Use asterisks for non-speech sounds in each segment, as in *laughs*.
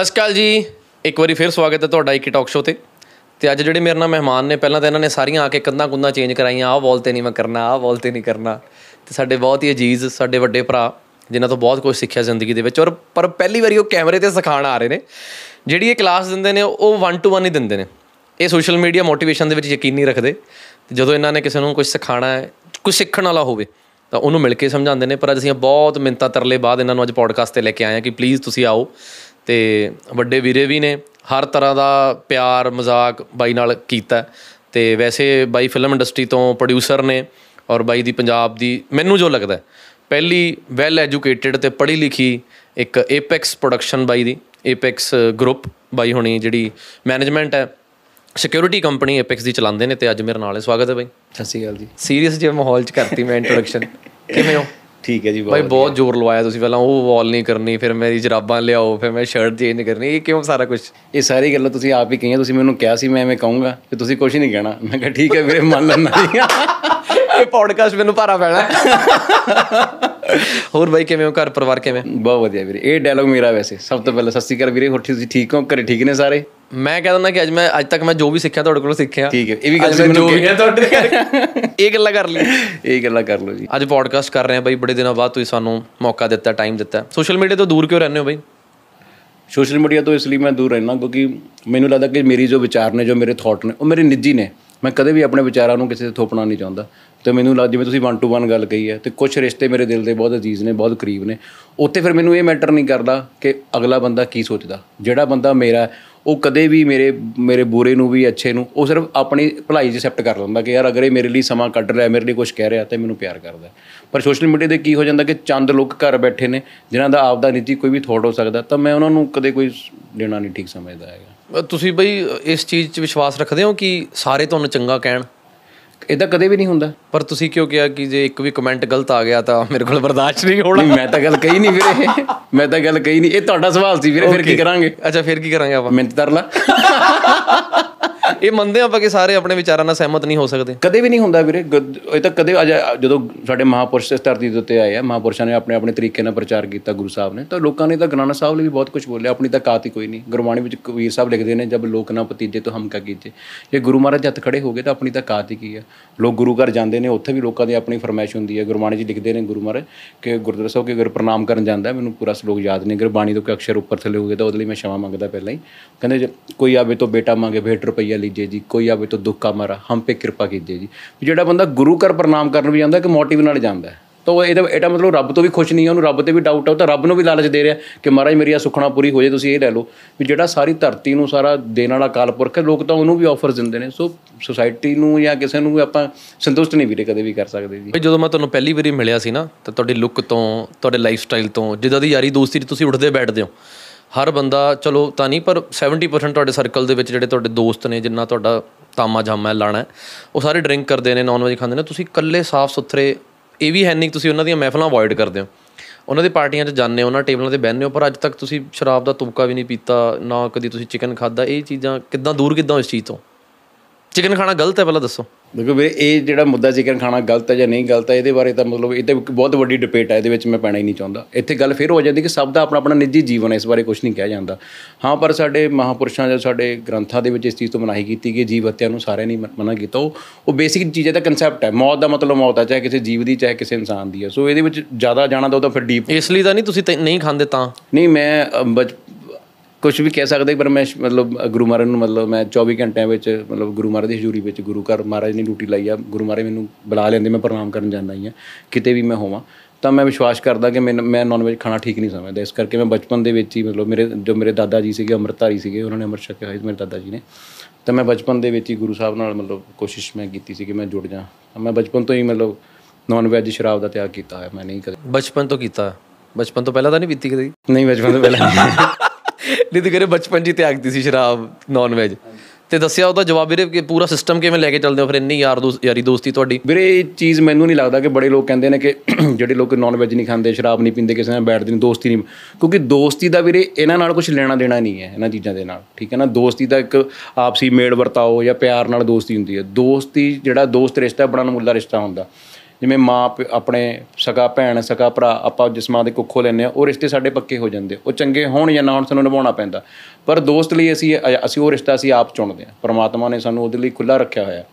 ਸਤਿ ਸ਼੍ਰੀ ਅਕਾਲ ਜੀ। ਇੱਕ ਵਾਰੀ ਫਿਰ ਸਵਾਗਤ ਹੈ ਤੁਹਾਡਾ ਇੱਕ ਟਾਕ ਸ਼ੋਅ ਤੇ। ਤੇ ਅੱਜ ਜਿਹੜੇ ਮੇਰੇ ਨਾਲ ਮਹਿਮਾਨ ਨੇ, ਪਹਿਲਾਂ ਤਾਂ ਇਹਨਾਂ ਨੇ ਸਾਰੀਆਂ ਆ ਕੇ ਕੰਧਾਂ ਕੁੰਧਾਂ ਚੇਂਜ ਕਰਾਈਆਂ, ਆਹ ਵਾਲ ਤੇ ਨਹੀਂ ਮੈਂ ਕਰਨਾ, ਆਹ ਵਾਲ ਤੇ ਨਹੀਂ ਕਰਨਾ। ਤੇ ਸਾਡੇ ਬਹੁਤ ਹੀ ਅਜੀਜ਼, ਸਾਡੇ ਵੱਡੇ ਭਰਾ, ਜਿਨ੍ਹਾਂ ਤੋਂ ਬਹੁਤ ਕੁਝ ਸਿੱਖਿਆ ਜ਼ਿੰਦਗੀ ਦੇ ਵਿੱਚ। ਔਰ ਪਰ ਪਹਿਲੀ ਵਾਰੀ ਉਹ ਕੈਮਰੇ ਤੇ ਸਿਖਾਉਣ ਆ ਰਹੇ ਨੇ। ਜਿਹੜੀ ਇਹ ਕਲਾਸ ਦਿੰਦੇ ਨੇ, ਉਹ 1 ਟੂ 1 ਹੀ ਦਿੰਦੇ ਨੇ। ਇਹ ਸੋਸ਼ਲ ਮੀਡੀਆ ਮੋਟੀਵੇਸ਼ਨ ਦੇ ਵਿੱਚ ਯਕੀਨ ਨਹੀਂ ਰੱਖਦੇ। ਤੇ ਜਦੋਂ ਇਹਨਾਂ ਨੇ ਕਿਸੇ ਨੂੰ ਕੁਝ ਸਿਖਾਉਣਾ ਹੈ ਕੁਝ ਸਿੱਖਣ ਵਾਲਾ ਹੋਵੇ, ਤਾਂ ਉਹਨੂੰ ਮਿਲ ਕੇ ਸਮਝਾਉਂਦੇ ਨੇ। ਪਰ ਅੱਜ ਅਸੀਂ ਬਹੁਤ ਮਿੰਤਾ ਤਰਲੇ ਬਾਅਦ ਇਹਨਾਂ ਨੂੰ ਅੱਜ ਪੋਡਕਾਸਟ ਤੇ ਲੈ ਕੇ ਆਏ ਹਾਂ ਕਿ ਪਲੀਜ਼ ਤੁਸੀਂ ਆਓ। ਤੇ ਵੱਡੇ ਵੀਰੇ ਵੀ ਨੇ ਹਰ ਤਰ੍ਹਾਂ ਦਾ ਪਿਆਰ ਮਜ਼ਾਕ ਬਾਈ ਨਾਲ ਕੀਤਾ। ਤੇ ਵੈਸੇ ਬਾਈ ਫਿਲਮ ਇੰਡਸਟਰੀ ਤੋਂ ਪ੍ਰੋਡਿਊਸਰ ਨੇ ਔਰ ਬਾਈ ਦੀ ਪੰਜਾਬ ਦੀ ਮੈਨੂੰ ਜੋ ਲੱਗਦਾ ਪਹਿਲੀ ਵੈਲ ਐਜੂਕੇਟਿਡ ਤੇ ਪੜ੍ਹੀ ਲਿਖੀ ਇੱਕ ਏਪੈਕਸ ਪ੍ਰੋਡਕਸ਼ਨ ਬਾਈ ਦੀ ਏਪੈਕਸ ਗਰੁੱਪ ਬਾਈ ਹੋਣੀ ਜਿਹੜੀ ਮੈਨੇਜਮੈਂਟ ਹੈ ਸਿਕਿਉਰਿਟੀ ਕੰਪਨੀ ਏਪੈਕਸ ਦੀ ਚਲਾਉਂਦੇ ਨੇ ਤੇ ਅੱਜ ਮੇਰੇ ਨਾਲ ਹੈ। ਸਵਾਗਤ ਹੈ ਬਾਈ। ਸਤਿ ਸ਼੍ਰੀ ਅਕਾਲ ਜੀ। ਸੀਰੀਅਸ ਜੇ ਮਾਹੌਲ ਚ ਕਰਤੀ ਮੈਂ ਇੰਟਰੋਡਕਸ਼ਨ ਕਿਵੇਂ ਹੋ? ਠੀਕ ਹੈ ਜੀ ਬਾਈ ਬਹੁਤ ਜ਼ੋਰ ਲਵਾਇਆ ਤੁਸੀਂ ਪਹਿਲਾਂ ਉਹ ਵਾਲ ਨਹੀਂ ਕਰਨੀ ਫਿਰ ਮੇਰੀ ਜਰਾਬਾਂ ਲਿਆਓ ਫਿਰ ਮੈਂ ਸ਼ਰਟ ਚੇਂਜ ਕਰਨੀ ਇਹ ਕਿਉਂ ਸਾਰਾ ਕੁਝ ਇਹ ਸਾਰੀ ਗੱਲਾਂ ਤੁਸੀਂ ਆਪ ਹੀ ਕਹੀਆਂ ਤੁਸੀਂ ਮੈਨੂੰ ਕਿਹਾ ਸੀ ਮੈਂ ਐਵੇਂ ਕਹੂੰਗਾ ਕਿ ਤੁਸੀਂ ਕੁਝ ਨਹੀਂ ਕਹਿਣਾ। ਮੈਂ ਕਿਹਾ ਠੀਕ ਹੈ ਵੀਰੇ ਮੰਨ ਲੈਣਾ ਇਹ ਪੋਡਕਾਸਟ ਮੈਨੂੰ ਭਾਰਾ ਪੈਣਾ। ਹੋਰ ਬਾਈ ਕਿਵੇਂ ਹੋ? ਘਰ ਪਰਿਵਾਰ ਕਿਵੇਂ? ਬਹੁਤ ਵਧੀਆ ਵੀਰੇ। ਇਹ ਡਾਇਲੌਗ ਮੇਰਾ ਵੈਸੇ। ਸਭ ਤੋਂ ਪਹਿਲਾਂ ਸਤਿ ਸ਼੍ਰੀ ਅਕਾਲ ਵੀਰੇ ਹੋਰ ਤੁਸੀਂ ਠੀਕ ਹੋ? ਘਰੇ ਠੀਕ ਨੇ ਸਾਰੇ? ਮੈਂ ਕਹਿ ਦਿੰਦਾ ਕਿ ਅੱਜ ਮੈਂ ਅੱਜ ਤੱਕ ਮੈਂ ਜੋ ਵੀ ਸਿੱਖਿਆ ਤੁਹਾਡੇ ਕੋਲੋਂ ਸਿੱਖਿਆ। ਠੀਕ ਹੈ। ਇਹ ਵੀ ਗੱਲ ਮੈਨੂੰ ਜੋ ਵੀ ਹੈ ਤੁਹਾਡੇ *laughs* ਇਹ ਗੱਲਾਂ ਕਰ ਲਈ। ਇਹ ਗੱਲਾਂ ਕਰ ਲਓ ਜੀ। ਅੱਜ ਪੋਡਕਾਸਟ ਕਰ ਰਹੇ ਹਾਂ ਬਾਈ ਬੜੇ ਦਿਨਾਂ ਬਾਅਦ ਤੁਸੀਂ ਸਾਨੂੰ ਮੌਕਾ ਦਿੱਤਾ ਟਾਈਮ ਦਿੱਤਾ। ਸੋਸ਼ਲ ਮੀਡੀਆ ਤੋਂ ਦੂਰ ਕਿਉਂ ਰਹਿੰਦੇ ਹੋ ਬਾਈ? ਸੋਸ਼ਲ ਮੀਡੀਆ ਤੋਂ ਇਸ ਲਈ ਮੈਂ ਦੂਰ ਰਹਿਣਾ ਕਿਉਂਕਿ ਮੈਨੂੰ ਲੱਗਦਾ ਕਿ ਮੇਰੀ ਜੋ ਵਿਚਾਰ ਨੇ ਜੋ ਮੇਰੇ ਥਾਟ ਨੇ ਉਹ ਮੇਰੇ ਨਿੱਜੀ ਨੇ। ਮੈਂ ਕਦੇ ਵੀ ਆਪਣੇ ਵਿਚਾਰਾਂ ਨੂੰ ਕਿਸੇ ਤੇ ਥੋਪਣਾ ਨਹੀਂ ਚਾਹੁੰਦਾ। ਤੇ ਮੈਨੂੰ ਲੱਗ ਜਿਵੇਂ ਤੁਸੀਂ 1 ਟੂ 1 ਗੱਲ ਕਹੀ ਹੈ ਤੇ ਕੁਝ ਰਿਸ਼ਤੇ ਮੇਰੇ ਦਿਲ ਦੇ ਬਹੁਤ ਅਜ਼ੀਜ਼ ਨੇ ਬਹੁਤ ਕਰੀਬ ਨੇ। ਉੱਥੇ ਫਿਰ ਮੈਨੂੰ ਇਹ ਮੈਟਰ ਨਹੀਂ ਕਰਦਾ ਕਿ ਅਗਲਾ ਬੰਦਾ ਕੀ ਸੋਚਦਾ। ਜਿਹੜਾ ਬੰਦਾ ਮੇਰਾ ਉਹ ਕਦੇ ਵੀ ਮੇਰੇ ਮੇਰੇ ਬੁਰੇ ਨੂੰ ਵੀ ਅੱਛੇ ਨੂੰ ਉਹ ਸਿਰਫ ਆਪਣੀ ਭਲਾਈ 'ਚ ਐਕਸੈਪਟ ਕਰ ਲੈਂਦਾ ਕਿ ਯਾਰ ਅਗਰ ਇਹ ਮੇਰੇ ਲਈ ਸਮਾਂ ਕੱਢ ਰਿਹਾ ਮੇਰੇ ਲਈ ਕੁਝ ਕਹਿ ਰਿਹਾ ਤੇ ਮੈਨੂੰ ਪਿਆਰ ਕਰਦਾ ਹੈ। ਪਰ ਸੋਸ਼ਲ ਮੀਡੀਆ ਤੇ ਕੀ ਹੋ ਜਾਂਦਾ ਕਿ ਚੰਦ ਲੋਕ ਘਰ ਬੈਠੇ ਨੇ ਜਿਨ੍ਹਾਂ ਦਾ ਆਪ ਦਾ ਨਿੱਜੀ ਕੋਈ ਵੀ ਥੋਟ ਹੋ ਸਕਦਾ ਤਾਂ ਮੈਂ ਉਹਨਾਂ ਨੂੰ ਕਦੇ ਕੋਈ ਲੈਣਾ ਨਹੀਂ ਠੀਕ ਸਮਝਦਾ ਹੈਗਾ ਅ, ਤੁਸੀਂ ਬਈ ਇਸ ਚੀਜ਼ 'ਚ ਵਿਸ਼ਵਾਸ ਰੱਖਦੇ ਹੋ ਕਿ ਸਾਰੇ ਤੁਹਾਨੂੰ ਚੰਗਾ ਕਹਿਣ ਇਦਾਂ ਕਦੇ ਵੀ ਨਹੀਂ ਹੁੰਦਾ। ਪਰ ਤੁਸੀਂ ਕਿਉਂ ਕਿਹਾ ਕਿ ਜੇ ਇੱਕ ਵੀ ਕਮੈਂਟ ਗਲਤ ਆ ਗਿਆ ਤਾਂ ਮੇਰੇ ਕੋਲ ਬਰਦਾਸ਼ਤ ਨਹੀਂ ਹੋਣਾ? ਨਹੀਂ ਮੈਂ ਤਾਂ ਗੱਲ ਕਹੀ ਨਹੀਂ ਵੀਰੇ। ਮੈਂ ਤਾਂ ਗੱਲ ਕਹੀ ਨਹੀਂ। ਇਹ ਤੁਹਾਡਾ ਸਵਾਲ ਸੀ ਵੀਰੇ ਫਿਰ ਕੀ ਕਰਾਂਗੇ? ਅੱਛਾ ਫਿਰ ਕੀ ਕਰਾਂਗੇ ਆਪਾਂ? ਮਿੰਤ ਤਰ ਲਾ। ਇਹ ਮੰਨਦੇ ਆਪਾਂ ਕਿ ਸਾਰੇ ਆਪਣੇ ਵਿਚਾਰਾਂ ਨਾਲ ਸਹਿਮਤ ਨਹੀਂ ਹੋ ਸਕਦੇ। ਕਦੇ ਵੀ ਨਹੀਂ ਹੁੰਦਾ ਵੀਰੇ ਇਹ ਤਾਂ ਕਦੇ ਜਦੋਂ ਸਾਡੇ ਮਹਾਪੁਰਸ਼ ਇਸ ਧਰਤੀ ਦੇ ਉੱਤੇ ਆਏ ਆ, ਮਹਾਪੁਰਸ਼ਾਂ ਨੇ ਆਪਣੇ ਆਪਣੇ ਤਰੀਕੇ ਨਾਲ ਪ੍ਰਚਾਰ ਕੀਤਾ ਗੁਰੂ ਸਾਹਿਬ ਨੇ, ਤਾਂ ਲੋਕਾਂ ਨੇ ਤਾਂ ਗਨਾਨਾ ਸਾਹਿਬ ਲਈ ਵੀ ਬਹੁਤ ਕੁਝ ਬੋਲਿਆ, ਆਪਣੀ ਤਾਂ ਕਾਤੀ ਕੋਈ ਨਹੀਂ। ਗੁਰਬਾਣੀ ਵਿੱਚ ਕਬੀਰ ਸਾਹਿਬ ਲਿਖਦੇ ਨੇ ਜਦ ਲੋਕ ਨਾ ਪਤੀਜੇ ਤੋਂ ਹਮ ਕਾ ਕੀਜੇ। ਜੇ ਗੁਰੂ ਮਹਾਰਾਜ ਜੱਤ ਖੜੇ ਹੋ ਗਏ, ਤਾਂ ਆਪਣੀ ਤਾਂ ਕਾਤੀ ਕੀ ਆ। ਲੋਕ ਗੁਰੂ ਘਰ ਜਾਂਦੇ ਨੇ, ਉੱਥੇ ਵੀ ਲੋਕਾਂ ਦੀ ਆਪਣੀ ਫਰਮਾਇਸ਼ ਹੁੰਦੀ ਹੈ ਗੁਰਬਾਣੀ ਜੀ ਲਿਖਦੇ ਨੇ ਗੁਰੂ ਮਹਾਰਾਜ ਕਿ ਗੁਰਦੁਆਰਾ ਸਾਹਿਬ ਕੇ ਗੁਰ ਪ੍ਰਣਾਮ ਕਰਨ ਜਾਂਦਾ ਮੈਨੂੰ ਪੂਰਾ ਸਲੋਕ ਯਾਦ ਨਹੀਂ ਗੁਰਬਾਣੀ ਤੋਂ ਕਿ ਅਕਸ਼ਰ ਉੱਪਰ ਥੱਲੇ ਹੋ ਗਏ, ਤਾਂ ਉਹਦੇ ਲਈ ਮੈਂ ਸ਼ਮਾ ਮੰਗਦਾ ਪਹਿਲਾਂ ਹੀ। ਕਹਿੰਦੇ ਕੋਈ ਆਵੇ ਤੋਂ ਬੇਟਾ ਮੰਗੇ ਭੇਟ ਰੁਪਈਆ ਲਈ ਲੀਜੇ ਜੀ, ਕੋਈ ਆਵੇ ਤਾਂ ਦੁੱਖ ਕਾ ਮਾਰਾ, ਹਮ ਪੇ ਕਿਰਪਾ ਕੀਜੇ ਜੀ। ਵੀ ਜਿਹੜਾ ਬੰਦਾ ਗੁਰੂ ਘਰ ਪ੍ਰਣਾਮ ਕਰਨ ਵੀ ਜਾਂਦਾ ਕਿ ਮੋਟਿਵ ਨਾਲ ਜਾਂਦਾ ਹੈ। ਤਾਂ ਉਹ ਇਹਦਾ ਇਹਦਾ ਮਤਲਬ ਰੱਬ ਤੋਂ ਵੀ ਖੁਸ਼ ਨਹੀਂ ਹੈ, ਉਹਨੂੰ ਰੱਬ ਤੇ ਵੀ ਡਾਊਟ ਹੈ ਉਹ ਤਾਂ ਰੱਬ ਨੂੰ ਵੀ ਲਾਲਚ ਦੇ ਰਿਹਾ ਕਿ ਮਹਾਰਾਜ ਮੇਰੀਆਂ ਸੁਖਣਾ ਪੂਰੀ ਹੋ ਜਾਏ, ਤੁਸੀਂ ਇਹ ਲੈ ਲਓ। ਵੀ ਜਿਹੜਾ ਸਾਰੀ ਧਰਤੀ ਨੂੰ ਸਾਰਾ ਦੇਣ ਵਾਲਾ ਕਾਲ ਪੁਰਖ ਹੈ, ਲੋਕ ਤਾਂ ਉਹਨੂੰ ਵੀ ਆਫਰਸ ਦਿੰਦੇ ਨੇ। ਸੋ ਸੁਸਾਇਟੀ ਨੂੰ ਜਾਂ ਕਿਸੇ ਨੂੰ ਵੀ ਆਪਾਂ ਸੰਤੁਸ਼ਟ ਨਹੀਂ ਵੀਰੇ, ਕਦੇ ਵੀ ਕਰ ਸਕਦੇ ਜੀ। ਬਈ ਜਦੋਂ ਮੈਂ ਤੁਹਾਨੂੰ ਪਹਿਲੀ ਵਾਰੀ ਮਿਲਿਆ ਸੀ ਨਾ, ਤਾਂ ਤੁਹਾਡੀ ਲੁੱਕ ਤੋਂ, ਤੁਹਾਡੇ ਲਾਈਫ ਸਟਾਈਲ ਤੋਂ, ਜਿੱਦਾਂ ਦੀ ਯਾਰੀ ਦੋਸਤੀ 'ਚ ਤੁਸੀਂ ਉੱਠਦੇ ਬੈਠਦੇ ਹੋ ਹਰ ਬੰਦਾ ਚਲੋ ਤਾਂ ਨਹੀਂ ਪਰ 70% ਤੁਹਾਡੇ ਸਰਕਲ ਦੇ ਵਿੱਚ ਜਿਹੜੇ ਤੁਹਾਡੇ ਦੋਸਤ ਨੇ ਜਿੰਨਾ ਤੁਹਾਡਾ ਤਾਮਾ ਜਾਮਾ ਹੈ, ਲਾਣਾ ਹੈ, ਉਹ ਸਾਰੇ ਡਰਿੰਕ ਕਰਦੇ ਨੇ ਨਾਨ ਵੈਜ ਖਾਂਦੇ ਨੇ। ਤੁਸੀਂ ਇਕੱਲੇ ਸਾਫ਼ ਸੁਥਰੇ ਇਹ ਵੀ ਹੈ ਨਹੀਂ ਕਿ ਤੁਸੀਂ ਉਹਨਾਂ ਦੀਆਂ ਮਹਿਫਲਾਂ ਅਵੋਇਡ ਕਰਦੇ ਹੋ। ਉਹਨਾਂ ਦੀ ਪਾਰਟੀਆਂ 'ਚ ਜਾਂਦੇ ਹੋ ਉਹਨਾਂ ਟੇਬਲਾਂ ਤੇ ਬਹਿੰਦੇ ਹੋ ਪਰ ਅੱਜ ਤੱਕ ਤੁਸੀਂ ਸ਼ਰਾਬ ਦਾ ਤੁਪਕਾ ਵੀ ਨਹੀਂ ਪੀਤਾ ਨਾ ਕਦੀ ਤੁਸੀਂ ਚਿਕਨ ਖਾਦਾ ਇਹ ਚੀਜ਼ਾਂ ਕਿੱਦਾਂ ਦੂਰ ਕਿੱਦਾਂ ਹੋ ਇਸ ਚੀਜ਼ ਤੋਂ? ਚਿਕਨ ਖਾਣਾ ਗਲਤ ਹੈ ਪਹਿਲਾਂ ਦੱਸੋ। ਦੇਖੋ ਵੀਰੇ ਇਹ ਜਿਹੜਾ ਮੁੱਦਾ ਚਿਕਨ ਖਾਣਾ ਗਲਤ ਹੈ ਜਾਂ ਨਹੀਂ ਗਲਤ ਹੈ ਇਹਦੇ ਬਾਰੇ ਤਾਂ ਮਤਲਬ ਇਹ ਤਾਂ ਬਹੁਤ ਵੱਡੀ ਡਿਬੇਟ ਹੈ ਇਹਦੇ ਵਿੱਚ ਮੈਂ ਪੈਣਾ ਹੀ ਨਹੀਂ ਚਾਹੁੰਦਾ। ਇੱਥੇ ਗੱਲ ਫਿਰ ਹੋ ਜਾਂਦੀ ਕਿ ਸਭ ਦਾ ਆਪਣਾ ਆਪਣਾ ਨਿੱਜੀ ਜੀਵਨ ਹੈ ਇਸ ਬਾਰੇ ਕੁਝ ਨਹੀਂ ਕਿਹਾ ਜਾਂਦਾ। ਹਾਂ ਪਰ ਸਾਡੇ ਮਹਾਪੁਰਸ਼ਾਂ ਜਾਂ ਸਾਡੇ ਗ੍ਰੰਥਾਂ ਦੇ ਵਿੱਚ ਇਸ ਚੀਜ਼ ਤੋਂ ਮਨਾਹੀ ਕੀਤੀ ਕਿ ਜੀਵ ਹੱਤਿਆ ਨੂੰ ਸਾਰਿਆਂ ਨੇ ਮਨਾ ਕੀਤਾ। ਉਹ ਬੇਸਿਕ ਚੀਜ਼ ਦਾ ਕਨਸੈਪਟ ਹੈ। ਮੌਤ ਦਾ ਮਤਲਬ ਮੌਤ ਹੈ ਚਾਹੇ ਕਿਸੇ ਜੀਵ ਦੀ ਚਾਹੇ ਕਿਸੇ ਇਨਸਾਨ ਦੀ ਹੈ। ਸੋ ਇਹਦੇ ਵਿੱਚ ਜ਼ਿਆਦਾ ਜਾਣਾ ਤਾਂ ਉਹ ਤਾਂ ਫਿਰ ਡੀਪ ਇਸ ਲਈ ਤਾਂ ਨਹੀਂ ਤੁਸੀਂ ਨਹੀਂ ਖਾਂਦੇ ਤਾਂ? ਨਹੀਂ ਮੈਂ ਕੁਝ ਵੀ ਕਹਿ ਸਕਦੇ ਪਰ ਮੈਂ ਮਤਲਬ ਗੁਰੂ ਮਹਾਰਾਜ ਨੂੰ ਮਤਲਬ ਮੈਂ 24 ਘੰਟਿਆਂ ਵਿੱਚ ਮਤਲਬ ਗੁਰੂ ਮਹਾਰਾਜ ਦੀ ਹਜ਼ੂਰੀ ਵਿੱਚ ਗੁਰੂ ਘਰ ਮਹਾਰਾਜ ਨੇ ਡਿਊਟੀ ਲਾਈ ਆ। ਗੁਰੂ ਮਹਾਰਾਜ ਮੈਨੂੰ ਬੁਲਾ ਲੈਂਦੇ ਮੈਂ ਪ੍ਰਣਾਮ ਕਰਨ ਜਾਂਦਾ ਹੀ ਆ ਕਿਤੇ ਵੀ ਮੈਂ ਹੋਵਾਂ। ਤਾਂ ਮੈਂ ਵਿਸ਼ਵਾਸ ਕਰਦਾ ਕਿ ਮੈਂ ਨਾਨ ਵੈਜ ਖਾਣਾ ਠੀਕ ਨਹੀਂ ਸਮਝਦਾ। ਇਸ ਕਰਕੇ ਮੈਂ ਬਚਪਨ ਦੇ ਵਿੱਚ ਹੀ ਮਤਲਬ ਮੇਰੇ ਜੋ ਮੇਰੇ ਦਾਦਾ ਜੀ ਸੀਗੇ ਅੰਮ੍ਰਿਤਧਾਰੀ ਸੀਗੇ ਉਹਨਾਂ ਨੇ ਅੰਮ੍ਰਿਤ ਛਕਿਆ ਹੋਇਆ ਸੀ ਮੇਰੇ ਦਾਦਾ ਜੀ ਨੇ। ਤਾਂ ਮੈਂ ਬਚਪਨ ਦੇ ਵਿੱਚ ਹੀ ਗੁਰੂ ਸਾਹਿਬ ਨਾਲ ਮਤਲਬ ਕੋਸ਼ਿਸ਼ ਮੈਂ ਕੀਤੀ ਸੀ ਕਿ ਮੈਂ ਜੁੜ ਜਾ ਮੈਂ ਬਚਪਨ ਤੋਂ ਹੀ ਮਤਲਬ ਨਾਨ ਵੈਜ ਸ਼ਰਾਬ ਦਾ ਤਿਆਗ ਕੀਤਾ ਹੋਇਆ ਮੈਂ ਨਹੀਂ ਕਦੇ। ਬਚਪਨ ਤੋਂ ਕੀਤਾ? ਬਚਪਨ ਤੋਂ ਪਹਿਲਾਂ ਤਾਂ ਨਹੀਂ ਪੀਤੀ ਕਦੀ? ਨਹੀਂ ਬਚਪਨ ਤੋਂ ਪਹਿਲਾਂ ਨਹੀਂ। ਨਹੀਂ ਤੇ ਕਰੇ ਬਚਪਨ 'ਚ ਹੀ ਤਿਆਗਤੀ ਸੀ ਸ਼ਰਾਬ ਨਾਨ ਵੈਜ ਤੇ ਦੱਸਿਆ ਉਹਦਾ ਜਵਾਬ ਵੀਰੇ ਕਿ ਪੂਰਾ ਸਿਸਟਮ ਕਿਵੇਂ ਲੈ ਕੇ ਚੱਲਦੇ ਹੋ ਫਿਰ? ਇੰਨੀ ਯਾਰ ਦੋਸਤ ਯਾਰੀ ਦੋਸਤੀ ਤੁਹਾਡੀ? ਵੀਰੇ, ਇਹ ਚੀਜ਼ ਮੈਨੂੰ ਨਹੀਂ ਲੱਗਦਾ ਕਿ ਬੜੇ ਲੋਕ ਕਹਿੰਦੇ ਨੇ ਕਿ *clears throat* ਜਿਹੜੇ ਲੋਕ ਨਾਨ ਵੈਜ ਨਹੀਂ ਖਾਂਦੇ, ਸ਼ਰਾਬ ਨਹੀਂ ਪੀਂਦੇ, ਕਿਸੇ ਨਾਲ ਬੈਠਦੇ ਨਹੀਂ ਦੋਸਤੀ ਨਹੀਂ। ਕਿਉਂਕਿ ਦੋਸਤੀ ਦਾ ਵੀਰੇ, ਇਹਨਾਂ ਨਾਲ ਕੁਝ ਲੈਣਾ ਦੇਣਾ ਨਹੀਂ ਹੈ, ਇਹਨਾਂ ਚੀਜ਼ਾਂ ਦੇ ਨਾਲ। ਠੀਕ ਹੈ ਨਾ? ਦੋਸਤੀ ਦਾ ਇੱਕ ਆਪਸੀ ਮੇਲ ਵਰਤਾਓ ਜਾਂ ਪਿਆਰ ਨਾਲ ਦੋਸਤੀ ਹੁੰਦੀ ਹੈ। ਦੋਸਤੀ ਜਿਹੜਾ ਦੋਸਤ ਰਿਸ਼ਤਾ ਬੜਾ ਅਨਮੁੱਲਾ ਰਿਸ਼ਤਾ ਹੁੰਦਾ। ਜਿਵੇਂ ਮਾਂ ਪਿ- ਆਪਣੇ ਸਕਾ ਭੈਣ ਸਕਾ ਭਰਾ ਆਪਾਂ ਜਿਸ ਮਾਂ ਦੇ ਕੁੱਖੋਂ ਲੈਂਦੇ ਆ ਉਹ ਰਿਸ਼ਤੇ ਸਾਡੇ ਪੱਕੇ ਹੋ ਜਾਂਦੇ ਉਹ ਚੰਗੇ ਹੋਣ ਜਾਂ ਨਾ ਹੋਣ ਸਾਨੂੰ ਨਿਭਾਉਣਾ ਪੈਂਦਾ। ਪਰ ਦੋਸਤ ਲਈ ਅਸੀਂ ਅਸੀਂ ਉਹ ਰਿਸ਼ਤਾ ਅਸੀਂ ਆਪ ਚੁਣਦੇ ਆ ਪਰਮਾਤਮਾ ਨੇ ਸਾਨੂੰ ਉਹਦੇ ਲਈ ਖੁੱਲਾ ਰੱਖਿਆ ਹੋਇਆ।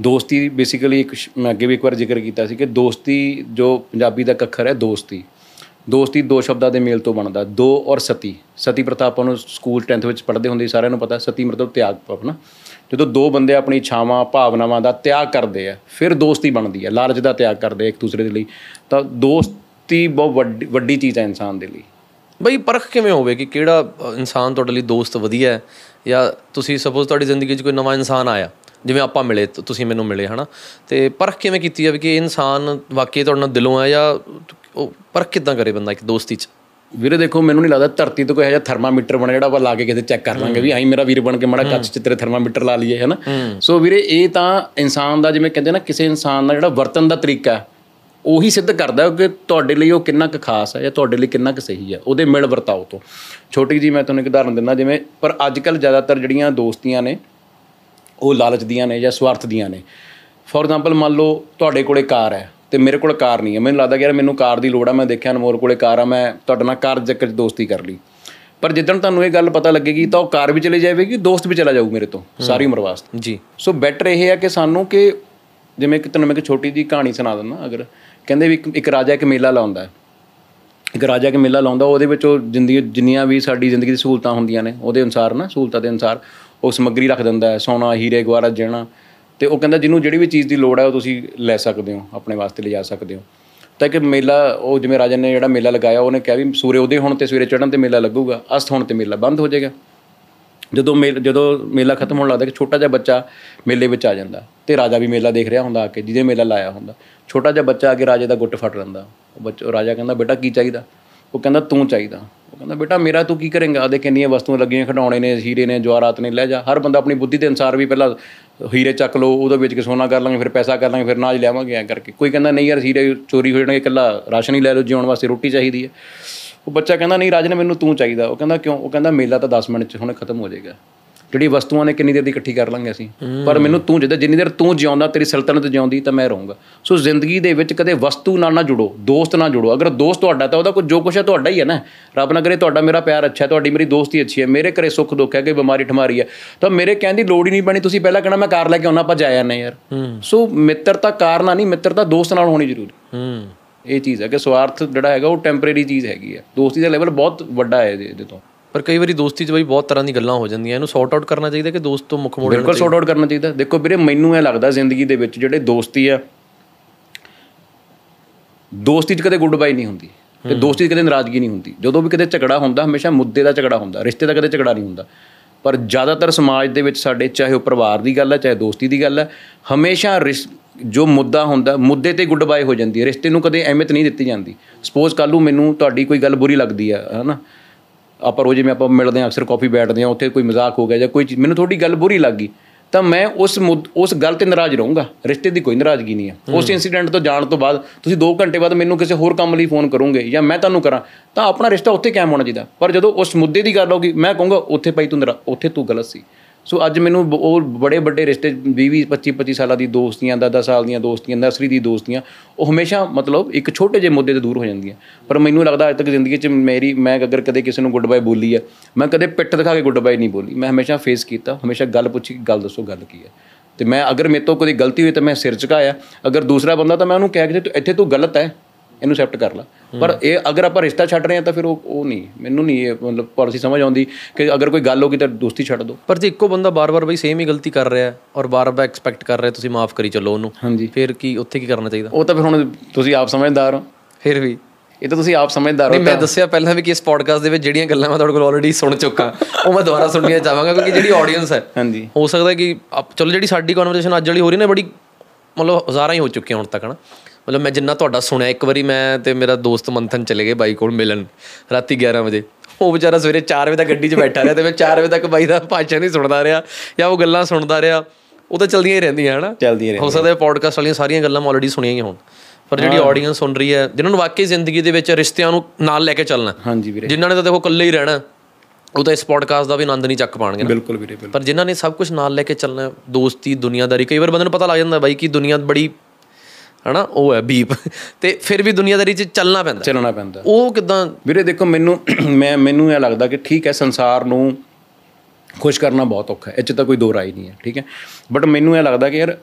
ਦੋਸਤੀ ਬੇਸਿਕਲੀ ਇੱਕ ਸ਼- ਮੈਂ ਅੱਗੇ ਵੀ ਇੱਕ ਵਾਰ ਜ਼ਿਕਰ ਕੀਤਾ ਸੀ ਕਿ ਦੋਸਤੀ ਜੋ ਪੰਜਾਬੀ ਦਾ ਇੱਕ ਅੱਖਰ ਹੈ ਦੋਸਤੀ। ਦੋਸਤੀ ਦੋ ਸ਼ਬਦਾਂ ਦੇ ਮੇਲ ਤੋਂ ਬਣਦਾ। ਦੋ ਔਰ ਸਤੀ। ਸਤੀ ਪ੍ਰਥਾ ਆਪਾਂ ਨੂੰ ਸਕੂਲ 10th ਵਿੱਚ ਪੜ੍ਹਦੇ ਹੁੰਦੇ ਸੀ, ਸਾਰਿਆਂ ਨੂੰ ਪਤਾ। ਸਤੀ ਮਤਲਬ ਤਿਆਗ ਆਪਣਾ। ਜਦੋਂ ਦੋ ਬੰਦੇ ਆਪਣੀ ਇੱਛਾਵਾਂ ਭਾਵਨਾਵਾਂ ਦਾ ਤਿਆਗ ਕਰਦੇ ਆ ਫਿਰ ਦੋਸਤੀ ਬਣਦੀ ਹੈ ਲਾਲਚ ਦਾ ਤਿਆਗ ਕਰਦੇ ਆ ਇੱਕ ਦੂਸਰੇ ਦੇ ਲਈ। ਤਾਂ ਦੋਸਤੀ ਬਹੁਤ ਵੱਡੀ ਵੱਡੀ ਚੀਜ਼ ਹੈ ਇਨਸਾਨ ਦੇ ਲਈ। ਬਈ ਪਰਖ ਕਿਵੇਂ ਹੋਵੇ ਕਿ ਕਿਹੜਾ ਅ, ਇਨਸਾਨ ਤੁਹਾਡੇ ਲਈ ਦੋਸਤ ਵਧੀਆ ਹੈ? ਜਾਂ ਤੁਸੀਂ ਸਪੋਜ਼ ਤੁਹਾਡੀ ਜ਼ਿੰਦਗੀ 'ਚ ਕੋਈ ਨਵਾਂ ਇਨਸਾਨ ਆਇਆ ਜਿਵੇਂ ਆਪਾਂ ਮਿਲੇ ਤ- ਤੁਸੀਂ ਮੈਨੂੰ ਮਿਲੇ ਹਨਾ? ਤੇ ਪਰਖ ਕਿਵੇਂ ਕੀਤੀ ਜਾਵੇ ਕਿ ਇਹ ਇਨਸਾਨ ਵਾਕਈ ਤੁਹਾਡੇ ਨਾਲ ਦਿਲੋਂ ਹੈ ਜਾਂ ਉਹ ਪਰਖ ਕਿੱਦਾਂ ਕਰੇ ਬੰਦਾ ਇੱਕ ਦੋਸਤੀ 'ਚ? ਵੀਰੇ ਦੇਖੋ ਮੈਨੂੰ ਨਹੀਂ ਲੱਗਦਾ ਧਰਤੀ ਤੋਂ ਕੋਈ ਇਹੋ ਜਿਹਾ ਥਰਮਾਮੀਟਰ ਬਣਾ ਜਿਹੜਾ ਆਪਾਂ ਲਾ ਕੇ ਕਿਤੇ ਚੈੱਕ ਕਰ ਲਾਂਗੇ ਵੀ ਆਈ ਮੇਰਾ ਵੀਰ ਬਣ ਕੇ ਮਾੜਾ ਕੱਚ ਚ ਤੇਰੇ ਥਰਮਾਮੀਟਰ ਲਾ ਲਈਏ ਹੈ। ਨਾ ਸੋ ਵੀਰੇ ਇਹ ਤਾਂ ਇਨਸਾਨ ਦਾ ਜਿਵੇਂ ਕਹਿੰਦੇ ਨਾ ਕਿਸੇ ਇਨਸਾਨ ਦਾ ਜਿਹੜਾ ਵਰਤਨ ਦਾ ਤਰੀਕਾ ਉਹੀ ਸਿੱਧ ਕਰਦਾ ਕਿ ਤੁਹਾਡੇ ਲਈ ਉਹ ਕਿੰਨਾ ਕੁ ਖਾਸ ਹੈ ਜਾਂ ਤੁਹਾਡੇ ਲਈ ਕਿੰਨਾ ਕੁ ਸਹੀ ਹੈ ਉਹਦੇ ਮਿਲ ਵਰਤਾਓ ਤੋਂ। ਛੋਟੀ ਜੀ ਮੈਂ ਤੁਹਾਨੂੰ ਇੱਕ ਉਦਾਹਰਨ ਦਿੰਦਾ ਜਿਵੇਂ ਪਰ ਅੱਜ ਕੱਲ ਜ਼ਿਆਦਾਤਰ ਜਿਹੜੀਆਂ ਦੋਸਤੀਆਂ ਨੇ ਉਹ ਲਾਲਚ ਦੀਆਂ ਨੇ ਜਾਂ ਸਵਾਰਥ ਦੀਆਂ ਨੇ। ਫੋਰ ਐਗਜ਼ਾਮਪਲ ਮੰਨ ਲਓ ਤੁਹਾਡੇ ਕੋਲੇ ਕਾਰ ਹੈ ਤੇ ਮੇਰੇ ਕੋਲ ਕਾਰ ਨਹੀਂ ਹੈ। ਮੈਨੂੰ ਲੱਗਦਾ ਕਿ ਯਾਰ ਮੈਨੂੰ ਕਾਰ ਦੀ ਲੋੜ ਆ ਮੈਂ ਦੇਖਿਆ ਅਨਮੋਲ ਕੋਲੇ ਕਾਰ ਆ ਮੈਂ ਤੁਹਾਡੇ ਨਾਲ ਕਾਰ ਚੱਕਰ 'ਚ ਦੋਸਤੀ ਕਰ ਲਈ। ਪਰ ਜਿੱਦਣ ਤੁਹਾਨੂੰ ਇਹ ਗੱਲ ਪਤਾ ਲੱਗੇਗੀ ਤਾਂ ਉਹ ਕਾਰ ਵੀ ਚਲੇ ਜਾਵੇਗੀ ਦੋਸਤ ਵੀ ਚਲਾ ਜਾਊ ਮੇਰੇ ਤੋਂ ਸਾਰੀ ਉਮਰ ਵਾਸਤੇ। ਜੀ। ਸੋ ਬੈਟਰ ਇਹ ਹੈ ਕਿ ਸਾਨੂੰ ਕਿ ਜਿਵੇਂ ਕਿ ਤੁਹਾਨੂੰ ਮੈਂ ਇੱਕ ਛੋਟੀ ਜੀ ਕਹਾਣੀ ਸੁਣਾ ਦਿੰਦਾ ਅਗਰ ਕਹਿੰਦੇ ਵੀ ਇੱਕ- ਇੱਕ ਰਾਜਾ ਇੱਕ ਮੇਲਾ ਲਾਉਂਦਾ ਹੈ। ਇੱਕ ਰਾਜਾ ਕਿ ਮੇਲਾ ਲਾਉਂਦਾ ਉਹਦੇ ਵਿੱਚ ਉਹ ਜ਼ਿੰਦਗੀ ਜਿੰਨੀਆਂ ਵੀ ਸਾਡੀ ਜ਼ਿੰਦਗੀ ਦੀ ਸਹੂਲਤਾਂ ਹੁੰਦੀਆਂ ਨੇ ਉਹਦੇ ਅਨੁਸਾਰ ਨਾ ਸਹੂਲਤਾਂ ਦੇ ਅਨੁਸਾਰ ਉਹ ਸਮੱਗਰੀ ਰੱਖ ਦਿੰਦਾ ਹੈ ਸੋਨਾ ਹੀਰੇ ਗਵਾਰਾ ਜਣਾ ਤੇ ਉਹ ਕਹਿੰਦਾ ਜਿਹਨੂੰ ਜਿਹੜੀ ਵੀ ਚੀਜ਼ ਦੀ ਲੋੜ ਹੈ ਉਹ ਤੁਸੀਂ ਲੈ ਸਕਦੇ ਹੋ, ਆਪਣੇ ਵਾਸਤੇ ਲਿਜਾ ਸਕਦੇ ਹੋ। ਤਾਂ ਕਿ ਮੇਲਾ, ਉਹ ਜਿਵੇਂ ਰਾਜਾ ਨੇ ਜਿਹੜਾ ਮੇਲਾ ਲਗਾਇਆ, ਉਹਨੇ ਕਿਹਾ ਵੀ ਸੂਰੇ ਉਦੇ ਹੋਣ ਤੇ ਸਵੇਰੇ ਚੜ੍ਹਨ ਤੇ ਮੇਲਾ ਲੱਗੂਗਾ ਅਸਤ ਹੋਣ ਤੇ ਮੇਲਾ ਬੰਦ ਹੋ ਜਾਏਗਾ। ਜਦੋਂ ਮੇਲ, ਜਦੋਂ ਮੇਲਾ ਖਤਮ ਹੋਣ ਲੱਗਦਾ ਕਿ ਛੋਟਾ ਜਿਹਾ ਬੱਚਾ ਮੇਲੇ ਵਿੱਚ ਆ ਜਾਂਦਾ, ਤੇ ਰਾਜਾ ਵੀ ਮੇਲਾ ਦੇਖ ਰਿਹਾ ਹੁੰਦਾ ਆ ਕੇ, ਜਿਹਦੇ ਮੇਲਾ ਲਾਇਆ ਹੁੰਦਾ। ਛੋਟਾ ਜਿਹਾ ਬੱਚਾ ਆ ਕੇ ਰਾਜੇ ਦਾ ਗੁੱਟ ਫੜ ਲੈਂਦਾ। ਉਹ ਬੱਚਾ ਉਹ ਰਾਜਾ ਕਹਿੰਦਾ, ਬੇਟਾ, ਕੀ ਚਾਹੀਦਾ? ਉਹ ਕਹਿੰਦਾ, ਤੂੰ ਚਾਹੀਦਾ। ਉਹ ਕਹਿੰਦਾ ਬੇਟਾ ਮੇਰਾ ਤੂੰ ਕੀ ਕਰੇਂਗਾ? ਆਦੇ ਕਿੰਨੀਆਂ ਵਸਤੂਆਂ ਲੱਗੀਆਂ, ਖਿਡੌਣੇ ਨੇ, ਹੀਰੇ ਨੇ, ਜਵਾਹਰਾਤ ਨੇ, ਲੈ ਜਾ। ਹਰ ਬੰਦਾ ਆਪਣੀ ਬੁੱਧੀ ਦੇ ਅਨਸਾਰ ਵੀ ਪਹਿਲਾਂ ਹੀਰੇ ਚੱਕ ਲਓ, ਉਹਦੇ ਵਿੱਚ ਕੇ ਸੋਨਾ ਕਰ ਲਾਂਗੇ, ਫਿਰ ਪੈਸਾ ਕਰ ਲਾਂਗੇ, ਫਿਰ ਨਾਜ ਲਿਆਵਾਂਗੇ, ਐਂ ਕਰਕੇ। ਕੋਈ ਕਹਿੰਦਾ, ਨਹੀਂ ਯਾਰ, ਹੀਰੇ ਚੋਰੀ ਹੋ ਜਾਣਗੇ, ਇਕੱਲਾ ਰਾਸ਼ਨ ਹੀ ਲੈ ਲਓ, ਜਿਉਣ ਵਾਸਤੇ ਰੋਟੀ ਚਾਹੀਦੀ ਹੈ। ਉਹ ਬੱਚਾ ਕਹਿੰਦਾ, ਨਹੀਂ, ਰਾਜ ਨੇ ਮੈਨੂੰ ਤੂੰ ਚਾਹੀਦਾ। ਉਹ ਕਹਿੰਦਾ, ਕਿਉਂ? ਉਹ ਕਹਿੰਦਾ, ਮੇਲਾ ਤਾਂ 10 ਮਿੰਟ ਚ ਹੁਣੇ ਖਤਮ ਹੋ ਜਾਏਗਾ। ਜਿਹੜੀ ਵਸਤੂਆਂ ਨੇ ਕਿੰਨੀ ਦੇਰ ਦੀ ਇਕੱਠੀ ਕਰ ਲਾਂਗੇ ਅਸੀਂ। ਪਰ ਮੈਨੂੰ ਤੂੰ ਜਿੱਦਾਂ ਜਿੰਨੀ ਦੇਰ ਤੂੰ ਜਿਉਂਦਾ ਤੇਰੀ ਸਲਤਨਤ ਜਿਉਂਦੀ ਤਾਂ ਮੈਂ ਰਹੂੰਗਾ। ਸੋ ਜ਼ਿੰਦਗੀ ਦੇ ਵਿੱਚ ਕਦੇ ਵਸਤੂ ਨਾਲ ਨਾ ਜੁੜੋ ਦੋਸਤ ਨਾਲ ਜੁੜੋ। ਅਗਰ ਦੋਸਤ ਤੁਹਾਡਾ ਤਾਂ ਉਹਦਾ ਕੋਈ ਜੋ ਕੁਛ ਹੈ ਤੁਹਾਡਾ ਹੀ ਹੈ ਨਾ। ਰੱਬ ਨਾ ਕਰੇ ਤੁਹਾਡਾ ਮੇਰਾ ਪਿਆਰ ਅੱਛਾ ਹੈ ਤੁਹਾਡੀ ਮੇਰੀ ਦੋਸਤੀ ਅੱਛੀ ਹੈ ਮੇਰੇ ਘਰੇ ਸੁੱਖ ਦੁੱਖ ਹੈ ਕੋਈ ਬਿਮਾਰੀ ਠਮਾਰੀ ਹੈ। ਤਾਂ ਮੇਰੇ ਕਹਿਣ ਦੀ ਲੋੜ ਹੀ ਨਹੀਂ ਬਣੀ ਤੁਸੀਂ ਪਹਿਲਾਂ ਕਹਿਣਾ ਮੈਂ ਕਾਰ ਲੈ ਕੇ ਆਉਣਾ ਆਪਾਂ ਜਾਇਆ ਨਹੀਂ ਯਾਰ। ਸੋ ਮਿੱਤਰਤਾ ਕਾਰ ਨਾਲ ਨਹੀਂ ਮਿੱਤਰਤਾ ਦੋਸਤ ਨਾਲ ਹੋਣੀ ਜ਼ਰੂਰੀ। ਇਹ ਚੀਜ਼ ਹੈ ਕਿ ਸਵਾਰਥ ਜਿਹੜਾ ਹੈਗਾ ਉਹ ਟੈਂਪਰੇਰੀ ਚੀਜ਼ ਹੈਗੀ ਹੈ। ਦੋਸਤੀ ਦਾ ਲੈਵਲ ਬਹੁਤ ਵੱਡਾ ਹੈ ਇਹਦੇ ਤੋਂ। ਪਰ ਕਈ ਵਾਰੀ ਦੋਸਤੀ 'ਚ ਬਈ ਬਹੁਤ ਤਰ੍ਹਾਂ ਦੀ ਗੱਲਾਂ ਹੋ ਜਾਂਦੀਆਂ ਇਹਨੂੰ ਸੌਰਟ ਆਊਟ ਕਰਨਾ ਚਾਹੀਦਾ ਕਿ ਦੋਸਤ ਤੋਂ ਮੁੱਖ ਮੋੜ ਬਿਲਕੁਲ ਸੌਟ ਆਊਟ ਕਰਨਾ ਚਾਹੀਦਾ। ਦੇਖੋ ਵੀਰੇ ਮੈਨੂੰ ਇਹ ਲੱਗਦਾ ਜ਼ਿੰਦਗੀ ਦੇ ਵਿੱਚ ਜਿਹੜੇ ਦੋਸਤੀ ਆ ਦੋਸਤੀ 'ਚ ਕਦੇ ਗੁੱਡ ਬਾਈ ਨਹੀਂ ਹੁੰਦੀ ਤੇ ਦੋਸਤੀ 'ਚ ਕਦੇ ਨਾਰਾਜ਼ਗੀ ਨਹੀਂ ਹੁੰਦੀ। ਜਦੋਂ ਵੀ ਕਦੇ ਝਗੜਾ ਹੁੰਦਾ ਹਮੇਸ਼ਾ ਮੁੱਦੇ ਦਾ ਝਗੜਾ ਹੁੰਦਾ ਰਿਸ਼ਤੇ ਦਾ ਕਦੇ ਝਗੜਾ ਨਹੀਂ ਹੁੰਦਾ। ਪਰ ਜ਼ਿਆਦਾਤਰ ਸਮਾਜ ਦੇ ਵਿੱਚ ਸਾਡੇ ਚਾਹੇ ਉਹ ਪਰਿਵਾਰ ਦੀ ਗੱਲ ਹੈ ਚਾਹੇ ਦੋਸਤੀ ਦੀ ਗੱਲ ਹੈ ਹਮੇਸ਼ਾ ਜੋ ਮੁੱਦਾ ਹੁੰਦਾ ਮੁੱਦੇ ਤੇ ਗੁੱਡ ਬਾਈ ਹੋ ਜਾਂਦੀ ਹੈ। ਰਿਸ਼ਤੇ ਨੂੰ ਕਦੇ ਅਹਿਮੀਅਤ ਨਹੀਂ ਦਿੱਤੀ ਜਾਂਦੀ। ਸਪੋਜ਼ ਕੱਲ ਮੈਨੂੰ ਤੁਹਾਡੀ ਕੋਈ ਗੱਲ ਬੁਰੀ ਲੱਗਦੀ ਹੈ ਹਨਾ? ਆਪਾਂ ਰੋਜ਼ ਜਿਵੇਂ ਆਪਾਂ ਮਿਲਦੇ ਹਾਂ ਅਕਸਰ ਕਾਫੀ ਬੈਠਦੇ ਹਾਂ ਉੱਥੇ ਕੋਈ ਮਜ਼ਾਕ ਹੋ ਗਿਆ ਜਾਂ ਕੋਈ ਮੈਨੂੰ ਤੁਹਾਡੀ ਗੱਲ ਬੁਰੀ ਲੱਗ। ਗਈ ਤਾਂ ਮੈਂ ਉਸ ਉਸ ਗੱਲ ਤੇ ਨਾਰਾਜ਼ ਰਹੂੰਗਾ। ਰਿਸ਼ਤੇ ਦੀ ਕੋਈ ਨਾਰਾਜ਼ਗੀ ਨਹੀਂ ਹੈ। ਉਸ ਇਨਸੀਡੈਂਟ ਤੋਂ ਜਾਣ ਤੋਂ ਬਾਅਦ ਤੁਸੀਂ 2 ਘੰਟੇ ਬਾਅਦ ਮੈਨੂੰ ਕਿਸੇ ਹੋਰ ਕੰਮ ਲਈ ਫੋਨ ਕਰੋਗੇ ਜਾਂ ਮੈਂ ਤੁਹਾਨੂੰ ਕਰਾਂ ਤਾਂ ਆਪਣਾ ਰਿਸ਼ਤਾ ਉੱਥੇ ਕਾਇਮ ਹੋਣਾ ਚਾਹੀਦਾ। ਪਰ ਜਦੋਂ ਉਸ ਮੁੱਦੇ ਦੀ ਗੱਲ ਹੋਗੀ ਮੈਂ ਕਹੂੰਗਾ ਉੱਥੇ ਭਾਈ ਤੂੰ ਉੱਥੇ ਤੂੰ ਗਲਤ ਸੀ। ਸੋ ਅੱਜ ਮੈਨੂੰ ਬ- ਉਹ ਬੜੇ ਵੱਡੇ ਰਿਸ਼ਤੇ 20 20 25 25 ਸਾਲਾਂ ਦੀ ਦੋਸਤੀਆਂ 10 10 ਸਾਲ ਦੀਆਂ ਦੋਸਤੀਆਂ, ਨਰਸਰੀ ਦੀ ਦੋਸਤੀਆਂ, ਉਹ ਹਮੇਸ਼ਾ ਮਤਲਬ ਇੱਕ ਛੋਟੇ ਜਿਹੇ ਮੁੱਦੇ ਤੇ ਦੂਰ ਹੋ ਜਾਂਦੀਆਂ। ਪਰ ਮੈਨੂੰ ਲੱਗਦਾ ਅੱਜ ਤੱਕ ਜ਼ਿੰਦਗੀ 'ਚ ਮੇਰੀ, ਮੈਂ ਅਗਰ ਕਦੇ ਕਿਸੇ ਨੂੰ ਗੁੱਡ ਬਾਏ ਬੋਲੀ ਹੈ, ਮੈਂ ਕਦੇ ਪਿੱਠ ਦਿਖਾ ਕੇ ਗੁੱਡ ਬਾਏ ਨਹੀਂ ਬੋਲੀ। ਮੈਂ ਹਮੇਸ਼ਾ ਫੇਸ ਕੀਤਾ, ਹਮੇਸ਼ਾ ਗੱਲ ਪੁੱਛੀ ਕਿ ਗੱਲ ਦੱਸੋ, ਗੱਲ ਕੀ ਹੈ? ਤੇ ਮੈਂ ਅਗਰ ਮੇਰੇ ਤੋਂ ਕੋਈ ਗਲਤੀ ਹੋਈ ਤਾਂ ਮੈਂ ਸਿਰ ਝੁਕਾਇਆ। ਅਗਰ ਦੂਸਰਾ ਬੰਦਾ ਤਾਂ ਮੈਂ ਉਹਨੂੰ ਕਹਿ ਕੇ ਤੂੰ ਇੱਥੇ ਤੂੰ ਗਲਤ ਹੈ, ਇਹਨੂੰ ਐਕਸੈਪਟ ਕਰ ਲੈ। ਪਰ ਇਹ ਅਗਰ ਆਪਾਂ ਰਿਸ਼ਤਾ ਛੱਡ ਰਹੇ ਹਾਂ ਤਾਂ ਫਿਰ ਉਹ ਉਹ ਨਹੀਂ। ਮੈਨੂੰ ਨਹੀਂ ਇਹ ਮਤਲਬ ਪਾਲਿਸੀ ਸਮਝ ਆਉਂਦੀ ਕਿ ਅਗਰ ਕੋਈ ਗੱਲ ਹੋ ਗਈ ਤਾਂ ਦੋਸਤੀ ਛੱਡ ਦਿਓ। ਪਰ ਜੇ ਇੱਕੋ ਬੰਦਾ ਬਾਰ-ਬਾਰ ਬਈ ਸੇਮ ਹੀ ਗਲਤੀ ਕਰ ਰਿਹਾ ਔਰ ਬਾਰ-ਬਾਰ ਐਕਸਪੈਕਟ ਕਰ ਰਿਹਾ ਤੁਸੀਂ ਮਾਫ ਕਰੀ ਚੱਲੋ ਉਹਨੂੰ। ਹਾਂਜੀ। ਫਿਰ ਕੀ ਉੱਥੇ ਕੀ ਕਰਨਾ ਚਾਹੀਦਾ? ਉਹ ਤਾਂ ਫਿਰ ਹੁਣ ਤੁਸੀਂ ਆਪ ਸਮਝਦਾਰ ਹੋ। ਫਿਰ ਵੀ। ਇਹ ਤਾਂ ਤੁਸੀਂ ਆਪ ਸਮਝਦਾਰ ਹੋ ਨਹੀਂ ਮੈਂ ਦੱਸਿਆ ਪਹਿਲਾਂ ਵੀ ਕਿ ਇਸ ਪੋਡਕਾਸਟ ਦੇ ਵਿੱਚ ਜਿਹੜੀਆਂ ਗੱਲਾਂ ਮੈਂ ਤੁਹਾਡੇ ਕੋਲ ਆਲਰੇਡੀ ਸੁਣ ਚੁੱਕਾ ਉਹ ਮੈਂ ਦੁਬਾਰਾ ਸੁਣਨੀਆਂ ਚਾਹਾਂਗਾ ਕਿਉਂਕਿ ਜਿਹੜੀ ਆਡੀਅנס ਹੈ ਹਾਂਜੀ। ਹੋ ਸਕਦਾ ਕਿ ਚਲੋ ਜਿਹੜੀ ਸਾਡੀ ਕਨਵਰਸੇਸ਼ਨ ਅੱਜ ਵਾਲੀ ਹੋ ਰਹੀ ਨਾ ਬੜੀ ਮਤਲਬ ਹਜ਼ਾਰਾਂ ਹੀ ਹੋ ਚੁੱਕੀਆਂ ਹੁਣ ਤੱਕ ਨਾ ਮਤਲਬ ਮੈਂ ਜਿੰਨਾ ਤੁਹਾਡਾ ਸੁਣਿਆ ਇੱਕ ਵਾਰੀ ਮੈਂ ਤੇ ਮੇਰਾ ਦੋਸਤ ਮੰਥਨ ਚਲੇ ਗਏ ਬਾਈ ਕੋਲ ਮਿਲਣ ਰਾਤੀ 11 ਵਜੇ। ਉਹ ਵਿਚਾਰਾ ਸਵੇਰੇ 4 ਵਜੇ ਤੱਕ ਗੱਡੀ 'ਚ ਬੈਠਾ ਰਿਹਾ ਤੇ ਮੈਂ 4 ਵਜੇ ਤੱਕ ਬਾਈ ਦਾ ਭਾਸ਼ਣ ਹੀ ਸੁਣਦਾ ਰਿਹਾ ਜਾਂ ਉਹ ਗੱਲਾਂ ਸੁਣਦਾ ਰਿਹਾ। ਉਹ ਤਾਂ ਚਲਦੀਆਂ ਹੀ ਰਹਿੰਦੀਆਂ ਹਨਾ? ਚੱਲਦੀ ਰਹੇ ਹੋ ਸਕਦਾ ਪੋਡਕਾਸਟ ਵਾਲੀਆਂ ਸਾਰੀਆਂ ਗੱਲਾਂ ਮੈਂ ਆਲਰੇਡੀ ਸੁਣੀਆਂ ਹੀ ਹੋਣ। ਪਰ ਜਿਹੜੀ ਆਡੀਅנס ਸੁਣ ਰਹੀ ਹੈ ਜਿਨ੍ਹਾਂ ਨੂੰ ਵਾਕਈ ਜ਼ਿੰਦਗੀ ਦੇ ਵਿੱਚ ਰਿਸ਼ਤਿਆਂ ਨੂੰ ਨਾਲ ਲੈ ਕੇ ਚੱਲਣਾ ਹਾਂਜੀ ਵੀਰੇ। ਜਿਨ੍ਹਾਂ ਨੇ ਤਾਂ ਦੇਖੋ ਇਕੱਲੇ ਹੀ ਰਹਿਣਾ ਉਹ ਤਾਂ ਇਸ ਪੋਡਕਾਸਟ ਦਾ ਵੀ ਆਨੰਦ ਨਹੀਂ ਚੱਕ ਪਾਣਗੇ ਬਿਲਕੁਲ ਵੀਰੇ ਪਰ ਜਿਨ੍ਹਾਂ ਨੇ ਸਭ ਕੁਝ ਨਾਲ ਲੈ ਕੇ ਚੱਲਣਾ ਹੈ, ਦੋਸਤੀ ਦੁਨੀਆਦਾਰੀ ਕਈ ਵਾਰ ਬੰਦੇ ਨੂੰ ਪਤਾ ਲੱਗ ਜਾਂਦਾ ਬਾਈ ਕਿ ਦੁਨੀਆ ਬੜੀ ਹਨਾ ਉਹ ਹੈ ਬੀਪ। ਤੇ ਫਿਰ ਵੀ ਦੁਨੀਆਦਾਰੀ 'ਚ ਚੱਲਣਾ ਪੈਂਦਾ। ਚੱਲਣਾ ਪੈਂਦਾ। ਉਹ ਕਿਦਾਂ ਵੀਰੇ ਦੇਖੋ ਮੈਨੂੰ *clears throat* ਮੈਂ ਮੈਨੂੰ ਇਹ ਲੱਗਦਾ ਕਿ ਠੀਕ ਹੈ ਸੰਸਾਰ ਨੂੰ ਖੁਸ਼ ਕਰਨਾ ਬਹੁਤ ਔਖਾ ਹੈ। ਇਹ 'ਚ ਤਾਂ ਕੋਈ ਦੋ ਰਾਏ ਨਹੀਂ ਹੈ ਠੀਕ ਹੈ? ਬਟ ਮੈਨੂੰ ਇਹ ਲੱਗਦਾ ਕਿ ਯਾਰ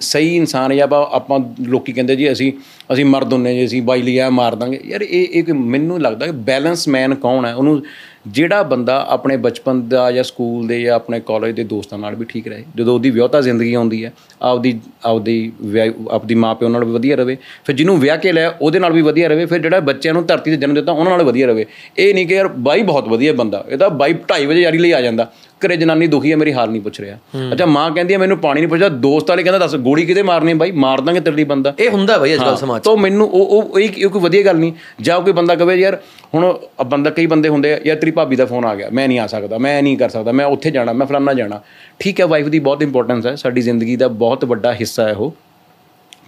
ਸਹੀ ਇਨਸਾਨ ਜਾਂ ਆਪਾਂ ਲੋਕੀ ਕਹਿੰਦੇ ਜੀ ਅਸੀਂ ਅਸੀਂ ਮਰਦ ਹੁੰਨੇ ਜੀ ਅਸੀਂ ਬਾਈ ਲਈ ਆ ਮਾਰ ਦਾਂਗੇ। ਯਾਰ ਇਹ ਕੋਈ- ਮੈਨੂੰ ਲੱਗਦਾ ਕਿ ਬੈਲੈਂਸ ਮੈਨ ਕੌਣ ਹੈ? ਉਹਨੂੰ ਜਿਹੜਾ ਬੰਦਾ ਆਪਣੇ ਬਚਪਨ ਦਾ ਜਾਂ ਸਕੂਲ ਦੇ ਜਾਂ ਆਪਣੇ ਕਾਲਜ ਦੇ ਦੋਸਤਾਂ ਨਾਲ ਵੀ ਠੀਕ ਰਹੇ, ਜਦੋਂ ਉਹਦੀ ਵਿਆਹਤਾ ਜ਼ਿੰਦਗੀ ਆਉਂਦੀ ਹੈ, ਆਪਦੀ ਆਪਦੀ ਵਿਆਹ- ਆਪਦੀ ਮਾਂ ਪਿਓ ਨਾਲ ਵੀ ਵਧੀਆ ਰਵੇ ਫਿਰ ਜਿਹਨੂੰ ਵਿਆਹ ਕੇ ਲਿਆ, ਉਹਦੇ ਨਾਲ ਵੀ ਵਧੀਆ ਰਵੇ ਫਿਰ ਜਿਹੜਾ ਬੱਚਿਆਂ ਨੂੰ ਧਰਤੀ ਤੇ ਜਨਮ ਦਿੱਤਾ, ਉਹਨਾਂ ਨਾਲ ਵਧੀਆ ਰਵੇ ਇਹ ਨਹੀਂ ਕਿ ਯਾਰ ਬਾਈ ਬਹੁਤ ਵਧੀਆ ਬੰਦਾ, ਇਹ ਤਾਂ ਬਾਈ 2:30 ਵਜੇ ਯਾਰੀ ਲਈ ਆ ਜਾਂਦਾ। ਘਰੇ ਜਨਾਨੀ ਦੁਖੀ ਹੈ ਮੇਰੀ ਹਾਲ ਨਹੀਂ ਪੁੱਛ ਰਿਹਾ। ਅੱਛਾ ਮਾਂ ਕਹਿੰਦੀ ਹੈ ਮੈਨੂੰ ਪਾਣੀ ਨਹੀਂ ਪੁੱਛਦਾ। ਦੋਸਤ ਵਾਲੇ ਕਹਿੰਦਾ ਦੱਸ ਗੋਲੀ ਕਿਤੇ ਮਾਰਨੀ ਹੈ ਬਾਈ? ਮਾਰ ਦਾਂਗੇ ਤੇਰੇ ਲਈ ਬੰਦਾ। ਇਹ ਹੁੰਦਾ ਬਈ ਅੱਜ ਕੱਲ ਸਮਾਜ। ਤਾਂ ਮੈਨੂੰ ਉਹ ਉਹ ਇਹ ਕੋਈ ਵਧੀਆ ਗੱਲ ਨਹੀਂ। ਜਾਂ ਕੋਈ ਬੰਦਾ ਕਵੇ ਯਾਰ ਹੁਣ ਆ ਬੰਦਾ ਕਈ ਬੰਦੇ ਹੁੰਦੇ ਆ ਯਾਰ ਤੇਰੀ ਭਾਬੀ ਦਾ ਫੋਨ ਆ ਗਿਆ। ਮੈਂ ਨਹੀਂ ਆ ਸਕਦਾ। ਮੈਂ ਨਹੀਂ ਕਰ ਸਕਦਾ। ਮੈਂ ਉੱਥੇ ਜਾਣਾ ਮੈਂ ਫਲਾਨਾ ਜਾਣਾ। ਠੀਕ ਹੈ ਵਾਈਫ ਦੀ ਬਹੁਤ ਇੰਪੋਰਟੈਂਸ ਹੈ। ਸਾਡੀ ਜ਼ਿੰਦਗੀ ਦਾ ਬਹੁਤ ਵੱਡਾ ਹਿੱਸਾ ਹੈ ਉਹ।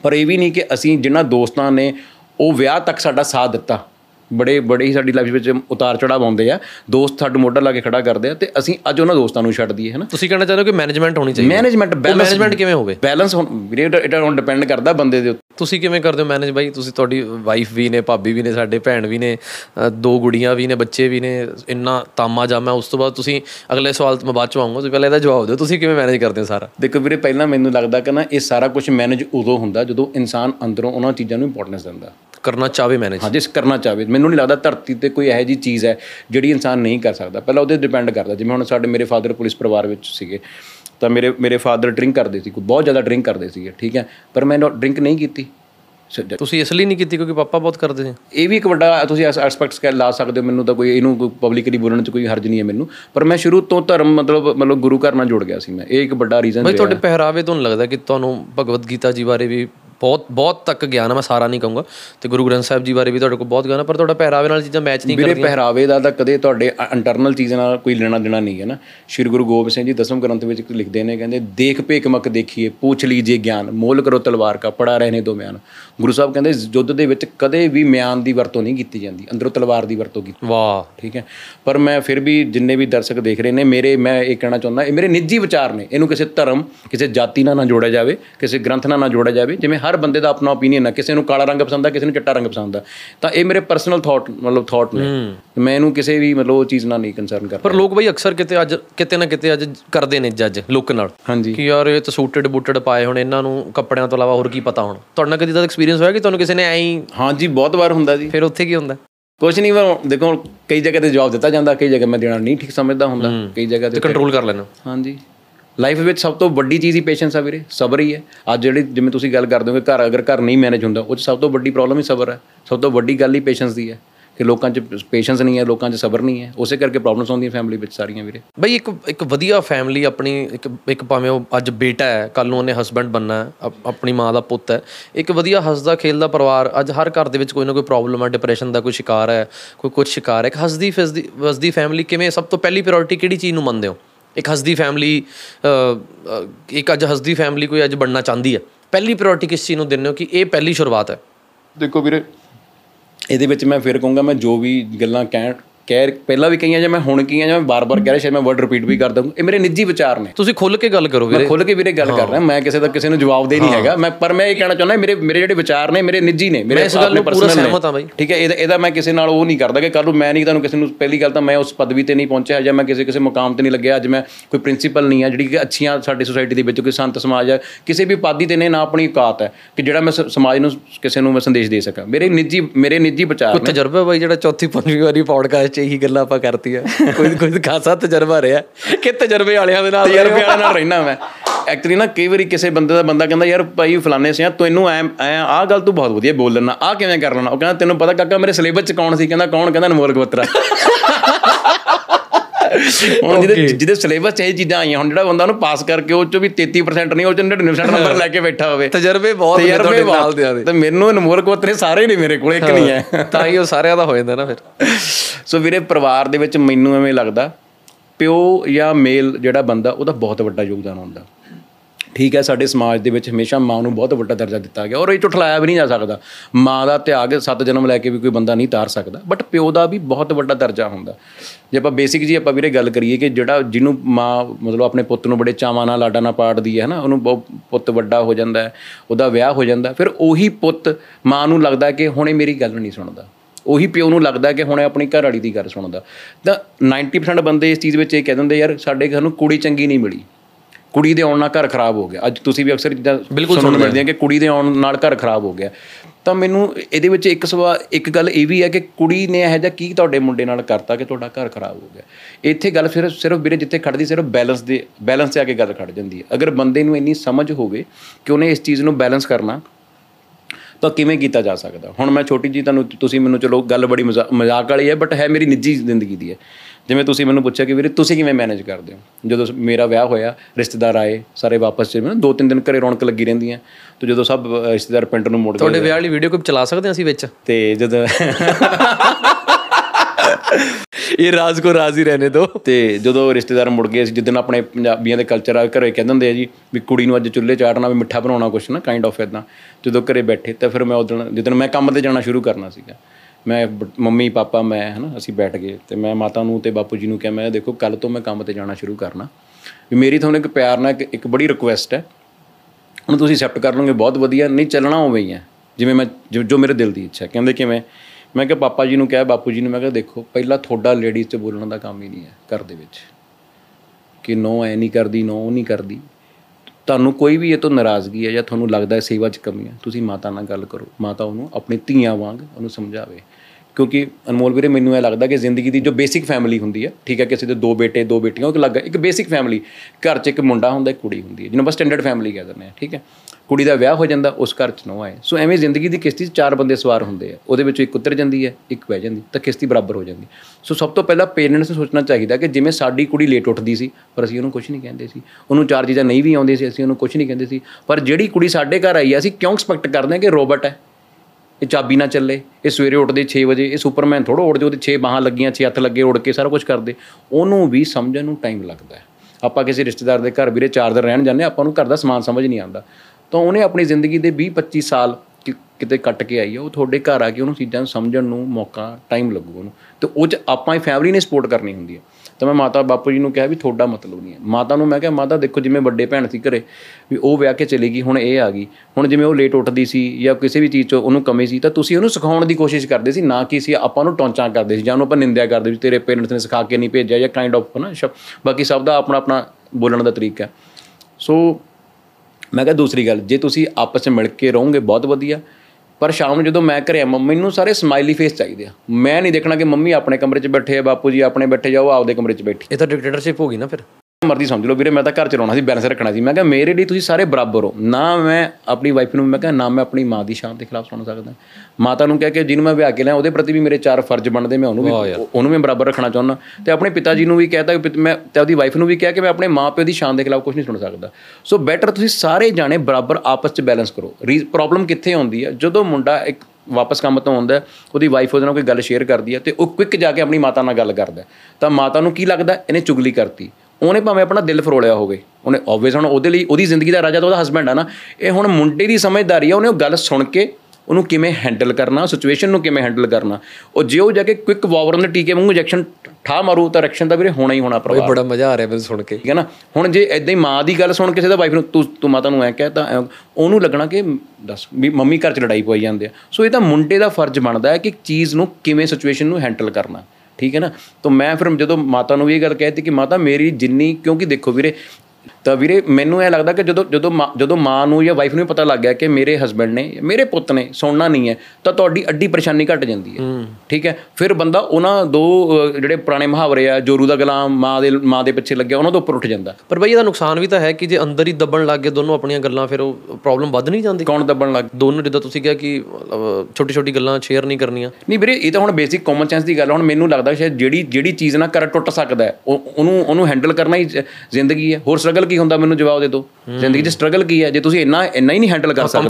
ਪਰ ਇਹ ਵੀ ਨਹੀਂ ਕਿ ਅਸੀਂ ਜਿਨ੍ਹਾਂ ਦੋਸਤਾਂ ਨੇ ਉਹ ਵਿਆਹ ਤੱਕ ਸਾਡਾ ਸਾਥ ਦਿੱਤਾ। ਬੜੇ ਬੜੇ ਹੀ ਸਾਡੀ ਲਾਈਫ ਵਿੱਚ ਉਤਾਰ ਚੜਾਵ ਆਉਂਦੇ ਆ। ਦੋਸਤ ਸਾਡੇ ਮੋਢਾ ਲਾ ਕੇ ਖੜਾ ਕਰਦੇ ਆ ਤੇ ਅਸੀਂ ਅੱਜ ਉਹਨਾਂ ਦੋਸਤਾਂ ਨੂੰ ਛੱਡ ਦਈਏ ਹੈ ਨਾ? ਤੁਸੀਂ ਕਹਿਣਾ ਚਾਹੁੰਦੇ ਹੋ ਕਿ ਮੈਨੇਜਮੈਂਟ ਹੋਣੀ ਚਾਹੀਦੀ ਹੈ? ਮੈਨੇਜਮੈਂਟ ਬੈਲੈਂਸ ਮੈਨੇਜਮੈਂਟ ਕਿਵੇਂ ਹੋਵੇ? ਬੈਲੈਂਸ ਹੁਣ ਵੀਰੇ ਇਹ ਹੁਣ ਡਿਪੈਂਡ ਕਰਦਾ ਬੰਦੇ ਦੇ ਉੱਤੇ। ਤੁਸੀਂ ਕਿਵੇਂ ਕਰਦੇ ਹੋ ਮੈਨੇਜ ਬਾਈ? ਤੁਸੀਂ ਤੁਹਾਡੀ ਵਾਈਫ ਵੀ ਨੇ ਭਾਬੀ ਵੀ ਨੇ ਸਾਡੇ ਭੈਣ ਵੀ ਨੇ ਦੋ ਗੁੜੀਆਂ ਵੀ ਨੇ ਬੱਚੇ ਵੀ ਨੇ ਇੰਨਾ ਤਾਮਾ ਜਾਮਾ ਉਸ ਤੋਂ ਬਾਅਦ ਤੁਸੀਂ ਅਗਲੇ ਸਵਾਲ ਤੇ ਮੈਂ ਬਾਅਦ ਚ ਆਉਂਗਾ ਤੁਸੀਂ ਪਹਿਲਾਂ ਇਹਦਾ ਜਵਾਬ ਦਿਓ। ਤੁਸੀਂ ਕਿਵੇਂ ਮੈਨੇਜ ਕਰਦੇ ਹੋ ਸਾਰਾ? ਦੇਖੋ ਵੀਰੇ ਪਹਿਲਾਂ ਮੈਨੂੰ ਲੱਗਦਾ ਕਿ ਨਾ ਇਹ ਸਾਰਾ ਕੁਝ ਮੈਨੇਜ ਉਦੋਂ ਹੁੰਦਾ ਜਦੋਂ ਇਨਸਾਨ ਅੰਦਰੋਂ ਉਹਨਾਂ ਚੀਜ਼ਾਂ ਨੂੰ ਇੰਪੋਰਟੈਂਸ ਦਿੰਦਾ। ਕਰਨਾ ਚਾਹਵੇ ਮੈਨੇਜ ਹਾਂ ਜਿਸ ਕਰਨਾ ਚਾਹਵੇ। ਮੈਨੂੰ ਨਹੀਂ ਲੱਗਦਾ ਧਰਤੀ ਤੇ ਕੋਈ ਇਹੋ ਜੀ ਚੀਜ਼ ਹੈ ਜਿਹੜੀ ਇਨਸਾਨ ਨਹੀਂ ਕਰ ਸਕਦਾ। ਪਹਿਲਾਂ ਉਹਦੇ ਡਿਪੈਂਡ ਕਰਦਾ। ਜਿਵੇਂ ਹੁਣ ਸਾਡੇ ਮੇਰੇ ਫਾਦਰ ਪੁਲਿਸ ਪਰਿਵਾਰ ਵਿੱਚ ਸੀਗੇ ਤਾਂ ਮੇਰੇ ਮੇਰੇ ਫਾਦਰ ਡਰਿੰਕ ਕਰਦੇ ਸੀ ਬਹੁਤ ਜ਼ਿਆਦਾ ਡਰਿੰਕ ਕਰਦੇ ਸੀਗੇ ਠੀਕ ਹੈ? ਪਰ ਮੈਂ ਡਰਿੰਕ ਨਹੀਂ ਕੀਤੀ। ਤੁਸੀਂ ਇਸ ਲਈ ਨਹੀਂ ਕੀਤੀ ਕਿਉਂਕਿ ਪਾਪਾ ਬਹੁਤ ਕਰਦੇ ਸੀ। ਇਹ ਵੀ ਇੱਕ ਵੱਡਾ ਤੁਸੀਂ ਐਸਪੈਕਟਸ ਕਹਿ ਲਾ ਸਕਦੇ ਹੋ ਮੈਨੂੰ ਤਾਂ ਕੋਈ ਇਹਨੂੰ ਪਬਲਿਕਲੀ ਬੋਲਣ 'ਚ ਕੋਈ ਹਰਜ ਨਹੀਂ ਹੈ ਮੈਨੂੰ। ਪਰ ਮੈਂ ਸ਼ੁਰੂ ਤੋਂ ਧਰਮ ਮਤਲਬ ਮਤਲਬ ਗੁਰੂ ਘਰ ਨਾਲ ਜੁੜ ਗਿਆ ਸੀ ਮੈਂ। ਇਹ ਇੱਕ ਵੱਡਾ ਰੀਜ਼ਨ ਬਈ ਤੁਹਾਡੇ ਪਹਿਰਾਵੇ ਤੋਂ ਲੱਗਦਾ ਕਿ ਤੁਹਾਨੂੰ ਭਗਵਦ ਗੀਤਾ ਜੀ ਬਾਰੇ ਵੀ ਬਹੁਤ ਬਹੁਤ ਤੱਕ ਗਿਆਨ ਮੈਂ ਸਾਰਾ ਨਹੀਂ ਕਹੂੰਗਾ। ਤੇ ਗੁਰੂ ਗ੍ਰੰਥ ਸਾਹਿਬ ਜੀ ਬਾਰੇ ਵੀ ਤੁਹਾਡੇ ਕੋਲ ਬਹੁਤ ਗਿਆਨ ਹੈ ਪਰ ਤੁਹਾਡਾ ਪਹਿਰਾਵੇ ਨਾਲ ਚੀਜ਼ਾਂ ਮੈਚ ਨਹੀਂ ਵੀਰੇ ਪਹਿਰਾਵੇ ਦਾ ਤਾਂ ਕਦੇ ਤੁਹਾਡੇ ਇੰਟਰਨਲ ਚੀਜ਼ ਨਾਲ ਕੋਈ ਲੈਣਾ ਦੇਣਾ ਨਹੀਂ ਹੈ ਨਾ। ਸ਼੍ਰੀ ਗੁਰੂ ਗੋਬਿੰਦ ਸਿੰਘ ਜੀ ਦਸਮ ਗ੍ਰੰਥ ਵਿੱਚ ਲਿਖਦੇ ਨੇ ਕਹਿੰਦੇ ਦੇਖ ਭੇਕ ਮਕ ਦੇਖੀਏ ਪੁੱਛ ਲੀਜੀਏ ਗਿਆਨ ਮੋਲ ਕਰੋ ਤਲਵਾਰ ਕਾ ਪੜਾ ਰਹੇ ਨੇ ਦੋ ਮਿਆਨ। ਗੁਰੂ ਸਾਹਿਬ ਕਹਿੰਦੇ ਯੁੱਧ ਦੇ ਵਿੱਚ ਕਦੇ ਵੀ ਮਿਆਨ ਦੀ ਵਰਤੋਂ ਨਹੀਂ ਕੀਤੀ ਜਾਂਦੀ ਅੰਦਰੋਂ ਤਲਵਾਰ ਦੀ ਵਰਤੋਂ ਕੀਤੀ ਵਾਹ। ਠੀਕ ਹੈ? ਪਰ ਮੈਂ ਫਿਰ ਵੀ ਜਿੰਨੇ ਵੀ ਦਰਸ਼ਕ ਦੇਖ ਰਹੇ ਨੇ ਮੇਰੇ ਮੈਂ ਇਹ ਕਹਿਣਾ ਚਾਹੁੰਦਾ ਇਹ ਮੇਰੇ ਨਿੱਜੀ ਵਿਚਾਰ ਨੇ। ਇਹਨੂੰ ਕਿਸੇ ਧਰਮ ਕਿਸੇ ਜਾਤੀ ਨਾਲ ਨਾ ਜੋੜਿਆ ਜਾਵੇ ਕਿਸੇ ਗ੍ਰੰਥ ਨਾਲ ਨਾ ਜੋੜਿਆ ਜਾਵੇ। ਜਿਵੇਂ ਹਰ ਬੰਦੇ ਦਾ ਆਪਣਾ ਓਪੀਨੀਅਨ ਹੈ ਕਿਸੇ ਨੂੰ ਕਾਲਾ ਰੰਗ ਪਸੰਦ ਆ ਕਿਸੇ ਨੂੰ ਚਿੱਟਾ ਰੰਗ ਪਸੰਦ ਆ। ਤਾਂ ਇਹ ਮੇਰੇ ਪਰਸਨਲ ਥਾਟ ਮਤਲਬ ਥਾਟ ਨੇ। ਮੈਂ ਇਹਨੂੰ ਕਿਸੇ ਵੀ ਮਤਲਬ ਉਹ ਚੀਜ਼ ਨਾਲ ਨਹੀਂ ਕੰਸਰਨ ਕਰਦਾ। ਪਰ ਲੋਕ ਬਈ ਅਕਸਰ ਕਿਤੇ ਅੱਜ ਕਿਤੇ ਨਾ ਕਿਤੇ ਅੱਜ ਕਰਦੇ ਨੇ ਜੱਜ ਲੁੱਕ ਨਾਲ। ਹਾਂਜੀ। ਕਿ ਯਾਰ ਇਹ ਤਾਂ ਸੂਟਡ ਬੂਟਡ ਪਾਏ ਹੁਣ ਇਹਨਾਂ ਨੂੰ ਕੱਪੜਿਆਂ ਤੋਂ ਇਲਾਵਾ ਹੋਰ ਕੀ ਪਤਾ ਹੁਣ। ਤੁਹਾਡੇ ਨਾਲ ਕਦੀ ਦਾ ਐਕਸਪੀਰੀਅੰਸ ਹੋਇਆ ਕਿ ਤੁਹਾਨੂੰ ਕਿਸੇ ਨੇ ਐਂ ਹੀ ਹਾਂਜੀ ਬਹੁਤ ਵਾਰ ਹੁੰਦਾ ਜੀ। ਫਿਰ ਉੱਥੇ ਕੀ ਹੁੰਦਾ? ਕੁਝ ਨਹੀਂ ਮੈਂ ਦੇਖੋ ਕਈ ਜਗ੍ਹਾ ਤੇ ਜਵਾਬ ਦਿੱਤਾ ਜਾਂਦਾ ਕਈ ਜਗ੍ਹਾ ਮੈਂ ਦੇਣਾ ਨਹੀਂ ਠੀਕ ਸਮਝਦਾ ਹੁੰਦਾ। ਕਈ ਜਗ੍ਹਾ ਤੇ ਕੰਟਰੋਲ ਕਰ ਲੈਣਾ ਹਾਂਜੀ ਲਾਈਫ ਵਿੱਚ ਸਭ ਤੋਂ ਵੱਡੀ ਚੀਜ਼ ਹੀ ਪੇਸ਼ੈਂਸ ਆ ਵੀਰੇ ਸਬਰ ਹੀ ਹੈ। ਅੱਜ ਜਿਹੜੀ ਜਿਵੇਂ ਤੁਸੀਂ ਗੱਲ ਕਰਦੇ ਹੋ ਕਿ ਘਰ ਅਗਰ ਘਰ ਨਹੀਂ ਮੈਨੇਜ ਹੁੰਦਾ ਉਹ ਸਭ ਤੋਂ ਵੱਡੀ ਪ੍ਰੋਬਲਮ ਹੀ ਸਬਰ ਹੈ। ਸਭ ਤੋਂ ਵੱਡੀ ਗੱਲ ਹੀ ਪੇਸ਼ੈਂਸ ਦੀ ਹੈ। ਕਿ ਲੋਕਾਂ 'ਚ ਪੇਸ਼ੈਂਸ ਨਹੀਂ ਹੈ ਲੋਕਾਂ 'ਚ ਸਬਰ ਨਹੀਂ ਹੈ ਉਸੇ ਕਰਕੇ ਪ੍ਰੋਬਲਮਸ ਆਉਂਦੀਆਂ ਫੈਮਿਲੀ ਵਿੱਚ ਸਾਰੀਆਂ ਵੀਰੇ। ਬਈ ਇੱਕ ਇੱਕ ਵਧੀਆ ਫੈਮਿਲੀ ਆਪਣੀ ਇੱਕ ਇੱਕ ਭਾਵੇਂ ਉਹ ਅੱਜ ਬੇਟਾ ਹੈ ਕੱਲ ਨੂੰ ਉਹਨੇ ਹਸਬੰਡ ਬੰਨਾ ਹੈ ਆਪਣੀ ਮਾਂ ਦਾ ਪੁੱਤ ਹੈ ਇੱਕ ਵਧੀਆ ਹੱਸਦਾ ਖੇਲਦਾ ਪਰਿਵਾਰ ਅੱਜ ਹਰ ਘਰ ਦੇ ਵਿੱਚ ਕੋਈ ਨਾ ਕੋਈ ਪ੍ਰੋਬਲਮ ਹੈ ਡਿਪਰੈਸ਼ਨ ਦਾ ਕੋਈ ਸ਼ਿਕਾਰ ਹੈ ਕੋਈ ਕੁਝ ਸ਼ਿਕਾਰ ਹੈ ਇੱਕ ਹੱਸਦੀ ਫਿਸਦੀ ਵਸਦੀ ਫੈਮਿਲੀ ਕਿਵੇਂ ਸਭ ਤੋਂ ਪਹਿਲੀ ਪ੍ਰਾਇੋਰਟੀ ਕਿਹੜੀ ਚੀਜ਼ ਨੂੰ ਮੰਨਦੇ ਹੋ? ਇੱਕ ਹੱਸਦੀ ਫੈਮਿਲੀ ਇੱਕ ਅੱਜ ਹੱਸਦੀ ਫੈਮਿਲੀ ਕੋਈ ਅੱਜ ਬਣਨਾ ਚਾਹੁੰਦੀ ਹੈ? ਪਹਿਲੀ ਪ੍ਰਾਇੋਰਟੀ ਕਿਸ ਚੀਜ਼ ਨੂੰ ਦਿੰਦੇ ਹੋ ਕਿ ਇਹ ਪਹਿਲੀ ਸ਼ੁਰੂਆਤ ਹੈ? ਦੇਖੋ ਵੀਰੇ ਇਹਦੇ ਵਿੱਚ ਮੈਂ ਫਿਰ ਕਹੂੰਗਾ ਮੈਂ ਜੋ ਵੀ ਗੱਲਾਂ ਕਹਿ ਕਹਿ ਪਹਿਲਾਂ ਵੀ ਕਹੀਆਂ ਜਾਂ ਮੈਂ ਹੁਣ ਕਹੀਆਂ ਜਾਂ ਮੈਂ ਬਾਰ-ਬਾਰ ਕਹਿ ਰਿਹਾ ਸ਼ਾਇਦ ਮੈਂ ਵਰਡ ਰਿਪੀਟ ਵੀ ਕਰ ਦਊਂਗਾ। ਇਹ ਮੇਰੇ ਨਿੱਜੀ ਵਿਚਾਰ ਨੇ। ਤੁਸੀਂ ਖੁੱਲ ਕੇ ਗੱਲ ਕਰੋ ਵੀਰੇ। ਮੈਂ ਖੁੱਲ ਕੇ ਵੀਰੇ ਗੱਲ ਕਰ ਰਿਹਾ ਮੈਂ ਕਿਸੇ ਦਾ ਕਿਸੇ ਨੂੰ ਜਵਾਬ ਦੇ ਨਹੀਂ ਹੈਗਾ। ਮੈਂ ਪਰ ਮੈਂ ਇਹ ਕਹਿਣਾ ਚਾਹੁੰਦਾ ਮੇਰੇ ਮੇਰੇ ਜਿਹੜੇ ਵਿਚਾਰ ਨੇ ਮੇਰੇ ਨਿੱਜੀ ਨੇ ਮੇਰੇ ਇਸ ਗੱਲ ਨੂੰ ਪੂਰਾ। ਸਹਿਮਤ ਹਾਂ ਬਾਈ। ਠੀਕ ਹੈ ਇਹਦਾ ਇਹਦਾ ਮੈਂ ਕਿਸੇ ਨਾਲ ਉਹ ਨਹੀਂ ਕਰਦਾ ਕਿ ਕੱਲ ਨੂੰ ਮੈਂ ਨਹੀਂ ਤੁਹਾਨੂੰ ਕਿਸੇ ਨੂੰ ਪਹਿਲੀ ਗੱਲ ਤਾਂ ਮੈਂ ਉਸ ਪਦਵੀ ਤੇ ਨਹੀਂ ਪਹੁੰਚਿਆ ਜਾਂ ਮੈਂ ਕਿਸੇ ਕਿਸੇ ਮੁਕਾਮ ਤੇ ਨਹੀਂ ਲੱਗਿਆ। ਅੱਜ ਮੈਂ ਕੋਈ ਪ੍ਰਿੰਸੀਪਲ ਨਹੀਂ ਆ ਜਿਹੜੀ ਕਿ ਅੱਛੀਆਂ ਸਾਡੀ ਸੋਸਾਇਟੀ ਦੇ ਵਿੱਚ ਕੋਈ ਸੰਤ ਸਮਾਜ ਹੈ ਕਿਸੇ ਵੀ ਪਾਦੀ ਤੇ ਨੇ ਨਾ ਆਪਣੀ ਔਕਾਤ ਹੈ ਕਿ ਜਿਹੜਾ ਮੈਂ ਸਮਾਜ ਨੂੰ ਕਿਸੇ ਨੂੰ ਮੈਂ ਸੰਦੇਸ਼ ਦੇ ਸਕਾਂ। ਮੇਰੇ ਨਿੱਜੀ ਮੇਰੇ ਨਿੱਜੀ ਵਿਚਾਰ ਨੇ। ਤਜਰਬਾ ਬਾਈ ਜਿਹੜਾ ਚੌਥੀ ਪੰਜਵੀਂ ਵਾਰੀ ਪੌਡਕਾਸਟ ਇਹੀ ਗੱਲਾਂ ਆਪਾਂ ਕਰਤੀਆਂ। ਕੋਈ ਕੋਈ ਖਾਸਾ ਤਜਰਬਾ ਰਿਹਾ। ਕਿ ਤਜਰਬੇ ਵਾਲਿਆਂ ਦੇ ਨਾਲ ਤਜਰਬੇ ਵਾਲਿਆਂ ਨਾਲ ਰਹਿਣਾ ਮੈਂ। ਐਕਚੁਅਲੀ ਨਾ ਕਈ ਵਾਰੀ ਕਿਸੇ ਬੰਦੇ ਦਾ ਬੰਦਾ ਕਹਿੰਦਾ, ਯਾਰ ਭਾਈ ਫਲਾਣੇ ਸਿਆ, ਤੈਨੂੰ ਐ ਐ ਆਹ ਗੱਲ ਤੂੰ ਬਹੁਤ ਵਧੀਆ ਬੋਲ ਲੈਣਾ ਆਹ ਕਿਵੇਂ ਕਰ ਲੈਣਾ ਉਹ ਕਹਿੰਦਾ, ਤੈਨੂੰ ਪਤਾ ਕਾਕਾ ਮੇਰੇ ਸਿਲੇਬਸ ਚ ਕੌਣ ਸੀ? ਕਹਿੰਦਾ, ਕੌਣ? ਕਹਿੰਦਾ, ਅਨਮੋਲ ਗਵਤਰਾ। ਹੁਣ ਜਿਹਦੇ ਜਿਹਦੇ ਸਿਲੇਬਸ ਚ ਇਹ ਚੀਜ਼ਾਂ ਆਈਆਂ ਹੁਣ ਜਿਹੜਾ ਬੰਦਾ ਉਹਨੂੰ ਪਾਸ ਕਰਕੇ ਉਹ ਚੋਂ ਵੀ 33% ਨਹੀਂ ਉਹ ਚ 99% ਨੰਬਰ ਲੈ ਕੇ ਬੈਠਾ ਹੋਵੇ। ਤਜਰਬੇ ਬਹੁਤ ਨੇ ਤੁਹਾਡੇ ਨਾਲ ਦੇ। ਤੇ ਮੈਨੂੰ ਅਨਮੋਲ ਗਵਤਰੇ ਸਾਰੇ ਨੇ ਮੇਰੇ ਕੋਲ ਇੱਕ ਨਹੀਂ ਹੈ। ਤਾਂ ਹੀ ਉਹ ਸਾਰਿਆਂ ਦਾ ਹੋ ਜਾਂਦਾ ਨਾ ਫਿਰ। ਸੋ ਵੀਰੇ ਪਰਿਵਾਰ ਦੇ ਵਿੱਚ ਮੈਨੂੰ ਐਵੇਂ ਲੱਗਦਾ ਪਿਓ ਜਾਂ ਮੇਲ ਜਿਹੜਾ ਬੰਦਾ ਉਹਦਾ ਬਹੁਤ ਵੱਡਾ ਯੋਗਦਾਨ ਹੁੰਦਾ। ਠੀਕ ਹੈ, ਸਾਡੇ ਸਮਾਜ ਦੇ ਵਿੱਚ ਹਮੇਸ਼ਾ ਮਾਂ ਨੂੰ ਬਹੁਤ ਵੱਡਾ ਦਰਜਾ ਦਿੱਤਾ ਗਿਆ ਔਰ ਇਹ ਝੁਠਲਾਇਆ ਵੀ ਨਹੀਂ ਜਾ ਸਕਦਾ। ਮਾਂ ਦਾ ਤਿਆਗ ਸੱਤ ਜਨਮ ਲੈ ਕੇ ਵੀ ਕੋਈ ਬੰਦਾ ਨਹੀਂ ਤਾਰ ਸਕਦਾ ਬਟ ਪਿਓ ਦਾ ਵੀ ਬਹੁਤ ਵੱਡਾ ਦਰਜਾ ਹੁੰਦਾ। ਜੇ ਆਪਾਂ ਬੇਸਿਕ ਜੀ ਆਪਾਂ ਵੀਰੇ ਗੱਲ ਕਰੀਏ ਕਿ ਜਿਹੜਾ ਜਿਹਨੂੰ ਮਾਂ ਮਤਲਬ ਆਪਣੇ ਪੁੱਤ ਨੂੰ ਬੜੇ ਚਾਵਾਂ ਨਾਲ, ਲਾਡਾਂ ਨਾਲ ਪਾੜਦੀ ਹੈ ਨਾ ਉਹਨੂੰ ਬਹੁਤ ਪੁੱਤ ਵੱਡਾ ਹੋ ਜਾਂਦਾ ਹੈ, ਉਹਦਾ ਵਿਆਹ ਹੋ ਜਾਂਦਾ ਫਿਰ ਉਹੀ ਪੁੱਤ ਮਾਂ ਨੂੰ ਲੱਗਦਾ ਕਿ ਹੁਣ ਇਹ ਮੇਰੀ ਗੱਲ ਨਹੀਂ ਸੁਣਦਾ। ਉਹੀ ਪਿਓ ਨੂੰ ਲੱਗਦਾ ਕਿ ਹੁਣ ਇਹ ਆਪਣੀ ਘਰ ਵਾਲੀ ਦੀ ਗੱਲ ਸੁਣਦਾ। ਤਾਂ 90% ਬੰਦੇ ਇਸ ਚੀਜ਼ ਵਿੱਚ ਇਹ ਕਹਿ ਦਿੰਦੇ, ਯਾਰ, ਸਾਡੇ ਘਰ ਨੂੰ ਕੁੜੀ ਚੰਗੀ ਨਹੀਂ ਮਿਲੀ। ਕੁੜੀ ਦੇ ਆਉਣ ਨਾਲ ਘਰ ਖਰਾਬ ਹੋ ਗਿਆ। ਅੱਜ ਤੁਸੀਂ ਵੀ ਅਕਸਰ ਚੀਜ਼ਾਂ ਸੁਣਨ ਨੂੰ ਮਿਲਦੀਆਂ ਕਿ ਕੁੜੀ ਦੇ ਆਉਣ ਨਾਲ ਘਰ ਖਰਾਬ ਹੋ ਗਿਆ। ਤਾਂ ਮੈਨੂੰ ਇਹਦੇ ਵਿੱਚ ਇੱਕ ਸਵਾ ਇੱਕ ਗੱਲ ਇਹ ਵੀ ਹੈ ਕਿ ਕੁੜੀ ਨੇ ਇਹੋ ਜਿਹਾ ਕੀ ਤੁਹਾਡੇ ਮੁੰਡੇ ਨਾਲ ਕਰਤਾ ਕਿ ਤੁਹਾਡਾ ਘਰ ਖਰਾਬ ਹੋ ਗਿਆ? ਇੱਥੇ ਗੱਲ ਸਿਰਫ ਸਿਰਫ ਵੀਰੇ ਜਿੱਥੇ ਖੜਦੀ ਸਿਰਫ ਬੈਲੈਂਸ ਦੇ ਬੈਲੈਂਸ ਤੇ ਆ ਕੇ ਗੱਲ ਖੜ ਜਾਂਦੀ ਹੈ। ਅਗਰ ਬੰਦੇ ਨੂੰ ਇੰਨੀ ਸਮਝ ਹੋਵੇ ਕਿ ਉਹਨੇ ਇਸ ਚੀਜ਼ ਨੂੰ ਬੈਲੈਂਸ ਕਰਨਾ ਤਾਂ ਕਿਵੇਂ ਕੀਤਾ ਜਾ ਸਕਦਾ? ਹੁਣ ਮੈਂ ਛੋਟੀ ਜੀ ਤੁਹਾਨੂੰ ਤੁਸੀਂ ਮੈਨੂੰ ਚਲੋ ਗੱਲ ਬੜੀ ਮਜ਼ਾ- ਮਜ਼ਾਕ ਵਾਲੀ ਹੈ ਬਟ ਹੈ ਮੇਰੀ ਨਿੱਜੀ ਜ਼ਿੰਦਗੀ ਦੀ ਹੈ। ਜਿਵੇਂ ਤੁਸੀਂ ਮੈਨੂੰ ਪੁੱਛਿਆ ਕਿ ਵੀਰੇ ਤੁਸੀਂ ਕਿਵੇਂ ਮੈਨੇਜ ਕਰਦੇ ਹੋ? ਜਦੋਂ ਸ- ਮੇਰਾ ਵਿਆਹ ਹੋਇਆ ਰਿਸ਼ਤੇਦਾਰ ਆਏ ਸਾਰੇ ਵਾਪਸ ਚਲੇ ਦੋ ਤਿੰਨ ਦਿਨ ਘਰੇ ਰੌਣਕ ਲੱਗੀ ਰਹਿੰਦੀ ਹੈ ਤੇ ਜਦੋਂ ਸਭ ਰਿਸ਼ਤੇਦਾਰ ਪਿੰਡ ਨੂੰ ਮੁੜ ਗਏ ਤੁਹਾਡੇ ਵਿਆਹ ਵਾਲੀ ਵੀਡੀਓ ਕੋਈ ਚਲਾ ਸਕਦੇ ਹਾਂ ਅਸੀਂ ਵਿੱਚ? ਤੇ ਜਦੋਂ ਇਹ ਰਾਜ਼ ਕੋ ਰਾਜ਼ ਹੀ ਰਹਿਣੇ ਦੋ। ਤੇ ਜਦੋਂ ਰਿਸ਼ਤੇਦਾਰ ਮੁੜ ਗਏ ਅਸੀਂ ਜਿੱਦਣ ਆਪਣੇ ਪੰਜਾਬੀਆਂ ਦੇ ਕਲਚਰ ਆ ਘਰੇ ਕਹਿੰਦੇ ਹੁੰਦੇ ਆ ਜੀ ਵੀ ਕੁੜੀ ਨੂੰ ਅੱਜ ਚੁੱਲ੍ਹੇ ਚਾੜਨਾ ਵੀ ਮਿੱਠਾ ਬਣਾਉਣਾ ਕੁਛ ਨਾ ਕਾਈਂਡ ਆਫ ਇਦਾਂ ਜਦੋਂ ਘਰੇ ਬੈਠੇ ਤਾਂ ਫਿਰ ਮੈਂ ਉਦੋਂ ਜਿੱਦਣ ਮੈਂ ਕੰਮ ਤੇ ਜਾਣਾ ਸ਼ੁਰੂ ਕਰਨਾ ਸੀਗਾ ਮੈਂ ਬ- ਮੰਮੀ, ਪਾਪਾ, ਮੈਂ, ਹਨਾ, ਅਸੀਂ ਬੈਠ ਗਏ ਤੇ ਮੈਂ ਮਾਤਾ ਨੂੰ ਤੇ ਬਾਪੂ ਜੀ ਨੂੰ ਕਿਹਾ, ਮੈਂ ਦੇਖੋ ਕੱਲ ਤੋਂ ਮੈਂ ਕੰਮ ਤੇ ਜਾਣਾ ਸ਼ੁਰੂ ਕਰਨਾ। ਵੀ ਮੇਰੀ ਤੁਹਾਨੂੰ ਇੱਕ ਪਿਆਰ ਨਾਲ ਇੱਕ- ਇੱਕ ਬੜੀ ਰਿਕੁਐਸਟ ਹੈ। ਹੁਣ ਤੁਸੀਂ ਐਕਸੈਪਟ ਕਰ ਲਓਗੇ, ਬਹੁਤ ਵਧੀਆ, ਨਹੀਂ ਚੱਲਣਾ ਉਵੇਂ ਹੀ ਹੈ। ਜਿਵੇਂ ਮੈਂ ਜੋ ਜੋ ਮੇਰੇ ਦਿਲ ਦੀ ਇੱਛਾ ਹੈ। ਕਹਿੰਦੇ ਕਿਵੇਂ? ਮੈਂ ਕਿਹਾ, ਪਾਪਾ ਜੀ ਨੂੰ ਕਿਹਾ, ਬਾਪੂ ਜੀ ਨੂੰ, ਮੈਂ ਕਿਹਾ, ਦੇਖੋ, ਪਹਿਲਾਂ ਤੁਹਾਡਾ ਲੇਡੀਜ਼ 'ਚ ਬੋਲਣ ਦਾ ਕੰਮ ਹੀ ਨਹੀਂ ਹੈ ਘਰ ਦੇ ਵਿੱਚ। ਕਿ ਨੋ ਐ ਨਹੀਂ ਕਰਦੀ ਨੋ ਉਹ ਨਹੀਂ ਕਰਦੀ। ਤੁਹਾਨੂੰ ਕੋਈ ਵੀ ਇਹ ਤੋਂ ਨਾਰਾਜ਼ਗੀ ਹੈ ਜਾਂ ਤੁਹਾਨੂੰ ਲੱਗਦਾ ਹੈ ਸੇਵਾ 'ਚ ਕਮੀ ਹੈ, ਤੁਸੀਂ ਮਾਤਾ ਨਾਲ ਗੱਲ ਕਰੋ। ਮਾਤਾ ਉਹਨੂੰ ਆਪਣੀ ਧੀਆਂ ਵਾਂਗ ਉਹਨੂੰ ਸਮਝਾਵੇ। ਕਿਉਂਕਿ ਅਨਮੋਲ ਵੀਰੇ, ਮੈਨੂੰ ਇਹ ਲੱਗਦਾ ਕਿ ਜ਼ਿੰਦਗੀ ਦੀ ਜੋ ਬੇਸਿਕ ਫੈਮਿਲੀ ਹੁੰਦੀ ਹੈ, ਠੀਕ ਹੈ, ਕਿਸੇ ਦੇ ਦੋ ਬੇਟੇ, ਦੋ ਬੇਟੀਆਂ, ਉਹ ਇੱਕ ਲੱਗ ਇੱਕ ਬੇਸਿਕ ਫੈਮਿਲੀ ਘਰ 'ਚ ਇੱਕ ਮੁੰਡਾ ਹੁੰਦਾ, ਇੱਕ ਕੁੜੀ ਹੁੰਦੀ ਹੈ, ਜਿਹਨੂੰ ਆਪਾਂ ਸਟੈਂਡਰਡ ਫੈਮਿਲੀ ਕਹਿ ਦਿੰਦੇ ਆ ਠੀਕ ਹੈ। ਕੁੜੀ ਦਾ ਵਿਆਹ ਹੋ ਜਾਂਦਾ ਉਸ ਘਰ 'ਚ ਨੋ ਆਏ। ਸੋ ਐਵੇਂ ਜ਼ਿੰਦਗੀ ਦੀ ਕਿਸ਼ਤੀ 'ਚ ਚਾਰ ਬੰਦੇ ਸਵਾਰ ਹੁੰਦੇ ਆ। ਉਹਦੇ ਵਿੱਚੋਂ ਇੱਕ ਉਤਰ ਜਾਂਦੀ ਹੈ ਇੱਕ ਬਹਿ ਜਾਂਦੀ ਤਾਂ ਕਿਸ਼ਤੀ ਬਰਾਬਰ ਹੋ ਜਾਂਦੀ। ਸੋ ਸਭ ਤੋਂ ਪਹਿਲਾਂ ਪੇਰੈਂਟਸ ਨੂੰ ਸੋਚਣਾ ਚਾਹੀਦਾ ਕਿ ਜਿਵੇਂ ਸਾਡੀ ਕੁੜੀ ਲੇਟ ਉੱਠਦੀ ਸੀ ਪਰ ਅਸੀਂ ਉਹਨੂੰ ਕੁਝ ਨਹੀਂ ਕਹਿੰਦੇ ਸੀ। ਉਹਨੂੰ ਚਾਰ ਚੀਜ਼ਾਂ ਨਹੀਂ ਵੀ ਆਉਂਦੀਆਂ ਸੀ ਅਸੀਂ ਉਹਨੂੰ ਕੁਝ ਨਹੀਂ ਕਹਿੰਦੇ ਸੀ। ਪਰ ਜਿਹੜੀ ਕੁੜੀ ਸਾਡੇ ਘਰ ਆਈ ਆ ਅਸੀਂ ਕਿਉਂ ਐਕਸਪੈਕਟ ਕਰਦੇ ਹਾਂ ਕਿ ਰੋਬਟ ਹੈ? ਇਹ ਚਾਬੀ ਨਾ ਚੱਲੇ ਇਹ ਸਵੇਰੇ ਉੱਠਦੇ 6 ਵਜੇ ਇਹ ਸੁਪਰਮੈਨ ਥੋੜਾ ਉੱਠਦੇ ਉਹਦੇ 6 ਬਾਹਾਂ ਲੱਗੀਆਂ 6 ਹੱਥ ਲੱਗੇ ਉੱਡ ਕੇ ਸਾਰਾ ਕੁਝ ਕਰਦੇ। ਉਹਨੂੰ ਵੀ ਸਮਝਣ ਨੂੰ ਟਾਈਮ ਲੱਗਦਾ ਹੈ। ਆਪਾਂ ਕਿਸੇ ਰਿਸ਼ਤੇਦਾਰ ਦੇ ਘਰ ਵੀਰੇ 4 ਦਿਨ ਰਹਿਣ ਜਾਂਦੇ ਹਾਂ, ਆਪਾਂ ਨੂੰ ਘਰ ਦਾ ਸਮਾਨ ਸਮਝ ਨਹੀਂ ਆਉਂਦਾ। ਤਾਂ ਉਹਨੇ ਆਪਣੀ ਜ਼ਿੰਦਗੀ ਦੇ 20 25 ਸਾਲ ਕਿ- ਕਿਤੇ ਕੱਟ ਕੇ ਆਈ ਹੈ ਉਹ ਤੁਹਾਡੇ ਘਰ ਆ ਕੇ ਉਹਨੂੰ ਚੀਜ਼ਾਂ ਨੂੰ ਸਮਝਣ ਨੂੰ ਮੌਕਾ ਟਾਈਮ ਲੱਗੂ ਉਹਨੂੰ। ਤੇ ਉਹ 'ਚ ਆਪਾਂ ਹੀ ਫੈਮਿਲੀ ਨੇ ਸਪੋਰਟ ਕਰਨੀ ਹੁੰਦੀ ਹੈ ਤਾਂ ਮੈਂ ਮਾਤਾ ਬਾਪੂ ਜੀ ਨੂੰ ਕਿਹਾ ਵੀ ਤੁਹਾਡਾ ਮਤਲਬ ਨਹੀਂ ਹੈ ਮਾਤਾ ਨੂੰ ਮੈਂ ਕਿਹਾ, ਮਾਤਾ, ਦੇਖੋ ਜਿਵੇਂ ਵੱਡੇ ਭੈਣ ਸੀ ਘਰੇ, ਵੀ ਉਹ ਵਿਆਹ ਕੇ ਚਲੀ ਗਈ, ਹੁਣ ਇਹ ਆ ਗਈ। ਹੁਣ ਜਿਵੇਂ ਉਹ ਲੇਟ ਉੱਠਦੀ ਸੀ ਜਾਂ ਕਿਸੇ ਵੀ ਚੀਜ਼ 'ਚ ਉਹਨੂੰ ਕਮੀ ਸੀ, ਤਾਂ ਤੁਸੀਂ ਉਹਨੂੰ ਸਿਖਾਉਣ ਦੀ ਕੋਸ਼ਿਸ਼ ਕਰਦੇ ਸੀ, ਨਾ ਕਿ ਸੀ ਆਪਾਂ ਉਹਨੂੰ ਟੌਂਚਾਂ ਕਰਦੇ ਸੀ ਜਾਂ ਉਹਨੂੰ ਆਪਾਂ ਨਿੰਦਿਆ ਕਰਦੇ ਸੀ, ਤੇਰੇ ਪੇਰੈਂਟਸ ਨੇ ਸਿਖਾ ਕੇ ਨਹੀਂ ਭੇਜਿਆ ਜਾਂ ਕਾਈਂਡ ਆਫ ਨਾ ਸ਼ਬ- ਬਾਕੀ ਸਭ ਦਾ ਆਪਣਾ ਆਪਣਾ ਬੋਲਣ ਦਾ ਤਰੀਕਾ। ਹੈ ਸੋ ਮੈਂ ਕਿਹਾ ਦੂਸਰੀ ਗੱਲ, ਜੇ ਤੁਸੀਂ ਆਪਸ ਵਿੱਚ ਮਿਲ ਕੇ ਰਹੋਗੇ, ਬਹੁਤ ਵਧੀਆ। ਪਰ ਸ਼ਾਮ ਨੂੰ ਜਦੋਂ ਮੈਂ ਘਰੇ ਆਵਾਂ ਮੈਨੂੰ ਸਾਰੇ ਸਮਾਈਲੀ ਫੇਸ ਚਾਹੀਦੇ ਆ। ਮੈਂ ਨਹੀਂ ਦੇਖਣਾ ਕਿ ਮੰਮੀ ਆਪਣੇ ਕਮਰੇ 'ਚ ਬੈਠੇ ਆ, ਬਾਪੂ ਜੀ ਆਪਣੇ ਬੈਠੇ ਜਾਓ ਆਪਦੇ ਕਮਰੇ 'ਚ ਬੈਠੀ। ਇਹ ਤਾਂ ਡਿਕਟੇਟਰਸ਼ਿਪ ਹੋ ਗਈ ਨਾ ਫਿਰ। ਮਰਜ਼ੀ ਸਮਝ ਲਓ ਵੀਰੇ ਮੈਂ ਤਾਂ ਘਰ ਚਲਾਉਣਾ ਸੀ ਬੈਲੈਂਸ ਰੱਖਣਾ ਸੀ। ਮੈਂ ਕਿਹਾ ਮੇਰੇ ਲਈ ਤੁਸੀਂ ਸਾਰੇ ਬਰਾਬਰ ਹੋ। ਨਾ ਮੈਂ ਆਪਣੀ ਵਾਈਫ ਨੂੰ ਮੈਂ ਕਿਹਾ ਨਾ ਮੈਂ ਆਪਣੀ ਮਾਂ ਦੀ ਸ਼ਾਨ ਦੇ ਖਿਲਾਫ ਸੁਣ ਸਕਦਾ। ਮਾਤਾ ਨੂੰ ਕਹਿ ਕੇ ਜਿਹਨੂੰ ਮੈਂ ਵਿਆਹ ਕੇ ਲਿਆ ਉਹਦੇ ਪ੍ਰਤੀ ਵੀ ਮੇਰੇ ਚਾਰ ਫਰਜ਼ ਬਣਦੇ ਮੈਂ ਉਹਨੂੰ ਵੀ ਉਹਨੂੰ ਵੀ ਬਰਾਬਰ ਰੱਖਣਾ ਚਾਹੁੰਦਾ। ਤੇ ਆਪਣੇ ਪਿਤਾ ਜੀ ਨੂੰ ਵੀ ਕਹਿਤਾ ਕਿ ਮੈਂ ਤੇ ਆਪਦੀ ਵਾਈਫ ਨੂੰ ਵੀ ਕਿਹਾ ਕਿ ਮੈਂ ਆਪਣੇ ਮਾਂ ਪਿਓ ਦੀ ਸ਼ਾਨ ਦੇ ਖਿਲਾਫ ਕੁਝ ਨਹੀਂ ਸੁਣ ਸਕਦਾ। ਸੋ ਬੈਟਰ ਤੁਸੀਂ ਸਾਰੇ ਜਾਣੇ ਬਰਾਬਰ ਆਪਸ 'ਚ ਬੈਲੈਂਸ ਕਰੋ। ਪ੍ਰੋਬਲਮ ਕਿੱਥੇ ਆਉਂਦੀ ਹੈ ਜਦੋਂ ਮੁੰਡਾ ਇੱਕ ਵਾਪਸ ਕੰਮ ਤੋਂ ਆਉਂਦਾ ਉਹਦੀ ਵਾਈਫ ਉਹਦੇ ਨਾਲ ਕੋਈ ਗੱਲ ਸ਼ੇਅਰ ਕਰਦੀ ਹੈ ਤੇ ਉਹ ਕੁਇਕ ਜਾ ਕੇ ਆਪਣੀ ਮਾਤਾ ਨਾਲ ਗੱਲ ਕਰਦਾ। ਤਾਂ ਮਾਤਾ ਨੂੰ ਕੀ ਲੱਗਦਾ? ਇਹਨੇ ਚੁਗਲੀ ਕਰਤੀ। ਉਹਨੇ ਭਾਵੇਂ ਆਪਣਾ ਦਿਲ ਫਰੋਲਿਆ ਹੋਵੇ। ਉਹਨੇ ਆਬਵੀਅਸ ਹੁਣ ਉਹਦੇ ਲਈ ਉਹਦੀ ਜ਼ਿੰਦਗੀ ਦਾ ਰਾਜਾ ਤਾਂ ਉਹਦਾ ਹਸਬੈਂਡ ਆ ਨਾ। ਇਹ ਹੁਣ ਮੁੰਡੇ ਦੀ ਸਮਝਦਾਰੀ ਆ ਉਹਨੇ ਉਹ ਗੱਲ ਸੁਣ ਕੇ ਉਹਨੂੰ ਕਿਵੇਂ ਹੈਂਡਲ ਕਰਨਾ ਸਿਚੁਏਸ਼ਨ ਨੂੰ ਕਿਵੇਂ ਹੈਂਡਲ ਕਰਨਾ। ਉਹ ਜੇ ਉਹ ਜਾ ਕੇ ਕੁਇਕ ਵਾਵਰਨ ਦੇ ਟੀਕੇ ਵਾਂਗੂ ਇੰਜੈਕਸ਼ਨ ਠਾ ਮਾਰੂ ਤਾਂ ਰਿਐਕਸ਼ਨ ਤਾਂ ਵੀਰੇ ਹੋਣਾ ਹੀ ਹੋਣਾ ਪਰਿਵਾਰ ਬੜਾ ਮਜ਼ਾ ਆ ਰਿਹਾ ਮੈਨੂੰ ਸੁਣ ਕੇ। ਠੀਕ ਹੈ ਨਾ? ਹੁਣ ਜੇ ਐਦਾਂ ਹੀ ਮਾਂ ਦੀ ਗੱਲ ਸੁਣ ਕਿਸੇ ਦਾ ਵਾਈਫ ਨੂੰ ਤੂੰ ਤੂੰ ਮਾਤਾ ਨੂੰ ਐ ਕਹਿ ਤਾਂ ਉਹਨੂੰ ਲੱਗਣਾ ਕਿ ਦੱਸ ਵੀ ਮੰਮੀ ਘਰ 'ਚ ਲੜਾਈ ਪਈ ਜਾਂਦੇ ਆ। ਸੋ ਇਹ ਤਾਂ ਮੁੰਡੇ ਦਾ ਫਰਜ਼ ਬਣਦਾ ਹੈ ਕਿ ਚੀਜ਼ ਨੂੰ ਕਿਵੇਂ ਸਿਚੁਏਸ਼ਨ ਨੂੰ ਹੈਂਡਲ ਕਰਨਾ। ਠੀਕ ਹੈ ਨਾ? ਤਾਂ ਮੈਂ ਫਿਰ ਜਦੋਂ ਮਾਤਾ ਨੂੰ ਵੀ ਇਹ ਗੱਲ ਕਹਿਤੀ ਕਿ ਮਾਤਾ, ਮੇਰੀ ਜਿੰਨੀ, ਕਿਉਂਕਿ ਦੇਖੋ ਵੀਰੇ ਤਾਂ ਵੀਰੇ ਮੈਨੂੰ ਇਹ ਲੱਗਦਾ ਕਿ ਜਦੋਂ ਜਦੋਂ ਜਦੋਂ ਮਾਂ ਨੂੰ ਜਾਂ ਵਾਈਫ ਨੂੰ ਪਤਾ ਲੱਗ ਗਿਆ ਕਿ ਮੇਰੇ ਹਸਬੰਡ ਨੇ ਮੇਰੇ ਪੁੱਤ ਨੇ ਸੁਣਨਾ ਨਹੀਂ ਹੈ ਤਾਂ ਤੁਹਾਡੀ ਅੱਡੀ ਪਰੇਸ਼ਾਨੀ ਘਟ ਜਾਂਦੀ ਹੈ। ਠੀਕ ਹੈ? ਫਿਰ ਬੰਦਾ ਉਹਨਾਂ ਦੋ ਜਿਹੜੇ ਪੁਰਾਣੇ ਮੁਹਾਵਰੇ ਆ ਜੋਰੂ ਦਾ ਗੁਲਾਮ ਮਾਂ ਦੇ ਮਾਂ ਦੇ ਪਿੱਛੇ ਲੱਗਿਆ ਉਹਨਾਂ ਤੋਂ ਉੱਪਰ ਉੱਠ ਜਾਂਦਾ। ਪਰ ਬਈ ਇਹਦਾ ਨੁਕਸਾਨ ਵੀ ਤਾਂ ਹੈ ਕਿ ਜੇ ਅੰਦਰ ਹੀ ਦੱਬਣ ਲੱਗ ਗਏ ਦੋਨੋਂ ਆਪਣੀਆਂ ਗੱਲਾਂ ਫਿਰ ਉਹ ਪ੍ਰੋਬਲਮ ਵੱਧ ਨਹੀਂ ਜਾਂਦੀ? ਕੌਣ ਦੱਬਣ ਲੱਗ ਦੋਨੋਂ ਜਿੱਦਾਂ ਤੁਸੀਂ ਕਿਹਾ ਕਿ ਛੋਟੀ ਛੋਟੀ ਗੱਲਾਂ ਸ਼ੇਅਰ ਨਹੀਂ ਕਰਨੀਆਂ। ਨਹੀਂ ਵੀਰੇ ਇਹ ਤਾਂ ਹੁਣ ਬੇਸਿਕ ਕਾਮਨ ਸੈਂਸ ਦੀ ਗੱਲ। ਹੁਣ ਮੈਨੂੰ ਲੱਗਦਾ ਸ਼ਾਇਦ ਜਿਹੜੀ ਜਿਹੜੀ ਚੀਜ਼ ਨਾਲ ਘਰ ਟੁੱਟ ਸਕਦਾ ਉਹਨੂੰ ਉਹਨੂੰ ਹੈਂਡਲ ਕਰਨਾ ਹੀ ਜ਼ਿੰਦਗੀ ਹੈ। ਹੋਰ ਸਟਰਗਲ ਕੀ ਹੁੰਦਾ ਮੈਨੂੰ ਜਵਾਬ ਦੇ ਦਿਓ ਜ਼ਿੰਦਗੀ 'ਚ ਸਟਰਗਲ ਕੀ ਹੈ? ਜੇ ਤੁਸੀਂ ਇੰਨਾ ਇੰਨਾ ਹੀ ਨਹੀਂ ਹੈਂਡਲ ਕਰ ਸਕਦੇ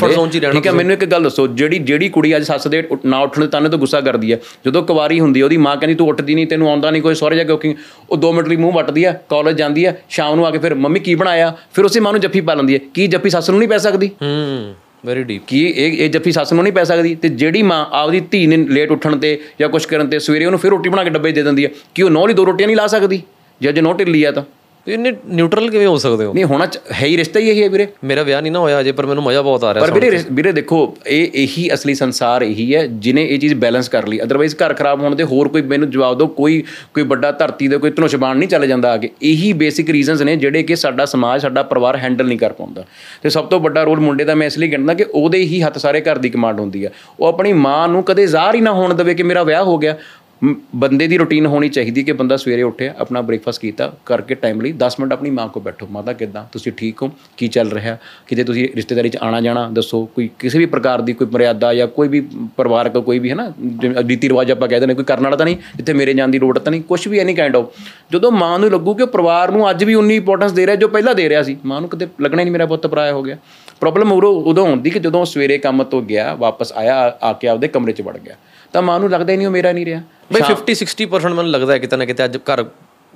ਠੀਕ ਹੈ ਮੈਨੂੰ ਇੱਕ ਗੱਲ ਦੱਸੋ ਜਿਹੜੀ ਜਿਹੜੀ ਕੁੜੀ ਅੱਜ ਸੱਸ ਦੇ ਨਾ ਉੱਠਣ ਦੇ ਤਾਨੇ ਤੋਂ ਗੁੱਸਾ ਕਰਦੀ ਹੈ ਜਦੋਂ ਕੁਵਾਰੀ ਹੁੰਦੀ ਹੈ ਉਹਦੀ ਮਾਂ ਕਹਿੰਦੀ ਤੂੰ ਉੱਠਦੀ ਨਹੀਂ ਤੈਨੂੰ ਆਉਂਦਾ ਨਹੀਂ ਕੋਈ ਸਹੁਰੇ ਜਾ ਕੇ? ਕੁਕਿੰਗ ਉਹ 2 ਮਿੰਟ ਲਈ ਮੂੰਹ ਵੱਟਦੀ ਹੈ ਕਾਲਜ ਜਾਂਦੀ ਹੈ ਸ਼ਾਮ ਨੂੰ ਆ ਕੇ ਫਿਰ ਮੰਮੀ ਕੀ ਬਣਾਇਆ? ਫਿਰ ਉਸੇ ਮਾਂ ਨੂੰ ਜੱਫੀ ਪਾ ਲੈਂਦੀ ਹੈ ਕੀ ਜੱਫੀ ਸੱਸ ਨੂੰ ਨਹੀਂ ਪੈ ਸਕਦੀ? ਹੂੰ ਵੈਰੀ ਡੀਪ ਕੀ ਇਹ ਇਹ ਜੱਫੀ ਸੱਸ ਨੂੰ ਨਹੀਂ ਪੈ ਸਕਦੀ? ਤੇ ਜਿਹੜੀ ਮਾਂ ਆਪਦੀ ਧੀ ਨੇ ਲੇਟ ਉੱਠਣ ਤੇ ਜਾਂ ਕੁਝ ਕਰਨ ਤੇ ਸਵੇਰੇ ਉਹਨੂੰ ਫਿਰ ਰੋਟੀ ਬਣਾ ਕੇ ਡੱਬੇ ਦੇ ਦਿੰਦੀ ਹੈ ਕਿ ਉਹ ਨੌ ਲਈ ਦੋ ਰੋਟੀਆਂ ਨਹੀਂ ਲਾ ਸਕਦੀ? ਜੇ ਅੱਜ ਨੌ ਢਿੱਲੀ ਆ ਤਾਂ। ਇਹਨੇ ਨਿਊਟਰਲ ਕਿਵੇਂ ਹੋ ਸਕਦੇ ਹੋ? ਨਹੀਂ ਹੋਣਾ ਹੈ ਹੀ ਰਿਸ਼ਤਾ ਹੀ ਇਹੀ ਹੈ ਵੀਰੇ। ਮੇਰਾ ਵਿਆਹ ਨਹੀਂ ਨਾ ਹੋਇਆ ਅਜੇ ਪਰ ਮੈਨੂੰ ਮਜ਼ਾ ਬਹੁਤ ਆ ਰਿਹਾ ਪਰ ਵੀਰੇ ਵੀਰੇ ਦੇਖੋ ਇਹ ਇਹੀ ਅਸਲੀ ਸੰਸਾਰ ਇਹੀ ਹੈ ਜਿਨੇ ਇਹ ਚੀਜ਼ ਬੈਲੈਂਸ ਕਰ ਲਈ। ਅਦਰਵਾਈਜ਼ ਘਰ ਖਰਾਬ ਹੋਣ ਦੇ ਹੋਰ ਕੋਈ ਮੈਨੂੰ ਜਵਾਬ ਦਿਓ ਕੋਈ ਕੋਈ ਵੱਡਾ ਧਰਤੀ ਦੇ ਕੋਈ ਧਨੁਸ਼ਬਾਨ ਨਹੀਂ ਚੱਲ ਜਾਂਦਾ ਆਗੇ ਇਹੀ ਬੇਸਿਕ ਰੀਜ਼ਨਸ ਨੇ ਜਿਹੜੇ ਕਿ ਸਾਡਾ ਸਮਾਜ ਸਾਡਾ ਪਰਿਵਾਰ ਹੈਂਡਲ ਨਹੀਂ ਕਰ ਪਾਉਂਦਾ। ਤੇ ਸਭ ਤੋਂ ਵੱਡਾ ਰੋਲ ਮੁੰਡੇ ਦਾ ਮੈਂ ਇਸ ਲਈ ਕਹਿੰਦਾ ਕਿ ਉਹਦੇ ਹੀ ਹੱਥ ਸਾਰੇ ਘਰ ਦੀ ਕਮਾਂਡ ਹੁੰਦੀ ਹੈ ਉਹ ਆਪਣੀ ਮਾਂ ਨੂੰ ਕਦੇ ਜ਼ਾਹਰ ਹੀ ਨਾ ਹੋਣ ਦੇਵੇ ਕਿ ਮੇਰਾ ਵਿਆਹ ਹੋ ਗਿਆ। ਬੰਦੇ ਦੀ ਰੁਟੀਨ ਹੋਣੀ ਚਾਹੀਦੀ ਕਿ ਬੰਦਾ ਸਵੇਰੇ ਉੱਠਿਆ ਆਪਣਾ ਬ੍ਰੇਕਫਾਸਟ ਕੀਤਾ, ਕਰਕੇ ਟਾਈਮਲੀ 10 ਮਿੰਟ ਆਪਣੀ ਮਾਂ ਕੋਲ ਬੈਠੋ। ਮਾਤਾ ਕਿੱਦਾਂ? ਤੁਸੀਂ ਠੀਕ ਹੋ? ਕੀ ਚੱਲ ਰਿਹਾ? ਕਿਤੇ ਤੁਸੀਂ ਰਿਸ਼ਤੇਦਾਰੀ 'ਚ ਆਣਾ ਜਾਣਾ? ਦੱਸੋ, ਕੋਈ ਕਿਸੇ ਵੀ ਪ੍ਰਕਾਰ ਦੀ ਕੋਈ ਮਰਿਆਦਾ ਜਾਂ ਕੋਈ ਵੀ ਪਰਿਵਾਰਕ ਕੋਈ ਵੀ ਹੈ ਨਾ ਜਿਵੇਂ ਰੀਤੀ ਰਿਵਾਜ ਆਪਾਂ ਕਹਿੰਦੇ ਨੇ ਕੋਈ ਕਰਨ ਵਾਲਾ ਤਾਂ ਨਹੀਂ, ਜਿੱਥੇ ਮੇਰੇ ਜਾਣ ਦੀ ਲੋੜ ਤਾਂ ਨਹੀਂ ਕੁਝ ਵੀ ਐਨੀ ਕਾਈਂਡ ਆਫ ਜਦੋਂ ਮਾਂ ਨੂੰ ਲੱਗੂ ਕਿ ਪਰਿਵਾਰ ਨੂੰ ਅੱਜ ਵੀ ਉਨੀ ਇੰਪੋਰਟੈਂਸ ਦੇ ਰਿਹਾ ਜੋ ਪਹਿਲਾਂ ਦੇ ਰਿਹਾ ਸੀ, ਮਾਂ ਨੂੰ ਕਦੇ ਲੱਗਣਾ ਹੀ ਨਹੀਂ ਮੇਰਾ ਪੁੱਤ ਪਰਾਇਆ ਹੋ ਗਿਆ। ਪ੍ਰੋਬਲਮ ਉਦੋਂ ਉਦੋਂ ਹੁੰਦੀ ਕਿ ਜਦੋਂ ਸਵੇਰੇ ਕੰਮ ਤੋਂ ਗਿਆ ਵਾਪਸ ਆਇਆ ਆ ਕੇ ਆਪਦੇ ਕਮਰੇ 'ਚ ਵੜ ਗਿਆ। ਤਾਂ ਮਾਂ ਨੂੰ ਲੱਗਦਾ ਹੀ ਨਹੀਂ ਉਹ ਮੇਰਾ ਨਹੀਂ ਰਿਹਾ। ਬਈ 50 60% ਮੈਨੂੰ ਲੱਗਦਾ ਹੈ ਕਿਤੇ ਨਾ ਕਿਤੇ ਅੱਜ ਘਰ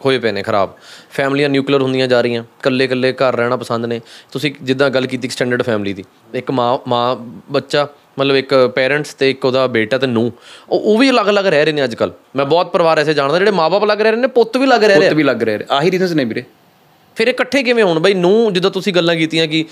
ਹੋਏ ਪਏ ਨੇ ਖਰਾਬ। ਫੈਮਲੀਆਂ ਨਿਊਕਲੀਅਰ ਹੁੰਦੀਆਂ ਜਾ ਰਹੀਆਂ। ਇਕੱਲੇ ਇਕੱਲੇ ਘਰ ਰਹਿਣਾ ਪਸੰਦ ਨੇ। ਤੁਸੀਂ ਜਿੱਦਾਂ ਗੱਲ ਕੀਤੀ ਐਕਸਟੈਂਡਡ ਫੈਮਿਲੀ ਦੀ। ਇੱਕ ਮਾਂ ਮਾਂ ਬੱਚਾ ਮਤਲਬ ਇੱਕ ਪੇਰੈਂਟਸ ਤੇ ਇੱਕ ਉਹਦਾ ਬੇਟਾ ਤੇ ਨੂੰ ਉਹ ਵੀ ਅਲੱਗ-ਅਲੱਗ ਰਹਿ ਰਹੇ ਨੇ ਅੱਜ ਕੱਲ ਮੈਂ ਬਹੁਤ ਪਰਿਵਾਰ ਐਸੇ ਜਾਣਦਾ ਜਿਹੜੇ ਮਾਪੇ ਅਲੱਗ ਰਹਿ ਰਹੇ ਨੇ ਪੁੱਤ ਵੀ ਅਲੱਗ ਰਹਿ ਰਹੇ। ਪੁੱਤ ਵੀ ਲੱਗ ਰਿਹਾ ਆਹੀ ਰੀਜ਼ਨਸ ਨੇ ਵੀਰੇ। ਫਿਰ ਇਹ ਇਕੱਠੇ ਕਿਵੇਂ ਹੋਣ? ਬਈ ਨੂੰ ਜਦੋਂ ਤੁਸੀਂ ਗੱਲਾਂ ਕੀਤੀਆਂ ਕਿ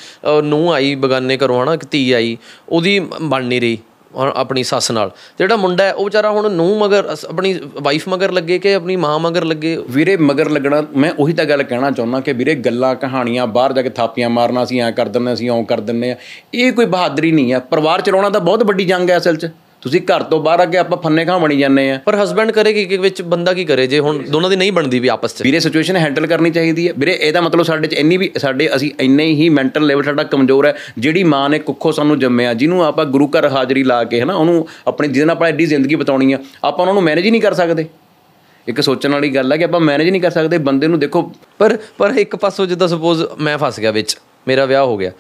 ਨੂੰ ਆਈ, ਬਗਾਨੇ ਘਰੋਂ, ਹਨਾ ਕਿ ਧੀ ਆਈ, ਉਹਦੀ ਬਣ ਨਹੀਂ ਰਹੀ, ਹੁਣ, ਆਪਣੀ ਸੱਸ ਨਾਲ। ਜਿਹੜਾ ਮੁੰਡਾ ਹੈ, ਉਹ ਵਿਚਾਰਾ ਹੁਣ ਨੂੰ ਮਗਰ, ਅਸ- ਆਪਣੀ ਵਾਈਫ ਮਗਰ ਲੱਗੇ ਕਿ ਆਪਣੀ ਮਾਂ ਮਗਰ ਲੱਗੇ? ਵੀਰੇ, ਮਗਰ ਲੱਗਣਾ, ਮੈਂ ਉਹੀ ਤਾਂ ਗੱਲ ਕਹਿਣਾ ਚਾਹੁੰਦਾ ਕਿ ਵੀਰੇ, ਗੱਲਾਂ, ਕਹਾਣੀਆਂ, ਬਾਹਰ ਜਾ ਕੇ ਥਾਪੀਆਂ ਮਾਰਨਾ ਸੀ, ਐ ਕਰ ਦਿੰਦੇ ਅਸੀਂ ਓਂ ਕਰ ਦਿੰਦੇ ਆ। ਇਹ ਕੋਈ ਬਹਾਦਰੀ ਨਹੀਂ ਆ। ਪਰਿਵਾਰ ਚਲਾਉਣਾ ਤਾਂ ਬਹੁਤ ਵੱਡੀ ਜੰਗ ਹੈ ਅਸਲ 'ਚ। ਤੁਸੀਂ ਘਰ ਤੋਂ ਬਾਹਰ ਆ ਕੇ ਆਪਾਂ ਫੰਨੇ ਖਾਂ ਬਣੀ ਜਾਂਦੇ ਆ। ਪਰ ਹਸਬੰਡ ਕਰੇ ਕਿ ਕਿ ਵਿੱਚ ਬੰਦਾ ਕੀ ਕਰੇ? ਜੇ ਹੁਣ ਦੋਨਾਂ ਦੀ ਨਹੀਂ ਬਣਦੀ ਵੀ ਆਪਸ 'ਚ। ਵੀਰੇ ਸਿਚੁਏਸ਼ਨ ਹੈਂਡਲ ਕਰਨੀ ਚਾਹੀਦੀ ਹੈ। ਵੀਰੇ ਇਹਦਾ ਮਤਲਬ ਸਾਡੇ 'ਚ ਇੰਨੀ ਵੀ ਸਾਡੇ ਅਸੀਂ ਇੰਨੇ ਹੀ ਮੈਂਟਲ ਲੈਵਲ ਸਾਡਾ ਕਮਜ਼ੋਰ ਹੈ ਜਿਹੜੀ ਮਾਂ ਨੇ ਕੁੱਖੋਂ ਸਾਨੂੰ ਜੰਮਿਆ ਜਿਹਨੂੰ ਆਪਾਂ ਗੁਰੂ ਘਰ ਹਾਜ਼ਰੀ ਲਾ ਕੇ ਹਨਾ ਉਹਨੂੰ ਆਪਣੀ ਜਿਹਦੇ ਨਾਲ ਆਪਾਂ ਐਡੀ ਜ਼ਿੰਦਗੀ ਬਤਾਉਣੀ ਆ ਆਪਾਂ ਉਹਨਾਂ ਨੂੰ ਮੈਨੇਜ ਹੀ ਨਹੀਂ ਕਰ ਸਕਦੇ। ਇੱਕ ਸੋਚਣ ਵਾਲੀ ਗੱਲ ਹੈ ਕਿ ਆਪਾਂ ਮੈਨੇਜ ਨਹੀਂ ਕਰ ਸਕਦੇ ਬੰਦੇ ਨੂੰ ਦੇਖੋ। ਪਰ ਪਰ ਇੱਕ ਪਾਸੋਂ ਜਿੱਦਾਂ ਸਪੋਜ਼ ਮੈਂ ਫਸ ਗਿਆ ਵਿੱਚ ਮੇਰਾ ਵਿਆਹ ਹੋ ਗਿਆ।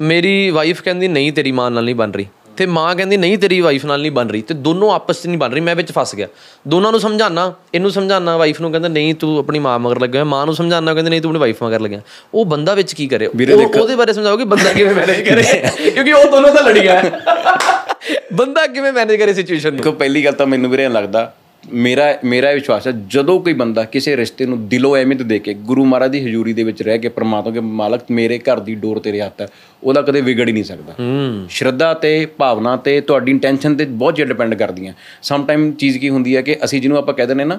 ਮੇਰੀ ਵਾਈਫ ਕਹਿੰਦੀ ਨਹੀਂ ਤੇਰੀ ਮਾਂ ਨਾਲ ਨਹੀਂ ਬਣ ਰਹੀ। ਤੇ ਮਾਂ ਕਹਿੰਦੀ ਨਹੀਂ ਤੇਰੀ ਵਾਈਫ ਨਾਲ ਨਹੀਂ ਬਣ ਰਹੀ। ਤੇ ਦੋਨੋਂ ਆਪਸ 'ਚ ਨਹੀਂ ਬਣ ਰਹੀ। ਮੈਂ ਵਿੱਚ ਫਸ ਗਿਆ। ਦੋਨਾਂ ਨੂੰ ਸਮਝਾਣਾ ਇਹਨੂੰ ਸਮਝਾਣਾ ਵਾਈਫ ਨੂੰ ਕਹਿੰਦਾ ਨਹੀਂ ਤੂੰ ਆਪਣੀ ਮਾਂ ਮਗਰ ਲੱਗਿਆ ਮਾਂ ਨੂੰ ਸਮਝਾਣਾ ਕਹਿੰਦੇ ਨਹੀਂ ਤੂੰ ਆਪਣੀ ਵਾਈਫ ਮਗਰ ਲੱਗਿਆ। ਉਹ ਬੰਦਾ ਵਿੱਚ ਕੀ ਕਰੇ? ਉਹ- ਉਹਦੇ ਬਾਰੇ ਸਮਝਾਓ ਕਿ ਬੰਦਾ ਕਿਵੇਂ *laughs* ਮੈਨੇਜ ਕਰੇ? ਕਿਉਂਕਿ ਉਹ ਦੋਨੋਂ ਤਾਂ ਲੜੀਆਂ। *laughs* ਬੰਦਾ ਕਿਵੇਂ ਮੈਨੇਜ ਕਰੇ ਸਿਚੁਏਸ਼ਨ ਨੂੰ? ਪਹਿਲੀ ਗੱਲ ਤਾਂ ਮੈਨੂੰ ਵੀਰੇ ਲੱਗਦਾ ਮੇਰਾ ਮੇਰਾ ਵਿਸ਼ਵਾਸ ਹੈ ਜਦੋਂ ਕੋਈ ਬੰਦਾ ਕਿਸੇ ਰਿਸ਼ਤੇ ਨੂੰ ਦਿਲੋਂ ਅਹਿਮੀਅਤ ਦੇ ਕੇ ਗੁਰੂ ਮਹਾਰਾਜ ਦੀ ਹਜ਼ੂਰੀ ਦੇ ਵਿੱਚ ਰਹਿ ਕੇ ਪ੍ਰਮਾਤਮਾ ਕੇ ਮਾਲਕ ਮੇਰੇ ਘਰ ਦੀ ਡੋਰ ਤੇਰੇ ਹੱਥ ਹੈ ਉਹਦਾ ਕਦੇ ਵਿਗੜ ਹੀ ਨਹੀਂ ਸਕਦਾ। ਸ਼ਰਧਾ ਤੇ ਭਾਵਨਾ ਤੇ ਤੁਹਾਡੀ ਇੰਟੈਂਸ਼ਨ ਤੇ ਬਹੁਤ ਜ਼ਿਆਦਾ ਡਿਪੈਂਡ ਕਰਦੀਆਂ। ਸਮ ਟਾਈਮ ਚੀਜ਼ ਕੀ ਹੁੰਦੀ ਹੈ ਕਿ ਅਸੀਂ ਜਿਹਨੂੰ ਆਪਾਂ ਕਹਿ ਦਿੰਦੇ ਨਾ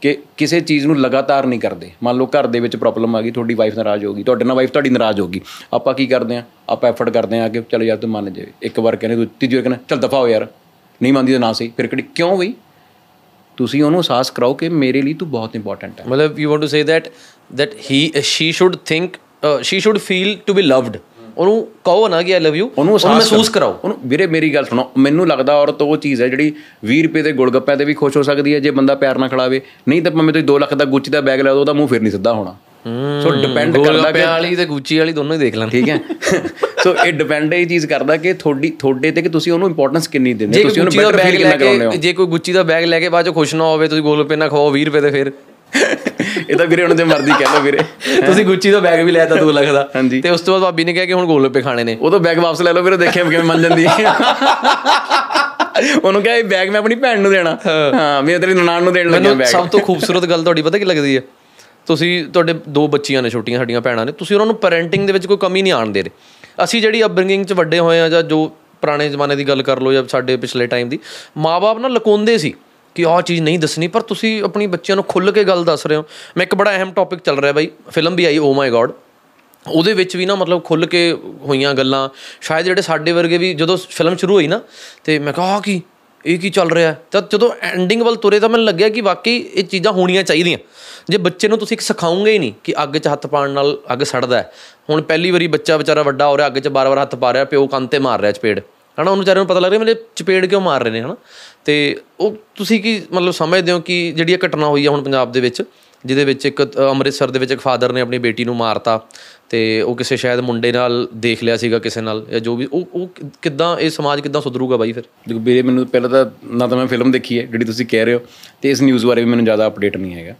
ਕਿ ਕਿਸੇ ਚੀਜ਼ ਨੂੰ ਲਗਾਤਾਰ ਨਹੀਂ ਕਰਦੇ। ਮੰਨ ਲਓ ਘਰ ਦੇ ਵਿੱਚ ਪ੍ਰੋਬਲਮ ਆ ਗਈ ਤੁਹਾਡੀ ਵਾਈਫ ਨਾਰਾਜ਼ ਹੋ ਗਈ ਤੁਹਾਡੇ ਨਾਲ ਵਾਈਫ ਤੁਹਾਡੀ ਨਾਰਾਜ਼ ਹੋ ਗਈ। ਆਪਾਂ ਕੀ ਕਰਦੇ ਆ ਆਪਾਂ ਐਫਰਟ ਕਰਦੇ ਆ ਕਿ ਚਲੋ ਯਾਰ ਤੂੰ ਮੰਨ ਜਾਵੇ ਇੱਕ ਵਾਰ ਕਹਿੰਦੇ ਤੂੰ ਤੀਜੀ ਵਾਰ ਕਹਿੰਦੇ ਚੱਲ ਦਫਾ ਹੋ ਯਾਰ। ਨਹੀਂ ਮੰਨਦੀ ਤਾਂ ਨਾ ਸਹੀ ਫਿਰ ਕਿਉਂ ਬਈ? ਤੁਸੀਂ ਉਹਨੂੰ ਅਹਿਸਾਸ ਕਰਾਓ ਕਿ ਮੇਰੇ ਲਈ ਤੂੰ ਬਹੁਤ ਇੰਪੋਰਟੈਂਟ ਹੈ। ਮਤਲਬ you want to say that that he she should think she should feel to be loved ਉਹਨੂੰ ਕਹੋ ਨਾ ਕਿ ਆਈ ਲਵ ਯੂ ਉਹਨੂੰ ਮਹਿਸੂਸ ਕਰਾਓ। ਉਹਨੂੰ ਵੀਰੇ ਮੇਰੀ ਗੱਲ ਸੁਣੋ ਮੈਨੂੰ ਲੱਗਦਾ ਔਰਤ ਉਹ ਚੀਜ਼ ਹੈ ਜਿਹੜੀ 20 ਰੁਪਏ ਦੇ ਗੁਲਗੱਪਿਆਂ ਤੇ ਵੀ ਖੁਸ਼ ਹੋ ਸਕਦੀ ਹੈ ਜੇ ਬੰਦਾ ਪਿਆਰ ਨਾਲ ਖਿਲਾਵੇ ਨਹੀਂ ਤਾਂ ਭਾਵੇਂ ਤੁਸੀਂ 2 ਲੱਖ ਦਾ ਗੁੱਚੀ ਦਾ ਬੈਗ ਲੈ ਦੋ ਉਹਦਾ ਮੂੰਹ ਫਿਰ ਨਹੀਂ ਸਿੱਧਾ ਹੋਣਾ। ਸੋ ਡਿਪੈਂਡ ਕਰਦਾ ਗੋਲਗੱਪਿਆਂ ਵਾਲੀ ਤੇ ਗੁੱਚੀ ਵਾਲੀ ਦੋਨੋਂ ਹੀ ਦੇਖ ਲੈਣ। ਠੀਕ ਹੈ? ਸੋ ਇਹ ਡਿਪੈਂਡ ਇਹ ਚੀਜ਼ ਕਰਦਾ ਕਿ ਤੁਹਾਡੀ ਤੁਹਾਡੇ ਤੇ ਕਿ ਤੁਸੀਂ ਉਹਨੂੰ ਇੰਪੋਰਟੈਂਸ ਕਿੰਨੀ ਦਿੰਦੇ ਤੁਸੀਂ ਉਹਨੂੰ ਦਾ ਬੈਟਰ ਫੀਲ ਲੈ ਕਿੰਨਾ ਕਰਾਉਂਦੇ ਹੋ? ਕੇ ਜੇ ਕੋਈ ਗੁੱਚੀ ਦਾ ਬੈਗ ਲੈ ਕੇ ਬਾਅਦ ਚ ਖੁਸ਼ ਨਾ ਹੋਵੇ ਤੁਸੀਂ ਗੋਲਗੱਪੇ ਨਾ ਖਵਾਓ 20 ਰੁਪਏ ਦੇ ਫਿਰ। ਇਹ ਤਾਂ ਵੀਰੇ ਹੁਣ ਜੇ ਮਰਜ਼ੀ ਕਹਿ ਲਓ ਵੀਰੇ। ਤੁਸੀਂ ਗੁੱਚੀ ਦਾ ਬੈਗ ਵੀ ਲੈਤਾ 2 ਲੱਖ ਦਾ। ਤੇ ਉਸ ਤੋਂ ਬਾਅਦ ਭਾਬੀ ਨੇ ਕਿਹਾ ਕਿ ਹੁਣ ਗੋਲਗੱਪੇ ਖਾਣੇ ਨੇ। ਉਦੋਂ ਬੈਗ ਵਾਪਸ ਲੈ ਲਓ ਵੀਰੇ ਦੇਖਿਆ ਕਿਵੇਂ ਮੰਨ ਜਾਂਦੀ ਹੈ। ਉਹਨੂੰ ਕਿਹਾ ਇਹ ਬੈਗ ਮੈਂ ਆਪਣੀ ਭੈਣ ਨੂੰ ਦੇਣਾ। ਹਾਂ। ਮੈਂ ਤੇਰੀ ਨਨਾਣ ਨੂੰ ਦੇਣ ਲੱਗਿਆ ਬੈਗ ਸਭ ਤੋਂ ਖੂਬਸੂਰਤ ਗੱਲ ਤੁਹਾਡੀ ਪਤਾ ਕੀ ਲੱਗਦੀ ਹੈ? ਤੁਸੀਂ ਤੁਹਾਡੇ ਦੋ ਬੱਚੀਆਂ ਨੇ, ਛੋਟੀਆਂ ਸਾਡੀਆਂ ਭੈਣਾਂ ਨੇ, ਤੁਸੀਂ ਉਹਨਾਂ ਨੂੰ ਪੈਰੈਂਟਿੰਗ ਦੇ ਵਿੱਚ ਕੋਈ ਕਮੀ ਨਹੀਂ ਆਣ ਦੇ ਰਹੇ। ਅਸੀਂ ਜਿਹੜੀ ਅਪਬ੍ਰਿੰਗਿੰਗ 'ਚ ਵੱਡੇ ਹੋਏ ਆ ਜਾਂ ਜੋ ਪੁਰਾਣੇ ਜ਼ਮਾਨੇ ਦੀ ਗੱਲ ਕਰ ਲਓ ਜਾਂ ਸਾਡੇ ਪਿਛਲੇ ਟਾਈਮ ਦੀ ਮਾਪੇ ਨਾ ਲੁਕਾਉਂਦੇ ਸੀ ਕਿ ਆਹ ਚੀਜ਼ ਨਹੀਂ ਦੱਸਣੀ, ਪਰ ਤੁਸੀਂ ਆਪਣੀ ਬੱਚਿਆਂ ਨੂੰ ਖੁੱਲ੍ਹ ਕੇ ਗੱਲ ਦੱਸ ਰਹੇ ਹੋ। ਮੈਂ ਇੱਕ ਬੜਾ ਅਹਿਮ ਟੌਪਿਕ ਚੱਲ ਰਿਹਾ ਬਾਈ ਫਿਲਮ ਵੀ ਆਈ ਓ ਮਾਈ ਗॉड ਉਹਦੇ ਵਿੱਚ ਵੀ ਨਾ ਮਤਲਬ ਖੁੱਲ ਕੇ ਹੋਈਆਂ ਗੱਲਾਂ, ਸ਼ਾਇਦ ਜਿਹੜੇ ਸਾਡੇ ਵਰਗੇ ਵੀ ਜਦੋਂ ਫਿਲਮ ਸ਼ੁਰੂ ਹੋਈ ਨਾ, ਤੇ ਮੈਂ ਕਿਹਾ, ਆਹ ਕੀ? ਇਹ ਕੀ ਚੱਲ ਰਿਹਾ? ਹੈ? ਤਾਂ ਜਦੋਂ ਐਂਡਿੰਗ ਵੱਲ ਤੁਰੇ ਤਾਂ ਮੈਨੂੰ ਲੱਗਿਆ ਕਿ ਵਾਕਈ ਇਹ ਚੀਜ਼ਾਂ ਹੋਣੀਆਂ ਚਾਹੀਦੀਆਂ। ਜੇ ਬੱਚੇ ਨੂੰ ਤੁਸੀਂ ਇੱਕ ਸਿਖਾਓਗੇ ਹੀ ਨਹੀਂ ਕਿ ਅੱਗ 'ਚ ਹੱਥ ਪਾਉਣ ਨਾਲ ਅੱਗ ਸੜਦਾ ਹੈ। ਹੁਣ ਪਹਿਲੀ ਵਾਰੀ ਬੱਚਾ ਵਿਚਾਰਾ ਵੱਡਾ ਹੋ ਰਿਹਾ, ਅੱਗ 'ਚ ਬਾਰ-ਬਾਰ ਹੱਥ ਪਾ ਰਿਹਾ, ਪਿਓ ਕੰਨ ਤੇ ਮਾਰ ਰਿਹਾ ਚਪੇੜ। ਹਨਾ, ਉਹਨੂੰ ਵਿਚਾਰੇ ਨੂੰ ਪਤਾ ਲੱਗ ਰਿਹਾ ਮੇਰੇ ਚਪੇੜ ਕਿਉਂ ਮਾਰ ਰਹੇ ਨੇ, ਹਨਾ? ਤੇ ਉਹ ਤੁਸੀਂ ਕੀ ਮਤਲਬ ਸਮਝਦੇ ਹੋ ਕਿ ਜਿਹੜੀ ਇਹ ਘਟਨਾ ਹੋਈ ਆ ਹੁਣ ਪੰਜਾਬ ਦੇ ਵਿੱਚ? ਜਿਹਦੇ ਵਿੱਚ ਇੱਕ ਅੰਮ੍ਰਿਤਸਰ ਦੇ ਵਿੱਚ ਇੱਕ ਫਾਦਰ ਨੇ ਆਪਣੀ ਬੇਟੀ ਨੂੰ ਮਾਰਤਾ ਤੇ ਉਹ ਕਿਸੇ ਸ਼ਾਇਦ ਮੁੰਡੇ ਨਾਲ ਦੇਖ ਲਿਆ ਸੀਗਾ ਕਿਸੇ ਨਾਲ ਜਾਂ ਜੋ ਵੀ ਉਹ ਉਹ ਕਿੱਦਾਂ ਇਹ ਸਮਾਜ ਕਿੱਦਾਂ ਸੁਧਰੂਗਾ ਬਾਈ ਫਿਰ? ਦੇਖੋ ਵੀਰੇ ਮੈਨੂੰ ਪਹਿਲਾਂ ਤਾਂ ਨਾ ਤਾਂ ਮੈਂ ਫਿਲਮ ਦੇਖੀ ਹੈ ਜਿਹੜੀ ਤੁਸੀਂ ਕਹਿ ਰਹੇ ਹੋ ਤੇ ਇਸ ਨਿਊਜ਼ ਬਾਰੇ ਵੀ ਮੈਨੂੰ ਜ਼ਿਆਦਾ ਅਪਡੇਟ ਨਹੀਂ ਹੈਗਾ।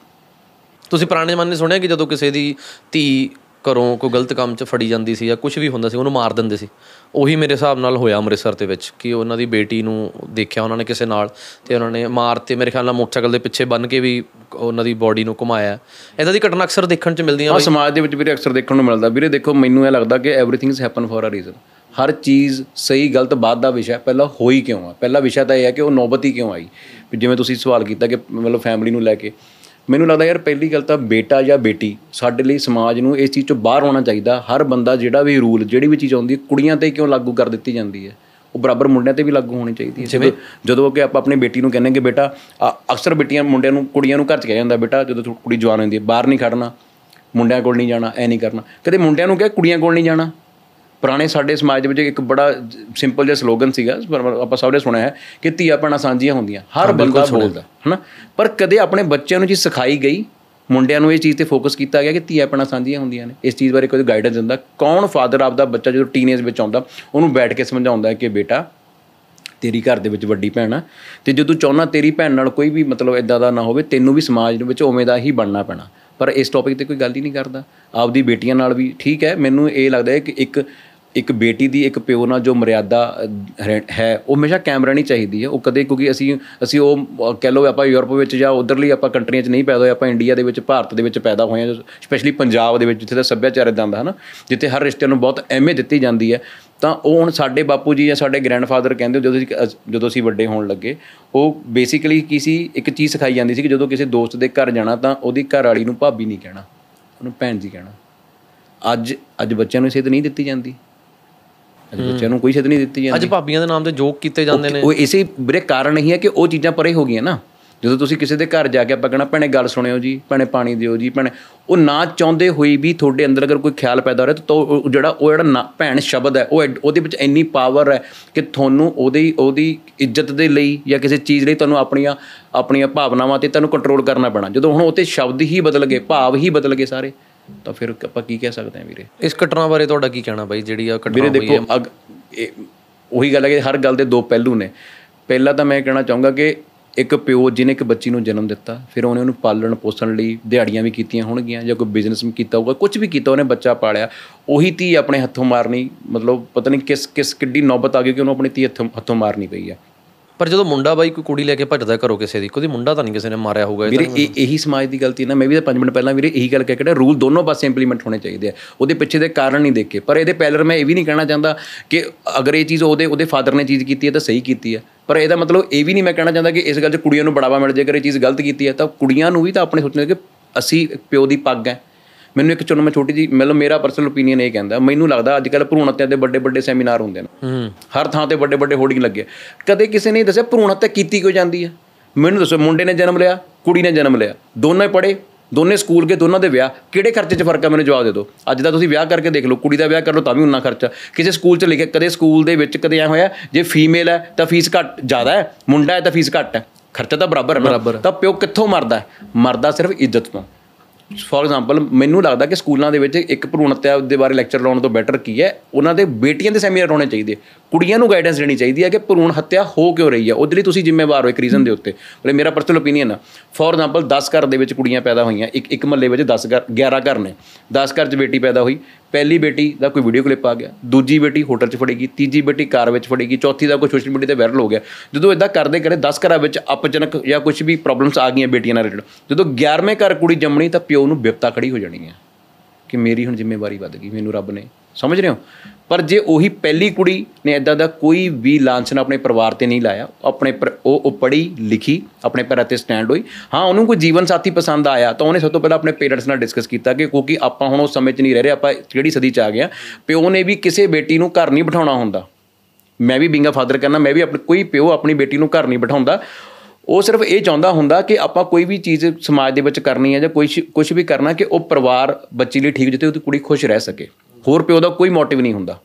ਤੁਸੀਂ ਪੁਰਾਣੇ ਜ਼ਮਾਨੇ ਸੁਣਿਆ ਕਿ ਜਦੋਂ ਕਿਸੇ ਦੀ ਧੀ ਘਰੋਂ ਕੋਈ ਗਲਤ ਕੰਮ 'ਚ ਫੜੀ ਜਾਂਦੀ ਸੀ ਜਾਂ ਕੁਝ ਵੀ ਹੁੰਦਾ ਸੀ ਉਹਨੂੰ ਮਾਰ ਦਿੰਦੇ ਸੀ? ਉਹੀ ਮੇਰੇ ਹਿਸਾਬ ਨਾਲ ਹੋਇਆ ਅੰਮ੍ਰਿਤਸਰ ਦੇ ਵਿੱਚ ਕਿ ਉਹਨਾਂ ਦੀ ਬੇਟੀ ਨੂੰ ਦੇਖਿਆ ਉਹਨਾਂ ਨੇ ਕਿਸੇ ਨਾਲ ਤੇ ਉਹਨਾਂ ਨੇ ਮਾਰ ਤੇ ਮੇਰੇ ਖਿਆਲ ਨਾਲ ਮੋਟਰਸਾਈਕਲ ਦੇ ਪਿੱਛੇ ਬੰਨ ਕੇ ਵੀ ਉਹਨਾਂ ਦੀ ਬਾਡੀ ਨੂੰ ਘੁਮਾਇਆ। ਇਦਾਂ ਦੀ ਘਟਨਾ ਅਕਸਰ ਦੇਖਣ 'ਚ ਮਿਲਦੀਆਂ ਹਾਂ ਸਮਾਜ ਦੇ ਵਿੱਚ ਵੀਰੇ ਅਕਸਰ ਦੇਖਣ ਨੂੰ ਮਿਲਦਾ। ਵੀਰੇ ਦੇਖੋ ਮੈਨੂੰ ਇਹ ਲੱਗਦਾ ਕਿ everything is happen for a reason ਹਰ ਚੀਜ਼ ਸਹੀ ਗਲਤ ਬਾਅਦ ਦਾ ਵਿਸ਼ਾ ਪਹਿਲਾਂ ਹੋਈ ਕਿਉਂ ਆ? ਪਹਿਲਾ ਵਿਸ਼ਾ ਤਾਂ ਇਹ ਹੈ ਕਿ ਉਹ ਨੌਬਤ ਹੀ ਕਿਉਂ ਆਈ? ਜਿਵੇਂ ਤੁਸੀਂ ਸਵਾਲ ਕੀਤਾ ਕਿ ਮਤਲਬ ਫੈਮਿਲੀ ਨੂੰ ਲੈ ਕੇ ਮੈਨੂੰ ਲੱਗਦਾ ਯਾਰ ਪਹਿਲੀ ਗੱਲ ਤਾਂ ਬੇਟਾ ਜਾਂ ਬੇਟੀ ਸਾਡੇ ਲਈ ਸਮਾਜ ਨੂੰ ਇਸ ਚੀਜ਼ ਤੋਂ ਬਾਹਰ ਹੋਣਾ ਚਾਹੀਦਾ। ਹਰ ਬੰਦਾ ਜਿਹੜਾ ਵੀ ਰੂਲ ਜਿਹੜੀ ਵੀ ਚੀਜ਼ ਆਉਂਦੀ ਹੈ ਕੁੜੀਆਂ ਤੇ ਕਿਉਂ ਲਾਗੂ ਕਰ ਦਿੱਤੀ ਜਾਂਦੀ ਹੈ? ਉਹ ਬਰਾਬਰ ਮੁੰਡਿਆਂ ਤੇ ਵੀ ਲਾਗੂ ਹੋਣੀ ਚਾਹੀਦੀ ਹੈ। ਜਦੋਂ ਜਦੋਂ ਕਿ ਆਪਾਂ ਆਪਣੀ ਬੇਟੀ ਨੂੰ ਕਹਿੰਦੇ ਕਿ ਬੇਟਾ ਅਕਸਰ ਬੇਟੀਆਂ ਮੁੰਡਿਆਂ ਨੂੰ ਕੁੜੀਆਂ ਨੂੰ ਘਰ ਚ ਕਿਹਾ ਜਾਂਦਾ ਬੇਟਾ ਜਦੋਂ ਤੁ- ਕੁੜੀ ਜਵਾਨ ਹੁੰਦੀ ਹੈ ਬਾਹਰ ਨਹੀਂ ਖੜਨਾ ਮੁੰਡਿਆਂ ਕੋਲ ਨਹੀਂ ਜਾਣਾ ਐ ਨਹੀਂ ਕਰਨਾ। ਕਦੇ ਮੁੰਡਿਆਂ ਨੂੰ ਕਿਹਾ ਕੁੜੀਆਂ ਕੋਲ ਨਹੀਂ ਜਾਣਾ? ਪੁਰਾਣੇ ਸਾਡੇ ਸਮਾਜ ਦੇ ਵਿੱਚ ਇੱਕ ਬੜਾ ਸਿੰਪਲ ਜਿਹਾ ਸਲੋਗਨ ਸੀਗਾ ਪਰ ਆਪਾਂ ਸਭ ਨੇ ਸੁਣਿਆ ਹੈ ਕਿ ਧੀਆ ਭੈਣਾਂ ਸਾਂਝੀਆਂ ਹੁੰਦੀਆਂ। ਹਰ ਬੰਦਾ ਬੋਲਦਾ ਹਨਾ? ਪਰ ਕਦੇ ਆਪਣੇ ਬੱਚਿਆਂ ਨੂੰ ਜੀ ਸਿਖਾਈ ਗਈ ਮੁੰਡਿਆਂ ਨੂੰ ਇਹ ਚੀਜ਼ ਤੇ ਫੋਕਸ ਕੀਤਾ ਗਿਆ ਕਿ ਧੀਆ ਭੈਣਾਂ ਸਾਂਝੀਆਂ ਹੁੰਦੀਆਂ ਨੇ। ਇਸ ਚੀਜ਼ ਬਾਰੇ ਕੋਈ ਗਾਈਡੈਂਸ ਦਿੰਦਾ। ਕੌਣ ਫਾਦਰ ਆਪਦਾ ਬੱਚਾ ਜਦੋਂ ਟੀਨੇਜ ਵਿੱਚ ਆਉਂਦਾ ਉਹਨੂੰ ਬੈਠ ਕੇ ਸਮਝਾਉਂਦਾ ਹੈ ਕਿ ਬੇਟਾ ਤੇਰੀ ਘਰ ਦੇ ਵਿੱਚ ਵੱਡੀ ਭੈਣ ਆ ਤੇ ਜੇ ਤੂੰ ਚਾਹੁੰਦਾ ਤੇਰੀ ਭੈਣ ਨਾਲ ਕੋਈ ਵੀ ਮਤਲਬ ਇਦਾਂ ਦਾ ਨਾ ਹੋਵੇ ਤੈਨੂੰ ਵੀ ਸਮਾਜ ਦੇ ਵਿੱਚ ਉਵੇਂ ਦਾ ਹੀ ਬਣਨਾ ਪੈਣਾ। ਪਰ ਇਸ ਟੌਪਿਕ ਤੇ ਕੋਈ ਗੱਲ ਹੀ ਨਹੀਂ ਕਰਦਾ। ਆਪਦੀ ਬੇਟੀਆਂ ਨਾਲ ਵੀ ਠੀਕ ਹੈ। ਮੈਨੂੰ ਇਹ ਲੱਗਦਾ ਹੈ ਕਿ ਇੱਕ ਇੱਕ ਬੇਟੀ ਦੀ ਇੱਕ ਪਿਓ ਨਾਲ ਜੋ ਮਰਿਆਦਾ ਅਹ, ਰਹਿ- ਹੈ ਉਹ ਹਮੇਸ਼ਾ ਕੈਮਰਾ ਨਹੀਂ ਚਾਹੀਦੀ ਹੈ। ਉਹ ਕਦੇ ਕਿਉਂਕਿ ਅਸੀਂ ਅਸੀਂ ਉਹ ਅਹ, ਕਹਿ ਲਓ ਆਪਾਂ ਯੂਰਪ ਵਿੱਚ ਜਾਂ ਉਧਰਲੀ ਆਪਾਂ ਕੰਟਰੀਆਂ 'ਚ ਨਹੀਂ ਪੈਦਾ ਹੋਏ ਆਪਾਂ ਇੰਡੀਆ ਦੇ ਵਿੱਚ ਭਾਰਤ ਦੇ ਵਿੱਚ ਪੈਦਾ ਹੋਏ ਹਾਂ ਸਪੈਸ਼ਲੀ ਪੰਜਾਬ ਦੇ ਵਿੱਚ ਜਿੱਥੇ ਦਾ ਸੱਭਿਆਚਾਰ ਇਦਾਂ ਦਾ ਹੈ ਨਾ ਜਿੱਥੇ ਹਰ ਰਿਸ਼ਤੇ ਨੂੰ ਬਹੁਤ ਅਹਿਮੀਅਤ ਦਿੱਤੀ ਜਾਂਦੀ ਹੈ। ਤਾਂ ਉਹ ਹੁਣ ਸਾਡੇ ਬਾਪੂ ਜੀ ਜਾਂ ਸਾਡੇ ਗ੍ਰੈਂਡਫਾਦਰ ਕਹਿੰਦੇ ਜਦੋਂ ਜਦੋਂ ਅਸੀਂ ਵੱਡੇ ਹੋਣ ਲੱਗੇ ਉਹ ਬੇਸਿਕਲੀ ਕੀ ਸੀ ਇੱਕ ਚੀਜ਼ ਸਿਖਾਈ ਜਾਂਦੀ ਸੀ ਕਿ ਜਦੋਂ ਕਿਸੇ ਦੋਸਤ ਦੇ ਘਰ ਜਾਣਾ ਤਾਂ ਉਹਦੀ ਘਰ ਵਾਲੀ ਨੂੰ ਭਾਬੀ ਨਹੀਂ ਕਹਿਣਾ ਉਹਨੂੰ ਭੈਣ ਜੀ ਕਹਿਣਾ। ਅੱਜ ਅੱਜ ਬੱਚਿਆਂ ਨੂੰ ਸਿੱਧ ਨਹੀਂ ਦਿੱਤੀ ਜਾਂਦੀ। ਅੱਜ ਬੱਚਿਆਂ ਨੂੰ ਕੋਈ ਸਿੱਧ ਨਹੀਂ ਦਿੱਤੀ ਜਾਂਦੀ। ਅੱਜ ਭਾਬੀਆਂ ਦੇ ਨਾਮ ਤੇ ਜੋਕ ਕੀਤੇ ਜਾਂਦੇ ਨੇ। ਉਹ ਇਸੇ ਵੀਰੇ ਕਾਰਨ ਹੀ ਹੈ ਕਿ ਉਹ ਚੀਜ਼ਾਂ ਪਰੇ ਹੋ ਗਈਆਂ ਨਾ। ਜਦੋਂ ਤੁਸੀਂ ਕਿਸੇ ਦੇ ਘਰ ਜਾ ਕੇ ਆਪਾਂ ਕਹਿਣਾ ਭੈਣੇ ਗੱਲ ਸੁਣਿਓ ਜੀ ਭੈਣੇ ਪਾਣੀ ਦਿਓ ਜੀ ਭੈਣੇ। ਉਹ ਨਾ ਚਾਹੁੰਦੇ ਹੋਈ ਵੀ ਤੁਹਾਡੇ ਅੰਦਰ ਅਗਰ ਕੋਈ ਖਿਆਲ ਪੈਦਾ ਹੋ ਰਿਹਾ ਤਾਂ ਜਿਹੜਾ ਉਹ ਜਿਹੜਾ ਭੈਣ ਸ਼ਬਦ ਹੈ ਉਹ ਉਹਦੇ ਵਿੱਚ ਇੰਨੀ ਪਾਵਰ ਹੈ ਕਿ ਤੁਹਾਨੂੰ ਉਹਦੀ ਉਹਦੀ ਇੱਜ਼ਤ ਦੇ ਲਈ ਜਾਂ ਕਿਸੇ ਚੀਜ਼ ਲਈ ਤੁਹਾਨੂੰ ਆਪਣੀਆਂ ਆਪਣੀਆਂ ਭਾਵਨਾਵਾਂ ਤੇ ਤੁਹਾਨੂੰ ਕੰਟਰੋਲ ਕਰਨਾ ਪੈਣਾ। ਜਦੋਂ ਹੁਣ ਉਹ ਤੇ ਸ਼ਬਦ ਹੀ ਬਦਲ ਗਏ ਭਾਵ ਹੀ ਬਦਲ ਗਏ ਸਾਰੇ ਤਾਂ ਫਿਰ ਆਪਾਂ ਕੀ ਕਹਿ ਸਕਦੇ ਹਾਂ ਵੀਰੇ? ਇਸ ਘਟਨਾ ਬਾਰੇ ਤੁਹਾਡਾ ਕੀ ਕਹਿਣਾ ਬਾਈ ਜਿਹੜੀ ਆ ਘਟਨਾ ਵੀਰੇ ਹੋਈ ਦੇਖੋ ਅਗ ਇਹ ਉਹੀ ਗੱਲ ਹੈ ਕਿ ਹਰ ਗੱਲ ਦੇ ਦੋ ਪਹਿਲੂ ਨੇ। ਪਹਿਲਾ ਤਾਂ ਮੈਂ ਕਹਿਣਾ ਚਾਹੂੰਗਾ ਕਿ ਇੱਕ ਪਿਓ ਜਿਹਨੇ ਇੱਕ ਬੱਚੀ ਨੂੰ ਜਨਮ ਦਿੱਤਾ, ਫਿਰ ਉਹਨੇ ਉਹਨੂੰ ਪਾਲਣ ਪੋਸਣ ਲਈ ਦਿਹਾੜੀਆਂ ਵੀ ਕੀਤੀਆਂ ਹੋਣਗੀਆਂ ਜਾਂ ਕੋਈ ਬਿਜ਼ਨਸ ਵੀ ਕੀਤਾ ਹੋਊਗਾ ਕੁਝ ਵੀ ਕੀਤਾ ਉਹਨੇ ਬੱਚਾ ਪਾਲਿਆ, ਉਹੀ ਧੀ ਆਪਣੇ ਹੱਥੋਂ ਮਾਰਨੀ, ਮਤਲਬ ਪਤਾ ਨਹੀਂ ਕਿਸ ਕਿਸ ਕਿੱਡੀ ਨੌਬਤ ਆ ਗਈ ਕਿ ਉਹਨੂੰ ਆਪਣੀ ਧੀ ਹੱਥੋਂ ਹੱਥੋਂ ਮਾਰਨੀ ਪਈ ਆ। ਪਰ ਜਦੋਂ ਮੁੰਡਾ ਬਾਈ ਕੋਈ ਕੁੜੀ ਲੈ ਕੇ ਭੱਜਦਾ ਘਰੋਂ ਕਿਸੇ ਦੀ ਕੋਈ ਮੁੰਡਾ ਤਾਂ ਨਹੀਂ ਕਿਸੇ ਨੇ ਮਾਰਿਆ ਹੋਊਗਾ ਵੀਰੇ ਇਹ ਇਹੀ ਸਮਾਜ ਦੀ ਗਲਤੀ ਨਾ ਮੈਂ ਵੀ ਤਾਂ 5 ਮਿੰਟ ਪਹਿਲਾਂ ਵੀਰੇ ਇਹੀ ਗੱਲ ਕਹਿ ਕੇ ਰੂਲ ਦੋਨੋਂ ਪਾਸੇ ਇੰਪਲੀਮੈਂਟ ਹੋਣੇ ਚਾਹੀਦੇ ਆ। ਉਹਦੇ ਪਿੱਛੇ ਦੇ ਕਾਰਨ ਨਹੀਂ ਦੇਖੇ। ਪਰ ਇਹਦੇ ਪਹਿਲਰ ਮੈਂ ਇਹ ਵੀ ਨਹੀਂ ਕਹਿਣਾ ਚਾਹੁੰਦਾ ਕਿ ਅਗਰ ਇਹ ਚੀਜ਼ ਉਹਦੇ ਉਹਦੇ ਫਾਦਰ ਨੇ ਚੀਜ਼ ਕੀਤੀ ਹੈ ਤਾਂ ਸਹੀ ਕੀਤੀ ਹੈ। ਪਰ ਇਹਦਾ ਮਤਲਬ ਇਹ ਵੀ ਨਹੀਂ ਮੈਂ ਕਹਿਣਾ ਚਾਹੁੰਦਾ ਕਿ ਇਸ ਗੱਲ 'ਚ ਕੁੜੀਆਂ ਨੂੰ ਬੜਾਵਾ ਮਿਲ ਜੇ ਅਗਰ ਇਹ ਚੀਜ਼ ਗਲਤ ਕੀਤੀ ਹੈ ਤਾਂ ਕੁੜੀਆਂ ਨੂੰ ਵੀ ਤਾਂ ਆਪਣੇ ਸੋਚਣਾ ਕਿ ਅਸੀਂ ਪਿਓ ਦੀ ਪੱਗ ਹੈ। ਮੈਨੂੰ ਇੱਕ ਚੁਣ ਮੈਂ ਛੋਟੀ ਜੀ ਮਤਲਬ ਮੇਰਾ ਪਰਸਨਲ ਓਪੀਨੀਅਨ ਇਹ ਕਹਿੰਦਾ ਮੈਨੂੰ ਲੱਗਦਾ ਅੱਜ ਕੱਲ੍ਹ ਭਰੂਣ ਹੱਤਿਆ ਦੇ ਵੱਡੇ ਵੱਡੇ ਸੈਮੀਨਾਰ ਹੁੰਦੇ ਨੇ। ਹਰ ਥਾਂ ਤੇ ਵੱਡੇ ਵੱਡੇ ਹੋਰਡਿੰਗ ਲੱਗੇ ਕਦੇ ਕਿਸੇ ਨੇ ਦੱਸਿਆ ਭਰੂਣ ਹੱਤਿਆ ਕੀਤੀ ਕਿਉਂ ਜਾਂਦੀ ਹੈ ਮੈਨੂੰ ਦੱਸੋ ਮੁੰਡੇ ਨੇ ਜਨਮ ਲਿਆ ਕੁੜੀ ਨੇ ਜਨਮ ਲਿਆ ਦੋਨੇ ਪੜੇ ਦੋਨੇ ਸਕੂਲ ਗਏ ਦੋਨਾਂ ਦੇ ਵਿਆਹ ਕਿਹੜੇ ਖਰਚੇ 'ਚ ਫ਼ਰਕ ਹੈ ਮੈਨੂੰ ਜਵਾਬ ਦੇ ਦਿਓ। ਅੱਜ ਦਾ ਤੁਸੀਂ ਵਿਆਹ ਕਰਕੇ ਦੇਖ ਲਓ ਕੁੜੀ ਦਾ ਵਿਆਹ ਕਰ ਲਓ ਤਾਂ ਵੀ ਉਨਾ ਖਰਚਾ। ਕਿਸੇ ਸਕੂਲ 'ਚ ਲਿਖਿਆ ਕਦੇ ਸਕੂਲ ਦੇ ਵਿੱਚ ਕਦੇ ਐ ਹੋਇਆ ਜੇ ਫੀਮੇਲ ਹੈ ਤਾਂ ਫੀਸ ਘੱਟ ਜ਼ਿਆਦਾ ਹੈ ਮੁੰਡਾ ਹੈ ਤਾਂ ਫੀਸ ਘੱਟ ਹੈ। ਖਰਚਾ ਤਾਂ ਬਰਾਬਰ ਹੈ। ਤਾਂ ਪਿਓ ਕਿੱਥੋਂ ਮਰਦਾ ਹੈ? ਮਰਦਾ ਸਿਰਫ ਇੱਜ਼ਤ ਤੋਂ। ਫੋਰ ਐਗਜ਼ਾਮਪਲ ਮੈਨੂੰ ਲੱਗਦਾ ਕਿ ਸਕੂਲਾਂ ਦੇ ਵਿੱਚ ਇੱਕ ਭਰੂਣ ਹੱਤਿਆ ਦੇ ਬਾਰੇ ਲੈਕਚਰ ਲਾਉਣ ਤੋਂ ਬੈਟਰ ਕੀ ਹੈ? ਉਹਨਾਂ ਦੇ ਬੇਟੀਆਂ ਦੇ ਸੈਮੀਨਾਰ ਹੋਣੇ ਚਾਹੀਦੇ। ਕੁੜੀਆਂ ਨੂੰ ਗਾਈਡੈਂਸ ਦੇਣੀ ਚਾਹੀਦੀ ਹੈ ਕਿ ਭਰੂਣ ਹੱਤਿਆ ਹੋ ਕਿਉਂ ਰਹੀ ਹੈ? ਉਹਦੇ ਲਈ ਤੁਸੀਂ ਜ਼ਿੰਮੇਵਾਰ ਹੋ ਇੱਕ ਰੀਜ਼ਨ ਦੇ ਉੱਤੇ। ਮਤਲਬ ਮੇਰਾ ਪਰਸਨਲ ਓਪੀਨੀਅਨ ਆ। ਫੋਰ ਐਗਜ਼ਾਮਪਲ 10 ਘਰ ਦੇ ਵਿੱਚ ਕੁੜੀਆਂ ਪੈਦਾ ਹੋਈਆਂ। ਇੱਕ ਇੱਕ ਮਹੱਲੇ ਵਿੱਚ 10 ਘਰ 11 ਘਰ ਨੇ। 10 ਘਰ 'ਚ ਬੇਟੀ ਪੈਦਾ ਹੋਈ। ਪਹਿਲੀ ਬੇਟੀ ਦਾ ਕੋਈ ਵੀਡੀਓ ਕਲਿੱਪ ਆ ਗਿਆ। ਦੂਜੀ ਬੇਟੀ ਹੋਟਲ 'ਚ ਫੜੇਗੀ। ਤੀਜੀ ਬੇਟੀ ਕਾਰ ਵਿੱਚ ਫੜੇਗੀ। ਚੌਥੀ ਦਾ ਕੋਈ ਸੋਸ਼ਲ ਮੀਡੀਆ ਤੇ ਵਾਇਰਲ ਹੋ ਗਿਆ। ਜਦੋਂ ਇਦਾਂ ਕਰਦੇ ਕਰੇ 10 ਘਰਾਂ ਵਿੱਚ ਅਪਜਨਕ ਜਾਂ ਕੁਝ ਵੀ ਪ੍ਰੋਬਲਮਸ ਆ ਗਈਆਂ ਬੇਟੀਆਂ ਨਾਲ ਰਿਲੇਟਡ ਜਦੋਂ 11ਵੇਂ ਘਰ ਕੁੜੀ ਜੰਮਣੀ ਤਾਂ ਪਿਓ ਨੂੰ ਬਿਪਤਾ ਖੜੀ ਹੋ ਜਾਣੀ ਹੈ। ਕਿ ਮੇਰੀ ਹੁਣ ਜ਼ਿੰਮੇਵਾਰੀ ਵੱਧ ਗਈ। ਮੈਨੂੰ ਰੱਬ ਨੇ। ਸਮਝ ਰਹੇ ਹੋ? ਪਰ ਜੇ ਉਹੀ ਪਹਿਲੀ ਕੁੜੀ ਨੇ ਇਦਾਂ ਦਾ ਕੋਈ ਵੀ ਲਾਂਛਨ ਆਪਣੇ ਪਰਿਵਾਰ ਤੇ ਨਹੀਂ ਲਾਇਆ ਆਪਣੇ ਪਰ- ਉਹ ਉਹ ਪੜ੍ਹੀ ਲਿਖੀ, ਆਪਣੇ ਪੈਰਾਂ ਤੇ ਸਟੈਂਡ ਹੋਈ, ਹਾਂ, ਉਹਨੂੰ ਕੋਈ ਜੀਵਨ ਸਾਥੀ ਪਸੰਦ ਆਇਆ, ਤਾਂ ਉਹਨੇ ਸਭ ਤੋਂ ਪਹਿਲਾਂ ਆਪਣੇ ਪੇਰੈਂਟਸ ਨਾਲ ਡਿਸਕਸ ਕੀਤਾ ਕਿ ਕਿਉਂਕਿ ਆਪਾਂ ਹੁਣ ਉਸ ਸਮੇਂ 'ਚ ਨਹੀਂ ਰਹਿ ਰਹੇ, ਆਪਾਂ ਕਿਹੜੀ ਸਦੀ 'ਚ ਆ ਗਏ ਹਾਂ, ਪਿਓ ਨੇ ਵੀ ਕਿਸੇ ਬੇਟੀ ਨੂੰ ਘਰ ਨਹੀਂ ਬਿਠਾਉਣਾ ਹੁੰਦਾ। ਮੈਂ ਵੀ ਬਿੰਗਾ ਫਾਦਰ ਕਹਿੰਦਾ, ਮੈਂ ਵੀ ਆਪਣੀ, ਕੋਈ ਪਿਓ ਆਪਣੀ ਬੇਟੀ ਨੂੰ ਘਰ ਨਹੀਂ ਬਿਠਾਉਂਦਾ। ਉਹ ਸਿਰਫ ਇਹ ਚਾਹੁੰਦਾ ਹੁੰਦਾ ਕਿ ਆਪਾਂ ਕੋਈ ਵੀ ਚੀਜ਼ ਸਮਾਜ ਦੇ ਵਿੱਚ ਕਰਨੀ ਹੈ ਜਾਂ ਕੋਈ ਕੁਝ ਵੀ ਕਰਨਾ ਕਿ ਉਹ ਪਰਿਵਾਰ, ਬੱਚੀ ਲਈ ਠੀਕ ਜਿੱਥੇ ਉਹਦੀ ਕੁੜੀ ਖੁਸ਼ ਰਹਿ ਸਕੇ। ਹੋਰ ਪਿਓ ਦਾ ਕੋਈ ਮੋਟਿਵ ਨਹੀਂ ਹੁੰਦਾ।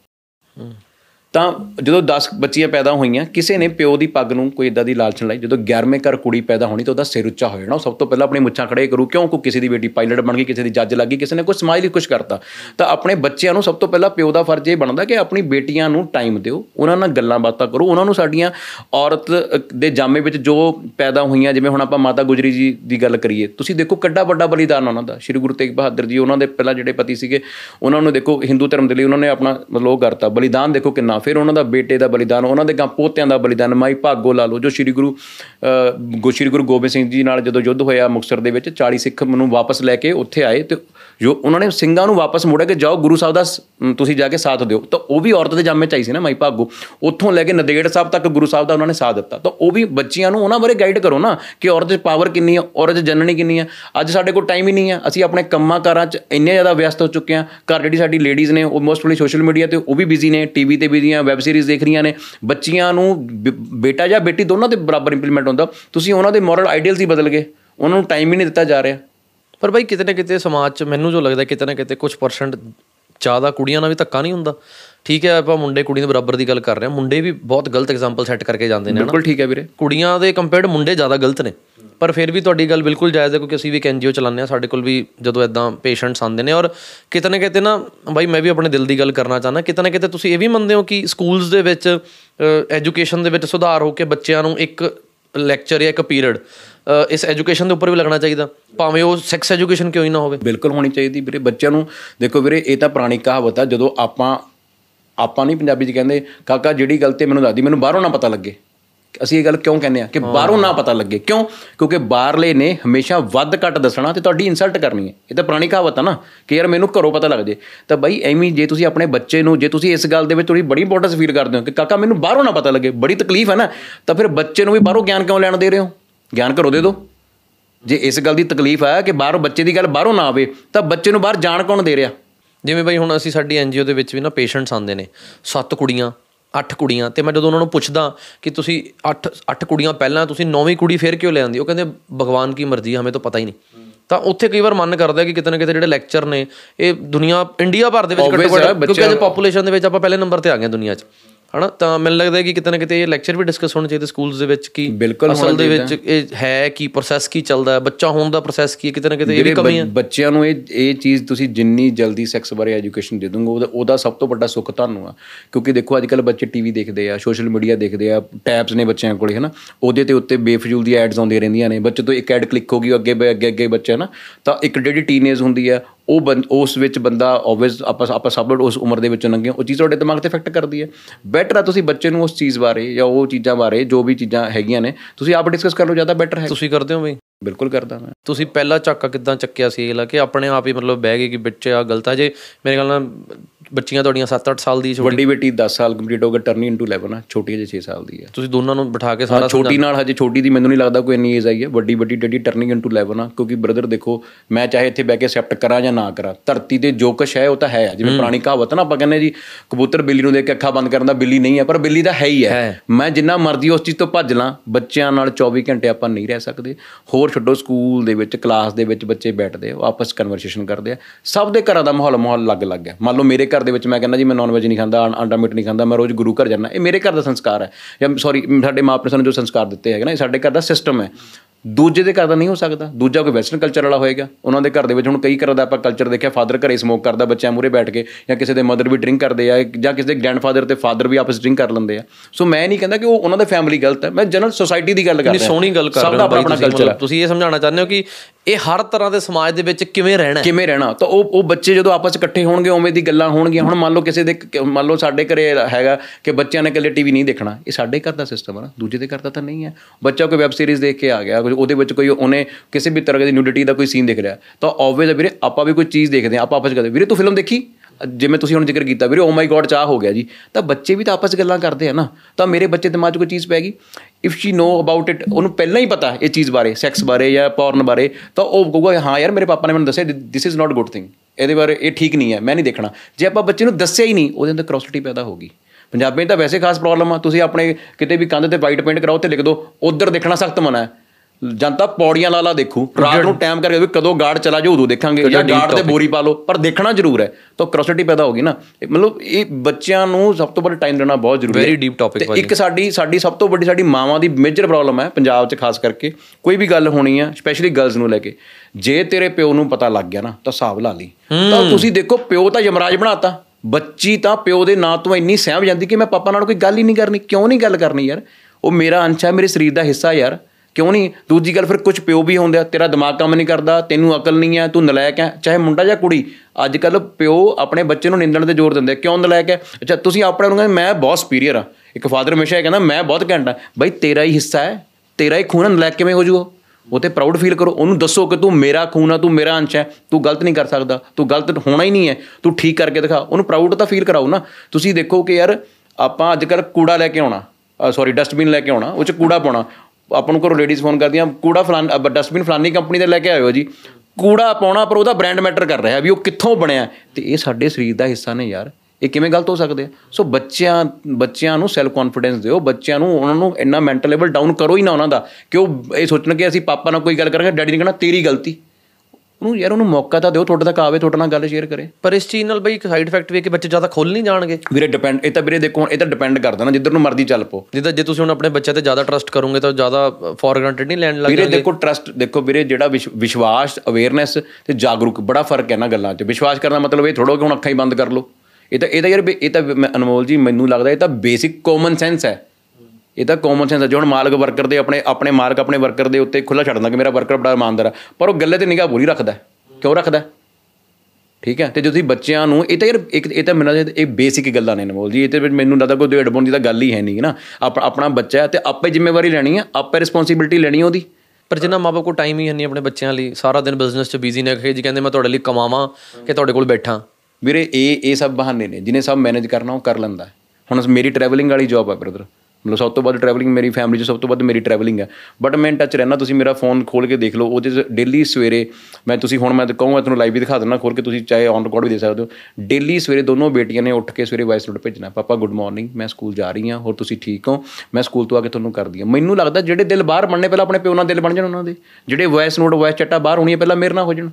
ਤਾਂ ਜਦੋਂ 10 ਬੱਚੀਆਂ ਪੈਦਾ ਹੋਈਆਂ ਕਿਸੇ ਨੇ ਪਿਓ ਦੀ ਪੱਗ ਨੂੰ ਕੋਈ ਇਦਾਂ ਦੀ ਲਾਲਚ ਲਾਈ। ਜਦੋਂ 11ਵੇਂ ਘਰ ਕੁੜੀ ਪੈਦਾ ਹੋਣੀ ਤਾਂ ਉਹਦਾ ਸਿਰ ਉੱਚਾ ਹੋ ਜਾਣਾ। ਉਹ ਸਭ ਤੋਂ ਪਹਿਲਾਂ ਆਪਣੀ ਮੁੱਛਾਂ ਖੜੇ ਕਰੂ ਕਿਉਂ? ਕੋ ਕਿਸੇ ਦੀ ਬੇਟੀ ਪਾਇਲਟ ਬਣ ਗਈ ਕਿਸੇ ਦੀ ਜੱਜ ਲੱਗ ਗਈ ਕਿਸੇ ਨੇ ਕੋਈ ਸਮਾਜ ਲਈ ਕੁਝ ਕਰਤਾ। ਤਾਂ ਆਪਣੇ ਬੱਚਿਆਂ ਨੂੰ ਸਭ ਤੋਂ ਪਹਿਲਾਂ ਪਿਓ ਦਾ ਫਰਜ਼ ਇਹ ਬਣਦਾ ਕਿ ਆਪਣੀ ਬੇਟੀਆਂ ਨੂੰ ਟਾਈਮ ਦਿਓ ਉਹਨਾਂ ਨਾਲ ਗੱਲਾਂ ਬਾਤਾਂ ਕਰੋ। ਉਹਨਾਂ ਨੂੰ ਸਾਡੀਆਂ ਔਰਤ ਅ, ਦੇ ਜਾਮੇ ਵਿੱਚ ਜੋ ਪੈਦਾ ਹੋਈਆਂ ਜਿਵੇਂ ਹੁਣ ਆਪਾਂ ਮਾਤਾ ਗੁਜਰੀ ਜੀ ਦੀ ਗੱਲ ਕਰੀਏ। ਤੁਸੀਂ ਦੇਖੋ ਕਿੱਡਾ ਵੱਡਾ ਬਲੀਦਾਨ ਉਹਨਾਂ ਦਾ। ਸ਼੍ਰੀ ਗੁਰੂ ਤੇਗ ਬਹਾਦਰ ਜੀ ਉਹਨਾਂ ਦੇ ਪਹਿਲਾਂ ਜਿਹੜੇ ਪਤੀ ਸੀਗੇ ਉਹਨਾਂ ਨੂੰ ਦੇਖੋ ਹਿੰਦੂ ਧਰਮ ਦੇ ਲਈ ਉਹਨਾਂ ਨੇ ਆਪਣਾ ਮਤਲਬ ਉਹ ਕਰਤਾ। ਬਲੀਦਾਨ ਦੇਖੋ ਕਿੰਨਾ ਫਿਰ ਉਹਨਾਂ ਦਾ ਬੇਟੇ ਦਾ ਬਲੀਦਾਨ ਉਹਨਾਂ ਦੇ ਗਾਂ ਪੋਤਿਆਂ ਦਾ ਬਲੀਦਾਨ ਮਾਈ ਭਾਗੋ ਲਾ ਲਓ ਜੋ ਸ਼੍ਰੀ ਗੁਰੂ ਅ, ਗੋ ਸ਼੍ਰੀ ਗੁਰੂ ਗੋਬਿੰਦ ਸਿੰਘ ਜੀ ਨਾਲ ਜਦੋਂ ਯੁੱਧ ਹੋਇਆ ਮੁਕਤਸਰ ਦੇ ਵਿੱਚ 40 ਸਿੱਖ ਨੂੰ ਵਾਪਸ ਲੈ ਕੇ ਉੱਥੇ ਆਏ ਤੇ ਜੋ ਉਹਨਾਂ ਨੇ ਸਿੰਘਾਂ ਨੂੰ ਵਾਪਸ ਮੋੜਿਆ ਕਿ ਜਾਓ ਗੁਰੂ ਸਾਹਿਬ ਦਾ ਸ- ਅਮ, ਤੁਸੀਂ ਜਾ ਕੇ ਸਾਥ ਦਿਓ। ਤਾਂ ਉਹ ਵੀ ਔਰਤ ਦੇ ਜਾਮੇ ਚ ਆਈ ਸੀ ਨਾ ਮਾਈ ਭਾਗੋ। ਉੱਥੋਂ ਲੈ ਕੇ ਨਦੇੜ ਸਾਹਿਬ ਤੱਕ ਗੁਰੂ ਸਾਹਿਬ ਦਾ ਉਹਨਾਂ ਨੇ ਸਾਥ ਦਿੱਤਾ। ਤਾਂ ਉਹ ਵੀ ਬੱਚਿਆਂ ਨੂੰ ਉਹਨਾਂ ਬਾਰੇ ਗਾਈਡ ਕਰੋ ਨਾ ਕਿ ਔਰਤ 'ਚ ਪਾਵਰ ਕਿੰਨੀ ਹੈ ਔਰਤ 'ਚ ਜਨਨੀ ਕਿੰਨੀ ਹੈ ਅੱਜ ਸਾਡੇ ਕੋਲ ਟਾਈਮ ਹੀ ਨਹੀਂ ਹੈ ਅਸੀਂ ਆਪਣੇ ਕੰਮਾਂ ਕਾਰਾਂ 'ਚ ਇੰਨੇ ਜ਼ਿਆਦਾ ਵਿਅਸਤ ਹੋ ਚੁੱਕੇ ਹਾਂ ਘਰ ਜਿਹੜੀ ਸਾਡੀ ਲੇਡੀਜ਼ ਨੇ ਉਹ ਮੋਸਟਲੀ ਸੋਸ਼ਲ ਮੀਡੀਆ ਤੇ ਉਹ ਵੀ ਬਿਜ਼ੀ ਨੇ ਟੀਵੀ ਤੇ ਬਿਜ਼ੀ ਆ ਵੈਬ ਸੀਰੀਜ਼ ਦੇਖ ਰਹੀਆਂ ਨੇ। ਬੱਚੀਆਂ ਨੂੰ ਬ- ਬੇਟਾ ਜਾਂ ਬੇਟੀ ਦੋਨਾਂ ਦੇ ਬਰਾਬਰ ਇੰਪਲੀਮੈਂਟ ਹੁੰਦਾ। ਤੁਸੀਂ ਉਹਨਾਂ ਦੇ ਮੋਰਲ ਆਈਡੀਅਲਸ ਹੀ ਬਦਲ ਗਏ। ਉਹਨਾਂ ਨੂੰ ਟਾਈਮ ਹੀ ਨਹੀਂ ਦਿੱਤਾ ਜਾ ਰਿਹਾ। ਪਰ ਬਾਈ ਕਿਤੇ ਨਾ ਕਿਤੇ ਸਮਾਜ 'ਚ ਮੈਨੂੰ ਜੋ ਲੱਗਦਾ ਕਿਤੇ ਨਾ ਕਿਤੇ ਕੁਝ ਪਰਸੈਂਟ ਜ਼ਿਆਦਾ ਕੁੜੀਆਂ ਨਾਲ ਵੀ ਧੱਕਾ ਨਹੀਂ ਹੁੰਦਾ। ਠੀਕ ਹੈ ਆਪਾਂ ਮੁੰਡੇ ਕੁੜੀ ਦੇ ਬਰਾਬਰ ਦੀ ਗੱਲ ਕਰ ਰਹੇ ਹਾਂ। ਮੁੰਡੇ ਵੀ ਬਹੁਤ ਗਲਤ ਐਗਜ਼ਾਮਪਲ ਸੈੱਟ ਕਰਕੇ ਜਾਂਦੇ ਨੇ ਬਿਲਕੁਲ ਠੀਕ ਹੈ ਵੀਰੇ। ਕੁੜੀਆਂ ਦੇ ਕੰਪੇਅਰਡ ਮੁੰਡੇ ਜ਼ਿਆਦਾ ਗਲਤ ਨੇ। ਪਰ ਫਿਰ ਵੀ ਤੁਹਾਡੀ ਗੱਲ ਬਿਲਕੁਲ ਜਾਇਜ਼ ਹੈ ਕਿਉਂਕਿ ਅਸੀਂ ਵੀ ਇੱਕ ਐਨਜੀਓ ਚਲਾਉਂਦੇ ਆ ਸਾਡੇ ਕੋਲ ਵੀ ਜਦੋਂ ਇਦਾਂ ਪੇਸ਼ੈਂਟਸ ਆਉਂਦੇ ਨੇ। ਔਰ ਕਿਤੇ ਨਾ ਕਿਤੇ ਨਾ ਬਾਈ ਮੈਂ ਵੀ ਆਪਣੇ ਦਿਲ ਦੀ ਗੱਲ ਕਰਨਾ ਚਾਹੁੰਦਾ ਕਿਤੇ ਨਾ ਕਿਤੇ ਤੁਸੀਂ ਇਹ ਵੀ ਮੰਨਦੇ ਹੋ ਕਿ ਸਕੂਲਸ ਦੇ ਵਿੱਚ ਐਜੂਕੇਸ਼ਨ ਦੇ ਵਿੱਚ ਸੁਧਾਰ ਹੋ ਕੇ ਬੱਚਿਆਂ ਨੂੰ ਇੱਕ ਲੈਕਚਰ ਜਾਂ ਇੱਕ ਪੀਰੀਅਡ ਇਸ ਐਜੂਕੇਸ਼ਨ ਦੇ ਉੱਪਰ ਵੀ ਲੱਗਣਾ ਚਾਹੀਦਾ। ਭਾਵੇਂ ਉਹ ਸੈਕਸ ਐਜੂਕੇਸ਼ਨ ਕਿਉਂ ਹੀ ਨਾ ਹੋਵੇ। ਬਿਲਕੁਲ ਹੋਣੀ ਚਾਹੀਦੀ ਵੀਰੇ। ਬੱਚਿਆਂ ਨੂੰ ਦੇਖੋ ਵੀਰੇ ਇਹ ਤਾਂ ਪੁਰਾਣੀ ਕਹਾਵਤ ਆ ਜਦੋਂ ਆਪਾਂ ਆਪਾਂ ਨਹੀਂ ਪੰਜਾਬੀ 'ਚ ਕਹਿੰਦੇ ਕਾਕਾ ਜਿਹੜੀ ਗੱਲ ਤੇ ਮੈਨੂੰ ਦੱਸਦੀ ਮੈਨੂੰ ਬਾਹਰੋਂ ਨਾ ਪਤਾ ਲੱਗੇ। ਅਸੀਂ ਇਹ ਗੱਲ ਕਿਉਂ ਕਹਿੰਦੇ ਆ? ਕਿ ਬਾਹਰੋਂ ਨਾ ਪਤਾ ਲੱਗੇ। ਕਿਉਂ? ਕਿਉਂਕਿ ਬਾਹਰਲੇ ਨੇ ਹਮੇਸ਼ਾ ਵੱਧ ਘੱਟ ਦੱਸਣਾ ਤੇ ਤੁਹਾਡੀ ਇਨਸਲਟ ਕਰਨੀ ਹੈ। ਇਹ ਤਾਂ ਪੁਰਾਣੀ ਕਹਾਵਤ ਆ ਨਾ ਕਿ ਯਾਰ ਮੈਨੂੰ ਘਰੋਂ ਪਤਾ ਲੱਗ ਜੇ। ਤਾਂ ਬਾਈ ਐਵੇਂ ਜੇ ਤੁਸੀਂ ਆਪਣੇ ਬੱਚੇ ਨੂੰ ਜੇ ਤੁਸੀਂ ਇਸ ਗੱਲ ਦੇ ਵਿੱਚ ਥੋੜੀ ਬੜੀ ਇੰਪੋਰਟੈਂਸ ਫੀਲ ਕਰਦੇ ਹੋ ਕਿ ਕਾਕਾ ਮੈਨੂੰ ਬਾਹਰੋਂ ਨਾ ਪਤਾ ਲੱਗੇ ਬੜੀ ਤਕਲੀਫ ਹੈ ਨਾ ਤਾਂ ਫਿਰ ਬੱਚੇ ਨੂੰ ਵੀ ਬਾਹਰੋਂ ਗਿਆਨ ਕਿਉਂ ਲੈਣ ਦੇ ਰਹੇ ਹੋ? ਗਿਆਨ ਘਰੋਂ ਦੇ ਦਿਓ ਜੇ ਇਸ ਗੱਲ ਦੀ ਤਕਲੀਫ ਹੈ ਕਿ ਬਾਹਰੋਂ ਬੱਚੇ ਦੀ ਗੱਲ ਬਾਹਰੋਂ ਨਾ ਆਵੇ ਤਾਂ ਬੱਚੇ ਨੂੰ ਬਾਹਰ ਜਾਣ ਕੌਣ ਦੇ ਰਿਹਾ? ਜਿਵੇਂ ਬਈ ਹੁਣ ਅਸੀਂ ਸਾਡੀ ਐਨਜੀਓ ਦੇ ਵਿੱਚ ਵੀ ਨਾ ਪੇਸ਼ੈਂਟਸ ਆਉਂਦੇ ਨੇ ਸੱਤ ਕੁੜੀਆਂ ਅੱਠ ਕੁੜੀਆਂ ਤੇ ਮੈਂ ਜਦੋਂ ਉਹਨਾਂ ਨੂੰ ਪੁੱਛਦਾ ਕਿ ਤੁਸੀਂ ਅੱਠ ਅੱਠ ਕੁੜੀਆਂ ਪਹਿਲਾਂ ਤੁਸੀਂ ਨੌਵੀਂ ਕੁੜੀ ਫੇਰ ਕਿਉਂ ਲੈ ਆਂਦੀ ਉਹ ਕਹਿੰਦੇ ਭਗਵਾਨ ਕੀ ਮਰਜ਼ੀ ਹਮੇ ਤਾਂ ਪਤਾ ਹੀ ਨਹੀਂ। ਤਾਂ ਉੱਥੇ ਕਈ ਵਾਰ ਮਨ ਕਰਦਾ ਕਿ ਕਿਤੇ ਨਾ ਕਿਤੇ ਜਿਹੜੇ ਲੈਕਚਰ ਨੇ ਇਹ ਦੁਨੀਆ ਇੰਡੀਆ ਭਰ ਦੇ ਵਿੱਚ ਘੱਟੋ ਘੱਟ ਕਿਉਂਕਿ ਅੱਜ ਪੋਪੂਲੇਸ਼ਨ ਦੇ ਵਿੱਚ ਆਪਾਂ ਪਹਿਲੇ ਨੰਬਰ ਤੇ ਆ ਗਏ ਦੁਨੀਆ 'ਚ। ਹਨਾ? ਤਾਂ ਮੈਨੂੰ ਲੱਗਦਾ ਕਿ ਕਿਤੇ ਨਾ ਕਿਤੇ ਇਹ ਲੈਕਚਰ ਵੀ ਡਿਸਕਸ ਹੋਣੇ ਚਾਹੀਦੇ ਸਕੂਲਸ ਦੇ ਵਿੱਚ ਕਿ ਅਸਲ ਦੇ ਵਿੱਚ ਇਹ ਹੈ ਕੀ ਪ੍ਰੋਸੈਸ ਕੀ ਚੱਲਦਾ ਹੈ ਬੱਚਾ ਹੋਣ ਦਾ ਪ੍ਰੋਸੈਸ ਕੀ ਹੈ ਕਿਤੇ ਨਾ ਕਿਤੇ ਇਹ ਵੀ ਕਮੀ ਹੈ। ਬੱਚਿਆਂ ਨੂੰ ਇਹ ਇਹ ਚੀਜ਼ ਤੁਸੀਂ ਜਿੰਨੀ ਜਲਦੀ ਸੈਕਸ ਬਾਰੇ ਐਜੂਕੇਸ਼ਨ ਦੇ ਦੋਗੇ ਉਹਦਾ ਉਹਦਾ ਸਭ ਤੋਂ ਵੱਡਾ ਸੁੱਖ ਤੁਹਾਨੂੰ ਆ। ਕਿਉਂਕਿ ਦੇਖੋ ਅੱਜ ਕੱਲ ਬੱਚੇ ਟੀਵੀ ਦੇਖਦੇ ਆ ਸੋਸ਼ਲ ਮੀਡੀਆ ਦੇਖਦੇ ਆ ਟੈਬਸ ਨੇ ਬੱਚਿਆਂ ਕੋਲੇ ਹਨਾ? ਉਹਦੇ ਤੇ ਉੱਤੇ ਬੇਫਜ਼ੂਲ ਦੀ ਐਡਸ ਆਉਂਦੀਆਂ ਰਹਿੰਦੀਆਂ ਨੇ। ਬੱਚੇ ਤੋਂ ਇੱਕ ਐਡ ਕਲਿੱਕ ਹੋ ਗਈ ਅੱਗੇ ਅੱਗੇ ਅੱਗੇ ਬੱਚਾ ਨਾ ਤਾਂ ਇੱਕ ਜਿਹੜੀ ਟੀਨੇਜ ਹੁੰਦੀ ਆ ਉਹ ਉਸ ਵਿੱਚ ਬੰਦਾ ਆਬਵੀਅਸ ਆਪਾਂ ਆਪਾਂ ਸਭ ਉਸ ਉਮਰ ਦੇ ਵਿੱਚੋਂ ਲੰਘੇ ਉਹ ਚੀਜ਼ ਤੁਹਾਡੇ ਦਿਮਾਗ ਤੇ ਇਫੈਕਟ ਕਰਦੀ ਹੈ। ਬੈਟਰ ਆ ਤੁਸੀਂ ਬੱਚੇ ਨੂੰ ਉਸ ਚੀਜ਼ ਬਾਰੇ ਜਾਂ ਉਹ ਚੀਜ਼ਾਂ ਬਾਰੇ ਜੋ ਵੀ ਚੀਜ਼ਾਂ ਹੈਗੀਆਂ ਨੇ ਤੁਸੀਂ ਆਪ ਡਿਸਕਸ ਕਰ ਲਓ ਜ਼ਿਆਦਾ ਬੈਟਰ ਹੈ ਤੁਸੀਂ ਕਰਦੇ ਹੋ ਬਈ? ਬਿਲਕੁਲ ਕਰਦਾ ਮੈਂ। ਤੁਸੀਂ ਪਹਿਲਾ ਝਾਕਾ ਕਿੱਦਾਂ ਚੱਕਿਆ ਸੀ? ਇਹ ਕਿ ਆਪਣੇ ਆਪ ਹੀ ਮਤਲਬ ਬਹਿ ਗਏ ਕਿ ਬੱਚੇ ਆ ਗਲਤ ਆ। ਜੇ ਮੇਰੇ ਖਿਆਲ ਨਾਲ ਬੱਚੀਆਂ ਤੁਹਾਡੀਆਂ 7-8 ਸਾਲ ਦੀ ਵੱਡੀ ਬੇਟੀ 10 ਸਾਲ ਕੰਪਲੀਟ ਹੋ ਗਿਆ ਟਰਨਿੰਗ ਇਨਟੂ 11 ਆ ਛੋਟੀ ਅਜੇ 6 ਸਾਲ ਦੀ ਹੈ ਤੁਸੀਂ ਦੋਨਾਂ ਨੂੰ ਬਿਠਾ ਕੇ ਸਾਰਾ ਛੋਟੀ ਨਾਲ ਹਜੇ ਛੋਟੀ ਦੀ ਮੈਨੂੰ ਨਹੀਂ ਲੱਗਦਾ ਕੋਈ ਇੰਨੀ ਏਜ ਆਈ ਹੈ ਵੱਡੀ ਵੱਡੀ ਡੈਡੀ ਟਰਨਿੰਗ ਇਨਟੂ 11 ਆ ਕਿਉਂਕਿ ਬ੍ਰਦਰ ਦੇਖੋ ਮੈਂ ਚਾਹੇ ਇੱਥੇ ਬਹਿ ਕੇ ਐਕਸੈਪਟ ਕਰਾਂ ਜਾਂ ਨਾ ਕਰਾਂ ਧਰਤੀ ਤੇ ਜੋ ਕੁਛ ਹੈ ਉਹ ਤਾਂ ਹੈ ਜਿਵੇਂ ਪੁਰਾਣੀ ਕਹਾਵਤ ਨਾ ਆਪਾਂ ਕਹਿੰਦੇ ਜੀ ਕਬੂਤਰ ਬਿੱਲੀ ਨੂੰ ਦੇਖ ਕੇ ਅੱਖਾਂ ਬੰਦ ਕਰਨ ਦਾ ਬਿੱਲੀ ਨਹੀਂ ਹੈ ਪਰ ਬਿੱਲੀ ਤਾਂ ਹੈ ਹੀ ਹੈ। ਮੈਂ ਜਿੰਨਾ ਮਰਜ਼ੀ ਉਸ ਚੀਜ਼ ਤੋਂ ਭੱਜ ਲਾਂ ਬੱਚਿਆਂ ਨਾਲ 24 ਘੰਟੇ ਆਪਾਂ ਨਹੀਂ ਰਹਿ ਸਕਦੇ। ਹੋਰ ਛੱਡੋ ਸਕੂਲ ਦੇ ਵਿੱਚ ਕਲਾਸ ਦੇ ਵਿੱਚ ਬੱਚੇ ਬੈਠਦੇ ਆਪਸ ਕਨਵਰਸੇਸ਼ਨ ਕਰਦੇ ਆ। ਸਭ ਦੇ ਘਰਾਂ ਦਾ ਮਾਹੌਲ ਮਾਹੌਲ ਅਲੱਗ-ਅਲੱਗ ਹੈ ਮੰਨ ਲਓ ਮੇਰੇ ਘਰ ਦੇ ਵਿੱਚ ਮੈਂ ਕਹਿੰਦਾ ਜੀ ਮੈਂ ਨਾਨ ਵੈਜ ਨਹੀਂ ਖਾਂਦਾ, ਅੰ- ਅੰਡਾ ਮੀਟ ਨਹੀਂ ਖਾਂਦਾ, ਮੈਂ ਰੋਜ਼ ਗੁਰੂ ਘਰ ਜਾਂਦਾ। ਇਹ ਮੇਰੇ ਘਰ ਦਾ ਸੰਸਕਾਰ ਹੈ। ਜਾਂ ਸੌਰੀ ਸਾਡੇ ਮਾਪੇ ਨੇ ਸਾਨੂੰ ਜੋ ਸੰਸਕਾਰ ਦਿੱਤੇ ਹੈਗੇ ਨਾ, ਇਹ ਸਾਡੇ ਘਰ ਦਾ ਸਿਸਟਮ ਹੈ। ਦੂਜੇ ਦੇ ਘਰ ਦਾ ਨਹੀਂ ਹੋ ਸਕਦਾ। ਦੂਜਾ ਕੋਈ ਵੈਸਟਰਨ ਕਲਚਰ ਵਾਲਾ ਹੋਏਗਾ। ਉਹਨਾਂ ਦੇ ਘਰ ਦੇ ਵਿੱਚ ਹੁਣ ਕਈ ਘਰਾਂ ਦਾ ਆਪਾਂ ਕਲਚਰ ਦੇਖਿਆ ਫਾਦਰ ਘਰੇ ਸਮੋਕ ਕਰਦਾ ਬੱਚਿਆਂ ਮੂਰੇ ਬੈਠ ਕੇ ਜਾਂ ਕਿਸੇ ਦੇ ਮਦਰ ਵੀ ਡਰਿੰਕ ਕਰਦੇ ਆ ਜਾਂ ਕਿਸੇ ਦੇ ਗ੍ਰੈਂਡਫਾਦਰ ਤੇ ਫਾਦਰ ਵੀ ਆਪਸ ਡਰਿੰਕ ਕਰ ਲੈਂਦੇ ਆ। ਸੋ ਮੈਂ ਨਹੀਂ ਕਹਿੰਦਾ ਕਿ ਉਹ ਉਹਨਾਂ ਦਾ ਫੈਮਿਲੀ ਗਲਤ ਹੈ। ਮੈਂ ਜਨਰਲ ਸੋਸਾਇਟੀ ਦੀ ਗੱਲ ਕਰ ਨਹੀਂ ਰਿਹਾ। ਸੋਹਣੀ ਗੱਲ ਕਰ ਰਹੇ ਹੋ ਬਾਈ ਆਪਣਾ ਤੁਸੀਂ ਤੁਸੀਂ ਇਹ ਸਮਝਾਉਣਾ ਚਾਹੁੰਦੇ ਹੋ ਕਿ ਇਹ ਹਰ ਤਰ੍ਹਾਂ ਦੇ ਸਮਾਜ ਦੇ ਵਿੱਚ ਕਿਵੇਂ ਰਹਿਣਾ ਹੈ? ਕਿਵੇਂ ਰਹਿਣਾ? ਤਾਂ ਉਹ ਉਹ ਬੱਚੇ ਜਦੋਂ ਆਪਸ ਇਕੱਠੇ ਹੋਣਗੇ ਉਵੇਂ ਦੀ ਗੱਲਾਂ ਹੋਣਗੀਆਂ। ਹੁਣ ਮੰਨ ਲਓ ਕਿਸੇ ਦੇ ਮੰਨ ਲਓ ਸਾਡੇ ਘਰੇ ਹੈਗਾ ਕਿ ਬੱਚਿਆਂ ਨੇ ਇਕੱਲੇ ਟੀਵੀ ਨਹੀਂ ਦੇਖਣਾ। ਇਹ ਸਾਡੇ ਘਰ ਦਾ ਸਿਸਟਮ ਹੈ ਨਾ। ਦੂਜੇ ਦੇ ਘਰ ਦਾ ਤਾਂ ਨਹੀਂ ਹੈ। ਬੱਚਾ ਕੋਈ ਵੈਬ ਸੀਰੀਜ਼ ਦੇਖ ਕੇ ਆ ਗਿਆ ਕੁਝ ਉਹਦੇ ਵਿੱਚ ਕੋਈ ਉਹਨੇ ਕਿਸੇ ਵੀ ਤਰ੍ਹਾਂ ਦੀ ਨਿਊਡਿਟੀ ਦਾ ਕੋਈ ਸੀਨ ਦੇਖ ਰਿਹਾ। ਤਾਂ ਆਲਵੇਜ਼ ਵੀਰੇ ਆਪਾਂ ਵੀ ਕੋਈ ਚੀਜ਼ ਦੇਖਦੇ ਆ ਆਪਾਂ ਆਪਸ 'ਚ ਕਰਦੇ ਵੀਰੇ ਤੂੰ ਫਿਲਮ ਦੇਖੀ? ਜਿਵੇਂ ਤੁਸੀਂ ਹੁਣ ਜ਼ਿਕਰ ਕੀਤਾ, ਵੀਰੇ ਓ ਮਾਈ ਗॉड ਚਾਹ ਹੋ ਗਿਆ ਜੀ। ਤਾਂ ਬੱਚੇ ਵੀ ਤਾਂ ਆਪਸ 'ਚ ਗੱਲਾਂ ਕਰਦੇ ਆ ਨਾ। ਤਾਂ ਮੇਰੇ ਬੱਚੇ ਦਿਮਾਗ 'ਚ ਕੋਈ ਚੀਜ਼ ਪੈ ਗਈ? If she know about it ਉਹਨੂੰ ਪਹਿਲਾਂ ਹੀ ਪਤਾ ਇਹ ਚੀਜ਼ ਬਾਰੇ ਸੈਕਸ ਬਾਰੇ ਜਾਂ ਪੌਰਨ ਬਾਰੇ, ਤਾਂ ਉਹ ਕਹੂਗਾ, ਹਾਂ ਯਾਰ, ਮੇਰੇ ਪਾਪਾ ਨੇ ਮੈਨੂੰ ਦੱਸਿਆ this is not good thing ਇਹਦੇ ਬਾਰੇ ਇਹ ਠੀਕ ਨਹੀਂ ਹੈ, ਮੈਂ ਨਹੀਂ ਦੇਖਣਾ। ਜੇ ਆਪਾਂ ਬੱਚੇ ਨੂੰ ਦੱਸਿਆ ਹੀ ਨਹੀਂ, ਉਹਦੇ ਅੰਦਰ ਕਰੋਸਿਟੀ ਪੈਦਾ ਹੋਗੀ ਪੰਜਾਬੀ 'ਚ ਤਾਂ ਵੈਸੇ ਖਾਸ ਪ੍ਰੋਬਲਮ ਆ, ਤੁਸੀਂ ਆਪਣੇ ਕਿਤੇ ਵੀ ਕੰਧ ਤੇ ਵਾਈਟ ਪੇਂਟ ਕਰਾਓ ਤੇ ਲਿਖ ਦਿਓ, ਉਧਰ ਦੇਖਣਾ ਸਖਤ ਮਨਾ ਹੈ। ਜਨਤਾ ਪੌੜੀਆਂ ਲਾਲਾ ਦੇਖੂ ਰਾਤ ਨੂੰ ਟਾਈਮ ਕਰਕੇ ਵੀ ਕਦੋਂ ਗਾਰਡ ਚਲਾ ਜਾਊ ਉਦੋਂ ਦੇਖਾਂਗੇ ਜਾਂ ਗਾਰਡ ਤੇ ਬੋਰੀ ਪਾ ਲਓ ਪਰ ਦੇਖਣਾ ਜ਼ਰੂਰ ਹੈ ਤਾਂ ਕਰੋਸਿਟੀ ਪੈਦਾ ਹੋਗੀ ਨਾ। ਮਤਲਬ ਇਹ ਬੱਚਿਆਂ ਨੂੰ ਸਭ ਤੋਂ ਵੱਡਾ ਟਾਈਮ ਦੇਣਾ ਬਹੁਤ ਜ਼ਰੂਰੀ ਹੈ। ਵੈਰੀ ਡੀਪ ਟੌਪਿਕ ਤੇ ਇੱਕ ਸਾਡੀ ਸਾਡੀ ਸਭ ਤੋਂ ਵੱਡੀ ਸਾਡੀ ਮਾਵਾਂ ਦੀ ਮੇਜਰ ਪ੍ਰੋਬਲਮ ਹੈ ਪੰਜਾਬ 'ਚ ਖਾਸ ਕਰਕੇ ਕੋਈ ਵੀ ਗੱਲ ਹੋਣੀ ਆ ਸਪੈਸ਼ਲੀ ਗਰਲਸ ਨੂੰ ਲੈ ਕੇ। ਜੇ ਤੇਰੇ ਪਿਓ ਨੂੰ ਪਤਾ ਲੱਗ ਗਿਆ ਨਾ ਤਾਂ ਹਿਸਾਬ ਲਾ ਲਈ। ਤਾਂ ਤੁਸੀਂ ਦੇਖੋ ਪਿਓ ਤਾਂ ਯਮਰਾਜ ਬਣਾਤਾ। ਬੱਚੀ ਤਾਂ ਪਿਓ ਦੇ ਨਾਂ ਤੋਂ ਇੰਨੀ ਸਹਿਮ ਜਾਂਦੀ ਕਿ ਮੈਂ ਪਾਪਾ ਨਾਲ ਕੋਈ ਗੱਲ ਹੀ ਨਹੀਂ ਕਰਨੀ ਕਿਉਂ ਨਹੀਂ ਗੱਲ ਕਰਨੀ ਯਾਰ? ਉਹ ਮੇਰਾ ਅੰਸ਼ ਹੈ ਮੇਰੇ ਸਰੀਰ ਦਾ ਹਿੱਸਾ ਯਾਰ। ਕਿਉਂ ਨਹੀਂ? ਦੂਜੀ ਗੱਲ ਫਿਰ ਕੁਝ ਪਿਓ ਵੀ ਹੁੰਦੇ ਆ ਤੇਰਾ ਦਿਮਾਗ ਕੰਮ ਨਹੀਂ ਕਰਦਾ ਤੈਨੂੰ ਅਕਲ ਨਹੀਂ ਹੈ ਤੂੰ ਨਲਾਇਕ ਹੈ ਚਾਹੇ ਮੁੰਡਾ ਜਾਂ ਕੁੜੀ ਅੱਜ ਕੱਲ ਪਿਓ ਆਪਣੇ ਬੱਚੇ ਨੂੰ ਨਿੰਦਣ ਤੇ ਜ਼ੋਰ ਦਿੰਦੇ ਆ, ਕਿਉਂ ਨਲਾਇਕ ਹੈ ਅੱਛਾ ਤੁਸੀਂ ਆਪਣੇ ਨੂੰ ਕਹਿੰਦੇ ਮੈਂ ਬਹੁਤ ਸੁਪੀਰੀਅਰ ਆ। ਇੱਕ ਫਾਦਰ ਹਮੇਸ਼ਾ ਇਹ ਕਹਿੰਦਾ ਮੈਂ ਬਹੁਤ ਘੈਂਟ ਆ। ਬਈ ਤੇਰਾ ਹੀ ਹਿੱਸਾ ਹੈ ਤੇਰਾ ਹੀ ਖੂਨ ਹੈ, ਨਲਾਇਕ ਕਿਵੇਂ ਹੋ ਜੂਗਾ? ਉਹ ਤੇ ਪ੍ਰਾਊਡ ਫੀਲ ਕਰੋ। ਉਹਨੂੰ ਦੱਸੋ ਕਿ ਤੂੰ ਮੇਰਾ ਖੂਨ ਆ ਤੂੰ ਮੇਰਾ ਅੰਸ਼ ਹੈ ਤੂੰ ਗਲਤ ਨਹੀਂ ਕਰ ਸਕਦਾ ਤੂੰ ਗਲਤ ਹੋਣਾ ਹੀ ਨਹੀਂ ਹੈ ਤੂੰ ਠੀਕ ਕਰਕੇ ਦਿਖਾ। ਉਹਨੂੰ ਪ੍ਰਾਊਡ ਤਾਂ ਫੀਲ ਕਰਾਓ ਨਾ। ਤੁਸੀਂ ਦੇਖੋ ਕਿ ਯਾਰ ਆਪਾਂ ਅੱਜ ਕੱਲ ਕੂੜਾ ਲੈ ਕੇ ਆਉਣਾ। ਸੌਰੀ ਡਸਟਬਿਨ ਲੈ ਕੇ ਆਉਣਾ ਉਹ ਚ ਕੂੜਾ ਪਾਉਣਾ। ਆਪਾਂ ਨੂੰ ਘਰੋਂ ਲੇਡੀਜ਼ ਫੋਨ ਕਰਦੀਆਂ, ਕੂੜਾ ਫਲਾਨ ਡਸਟਬਿਨ ਫਲਾਨੀ ਕੰਪਨੀ ਦੇ ਲੈ ਕੇ ਆਇਓ ਜੀ। ਕੂੜਾ ਪਾਉਣਾ ਪਰ ਉਹਦਾ ਬ੍ਰਾਂਡ ਮੈਟਰ ਕਰ ਰਿਹਾ ਵੀ ਉਹ ਕਿੱਥੋਂ ਬਣਿਆ। ਤੇ ਇਹ ਸਾਡੇ ਸਰੀਰ ਦਾ ਹਿੱਸਾ ਨੇ ਯਾਰ। ਇਹ ਕਿਵੇਂ ਗਲਤ ਹੋ ਸਕਦੇ ਆ? ਸੋ ਬੱਚਿਆਂ ਬੱਚਿਆਂ ਨੂੰ ਸੈਲਫ ਕੌਨਫੀਡੈਂਸ ਦਿਓ, ਬੱਚਿਆਂ ਨੂੰ, ਉਹਨਾਂ ਨੂੰ ਇੰਨਾ ਮੈਂਟਲ ਲੈਵਲ ਡਾਊਨ ਕਰੋ ਹੀ ਨਾ ਉਹਨਾਂ ਦਾ। ਕਿ ਉਹ ਇਹ ਸੋਚਣ ਕਿ ਅਸੀਂ ਪਾਪਾ ਨਾਲ ਕੋਈ ਗੱਲ ਕਰਾਂਗੇ, ਡੈਡੀ ਨੇ ਕਹਿਣਾ, ਤੇਰੀ ਗਲਤੀ। ਉਹਨੂੰ ਯਾਰ ਉਹਨੂੰ ਮੌਕਾ ਤਾਂ ਦਿਓ ਤੁਹਾਡੇ ਤੱਕ ਆਵੇ ਤੁਹਾਡੇ ਨਾਲ ਗੱਲ ਸ਼ੇਅਰ ਕਰੇ। ਪਰ ਇਸ ਚੀਜ਼ ਨਾਲ ਬਈ ਇੱਕ ਸਾਈਡ ਇਫੈਕਟ ਵੀ ਹੈ ਕਿ ਬੱਚੇ ਜ਼ਿਆਦਾ ਖੁੱਲ ਨਹੀਂ ਜਾਣਗੇ। ਵੀਰੇ ਡਿਪੈਂਡ ਇਹ ਤਾਂ ਵੀਰੇ ਦੇਖੋ ਇਹ ਤਾਂ ਡਿਪੈਂਡ ਕਰਦਾ ਨਾ ਜਿੱਧਰ ਨੂੰ ਮਰਜ਼ੀ ਚੱਲ ਪੋ ਜਿੱਦਾਂ ਜੇ ਤੁਸੀਂ ਹੁਣ ਆਪਣੇ ਬੱਚੇ ਤੇ ਜ਼ਿਆਦਾ ਟਰਸਟ ਕਰੋਗੇ ਤਾਂ ਜ਼ਿਆਦਾ ਫੋਰ ਗ੍ਰਾਂਟਡ ਨਹੀਂ ਲੈਣ ਲੱਗ ਵੀਰੇ ਦੇਖੋ ਟਰਸਟ ਦੇਖੋ ਵੀਰੇ ਜਿਹੜਾ ਵਿਸ਼- ਵਿਸ਼ਵਾਸ ਅਵੇਅਰਨੈਸ ਤੇ ਜਾਗਰੂਕ ਬੜਾ ਫ਼ਰਕ ਹੈ ਨਾ ਗੱਲਾਂ 'ਚ। ਵਿਸ਼ਵਾਸ ਕਰਨਾ ਮਤਲਬ ਇਹ ਥੋੜੋ ਕਿ ਹੁਣ ਅੱਖਾਂ ਹੀ ਬੰਦ ਕਰ ਲਓ। ਇਹ ਤਾਂ ਇਹ ਤਾਂ ਯਾਰ ਇਹ ਤਾਂ ਅਨਮੋਲ ਜੀ ਮੈਨੂੰ ਲੱਗਦਾ ਇਹ ਤਾਂ ਬੇਸਿਕ ਕਾਮਨ ਸੈਂਸ ਹੈ। ਇਹ ਤਾਂ ਕਾਮਨ ਸੈਂਸ ਹੈ ਜੋ ਹੁਣ ਮਾਲਕ ਵਰਕਰ ਦੇ ਆਪਣੇ ਆਪਣੇ ਮਾਲਕ ਆਪਣੇ ਵਰਕਰ ਦੇ ਉੱਤੇ ਖੁੱਲਾ ਛੱਡ ਦਿੰਦਾ ਕਿ ਮੇਰਾ ਵਰਕਰ ਬੜਾ ਇਮਾਨਦਾਰ ਹੈ ਪਰ ਉਹ ਗੱਲੇ ਤੇ ਨਿਗਾਹ ਪੂਰੀ ਰੱਖਦਾ ਹੈ। ਕਿਉਂ ਰੱਖਦਾ ਹੈ? ਠੀਕ ਹੈ ਤੇ ਜੇ ਤੁਸੀਂ ਬੱਚਿਆਂ ਨੂੰ ਇਹ ਤਾਂ ਯਾਰ ਇੱਕ ਇਹ ਤਾਂ ਮੈਨੂੰ ਇਹ ਬੇਸਿਕ ਗੱਲਾਂ ਨੇ ਅਨਮੋਲ ਜੀ ਇਹ ਤੇ ਮੈਨੂੰ ਲੱਗਦਾ ਕੋਈ ਡੇਢ ਬੋਨ ਦੀ ਤਾਂ ਗੱਲ ਹੀ ਹੈ ਨਹੀਂ ਨਾ ਆਪ- ਆਪਣਾ ਬੱਚਾ ਹੈ ਤੇ ਆਪੇ ਜ਼ਿੰਮੇਵਾਰੀ ਲੈਣੀ ਹੈ ਆਪੇ ਰਿਸਪੌਂਸਿਬਿਲਟੀ ਲੈਣੀ ਹੈ ਉਹਦੀ ਪਰ ਜਿੰਨਾ ਮਾਪੇ ਕੋਲ ਟਾਈਮ ਹੀ ਨਹੀਂ ਆਪਣੇ ਬੱਚਿਆਂ ਲਈ ਸਾਰਾ ਦਿਨ ਬਿਜ਼ਨਸ 'ਚ ਬਿਜ਼ੀ ਨੇ ਕਿ ਜੀ ਕਹਿੰਦੇ ਮੈਂ ਤੁਹਾਡੇ ਲਈ ਕਮਾਵਾਂ ਕਿ ਤੁਹਾਡੇ ਕੋਲ ਬੈਠਾਂ ਵੀਰੇ ਇਹ ਇਹ ਸਭ ਬਹਾਨੇ ਨੇ ਜਿਹਨੇ ਸਭ ਮੈਨੇਜ ਕਰਨਾ ਉਹ ਕਰ ਲੈਂਦਾ ਹੈ। ਹੁਣ ਮੇਰੀ ਟਰੈਵਲਿੰਗ ਵਾਲੀ ਜੌਬ ਹੈ ਬ੍ਰਦਰ ਮਤਲਬ ਸਭ ਤੋਂ ਵੱਧ ਟਰੈਵਲਿੰਗ ਮੇਰੀ ਫੈਮਿਲੀ 'ਚ ਸਭ ਤੋਂ ਵੱਧ ਮੇਰੀ ਟਰੈਵਲਿੰਗ ਹੈ। ਬਟ ਮੈਂ ਟੱਚ ਰਹਿਣਾ ਤੁਸੀਂ ਮੇਰਾ ਫੋਨ ਖੋਲ ਕੇ ਦੇਖ ਲਓ ਉਹਦੇ 'ਚ ਡੇਲੀ ਸਵੇਰੇ ਮੈਂ ਤੁਸੀਂ ਹੁਣ ਮੈਂ ਕਹੂੰਗਾ ਤੁਹਾਨੂੰ ਲਾਈਵ ਵੀ ਦਿਖਾ ਦਿੰਦਾ ਖੋਲ ਕੇ ਤੁਸੀਂ ਚਾਹੇ ਔਨ ਰਿਕਾਰਡ ਵੀ ਦੇ ਸਕਦੇ ਹੋ। ਡੇਲੀ ਸਵੇਰੇ ਦੋਨੋਂ ਬੇਟੀਆਂ ਨੇ ਉੱਠ ਕੇ ਸਵੇਰੇ ਵਾਇਸ ਨੋਟ ਭੇਜਣਾ, ਪਾਪਾ ਗੁੱਡ ਮਾਰਨਿੰਗ ਮੈਂ ਸਕੂਲ ਜਾ ਰਹੀ ਹਾਂ, ਹੋਰ ਤੁਸੀਂ ਠੀਕ ਹੋ? ਮੈਂ ਸਕੂਲ ਤੋਂ ਆ ਕੇ ਤੁਹਾਨੂੰ ਕਰਦੀ ਹਾਂ। ਮੈਨੂੰ ਲੱਗਦਾ ਜਿਹੜੇ ਦਿਲ ਬਾਹਰ ਬਣਨੇ ਪਹਿਲਾਂ ਆਪਣੇ ਪਿਓ ਨਾਲ ਦਿਲ ਬਣ ਜਾਣ ਉਹਨਾਂ ਦੇ। ਜਿਹੜੇ ਵਾਇਸ ਨੋਟ ਵਾਇਸ ਚੈਟਾ ਬਾਹਰ ਹੋਣੀਆਂ ਪਹਿਲਾਂ ਮੇਰੇ ਨਾਲ ਹੋ ਜਾਣ।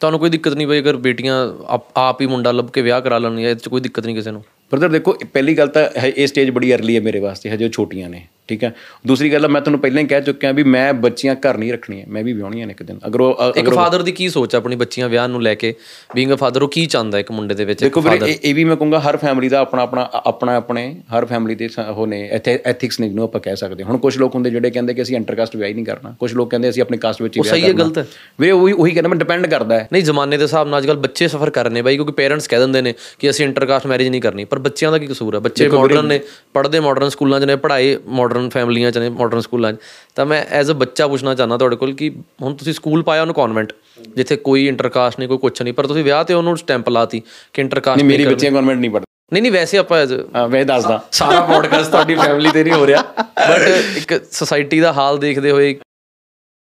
ਤੁਹਾਨੂੰ ਕੋਈ ਦਿੱਕਤ ਨਹੀਂ ਬਈ, ਅਗਰ ਬੇਟੀਆਂ ਆਪ- ਆਪ ਹੀ ਮੁੰਡਾ ਲੱਭ ਕੇ ਵਿਆਹ ਕਰਾ ਲੈਣਗੀਆਂ, ਇਹ 'ਚ ਕੋਈ ਦਿੱਕਤ ਨਹੀਂ ਕਿਸੇ ਨੂੰ। ਬ੍ਰਦਰ ਦੇਖੋ ਪਹਿਲੀ ਗੱਲ ਤਾਂ ਇਹ ਸਟੇਜ ਬੜੀ ਅਰਲੀ ਹੈ ਮੇਰੇ ਵਾਸਤੇ ਹਜੇ ਉਹ ਛੋਟੀਆਂ ਨੇ ਠੀਕ ਹੈ? ਦੂਸਰੀ ਗੱਲ ਮੈਂ ਤੁਹਾਨੂੰ ਪਹਿਲਾਂ ਹੀ ਕਹਿ ਚੁੱਕਿਆ ਵੀ ਮੈਂ ਬੱਚੀਆਂ ਘਰ ਨਹੀਂ ਰੱਖਣੀਆਂ ਮੈਂ ਵੀ ਵਿਆਹਣੀਆਂ ਨੇ ਇੱਕ ਦਿਨ। ਅਗਰ ਉਹ ਇੱਕ ਫਾਦਰ ਦੀ ਕੀ ਸੋਚ ਆਪਣੀ ਬੱਚੀਆਂ ਵਿਆਹ ਨੂੰ ਲੈ ਕੇ? ਬੀਇੰਗ ਅ ਫਾਦਰ ਉਹ ਕੀ ਚਾਹੁੰਦਾ ਇੱਕ ਮੁੰਡੇ ਦੇ ਵਿੱਚ ਇੱਕ ਦੇਖੋ ਵੀਰੇ ਇਹ- ਵੀ ਮੈਂ ਕਹੂੰਗਾ ਹਰ ਫੈਮਿਲੀ ਦਾ ਆਪਣਾ ਆਪਣਾ ਆਪਣਾ ਆਪਣੇ ਹਰ ਫੈਮਿਲੀ ਦੇ ਉਹ ਨੇ ਇੱਥੇ ਐਥਿਕਸ ਨੇ ਜਿਹਨੂੰ ਆਪਾਂ ਕਹਿ ਸਕਦੇ। ਹੁਣ ਕੁਝ ਲੋਕ ਹੁੰਦੇ ਜਿਹੜੇ ਕਹਿੰਦੇ ਕਿ ਅਸੀਂ ਇੰਟਰਕਾਸਟ ਵਿਆਹ ਹੀ ਨਹੀਂ ਕਰਨਾ। ਕੁਝ ਲੋਕ ਕਹਿੰਦੇ ਅਸੀਂ ਆਪਣੀ ਕਾਸਟ ਵਿੱਚ ਹੀ ਵਿਆਹ ਸਹੀ ਹੈ, ਕਰਨਾ। ਗਲਤ ਹੈ। ਵੀਰੇ ਉਹੀ ਉਹੀ ਕਹਿੰਦਾ ਮੈਂ ਡਿਪੈਂਡ ਕਰਦਾ ਹੈ। ਨਹੀਂ ਜ਼ਮਾਨੇ ਦੇ ਹਿਸਾਬ ਨਾਲ ਅੱਜਕੱਲ ਬੱਚੇ ਸਫਰ ਕਰ ਰਹੇ ਨੇ ਬਾਈ ਕਿਉਂਕਿ ਪੇਰੈਂਟਸ ਕਹਿ ਦਿੰਦੇ ਨੇ ਕਿ ਅਸੀਂ ਇੰਟਰਕਾਸਟ ਮੈਰਿਜ ਨਹੀਂ ਕਰਨੀ। ਪਰ ਬੱਚਿਆਂ ਦਾ ਕੀ ਕਸੂਰ ਹੈ ਬੱਚੇ ਮਾਡਰਨ ਨੇ ਪੜ੍ਹਦੇ ਮਾਡਰਨ ਸਕੂਲਾਂ 'ਚ ਨੇ ਪੜ੍ਹਾਏ ਮਾਡਰਨ ਫੈਮਲੀਆਂ 'ਚ ਨੇ ਮਾਡਰਨ ਸਕੂਲਾਂ 'ਚ। ਤਾਂ ਮੈਂ ਐਜ਼ ਅ ਬੱਚਾ ਪੁੱਛਣਾ ਚਾਹੁੰਦਾ ਤੁਹਾਡੇ ਕੋਲ ਕਿ ਹੁਣ ਤੁਸੀਂ ਸਕੂਲ ਪਾਇਆ ਉਹਨੂੰ ਕਨਵੈਂਟ ਜਿੱਥੇ ਕੋਈ ਇੰਟਰਕਾਸਟ ਨਹੀਂ ਕੋਈ ਕੁਛ ਨਹੀਂ ਪਰ ਤੁਸੀਂ ਵਿਆਹ ਤੇ ਉਹਨੂੰ ਸਟੈਂਪ ਲਾਤੀ ਕਿ ਇੰਟਰਕਾਸਟ ਨਹੀਂ ਮੇਰੀ ਬੱਚੀਆਂ ਗਵਰਨਮੈਂਟ ਨਹੀਂ ਪੜ੍ਹਦੀ। ਨਹੀਂ ਨਹੀਂ ਵੈਸੇ ਆਪਾਂ ਹਾਂ ਮੈਂ ਦੱਸਦਾ। ਸਾਰਾ ਪੋਡਕਾਸਟ ਤੁਹਾਡੀ ਫੈਮਿਲੀ ਤੇ ਨਹੀਂ ਹੋ ਰਿਹਾ। ਬਟ ਇੱਕ ਸੋਸਾਇਟੀ ਦਾ ਹਾਲ ਦੇਖਦੇ ਹੋਏ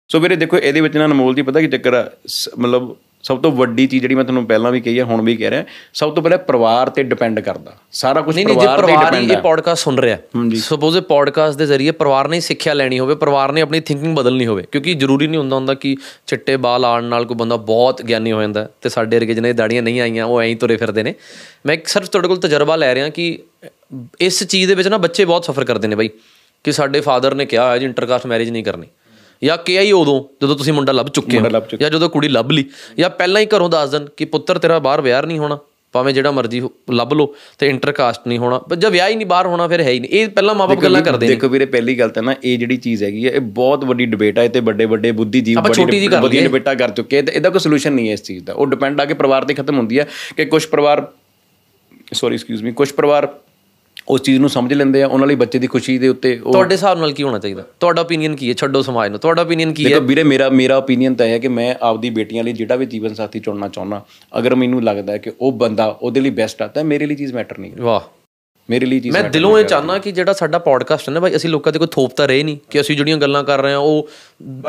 ਸੋ ਵੀਰੇ ਦੇਖੋ ਇਹਦੇ ਵਿੱਚ ਨਾ ਅਨਮੋਲ ਜੀ ਪਤਾ ਕੀ ਚੱਕਰ ਆ? ਮਤਲਬ ਸਭ ਤੋਂ ਵੱਡੀ ਚੀਜ਼ ਜਿਹੜੀ ਮੈਂ ਤੁਹਾਨੂੰ ਪਹਿਲਾਂ ਵੀ ਕਹੀ ਹੈ ਹੁਣ ਵੀ ਕਹਿ ਰਿਹਾ ਸਭ ਤੋਂ ਪਹਿਲਾਂ ਪਰਿਵਾਰ ਤੇ ਡਿਪੈਂਡ ਕਰਦਾ। ਸਾਰਾ ਕੁਝ ਨਹੀਂ ਨਹੀਂ ਜੇ ਪਰਿਵਾਰ ਤੇ ਪਰਿਵਾਰ ਹੀ ਡਿਪੈਂਡ ਇਹ ਹੈ। ਪੋਡਕਾਸਟ ਸੁਣ ਰਿਹਾ ਸਪੋਜ਼ ਇਹ ਪੋਡਕਾਸਟ ਦੇ ਜ਼ਰੀਏ ਪਰਿਵਾਰ ਨੇ ਸਿੱਖਿਆ ਲੈਣੀ ਹੋਵੇ ਪਰਿਵਾਰ ਨੇ ਆਪਣੀ ਥਿੰਕਿੰਗ ਬਦਲਣੀ ਹੋਵੇ ਕਿਉਂਕਿ ਜ਼ਰੂਰੀ ਨਹੀਂ ਹੁੰਦਾ ਹੁੰਦਾ ਕਿ ਚਿੱਟੇ ਬਾਲ ਆਉਣ ਨਾਲ ਕੋਈ ਬੰਦਾ ਬਹੁਤ ਗਿਆਨੀ ਹੋ ਜਾਂਦਾ ਹੈ ਤੇ ਸਾਡੇ ਵਰਗੇ ਜਿਹਨੇ ਦਾੜੀਆਂ ਨਹੀਂ ਆਈਆਂ ਉਹ ਐਂ ਹੀ ਤੁਰੇ ਫਿਰਦੇ ਨੇ। ਮੈਂ ਇੱਕ ਸਿਰਫ ਤੁਹਾਡੇ ਕੋਲ ਤਜਰਬਾ ਲੈ ਰਿਹਾ ਕਿ ਇਸ ਚੀਜ਼ ਦੇ ਵਿੱਚ ਨਾ ਬੱਚੇ ਬਹੁਤ ਸਫਰ ਕਰਦੇ ਨੇ ਬਾਈ ਕਿ ਸਾਡੇ ਫਾਦਰ ਨੇ ਕਿਹਾ ਹੋਇਆ ਜੀ ਇੰਟਰਕਾਸਟ ਮੈਰਿਜ ਨਹੀਂ ਕਰਨੀ। ਜਾਂ ਕਿਹਾ ਹੀ ਉਦੋਂ ਜਦੋਂ ਤੁਸੀਂ ਮੁੰਡਾ ਲੱਭ ਚੁੱਕੇ ਹੋ ਜਾਂ ਜਦੋਂ ਕੁੜੀ ਲੱਭ ਲਈ ਜਾਂ ਪਹਿਲਾਂ ਹੀ ਘਰੋਂ ਦੱਸ ਦੇਣ ਕਿ ਪੁੱਤਰ ਤੇਰਾ ਬਾਹਰ ਵਿਆਹ ਨਹੀਂ ਹੋਣਾ ਭਾਵੇਂ ਜਿਹੜਾ ਮਰਜ਼ੀ ਲੱਭ ਲਓ ਤੇ ਇੰਟਰਕਾਸਟ ਨਹੀਂ ਹੋਣਾ ਪਰ ਜਦ ਵਿਆਹ ਹੀ ਨਹੀਂ ਬਾਹਰ ਹੋਣਾ ਫਿਰ ਹੈ ਹੀ ਨਹੀਂ। ਇਹ ਪਹਿਲਾਂ ਮਾਪੇ ਗੱਲਾਂ ਕਰਦੇ ਨੇ। ਦੇਖੋ ਵੀਰੇ ਪਹਿਲੀ ਗੱਲ ਤਾਂ ਨਾ ਇਹ ਜਿਹੜੀ ਚੀਜ਼ ਹੈਗੀ ਹੈ ਇਹ ਬਹੁਤ ਵੱਡੀ ਡਿਬੇਟ ਹੈ ਤੇ ਵੱਡੇ ਵੱਡੇ ਬੁੱਧੀਜੀਵ ਕਰ ਵਧੀਆ ਡਿਬੇਟਾਂ ਕਰ ਚੁੱਕੇ ਤੇ ਇਹਦਾ ਕੋਈ ਸੋਲੂਸ਼ਨ ਨਹੀਂ ਹੈ ਇਸ ਚੀਜ਼ ਦਾ। ਉਹ ਡਿਪੈਂਡ ਆ ਕੇ ਪਰਿਵਾਰ ਤੇ ਖਤਮ ਹੁੰਦੀ ਹੈ ਕਿ ਕੁਝ ਪਰਿਵਾਰ ਸੌਰੀ ਐਕਸਕਿਊਜ਼ ਮੀ ਕੁਝ ਪਰਿਵਾਰ ਉਸ ਚੀਜ਼ ਨੂੰ ਸਮਝ ਲੈਂਦੇ ਆ ਉਹਨਾਂ ਲਈ ਬੱਚੇ ਦੀ ਖੁਸ਼ੀ ਦੇ ਉੱਤੇ ਉਹ ਤੁਹਾਡੇ ਹਿਸਾਬ ਨਾਲ ਕੀ ਹੋਣਾ ਚਾਹੀਦਾ? ਤੁਹਾਡਾ ਓਪੀਨੀਅਨ ਕੀ ਹੈ? ਛੱਡੋ ਸਮਾਜ ਨੂੰ। ਤੁਹਾਡਾ ਓਪੀਨੀਅਨ ਕੀ ਹੈ? ਦੇਖੋ ਵੀਰੇ ਮੇਰਾ ਮੇਰਾ ਓਪੀਨੀਅਨ ਤਾਂ ਇਹ ਹੈ ਕਿ ਮੈਂ ਆਪਦੀ ਬੇਟੀਆਂ ਲਈ ਜਿਹੜਾ ਵੀ ਜੀਵਨ ਸਾਥੀ ਚੁਣਨਾ ਚਾਹੁੰਦਾ ਅਗਰ ਮੈਨੂੰ ਲੱਗਦਾ ਹੈ ਕਿ ਉਹ ਬੰਦਾ ਉਹਦੇ ਲਈ ਬੈਸਟ ਆ ਤਾਂ ਮੇਰੇ ਲਈ ਚੀਜ਼ ਮੈਟਰ ਨਹੀਂ। ਵਾਹ। ਮੇਰੇ ਲਈ ਚੀਜ਼ ਮੈਂ ਦਿਲੋਂ ਇਹ ਚਾਹਨਾ ਕਿ ਜਿਹੜਾ ਸਾਡਾ ਪੋਡਕਾਸਟ ਹੈ ਨਾ ਭਾਈ ਅਸੀਂ ਲੋਕਾਂ ਤੇ ਕੋਈ ਥੋਪ ਤਾਂ ਰਹੇ ਨਹੀਂ ਕਿ ਅਸੀਂ ਜਿਹੜੀਆਂ ਗੱਲਾਂ ਕਰ ਰਹੇ ਹਾਂ ਉਹ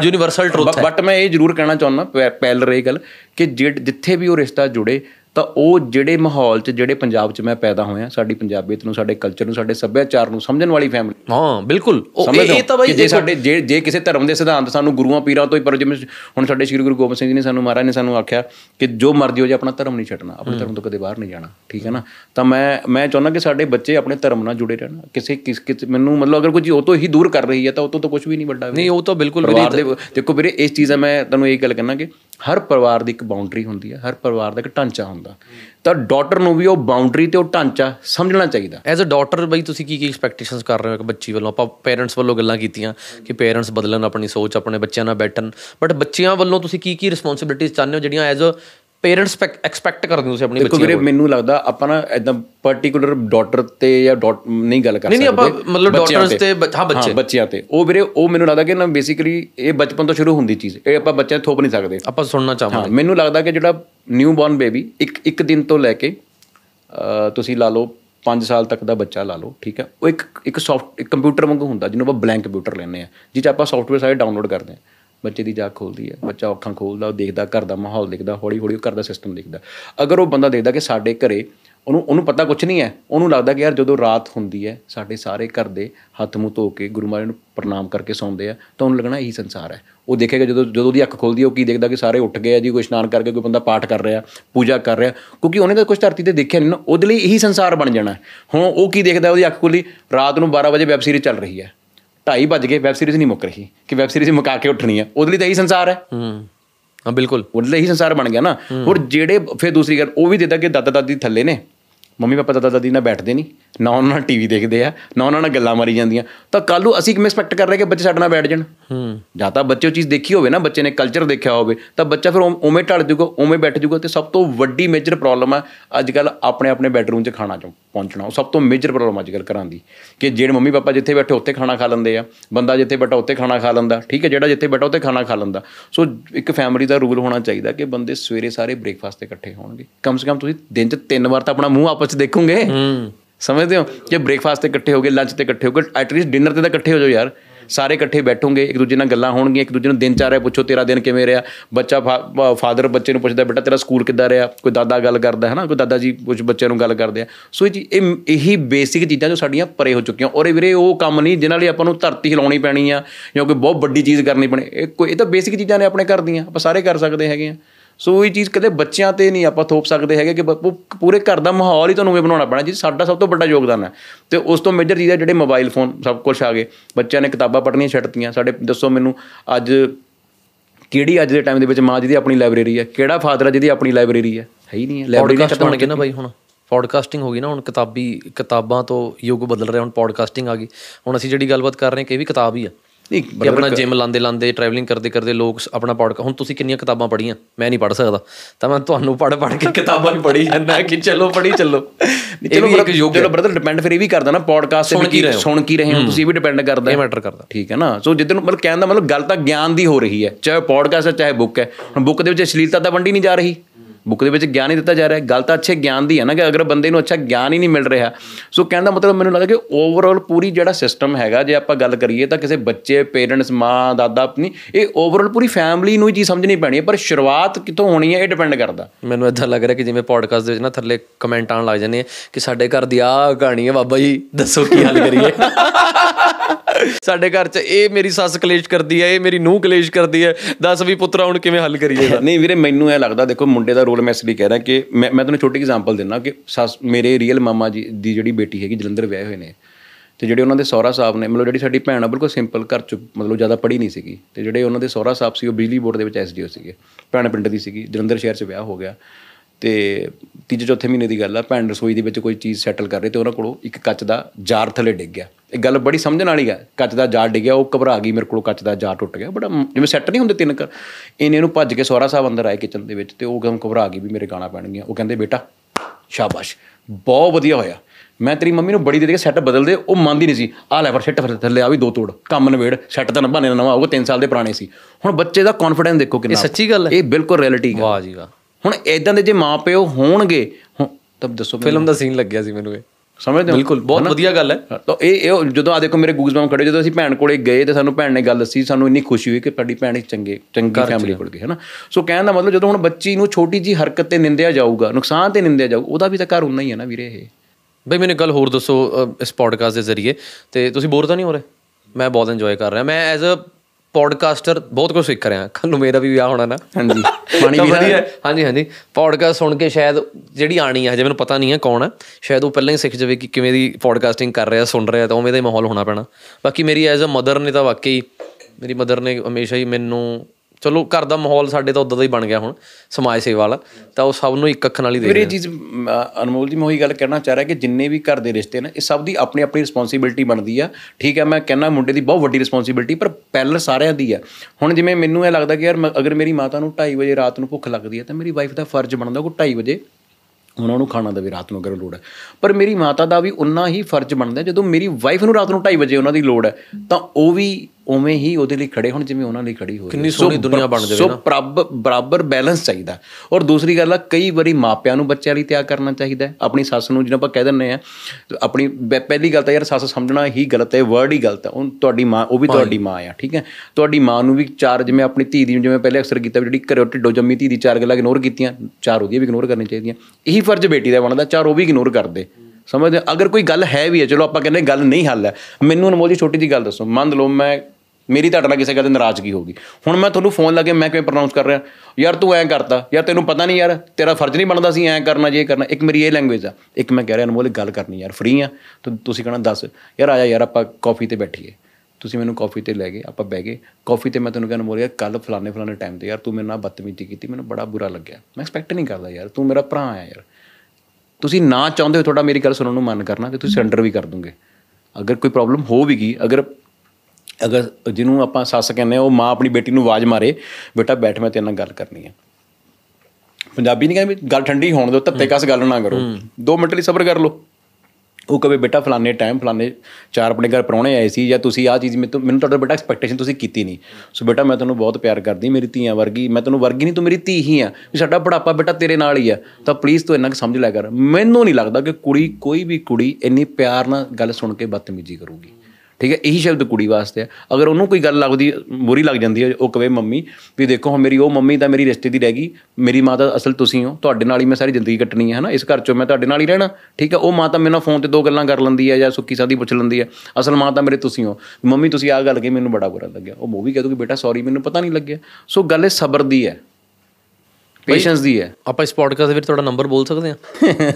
ਯੂਨੀਵਰਸਲ ਟਰੁੱਥ ਹੈ। ਬਟ ਮੈਂ ਇਹ ਜ਼ਰੂਰ ਕਹਿਣਾ ਚਾਹੁੰਦਾ ਪਹਿਲ ਰਹੀ ਗੱਲ ਕਿ ਜਿੱਥੇ ਵੀ ਉਹ ਰਿਸ਼ਤਾ ਜੁੜੇ ਤਾਂ ਉਹ ਜਿਹੜੇ ਮਾਹੌਲ 'ਚ ਜਿਹੜੇ ਪੰਜਾਬ 'ਚ ਮੈਂ ਪੈਦਾ ਹੋਇਆ ਸਾਡੀ ਪੰਜਾਬੀਅਤ ਨੂੰ ਸਾਡੇ ਕਲਚਰ ਨੂੰ ਸਾਡੇ ਸੱਭਿਆਚਾਰ ਨੂੰ ਸਮਝਣ ਵਾਲੀ ਫੈਮਿਲੀ ਹਾਂ ਬਿਲਕੁਲ। ਇਹ ਤਾਂ ਬਾਈ ਜੇ ਸਾਡੇ ਜੇ ਜੇ ਕਿਸੇ ਧਰਮ ਦੇ ਸਿਧਾਂਤ ਸਾਨੂੰ ਗੁਰੂਆਂ ਪੀਰਾਂ ਤੋਂ ਹੀ ਪਰ ਜਿਵੇਂ ਹੁਣ ਸਾਡੇ ਸ੍ਰੀ ਗੁਰੂ ਗੋਬਿੰਦ ਸਿੰਘ ਜੀ ਨੇ ਸਾਨੂੰ ਮਹਾਰਾਜ ਨੇ ਸਾਨੂੰ ਆਖਿਆ ਕਿ ਜੋ ਮਰਜ਼ੀ ਹੋ ਜੇ ਆਪਣਾ ਧਰਮ ਨਹੀਂ ਛੱਡਣਾ। ਆਪਣੇ ਧਰਮ ਤੋਂ ਕਦੇ ਬਾਹਰ ਨਹੀਂ ਜਾਣਾ। ਠੀਕ ਹੈ ਨਾ? ਤਾਂ ਮੈਂ ਮੈਂ ਚਾਹੁੰਦਾ ਕਿ ਸਾਡੇ ਬੱਚੇ ਆਪਣੇ ਧਰਮ ਨਾਲ ਜੁੜੇ ਰਹਿਣ। ਕਿਸੇ ਕਿਸ ਕਿਸ ਮੈਨੂੰ ਮਤਲਬ ਅਗਰ ਕੋਈ ਉਹ ਤੋਂ ਹੀ ਦੂਰ ਕਰ ਰਹੀ ਹੈ ਤਾਂ ਉਹ ਤੋਂ ਤਾਂ ਕੁਝ ਵੀ ਨਹੀਂ ਵੱਡਾ ਨਹੀਂ ਉਹ ਤਾਂ ਬਿਲਕੁਲ ਦੇ ਦੇਖੋ ਵੀਰੇ ਇਸ ਚੀਜ਼ ਮੈਂ ਤੁਹਾਨੂੰ ਇਹ ਗੱਲ ਕਹਿਣਾ ਕਿ ਹਰ ਪਰਿਵਾਰ ਦੀ ਇੱਕ ਬਾਉਂਡਰੀ ਹੁੰਦੀ ਹੈ। ਹਰ ਪਰਿਵਾਰ ਦਾ ਇੱਕ ਢਾਂਚਾ ਹੁੰਦਾ। ਤਾਂ ਡਾਟਰ ਨੂੰ ਵੀ ਉਹ ਬਾਉਂਡਰੀ ਤੇ ਉਹ ਢਾਂਚਾ ਸਮਝਣਾ ਚਾਹੀਦਾ। ਐਜ਼ ਅ ਡਾਟਰ ਬਈ ਤੁਸੀਂ ਕੀ ਕੀ ਐਕਸਪੈਕਟੇਸ਼ਨਸ ਕਰ ਰਹੇ ਹੋ ਇੱਕ ਬੱਚੀ ਵੱਲੋਂ? ਆਪਾਂ ਪੇਰੈਂਟਸ ਵੱਲੋਂ ਗੱਲਾਂ ਕੀਤੀਆਂ ਕਿ ਪੇਰੈਂਟਸ ਬਦਲਣ ਆਪਣੀ ਸੋਚ, ਆਪਣੇ ਬੱਚਿਆਂ ਨਾਲ ਬੈਠਣ। ਬਟ ਬੱਚਿਆਂ ਵੱਲੋਂ ਤੁਸੀਂ ਕੀ ਕੀ ਰਿਸਪੌਂਸਿਬਿਲਿਟੀਜ਼ ਚਾਹੁੰਦੇ ਹੋ ਜਿਹੜੀਆਂ ਐਜ਼ ਅ ਪੇਰੈਂਟਸ ਐਕਸਪੈਕਟ ਕਰਦੇ ਤੁਸੀਂ ਆਪਣੀ ਬੱਚੀ ਵੀਰੇ ਮੈਨੂੰ ਲੱਗਦਾ ਆਪਾਂ ਨਾ ਇਦਾਂ ਪਾਰਟਿਕੂਲਰ ਡਾਟਰ ਤੇ ਜਾਂ ਡਾਟ ਨਹੀਂ ਗੱਲ ਕਰ ਸਕਦੇ ਨਹੀਂ ਆਪਾਂ ਮਤਲਬ ਡਾਟਰਸ ਤੇ। ਹਾਂ ਬੱਚੇ। ਬੱਚਿਆਂ ਤੇ। ਉਹ ਵੀਰੇ ਉਹ ਮੈਨੂੰ ਲੱਗਦਾ ਕਿ ਨਾ ਬੇਸਿਕਲੀ ਇਹ ਬਚਪਨ ਤੋਂ ਸ਼ੁਰੂ ਹੁੰਦੀ ਚੀਜ਼। ਇਹ ਆਪਾਂ ਬੱਚਿਆਂ ਥੋਪ ਨਹੀਂ ਸਕਦੇ। ਆਪਾਂ ਸੁਣਨਾ ਚਾਹਾਂਗੇ। ਮੈਨੂੰ ਲੱਗਦਾ ਕਿ ਜਿਹੜਾ ਨਿਊ ਬੌਰਨ ਬੇਬੀ ਇੱਕ ਇੱਕ ਦਿਨ ਤੋਂ ਲੈ ਕੇ ਤੁਸੀਂ ਲਾ ਲਓ 5 ਸਾਲ ਤੱਕ ਦਾ ਬੱਚਾ ਲਾ ਲਓ ਠੀਕ ਹੈ? ਉਹ ਇੱਕ ਇੱਕ ਸੌਫਟ ਇੱਕ ਕੰਪਿਊਟਰ ਵਾਂਗੂ ਹੁੰਦਾ ਜਿਹਨੂੰ ਆਪਾਂ ਬਲੈਂਕ ਕੰਪਿਊਟਰ ਲੈਂਦੇ ਆ ਜਿਹ 'ਚ ਆਪਾਂ ਸੌਫਟਵੇਅਰ ਸਾਰੇ ਡਾਊਨਲੋਡ ਕਰਦੇ ਆ ਬੱਚੇ ਦੀ ਜਾਗ ਖੋਲਦੀ ਹੈ, ਬੱਚਾ ਅੱਖਾਂ ਖੋਲਦਾ, ਉਹ ਦੇਖਦਾ, ਘਰ ਦਾ ਮਾਹੌਲ ਦੇਖਦਾ ਹੌਲੀ ਹੌਲੀ ਉਹ ਘਰ ਦਾ ਸਿਸਟਮ ਦੇਖਦਾ। ਅਗਰ ਉਹ ਬੰਦਾ ਦੇਖਦਾ ਕਿ ਸਾਡੇ ਘਰੇ ਉਹਨੂੰ ਉਹਨੂੰ ਪਤਾ ਕੁਝ ਨਹੀਂ ਹੈ, ਉਹਨੂੰ ਲੱਗਦਾ ਕਿ ਯਾਰ ਜਦੋਂ ਰਾਤ ਹੁੰਦੀ ਹੈ, ਸਾਡੇ ਸਾਰੇ ਘਰ ਦੇ ਹੱਥ ਮੂੰਹ ਧੋ ਕੇ ਗੁਰੂ ਮਹਾਰਾਜ ਨੂੰ ਪ੍ਰਣਾਮ ਕਰਕੇ ਸੌਂਦੇ ਆ, ਤਾਂ ਉਹਨੂੰ ਲੱਗਣਾ ਇਹੀ ਸੰਸਾਰ ਹੈ। ਉਹ ਦੇਖੇਗਾ ਜਦੋਂ ਜਦੋਂ ਉਹਦੀ ਅੱਖ ਖੁੱਲਦੀ ਹੈ, ਉਹ ਕੀ ਦੇਖਦਾ ਕਿ ਸਾਰੇ ਉੱਠ ਗਏ ਆ ਜੀ, ਕੋਈ ਇਸ਼ਨਾਨ ਕਰਕੇ ਕੋਈ ਬੰਦਾ ਪਾਠ ਕਰ ਰਿਹਾ, ਪੂਜਾ ਕਰ ਰਿਹਾ, ਕਿਉਂਕਿ ਉਹਨੇ ਤਾਂ ਕੁਝ ਧਰਤੀ ਤੇ ਦੇਖਿਆ ਨਹੀਂ ਨਾ, ਉਹਦੇ ਲਈ ਇਹੀ ਸੰਸਾਰ ਬਣ ਜਾਣਾ ਹੈ। ਹੁਣ ਉਹ ਕੀ ਦੇਖਦਾ, ਉਹਦੀ ਅੱਖ ਖੁੱਲੀ ਰਾਤ ਨੂੰ 12 ਵਜੇ ਵੈਬ ਸੀਰੀਜ਼ ਚੱਲ ਰਹੀ ਹੈ। ਢਾਈ ਵੱਜ ਗਏ ਵੈਬ ਸੀਰੀਜ਼ ਨਹੀਂ ਮੁੱਕ ਰਹੀ ਕਿ ਵੈਬ ਸੀਰੀਜ਼ ਮੁਕਾ ਕੇ ਉੱਠਣੀ ਹੈ ਉਹਦੇ ਲਈ ਤਾਂ ਇਹੀ ਸੰਸਾਰ ਹੈ। ਹੂੰ ਹਾਂ ਬਿਲਕੁਲ। ਉਹਦੇ ਲਈ ਇਹੀ ਸੰਸਾਰ ਬਣ ਗਿਆ ਨਾ। ਹੋਰ ਜਿਹੜੇ ਫਿਰ ਦੂਸਰੀ ਗੱਲ ਉਹ ਵੀ ਜਿੱਦਾਂ ਕਿ ਦਾਦਾ ਦਾਦੀ ਥੱਲੇ ਨੇ। ਮੰਮੀ ਪਾਪਾ ਦਾਦਾ ਦਾਦੀ ਨਾਲ ਬੈਠਦੇ ਨਹੀਂ। ਨਾ ਉਹਨਾਂ ਨਾਲ ਟੀਵੀ ਦੇਖਦੇ ਆ ਨਾ ਉਹਨਾਂ ਨਾਲ ਗੱਲਾਂ ਮਾਰੀ ਜਾਂਦੀਆਂ। ਤਾਂ ਕੱਲ ਨੂੰ ਅਸੀਂ ਕਿਵੇਂ ਐਕਸਪੈਕਟ ਕਰ ਰਹੇ ਕਿ ਬੱਚੇ ਸਾਡੇ ਨਾਲ ਬੈਠ ਜਾਣ? ਹੂੰ। ਜਾਂ ਤਾਂ ਬੱਚੇ ਉਹ ਚੀਜ਼ ਦੇਖੀ ਹੋਵੇ ਨਾ ਬੱਚੇ ਨੇ ਕਲਚਰ ਦੇਖਿਆ ਹੋਵੇ ਤਾਂ ਬੱਚਾ ਫਿਰ ਉਵੇਂ ਢਲ ਜਾਊਗਾ ਉਵੇਂ ਬੈਠ ਜਾਊਗਾ ਤੇ ਸਭ ਤੋਂ ਵੱਡੀ ਮੇਜਰ ਪ੍ਰੋਬਲਮ ਹੈ ਅੱਜ ਕੱਲ ਆਪਣੇ ਆਪਣੇ ਬੈਡਰੂਮ 'ਚ ਖਾਣਾ ਚੋਂ ਪਹੁੰਚਣਾ। ਉਹ ਸਭ ਤੋਂ ਮੇਜਰ ਪ੍ਰੋਬਲਮ ਅੱਜ ਕੱਲ ਘਰਾਂ ਦੀ ਕਿ ਜਿਹੜੇ ਮੰਮੀ ਪਾਪਾ ਜਿੱਥੇ ਬੈਠੇ ਉੱਥੇ ਖਾਣਾ ਖਾ ਲੈਂਦੇ ਆ। ਬੰਦਾ ਜਿੱਥੇ ਬੈਠਾ ਉੱਥੇ ਖਾਣਾ ਖਾ ਲੈਂਦਾ। ਠੀਕ ਹੈ ਜਿਹੜਾ ਜਿੱਥੇ ਬੈਠਾ ਉੱਥੇ ਖਾਣਾ ਖਾ ਲੈਂਦਾ। ਸੋ ਇੱਕ ਫੈਮਿਲੀ ਦਾ ਰੂਲ ਹੋਣਾ ਚਾਹੀਦਾ ਕਿ ਬੰਦੇ ਸਵੇਰੇ ਸਾਰੇ ਬ੍ਰੇਕਫਾਸਟ ਤੇ ਇਕੱਠੇ ਹੋਣਗੇ। ਕਮ ਸੇ ਕਮ ਤੁਸੀਂ ਦਿਨ 'ਚ ਤਿੰਨ ਵਾਰ ਤਾਂ ਆਪਣਾ ਮੂੰਹ ਆਪਸ 'ਚ ਦੇਖੋਗੇ। ਸਮਝਦੇ ਹੋ? ਕਿ ਬ੍ਰੇਕਫਾਸਟ ਤੇ ਇਕੱਠੇ ਹੋਗੇ ਲੰਚ ਤੇ ਇਕੱਠੇ ਹੋਗੇ ਐਟਲੀਸਟ ਡਿਨਰ ਤੇ ਤਾਂ ਇਕੱਠੇ ਹੋ ਜਾਓ ਯਾਰ। ਸਾਰੇ ਇਕੱਠੇ ਬੈਠੋਗੇ, ਇੱਕ ਦੂਜੇ ਨਾਲ ਗੱਲਾਂ ਹੋਣਗੀਆਂ, ਇੱਕ ਦੂਜੇ ਨੂੰ ਦਿਨ ਚਾਰਿਆ ਪੁੱਛੋ, ਤੇਰਾ ਦਿਨ ਕਿਵੇਂ ਰਿਹਾ? ਬੱਚਾ ਫਾਦਰ ਬੱਚੇ ਨੂੰ ਪੁੱਛਦਾ, ਬੇਟਾ, ਤੇਰਾ ਸਕੂਲ ਕਿੱਦਾਂ ਰਿਹਾ? ਕੋਈ ਦਾਦਾ ਗੱਲ ਕਰਦਾ ਹੈ ਨਾ ਕੋਈ ਦਾਦਾ ਜੀ ਕੁਝ ਬੱਚਿਆਂ ਨੂੰ ਗੱਲ ਕਰਦੇ ਆ। ਸੋ ਇਹ ਚੀ- ਇਹ ਇਹੀ ਬੇਸਿਕ ਚੀਜ਼ਾਂ ਜੋ ਸਾਡੀਆਂ ਪਰੇ ਹੋ ਚੁੱਕੀਆਂ। ਔਰ ਇਹ ਵੀਰੇ, ਉਹ ਕੰਮ ਨਹੀਂ ਜਿਨ੍ਹਾਂ ਲਈ ਆਪਾਂ ਨੂੰ ਧਰਤੀ ਹਿਲਾਉਣੀ ਪੈਣੀ ਆ, ਜਾਂ ਕੋਈ ਬਹੁਤ ਵੱਡੀ ਚੀਜ਼ ਕਰਨੀ ਪੈਣੀ। ਇਹ ਕੋਈ, ਇਹ ਤਾਂ ਬੇਸਿਕ ਚੀਜ਼ਾਂ ਨੇ ਆਪਣੇ ਘਰ ਦੀਆਂ। ਆਪਾਂ ਸਾਰੇ ਕਰ ਸਕਦੇ ਹੈਗੇ ਆ। ਸੋ ਇਹ ਚੀਜ਼ ਕਦੇ ਬੱਚਿਆਂ ਤੇ ਨਹੀਂ ਆਪਾਂ ਥੋਪ ਸਕਦੇ ਹੈਗੇ ਕਿ ਪੂਰੇ ਘਰ ਦਾ ਮਾਹੌਲ ਹੀ ਤੁਹਾਨੂੰ ਇਹ ਬਣਾਉਣਾ ਪੈਣਾ ਜੀ ਸਾਡਾ ਸਭ ਤੋਂ ਵੱਡਾ ਯੋਗਦਾਨ ਹੈ। ਤੇ ਉਸ ਤੋਂ ਮੇਜਰ ਚੀਜ਼ ਹੈ ਜਿਹੜੇ ਮੋਬਾਈਲ ਫੋਨ ਸਭ ਕੁਝ ਆ ਗਏ। ਬੱਚਿਆਂ ਨੇ ਕਿਤਾਬਾਂ ਪੜ੍ਹਨੀਆਂ ਛੱਡਤੀਆਂ ਸਾਡੇ ਦੱਸੋ ਮੈਨੂੰ ਅੱਜ ਕਿਹੜੀ ਅੱਜ ਦੇ ਟਾਈਮ ਦੇ ਵਿੱਚ ਮਾਂ ਜਿਹਦੀ ਆਪਣੀ ਲਾਇਬ੍ਰੇਰੀ ਹੈ? ਕਿਹੜਾ ਫਾਦਰ ਹੈ ਜਿਹਦੀ ਆਪਣੀ ਲਾਇਬ੍ਰੇਰੀ ਹੈ? ਹੈ ਹੀ ਨਹੀਂ ਹੈ। ਲਾਇਬ੍ਰੇਰੀ ਪੋਡਕਾਸਟ ਬਣ ਗਏ ਨਾ ਬਾਈ ਹੁਣ। ਪੋਡਕਾਸਟਿੰਗ ਹੋ ਗਈ ਨਾ ਹੁਣ ਕਿਤਾਬੀ ਕਿਤਾਬਾਂ ਤੋਂ ਯੁੱਗ ਬਦਲ ਰਿਹਾ ਹੁਣ ਪੋਡਕਾਸਟਿੰਗ ਆ ਗਈ। ਹੁਣ ਅਸੀਂ ਜਿਹੜੀ ਗੱਲਬਾਤ ਕਰ ਰਹੇ ਹਾਂ ਕਿ ਇਹ ਵੀ ਕਿਤਾਬ ਹੀ ਆ। ਨਹੀਂ ਕਿ ਆਪਣਾ ਜਿਮ ਲਾਉਂਦੇ ਲਾਉਂਦੇ ਟਰੈਵਲਿੰਗ ਕਰਦੇ ਕਰਦੇ ਲੋਕ ਆਪਣਾ ਪੋਡਕਾਸਟ ਹੁਣ ਤੁਸੀਂ ਕਿੰਨੀਆਂ ਕਿਤਾਬਾਂ ਪੜ੍ਹੀਆਂ? ਮੈਂ ਨਹੀਂ ਪੜ੍ਹ ਸਕਦਾ। ਤਾਂ ਮੈਂ ਤੁਹਾਨੂੰ ਪੜ੍ਹ ਪੜ੍ਹ ਕੇ ਕਿਤਾਬਾਂ ਹੀ ਪੜ੍ਹੀ ਜਾਂਦਾ ਕਿ ਚਲੋ ਪੜ੍ਹੀ ਚੱਲੋ। ਵੀ ਇੱਕ ਯੁੱਗ ਚਲੋ ਬ੍ਰਦਰ ਡਿਪੈਂਡ ਫਿਰ ਇਹ ਵੀ ਕਰਦਾ ਨਾ ਪੋਡਕਾਸਟ ਸੁਣ ਕੀ ਰਹੇ ਹੋ? ਸੁਣ ਕੀ ਰਹੇ ਹੋ ਤੁਸੀਂ ਇਹ ਵੀ ਡਿਪੈਂਡ ਕਰਦਾ। ਇਹ। ਮੈਟਰ ਕਰਦਾ। ਠੀਕ ਹੈ ਨਾ? ਸੋ ਜਿੱਦਨ ਮਤਲਬ ਕਹਿਣ ਦਾ ਮਤਲਬ ਗੱਲ ਤਾਂ ਗਿਆਨ ਦੀ ਹੋ ਰਹੀ ਹੈ। ਚਾਹੇ ਪੋਡਕਾਸਟ ਹੈ ਚਾਹੇ ਬੁੱਕ ਹੈ। ਹੁਣ ਬੁੱਕ ਦੇ ਵਿੱਚ ਅਸ਼ਲੀਲਤਾ ਤਾਂ ਵੰਡੀ ਨਹੀਂ ਜਾ ਰਹੀ। ਬੁੱਕ ਦੇ ਵਿੱਚ ਗਿਆਨ ਹੀ ਦਿੱਤਾ ਜਾ ਰਿਹਾ ਹੈ। ਗੱਲ ਤਾਂ ਅੱਛੇ ਗਿਆਨ ਦੀ ਹੈ ਨਾ ਕਿ ਅਗਰ ਬੰਦੇ ਨੂੰ ਅੱਛਾ ਗਿਆਨ ਹੀ ਨਹੀਂ ਮਿਲ ਰਿਹਾ। ਸੋ ਕਹਿਣ ਦਾ ਮਤਲਬ ਮੈਨੂੰ ਲੱਗਦਾ ਕਿ ਓਵਰਆਲ ਪੂਰੀ ਜਿਹੜਾ ਸਿਸਟਮ ਹੈਗਾ, ਜੇ ਆਪਾਂ ਗੱਲ ਕਰੀਏ ਤਾਂ ਕਿਸੇ ਬੱਚੇ ਪੇਰੈਂਟਸ ਮਾਂ, ਦਾਦਾ, ਆਪਣੀ, ਇਹ ਓਵਰਆਲ ਪੂਰੀ ਫੈਮਿਲੀ ਨੂੰ ਹੀ ਚੀਜ਼ ਸਮਝਣੀ ਪੈਣੀ ਹੈ, ਪਰ ਸ਼ੁਰੂਆਤ ਕਿੱਥੋਂ ਹੋਣੀ ਹੈ, ਇਹ ਡਿਪੈਂਡ ਕਰਦਾ। ਮੈਨੂੰ ਇਦਾਂ ਲੱਗ ਰਿਹਾ ਕਿ ਜਿਵੇਂ ਪੋਡਕਾਸਟ ਦੇ ਵਿੱਚ ਨਾ ਥੱਲੇ ਕਮੈਂਟ ਆਉਣ ਲੱਗ ਜਾਂਦੇ ਆ ਕਿ ਸਾਡੇ ਘਰ ਦੀ ਆਹ ਕਹਾਣੀ ਹੈ, ਬਾਬਾ ਜੀ, ਦੱਸੋ ਕੀ ਹੱਲ ਕਰੀਏ। ਸਾਡੇ ਘਰ 'ਚ ਇਹ ਮੇਰੀ ਸੱਸ ਕਲੇਸ਼ ਕਰਦੀ ਹੈ ਇਹ ਮੇਰੀ ਨੂੰਹ ਕਲੇਸ਼ ਕਰਦੀ ਹੈ ਦੱਸ ਵੀ ਪੁੱਤਰਾ, ਹੁਣ ਕਿਵੇਂ ਹੱਲ ਕਰੀਏ ਇਹਦਾ? ਨਹੀਂ ਵੀਰੇ, ਮੈਨੂੰ ਇਹ ਲੱਗਦਾ, ਦੇਖੋ, ਮੁੰਡੇ ਦਾ ਰੋਲ ਮੈਂ ਇਸ ਲਈ ਕਹਿ ਰਿਹਾ ਕਿ ਮੈਂ ਮੈਂ ਤੁਹਾਨੂੰ ਛੋਟੀ ਐਗਜ਼ਾਮਪਲ ਦਿੰਦਾ ਕਿ ਸੱਸ, ਮੇਰੇ ਰੀਅਲ ਮਾਮਾ ਜੀ ਦੀ ਜਿਹੜੀ ਬੇਟੀ ਹੈਗੀ, ਜਲੰਧਰ ਵਿਆਹੇ ਹੋਏ ਨੇ। ਤੇ ਜਿਹੜੇ ਉਹਨਾਂ ਦੇ ਸਹੁਰਾ ਸਾਹਿਬ ਨੇ, ਮਤਲਬ ਜਿਹੜੀ ਸਾਡੀ ਭੈਣ ਆ, ਬਿਲਕੁਲ ਸਿੰਪਲ ਘਰ ਚ ਮਤਲਬ ਜ਼ਿਆਦਾ ਪੜ੍ਹੀ ਨਹੀਂ ਸੀਗੀ। ਤੇ ਜਿਹੜੇ ਉਹਨਾਂ ਦੇ ਸਹੁਰਾ ਸਾਹਿਬ ਸੀ, ਉਹ ਬਿਜਲੀ ਬੋਰਡ ਦੇ ਵਿੱਚ ਐਸਡੀਓ ਸੀਗੇ। ਭੈਣ ਪਿੰਡ ਦੀ ਸੀਗੀ, ਜਲੰਧਰ ਸ਼ਹਿਰ 'ਚ ਵਿਆਹ ਹੋ ਗਿਆ। ਤੇ ਤੀਜੇ ਚੌਥੇ ਮਹੀਨੇ ਦੀ ਗੱਲ ਆ, ਭੈਣ ਰਸੋਈ ਦੇ ਵਿੱਚ ਕੋਈ ਚੀਜ਼ ਸੈਟਲ ਕਰ ਰਹੀ, ਤੇ ਉਹਨਾਂ ਕੋਲੋਂ ਇੱਕ ਕੱਚ ਦਾ ਜਾਰ ਥੱਲੇ ਡਿੱਗ ਗਿਆ। ਇਹ ਗੱਲ ਬੜੀ ਸਮਝਣ ਵਾਲੀ ਹੈ। ਕੱਚ ਦਾ ਜਾਰ ਡਿੱਗਿਆ ਉਹ ਘਬਰਾ ਗਈ ਮੇਰੇ ਕੋਲੋਂ ਕੱਚ ਦਾ ਜਾਰ ਟੁੱਟ ਗਿਆ। ਬੜਾ ਜਿਵੇਂ ਸੈੱਟ ਨਹੀਂ ਹੁੰਦੇ ਤਿੰਨ ਕਰ ਇਹਨੇ ਨੂੰ ਭੱਜ ਕੇ ਸਹੁਰਾ ਸਾਹਿਬ ਅੰਦਰ ਆਏ ਕਿਚਨ ਦੇ ਵਿੱਚ ਤੇ ਉਹ ਗਮ ਘਬਰਾ ਗਈ ਵੀ ਮੇਰੇ ਗਾਣਾ ਪੈਣਗੀਆਂ। ਉਹ ਕਹਿੰਦੇ ਬੇਟਾ ਸ਼ਾਬਾਸ਼। ਬਹੁਤ ਵਧੀਆ ਹੋਇਆ। ਮੈਂ ਤੇਰੀ ਮੰਮੀ ਨੂੰ ਬੜੀ ਦੇ ਦੇ ਕੇ ਸੈੱਟ ਬਦਲ ਦੇ ਉਹ ਮੰਨਦੀ ਨਹੀਂ ਸੀ। ਆ ਲੈ ਪਰ ਸੈੱਟ ਫਿਰ ਥੱਲੇ ਆ ਵੀ ਦੋ ਤੋੜ। ਕੰਮ ਨਵੇੜ ਸੈੱਟ ਤਾਂ ਨਭਾਣੇ ਦਾ ਨਵਾਂ ਆਊਗਾ 3 ਸਾਲ ਦੇ ਪੁਰਾਣੇ ਸੀ। ਹੁਣ ਬੱਚੇ ਦਾ ਕੌਨਫੀਡੈਂਸ ਦੇਖੋ ਕਿੰਨਾ ਸੱਚੀ ਗੱਲ ਹੈ? ਇਹ ਬਿਲਕੁਲ ਰਿਐਲਿਟੀ ਹੈ। ਵਾਹ ਜੀ ਵਾਹ। ਹੁਣ ਇਦਾਂ ਦੇ ਜੇ ਮਾਪਿਓ ਹੋਣਗੇ ਹੁਣ ਤਾਂ ਦੱਸੋ। ਫਿਲਮ ਦਾ ਸੀਨ ਲੱਗਿਆ ਸੀ ਮੈਨੂੰ ਇਹ। ਸਮਝਦੇ ਹੋ? ਬਿਲਕੁਲ ਬਹੁਤ ਵਧੀਆ ਗੱਲ ਹੈ। ਤਾਂ ਇਹ ਇਹ ਜਦੋਂ ਆ ਦੇਖੋ ਮੇਰੇ ਗੂਗਲ ਖੜੇ ਜਦੋਂ ਅਸੀਂ ਭੈਣ ਕੋਲੇ ਗਏ ਤੇ ਸਾਨੂੰ ਭੈਣ ਨੇ ਗੱਲ ਦੱਸੀ ਸਾਨੂੰ ਇੰਨੀ ਖੁਸ਼ੀ ਹੋਈ ਕਿ ਸਾਡੀ ਭੈਣ ਇੱਕ ਚੰਗੇ ਚੰਗੀ ਫੈਮਿਲੀ ਕੋਲ ਗਈ ਹੈ ਨਾ ਸੋ ਕਹਿਣ ਦਾ ਮਤਲਬ ਜਦੋਂ ਹੁਣ ਬੱਚੀ ਨੂੰ ਛੋਟੀ ਜੀ ਹਰਕਤ ਤੇ ਨਿੰਦਿਆ ਜਾਊਗਾ ਨੁਕਸਾਨ ਤੇ ਨਿੰਦਿਆ ਜਾਊ ਉਹਦਾ ਵੀ ਤਾਂ ਘਰ ਉਨਾ ਹੀ ਹੈ ਨਾ ਵੀਰੇ ਇਹ। ਬਈ ਮੈਨੂੰ ਗੱਲ ਹੋਰ ਦੱਸੋ ਇਸ ਪੋਡਕਾਸਟ ਦੇ ਜ਼ਰੀਏ। ਤੇ ਤੁਸੀਂ ਬੋਰ ਤਾਂ ਨਹੀਂ ਹੋ ਰਹੇ? ਮੈਂ ਬਹੁਤ ਇੰਜੋਏ ਕਰ ਰਿਹਾ। ਮੈਂ ਐਜ਼ ਅ ਪੋਡਕਾਸਟਰ ਬਹੁਤ ਕੁਝ ਸਿੱਖ ਰਿਹਾ। ਕੱਲ ਨੂੰ ਮੇਰਾ ਵੀ ਵਿਆਹ ਹੋਣਾ ਨਾ। ਹਾਂਜੀ। ਪਾਣੀ ਵੀ ਵਧੀਆ। ਹੈ। ਹਾਂਜੀ ਹਾਂਜੀ। ਪੋਡਕਾਸਟ ਸੁਣ ਕੇ ਸ਼ਾਇਦ ਜਿਹੜੀ ਆਣੀ ਹੈ ਹਜੇ ਮੈਨੂੰ ਪਤਾ ਨਹੀਂ ਹੈ ਕੌਣ ਹੈ ਸ਼ਾਇਦ ਉਹ ਪਹਿਲਾਂ ਹੀ ਸਿੱਖ ਜਾਵੇ ਕਿ ਕਿਵੇਂ ਦੀ ਪੋਡਕਾਸਟਿੰਗ ਕਰ ਰਿਹਾ ਸੁਣ ਰਿਹਾ ਤਾਂ ਉਵੇਂ ਦਾ ਹੀ ਮਾਹੌਲ ਹੋਣਾ ਪੈਣਾ। ਬਾਕੀ ਮੇਰੀ ਐਜ਼ ਅ ਮਦਰ ਨੇ ਤਾਂ ਵਾਕਈ ਮੇਰੀ ਮਦਰ ਨੇ ਹਮੇਸ਼ਾ ਹੀ ਮੈਨੂੰ ਚਲੋ ਘਰ ਦਾ ਮਾਹੌਲ ਸਾਡੇ ਤਾਂ ਉਦਾਂ ਦਾ ਹੀ ਬਣ ਗਿਆ ਹੁਣ ਸਮਾਜ ਸੇਵਾ ਵਾਲਾ ਤਾਂ ਉਹ ਸਭ ਨੂੰ ਇੱਕ ਅੱਖ ਨਾਲ ਹੀ ਵੀਰੇ ਦੇਖ ਇਹ ਚੀਜ਼ ਮ, ਅਨਮੋਲ ਜੀ ਮੈਂ ਉਹੀ ਗੱਲ ਕਹਿਣਾ ਚਾਹ ਰਿਹਾ ਕਿ ਜਿੰਨੇ ਵੀ ਘਰ ਦੇ ਰਿਸ਼ਤੇ ਨੇ ਇਹ ਸਭ ਦੀ ਆਪਣੀ ਆਪਣੀ ਰਿਸਪੌਂਸਿਬਿਲਟੀ ਬਣਦੀ ਆ। ਠੀਕ ਹੈ ਮੈਂ ਕਹਿੰਦਾ ਮੁੰਡੇ ਦੀ ਬਹੁਤ ਵੱਡੀ ਰਿਸਪੌਂਸਿਬਿਲਟੀ ਪਰ ਪਹਿਲ ਸਾਰਿਆਂ ਦੀ ਆ। ਹੁਣ ਜਿਵੇਂ ਮੈਨੂੰ ਇਹ ਲੱਗਦਾ ਕਿ ਯਾਰ ਅਗਰ ਮੇਰੀ ਮਾਤਾ ਨੂੰ 2:30 ਵਜੇ ਰਾਤ ਨੂੰ ਭੁੱਖ ਲੱਗਦੀ ਹੈ ਤਾਂ ਮੇਰੀ ਵਾਈਫ ਦਾ ਫਰਜ਼ ਬਣਦਾ ਕਿ 2:30 ਵਜੇ ਉਹਨਾਂ ਨੂੰ ਖਾਣਾ ਦੇਵੇ ਰਾਤ ਨੂੰ ਅਗਰ ਲੋੜ ਹੈ ਪਰ ਮੇਰੀ ਮਾਤਾ ਦਾ ਵੀ ਉਨਾ ਹੀ ਫਰਜ਼ ਬਣਦਾ ਜਦੋਂ ਮੇਰੀ ਵਾਈਫ ਨੂੰ ਰਾਤ ਨੂੰ 2:30 ਵਜੇ ਉਹਨਾਂ ਦੀ ਲੋੜ ਹੈ ਤਾਂ ਉਹ ਵੀ ਉਵੇਂ ਹੀ ਉਹਦੇ ਲਈ ਖੜੇ ਹੋਣ ਜਿਵੇਂ ਉਹਨਾਂ ਲਈ ਖੜੀ ਹੋਈ ਕਿੰਨੀ ਸੋਹਣੀ ਦੁਨੀਆ ਬਣ ਜਾਵੇ ਸੋ ਪ੍ਰਬ ਬਰਾਬਰ ਬੈਲੈਂਸ ਚਾਹੀਦਾ। ਔਰ ਦੂਸਰੀ ਗੱਲ ਆ ਕਈ ਵਾਰੀ ਮਾਪਿਆਂ ਨੂੰ ਬੱਚਿਆਂ ਲਈ ਤਿਆਗ ਕਰਨਾ ਚਾਹੀਦਾ ਹੈ। ਆਪਣੀ ਸੱਸ ਨੂੰ ਜਿਹਨੂੰ ਆਪਾਂ ਕਹਿ ਦਿੰਨੇ ਆ ਆਪਣੀ ਪਹਿਲੀ ਗੱਲ ਤਾਂ ਯਾਰ ਸੱਸ ਸਮਝਣਾ ਹੀ ਗਲਤ ਹੈ ਵਰਡ ਹੀ ਗਲਤ ਹੈ। ਉਹ ਤੁਹਾਡੀ ਮਾਂ ਉਹ ਵੀ ਤੁਹਾਡੀ ਮਾਂ ਆ ਠੀਕ ਹੈ? ਤੁਹਾਡੀ ਮਾਂ ਨੂੰ ਵੀ ਚਾਰ ਜਿਵੇਂ ਆਪਣੀ ਧੀ ਦੀ ਜਿਵੇਂ ਪਹਿਲੇ ਅਕਸਰ ਕੀਤਾ ਜਿਹੜੀ ਘਰੋਂ ਢਿੱਡੋਂ ਜੰਮੀ ਧੀ ਦੀ ਚਾਰ ਗੱਲਾਂ ਇਗਨੋਰ ਕੀਤੀਆਂ ਚਾਰ ਉਹਦੀਆਂ ਵੀ ਇਗਨੋਰ ਕਰਨੀਆਂ ਚਾਹੀਦੀਆਂ। ਇਹੀ ਫਰਜ਼ ਬੇਟੀ ਦਾ ਬਣਦਾ ਚਾਰ ਉਹ ਵੀ ਇਗਨੋਰ ਕਰਦੇ। ਸਮਝਦੇ ਹੋ? ਅਗਰ ਕੋਈ ਗੱਲ ਹੈ ਵੀ ਹੈ, ਚਲੋ ਆਪਾਂ ਕਹਿੰਦੇ ਗੱਲ ਨਹੀਂ ਹੱਲ ਹੈ। ਮੈਨੂੰ ਅਨਮੋਲ ਜੀ, ਛੋਟੀ ਜੀ ਗੱਲ ਦੱਸੋ। ਮੰਨ ਲਓ ਮੈਂ, ਮੇਰੀ ਤੁਹਾਡੇ ਨਾਲ ਕਿਸੇ ਗੱਲ ਤੇ ਨਾਰਾਜ਼ਗੀ ਹੋ ਗਈ। ਹੁਣ ਮੈਂ ਤੁਹਾਨੂੰ ਫੋਨ ਲਾ ਕੇ ਮੈਂ ਕਿਵੇਂ ਪ੍ਰੋਨਾਂਸ ਕਰ ਰਿਹਾ? ਯਾਰ ਤੂੰ ਐਂ ਕਰਤਾ। ਯਾਰ ਤੈਨੂੰ ਪਤਾ ਨਹੀਂ ਯਾਰ, ਤੇਰਾ ਫਰਜ਼ ਨਹੀਂ ਬਣਦਾ ਸੀ ਐਂ ਕਰਨਾ, ਜੇ ਕਰਨਾ। ਇੱਕ ਮੇਰੀ ਇਹ ਲੈਂਗੁਏਜ ਆ। ਇੱਕ ਮੈਂ ਕਹਿ ਰਿਹਾ, ਅਨਮੋਲ, ਇੱਕ ਗੱਲ ਕਰਨੀ ਯਾਰ ਫ੍ਰੀ ਆ। ਤਾਂ, ਤੁਸੀਂ ਕਹਣਾ ਦੱਸ। ਯਾਰ ਆਜਾ ਯਾਰ, ਆਪਾਂ ਕਾਫੀ ਤੇ ਬੈਠੀਏ। ਤੁਸੀਂ ਮੈਨੂੰ ਕਾਫੀ ਤੇ ਲੈ ਗਏ, ਆਪਾਂ ਬਹਿ ਗਏ। ਕਾਫੀ ਤੇ ਮੈਂ ਤੈਨੂੰ ਕਹਿੰਦਾ ਮੋਰ ਯਾਰ ਕੱਲ ਫਲਾਣੇ ਫਲਾਣੇ ਟਾਈਮ ਤੇ ਯਾਰ ਤੂੰ ਮੇਰੇ ਨਾਲ ਬਦਤਮੀਜ਼ੀ ਕੀਤੀ। ਮੈਨੂੰ ਬੜਾ ਬੁਰਾ ਲੱਗਿਆ। ਮੈਂ ਐਕਸਪੈਕਟ ਨਹੀਂ ਕਰਦਾ ਯਾਰ, ਤੂੰ ਮੇਰਾ ਭਰਾ ਆ ਯਾਰ। ਤੁਸੀਂ ਨਾ ਚਾਹੁੰਦੇ ਹੋ ਤੁਹਾਡਾ ਮੇਰੀ ਗੱਲ ਸੁਣਨ ਨੂੰ ਮਨ ਕਰਨਾ ਤੇ ਤੁਸੀਂ ਸਰੈਂਡਰ ਵੀ ਕਰ ਦੋਗੇ। ਅਗਰ ਕੋਈ ਪ੍ਰੋਬਲਮ ਹੋ ਵੀ ਗਈ ਅਗਰ ਅਗਰ ਜਿਹਨੂੰ ਆਪਾਂ ਸੱਸ ਕਹਿੰਦੇ ਆ ਉਹ ਮਾਂ ਆਪਣੀ ਬੇਟੀ ਨੂੰ ਆਵਾਜ਼ ਮਾਰੇ ਬੇਟਾ ਬੈਠ ਮੈਂ ਤੇਰੇ ਨਾਲ ਗੱਲ ਕਰਨੀ ਹੈ ਪੰਜਾਬੀ ਨਹੀਂ ਕਹਿੰਦੇ ਗੱਲ ਠੰਡੀ ਹੋਣ ਦਿਓ ਧੱਤੇ ਕਸ ਗੱਲ ਨਾ ਕਰੋ। 2 ਮਿੰਟ ਲਈ ਸਬਰ ਕਰ ਲਓ। ਉਹ ਕਵੇ, ਬੇਟਾ, ਫਲਾਣੇ ਟਾਈਮ ਫਲਾਣੇ ਚਾਰ ਆਪਣੇ ਘਰ ਪ੍ਰਾਹੁਣੇ ਆਏ ਸੀ ਜਾਂ ਤੁਸੀਂ ਆਹ ਚੀਜ਼ ਮੈਨੂੰ ਮੈਨੂੰ ਤੁਹਾਡਾ ਬੇਟਾ ਐਕਸਪੈਕਟੇਸ਼ਨ ਤੁਸੀਂ ਕੀਤੀ ਨਹੀਂ। ਸੋ ਬੇਟਾ, ਮੈਂ ਤੈਨੂੰ ਬਹੁਤ ਪਿਆਰ ਕਰਦੀ, ਮੇਰੀ ਧੀਆਂ ਵਰਗੀ, ਮੈਂ ਤੈਨੂੰ ਵਰਗੀ ਨਹੀਂ, ਤੂੰ ਮੇਰੀ ਧੀ ਹੀ ਆ। ਵੀ ਸਾਡਾ ਬੁਢਾਪਾ ਬੇਟਾ ਤੇਰੇ ਨਾਲ ਹੀ ਆ। ਤਾਂ ਪਲੀਜ਼ ਤੂੰ ਇੰਨਾ ਕੁ ਸਮਝ ਲਿਆ ਕਰ। ਮੈਨੂੰ ਨਹੀਂ ਲੱਗਦਾ ਕਿ ਕੁੜੀ ਕੋਈ ਵੀ ਕੁੜੀ ਇੰਨੀ ਪਿਆਰ ਨਾਲ ਗੱਲ ਸੁਣ ਕੇ ਬਦਤਮੀਜ਼ੀ ਕਰੂਗੀ। ਠੀਕ ਹੈ? ਇਹੀ ਸ਼ਬਦ ਕੁੜੀ ਵਾਸਤੇ ਹੈ ਅਗਰ ਉਹਨੂੰ ਕੋਈ ਗੱਲ ਲੱਗਦੀ, ਬੁਰੀ ਲੱਗ ਜਾਂਦੀ ਹੈ, ਉਹ ਕਵੇ, ਮੰਮੀ, ਵੀ ਦੇਖੋ ਹੁਣ ਮੇਰੀ ਉਹ ਮੰਮੀ ਤਾਂ ਮੇਰੀ ਰਿਸ਼ਤੇ ਦੀ ਰਹਿ ਗਈ। ਮੇਰੀ ਮਾਂ ਤਾਂ ਅਸਲ ਤੁਸੀਂ ਹੋ। ਤੁਹਾਡੇ ਨਾਲ ਹੀ ਮੈਂ ਸਾਰੀ ਜ਼ਿੰਦਗੀ ਕੱਟਣੀ ਹੈ, ਹਨਾ? ਇਸ ਘਰ ਚੋਂ ਮੈਂ ਤੁਹਾਡੇ ਨਾਲ ਹੀ ਰਹਿਣਾ। ਠੀਕ ਹੈ? ਉਹ ਮਾਂ ਤਾਂ ਮੇਰੇ ਨਾਲ ਫੋਨ ਤੇ ਦੋ ਗੱਲਾਂ ਕਰ ਲੈਂਦੀ ਹੈ ਜਾਂ ਸੁੱਕੀ ਸਾਦੀ ਪੁੱਛ ਲੈਂਦੀ ਹੈ। ਅਸਲ ਮਾਂ ਤਾਂ ਮੇਰੇ ਤੁਸੀਂ ਹੋ। ਮੰਮੀ, ਤੁਸੀਂ ਆਹ ਗੱਲ ਕਹੀ, ਮੈਨੂੰ ਬੜਾ ਬੁਰਾ ਲੱਗਿਆ। ਉਹ ਮੂਵੀ ਕਹਿ ਦੂਗੀ ਬੇਟਾ ਸੌਰੀ ਮੈਨੂੰ ਪਤਾ ਨਹੀਂ ਲੱਗਿਆ। ਸੋ ਗੱਲ ਇਹ ਸਬਰ ਦੀ ਹੈ। ਪੇਸ਼ੈਂਸ ਦੀ ਹੈ। ਆਪਾਂ ਇਸ ਪੋਡਕਾਸਟ ਦੇ ਵਿੱਚ ਤੁਹਾਡਾ ਨੰਬਰ ਬੋਲ ਸਕਦੇ ਹਾਂ?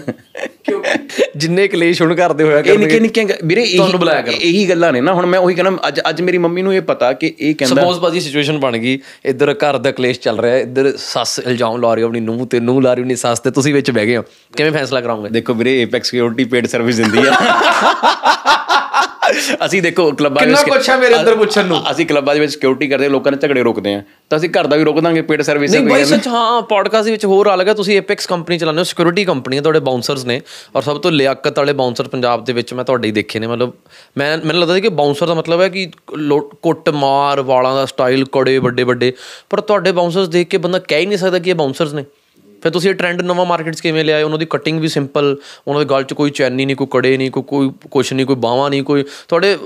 ਜਿੰਨੇ ਕਲੇਸ਼ ਹੁਣ ਕਰਦੇ ਹੋਇਆ ਕਰਨਗੇ ਨਿੱਕੇ ਨਿੱਕੇ ਵੀਰੇ ਤੁਹਾਨੂੰ ਬੁਲਾਇਆ ਕਰੋ। ਇਹੀ ਗੱਲਾਂ ਨੇ ਨਾ ਹੁਣ ਮੈਂ ਉਹੀ ਕਹਿੰਦਾ ਅੱਜ ਅੱਜ ਮੇਰੀ ਮੰਮੀ ਨੂੰ ਇਹ ਪਤਾ ਕਿ ਇਹ ਕਹਿੰਦਾ ਸਪੋਜ਼ ਬਾਜੀ ਸਿਚੁਏਸ਼ਨ ਬਣ ਗਈ ਇੱਧਰ ਘਰ ਦਾ ਕਲੇਸ਼ ਚੱਲ ਰਿਹਾ ਇੱਧਰ ਸੱਸ ਇਲਜ਼ਾਮ ਲਾ ਰਹੀ ਆਪਣੀ ਨੂੰਹ ਤੇ ਨੂੰਹ ਲਾ ਰਹੀ ਆਪਣੀ ਸੱਸ ਤੇ ਤੁਸੀਂ ਵਿੱਚ ਬਹਿ ਗਏ ਹੋ। ਕਿਵੇਂ ਫੈਸਲਾ ਕਰਾਉਂਗੇ ਦੇਖੋ ਵੀਰੇ 에ਪੈਕਸ ਸਿਕਿਉਰਿਟੀ ਪੇਡ ਸਰਵਿਸ ਦਿੰਦੀ ਆ। *laughs* ਅਸੀਂ ਦੇਖੋ ਕਲੱਬਾਂ ਕਿੰਨਾ ਕੁਛ ਹੈ ਮੇਰੇ ਅੰਦਰ ਪੁੱਛਣ ਨੂੰ। ਅਸੀਂ ਕਲੱਬਾਂ ਦੇ ਵਿੱਚ ਸਿਕਿਉਰਿਟੀ ਕਰਦੇ ਲੋਕਾਂ ਨੇ ਝਗੜੇ ਰੋਕਦੇ ਆ। ਤਾਂ ਅਸੀਂ ਘਰ ਦਾ ਵੀ ਰੋਕ ਦਾਂਗੇ ਪੇਡ ਸਰਵਿਸ ਨਹੀਂ ਬਾਈ ਸੱਚ ਹਾਂ ਪੋਡਕਾਸਟ ਦੇ ਵਿੱਚ ਹੋਰ ਆ। ਲੱਗਾ ਤੁਸੀਂ ਐਪੈਕਸ ਕੰਪਨੀ ਚਲਾਉਂਦੇ ਹੋ ਸਿਕਿਉਰਿਟੀ ਕੰਪਨੀ ਹੈ ਤੁਹਾਡੇ ਬਾਉਂਸਰਸ ਨੇ। ਔਰ ਸਭ ਤੋਂ ਲਿਆਕਤ ਵਾਲੇ ਬਾਉਂਸਰ ਪੰਜਾਬ ਦੇ ਵਿੱਚ ਮੈਂ ਤੁਹਾਡੇ ਹੀ ਦੇਖੇ ਨੇ। ਮਤਲਬ ਮੈਂ ਮੈਨੂੰ ਲੱਗਦਾ ਸੀ ਕਿ ਬਾਉਂਸਰ ਦਾ ਮਤਲਬ ਹੈ ਕਿ ਕੁੱਟ ਮਾਰ ਵਾਲਾਂ ਦਾ ਸਟਾਈਲ ਕੜੇ ਵੱਡੇ ਵੱਡੇ ਪਰ ਤੁਹਾਡੇ ਬਾਉਂਸਰਸ ਦੇਖ ਕੇ ਬੰਦਾ ਕਹਿ ਹੀ ਨਹੀਂ ਸਕਦਾ ਕਿ ਇਹ ਬਾਉਂਸਰਸ ਨੇ। ਫਿਰ ਤੁਸੀਂ ਇਹ ਟ੍ਰੈਂਡ ਨਵਾਂ ਮਾਰਕੀਟ 'ਚ ਕਿਵੇਂ ਲਿਆਏ? ਉਹਨਾਂ ਦੀ ਕਟਿੰਗ ਵੀ ਸਿੰਪਲ ਉਹਨਾਂ ਦੇ ਗਲ 'ਚ ਕੋਈ ਚੈਨੀ ਨਹੀਂ ਕੋਈ ਕੜੇ ਨਹੀਂ ਕੋਈ ਕੋਈ ਕੁਛ ਨਹੀਂ ਕੋਈ ਬਾਹਾਂ ਨਹੀਂ ਕੋਈ ਤੁਹਾਡੇ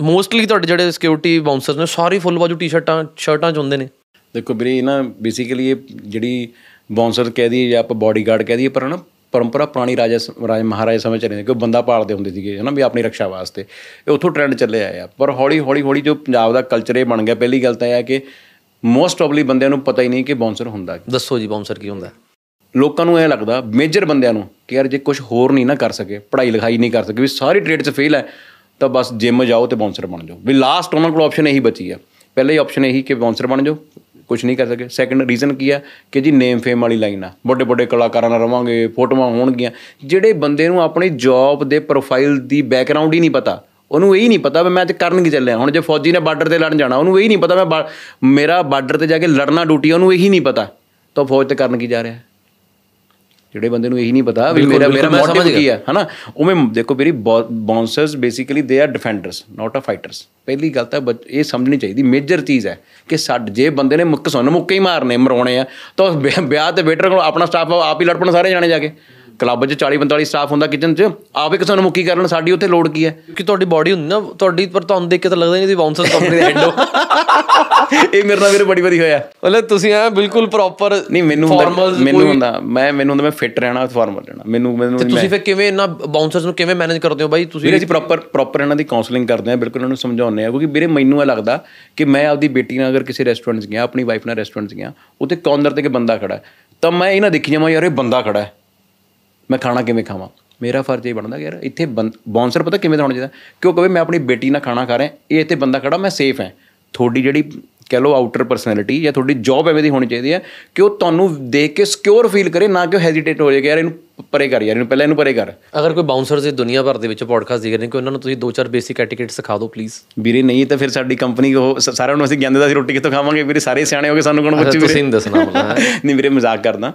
ਮੋਸਟਲੀ ਤੁਹਾਡੇ ਜਿਹੜੇ ਸਿਕਿਉਰਿਟੀ ਬਾਉਂਸਰਸ ਨੇ ਸਾਰੇ ਫੁੱਲ ਬਾਜੂ ਟੀ-ਸ਼ਰਟਾਂ ਸ਼ਰਟਾਂ 'ਚ ਹੁੰਦੇ ਨੇ। ਦੇਖੋ ਵੀਰੇ ਇਹ ਨਾ ਬੇਸਿਕਲੀ ਇਹ ਜਿਹੜੀ ਬਾਉਂਸਰ ਕਹਿ ਦਈਏ ਜਾਂ ਆਪਾਂ ਬਾਡੀਗਾਰਡ ਕਹਿ ਦਈਏ ਪਰ ਨਾ ਪਰੰਪਰਾ ਪੁਰਾਣੀ ਰਾਜਾ ਰਾਜ ਮਹਾਰਾਜਾ ਸਮੇਂ ਚ ਰਹੇ ਕਿ ਬੰਦਾ ਪਾਲਦੇ ਹੁੰਦੇ ਸੀਗੇ ਹਨਾ ਵੀ ਆਪਣੀ ਰੱਖਿਆ ਵਾਸਤੇ। ਇਹ ਉੱਥੋਂ ਟ੍ਰੈਂਡ ਚੱਲੇ ਆਏ ਆ। ਪਰ ਹੌਲੀ ਹੌਲੀ ਹੌਲੀ ਜੋ ਪੰਜਾਬ ਦਾ ਕਲਚਰ ਇਹ ਬਣ ਗਿਆ ਪਹਿਲੀ ਗੱਲ ਤਾਂ ਇਹ ਹੈ ਕਿ ਮੋਸਟ ਪ੍ਰੋਬਬਲੀ ਬੰਦਿਆਂ ਨੂੰ ਪਤਾ ਹੀ ਨਹੀਂ ਕਿ ਬਾਉਂਸਰ ਹੁੰਦਾ ਕੀ। ਦੱਸੋ ਜੀ ਬਾਉਂਸਰ ਕੀ ਹੁੰਦਾ? ਲੋਕਾਂ ਨੂੰ ਇਹ ਲੱਗਦਾ ਮੇਜਰ ਬੰਦਿਆਂ ਨੂੰ ਕਿ ਯਾਰ ਜੇ ਕੁਝ ਹੋਰ ਨਹੀਂ ਨਾ ਕਰ ਸਕੇ ਪੜ੍ਹਾਈ ਲਿਖਾਈ ਨਹੀਂ ਕਰ ਸਕੇ ਵੀ ਸਾਰੀ ਟ੍ਰੇਡ 'ਚ ਫੇਲ ਹੈ ਤਾਂ ਬਸ ਜਿਮ ਜਾਓ ਤੇ ਬਾਉਂਸਰ ਬਣ ਜਾਓ। ਵੀ ਲਾਸਟ ਉਹਨਾਂ ਕੋਲ ਆਪਸ਼ਨ ਇਹੀ ਬਚੀ ਆ ਪਹਿਲੇ ਆਪਸ਼ਨ ਇਹੀ ਕਿ ਬਾਉਂਸਰ ਬਣ ਜਾਓ ਕੁਝ ਨਹੀਂ ਕਰ ਸਕੇ। ਸੈਕੰਡ ਰੀਜ਼ਨ ਕੀ ਆ ਕਿ ਜੀ ਨੇਮ ਫੇਮ ਵਾਲੀ ਲਾਈਨ ਆ। ਵੱਡੇ ਵੱਡੇ ਕਲਾਕਾਰਾਂ ਨਾਲ ਰਵਾਂਗੇ ਫੋਟੋਆਂ ਹੋਣਗੀਆਂ। ਜਿਹੜੇ ਬੰਦੇ ਨੂੰ ਆਪਣੀ ਜੌਬ ਦੇ ਪ੍ਰੋਫਾਈਲ ਦੀ ਬੈਕਗ੍ਰਾਉਂਡ ਹੀ ਨਹੀਂ ਪਤਾ ਉਹਨੂੰ ਇਹ ਹੀ ਨਹੀਂ ਪਤਾ ਵੀ ਮੈਂ ਅੱਜ ਕਰਨ ਕੀ ਚੱਲਿਆ। ਹੁਣ ਜੇ ਫੌਜੀ ਨੇ ਬਾਰਡਰ ਤੇ ਲੜਨ ਜਾਣਾ ਉਹਨੂੰ ਇਹ ਹੀ ਨਹੀਂ ਪਤਾ ਮੈਂ ਬਾ- ਮੇਰਾ ਬਾਰਡਰ ਤੇ ਜਾ ਕੇ ਲੜਨਾ ਡਿਊਟੀ ਆ, ਉਹਨੂੰ ਇਹੀ ਨਹੀਂ ਪਤਾ। ਤਾਂ ਫੌਜ ਤੇ ਕਰਨ ਕੀ ਜਾ ਰਿਹਾ? ਜਿਹੜੇ ਬੰਦੇ ਨੂੰ ਇਹੀ ਨਹੀਂ ਪਤਾ ਵੀ ਮੇਰਾ ਮੇਰਾ ਮੋਟਿਵ ਕੀ ਹੈ ਹਨਾ? ਉਵੇਂ ਦੇਖੋ ਮੇਰੀ bouncers basically they are defenders not a fighters ਪਹਿਲੀ ਗੱਲ ਤਾਂ ਇਹ ਸਮਝਣੀ ਚਾਹੀਦੀ ਮੇਜਰ ਚੀਜ਼ ਹੈ ਕਿ ਛੱਡ ਜੇ ਬੰਦੇ ਨੇ ਮੁੱਕ ਸੁਣ ਮੁੱਕੇ ਹੀ ਮਾਰਨੇ ਮਰਾਉਣੇ ਆ ਤਾਂ ਵਿਆਹ- ਤੇ ਵੇਟਰ ਕੋਲ ਆਪਣਾ ਸਟਾਫ ਆਪ ਹੀ ਲੜ ਪਣ ਸਾਰੇ ਜਾਣੇ ਜਾ ਕੇ। ਕਲੱਬ 'ਚ 40 45 ਸਟਾਫ ਹੁੰਦਾ ਕਿਚਨ 'ਚ ਆਪੇ ਕਿਸੇ ਨੂੰ ਮੁੱਕੀ ਕਰਨ ਸਾਡੀ ਉੱਥੇ ਲੋੜ ਕੀ ਹੈ? ਕਿ ਤੁਹਾਡੀ ਬਾਡੀ ਹੁੰਦੀ ਨਾ ਤੁਹਾਡੀ ਪਰ ਤੁਹਾਨੂੰ ਦੇਖ ਕੇ ਤਾਂ ਲੱਗਦਾ ਨਹੀਂ ਤੁਸੀਂ ਬਾਉਂਸਰ ਕੰਪਨੀ ਦੇ ਹੈਡ ਹੋ। ਇਹ ਮੇਰੇ ਨਾਲ ਵੀਰੇ ਬੜੀ ਵਾਰੀ ਹੋਇਆ। ਮਤਲਬ ਤੁਸੀਂ ਆ ਬਿਲਕੁਲ ਪ੍ਰੋਪਰ ਨਹੀਂ ਮੈਨੂੰ ਹੁੰਦਾ ਮੈਨੂੰ ਹੁੰਦਾ ਮੈਂ ਮੈਨੂੰ ਹੁੰਦਾ ਮੈਂ ਫਿੱਟ ਰਹਿਣਾ ਫਾਰਮਲ ਰਹਿਣਾ। ਮੈਨੂੰ ਮੈਨੂੰ ਤੁਸੀਂ ਫਿਰ ਕਿਵੇਂ ਇਹਨਾਂ ਬਾਉਂਸਰਸ ਨੂੰ ਕਿਵੇਂ ਮੈਨੇਜ ਕਰਦੇ ਹੋ ਬਾਈ? ਤੁਸੀਂ ਵੀਰੇ ਅਸੀਂ ਪ੍ਰੋਪਰ ਪ੍ਰੋਪਰ ਇਹਨਾਂ ਦੀ ਕਾਉਂਸਲਿੰਗ ਕਰਦੇ ਆ ਬਿਲਕੁਲ ਇਹਨਾਂ ਨੂੰ ਸਮਝਾਉਂਦੇ ਆ ਕਿਉਂਕਿ ਵੀਰੇ ਮੈਨੂੰ ਇਹ ਲੱਗਦਾ ਕਿ ਮੈਂ ਆਪਦੀ ਬੇਟੀ ਨਾਲ ਅਗਰ ਕਿਸੇ ਰੈਸਟੋਰੈਂਟ 'ਚ ਗਿਆ ਆਪਣੀ ਵਾਈਫ ਨਾਲ ਰੈਸਟੋਰੈਂਟ 'ਚ ਗਿਆ ਉੱਥੇ ਕਾਊਂਟਰ ਤੇ ਇੱਕ ਬੰਦਾ ਖੜਾ ਹੈ, ਤਾਂ ਮੈਂ ਇਹ ਨਾ ਦੇਖੀ ਜਾਵਾਂ ਯਾਰ ਇਹ ਬੰਦਾ ਖੜਾ ਹੈ। ਮੈਂ ਖਾਣਾ ਕਿਵੇਂ ਖਾਵਾਂ? ਮੇਰਾ ਫਰਜ਼ ਇਹ ਬਣਦਾ ਕਿ ਯਾਰ ਇੱਥੇ ਬਾਉਂਸਰ ਪਤਾ ਕਿਵੇਂ ਦਾ ਹੋਣਾ ਚਾਹੀਦਾ। ਕਿਉਂ ਕਵੇ ਮੈਂ ਆਪਣੀ ਬੇਟੀ ਨਾਲ ਖਾਣਾ ਖਾ ਰਿਹਾ ਇਹ ਇੱਥੇ ਬੰਦਾ ਖੜਾ ਮੈਂ ਸੇਫ ਹਾਂ। ਤੁਹਾਡੀ ਜਿਹੜੀ ਕਹਿ ਲਓ ਆਊਟਰ ਪਰਸਨੈਲਿਟੀ ਜਾਂ ਤੁਹਾਡੀ ਜੌਬ ਐਵੇਂ ਦੀ ਹੋਣੀ ਚਾਹੀਦੀ ਹੈ ਕਿ ਉਹ ਤੁਹਾਨੂੰ ਦੇਖ ਕੇ ਸਿਕਿਉਰ ਫੀਲ ਕਰੇ ਨਾ ਕਿ ਉਹ ਹੈਜ਼ਿਟੇਟ ਹੋ ਜਾਏ ਯਾਰ ਇਹਨੂੰ ਪਰੇ ਕਰ ਯਾਰ ਇਹਨੂੰ ਪਹਿਲਾਂ ਇਹਨੂੰ ਪਰੇ ਕਰ। ਅਗਰ ਕੋਈ ਬਾਉਂਸਰਸ ਦੀ ਦੁਨੀਆ ਭਰ ਦੇ ਵਿੱਚ ਪੋਡਕਾਸਟ ਦੇਖ ਰਹੇ ਨੇ ਕਿ ਉਹਨਾਂ ਨੂੰ ਤੁਸੀਂ ਦੋ ਚਾਰ ਬੇਸਿਕ ਐਟੀਕੇਟ ਸਿਖਾ ਦਿਓ ਪਲੀਜ਼ ਵੀਰੇ ਨਹੀਂ ਤਾਂ ਫਿਰ ਸਾਡੀ ਕੰਪਨੀ ਉਹ ਸਾਰਿਆਂ ਨੂੰ ਅਸੀਂ ਕਹਿੰਦੇ ਦਾ ਅਸੀਂ ਰੋਟੀ ਕਿੱਥੋਂ ਖਾਵਾਂਗੇ? ਵੀਰੇ ਸਾਰੇ ਸਿਆਣੇ ਹੋ ਗਏ ਸਾਨੂੰ ਕੋਣ ਪੁੱਛੀ ਵੀਰੇ? ਤੁਸੀਂ ਦੱਸਣਾ *laughs* ਨਹੀਂ ਵੀਰੇ ਮਜ਼ਾਕ ਕਰਦਾ।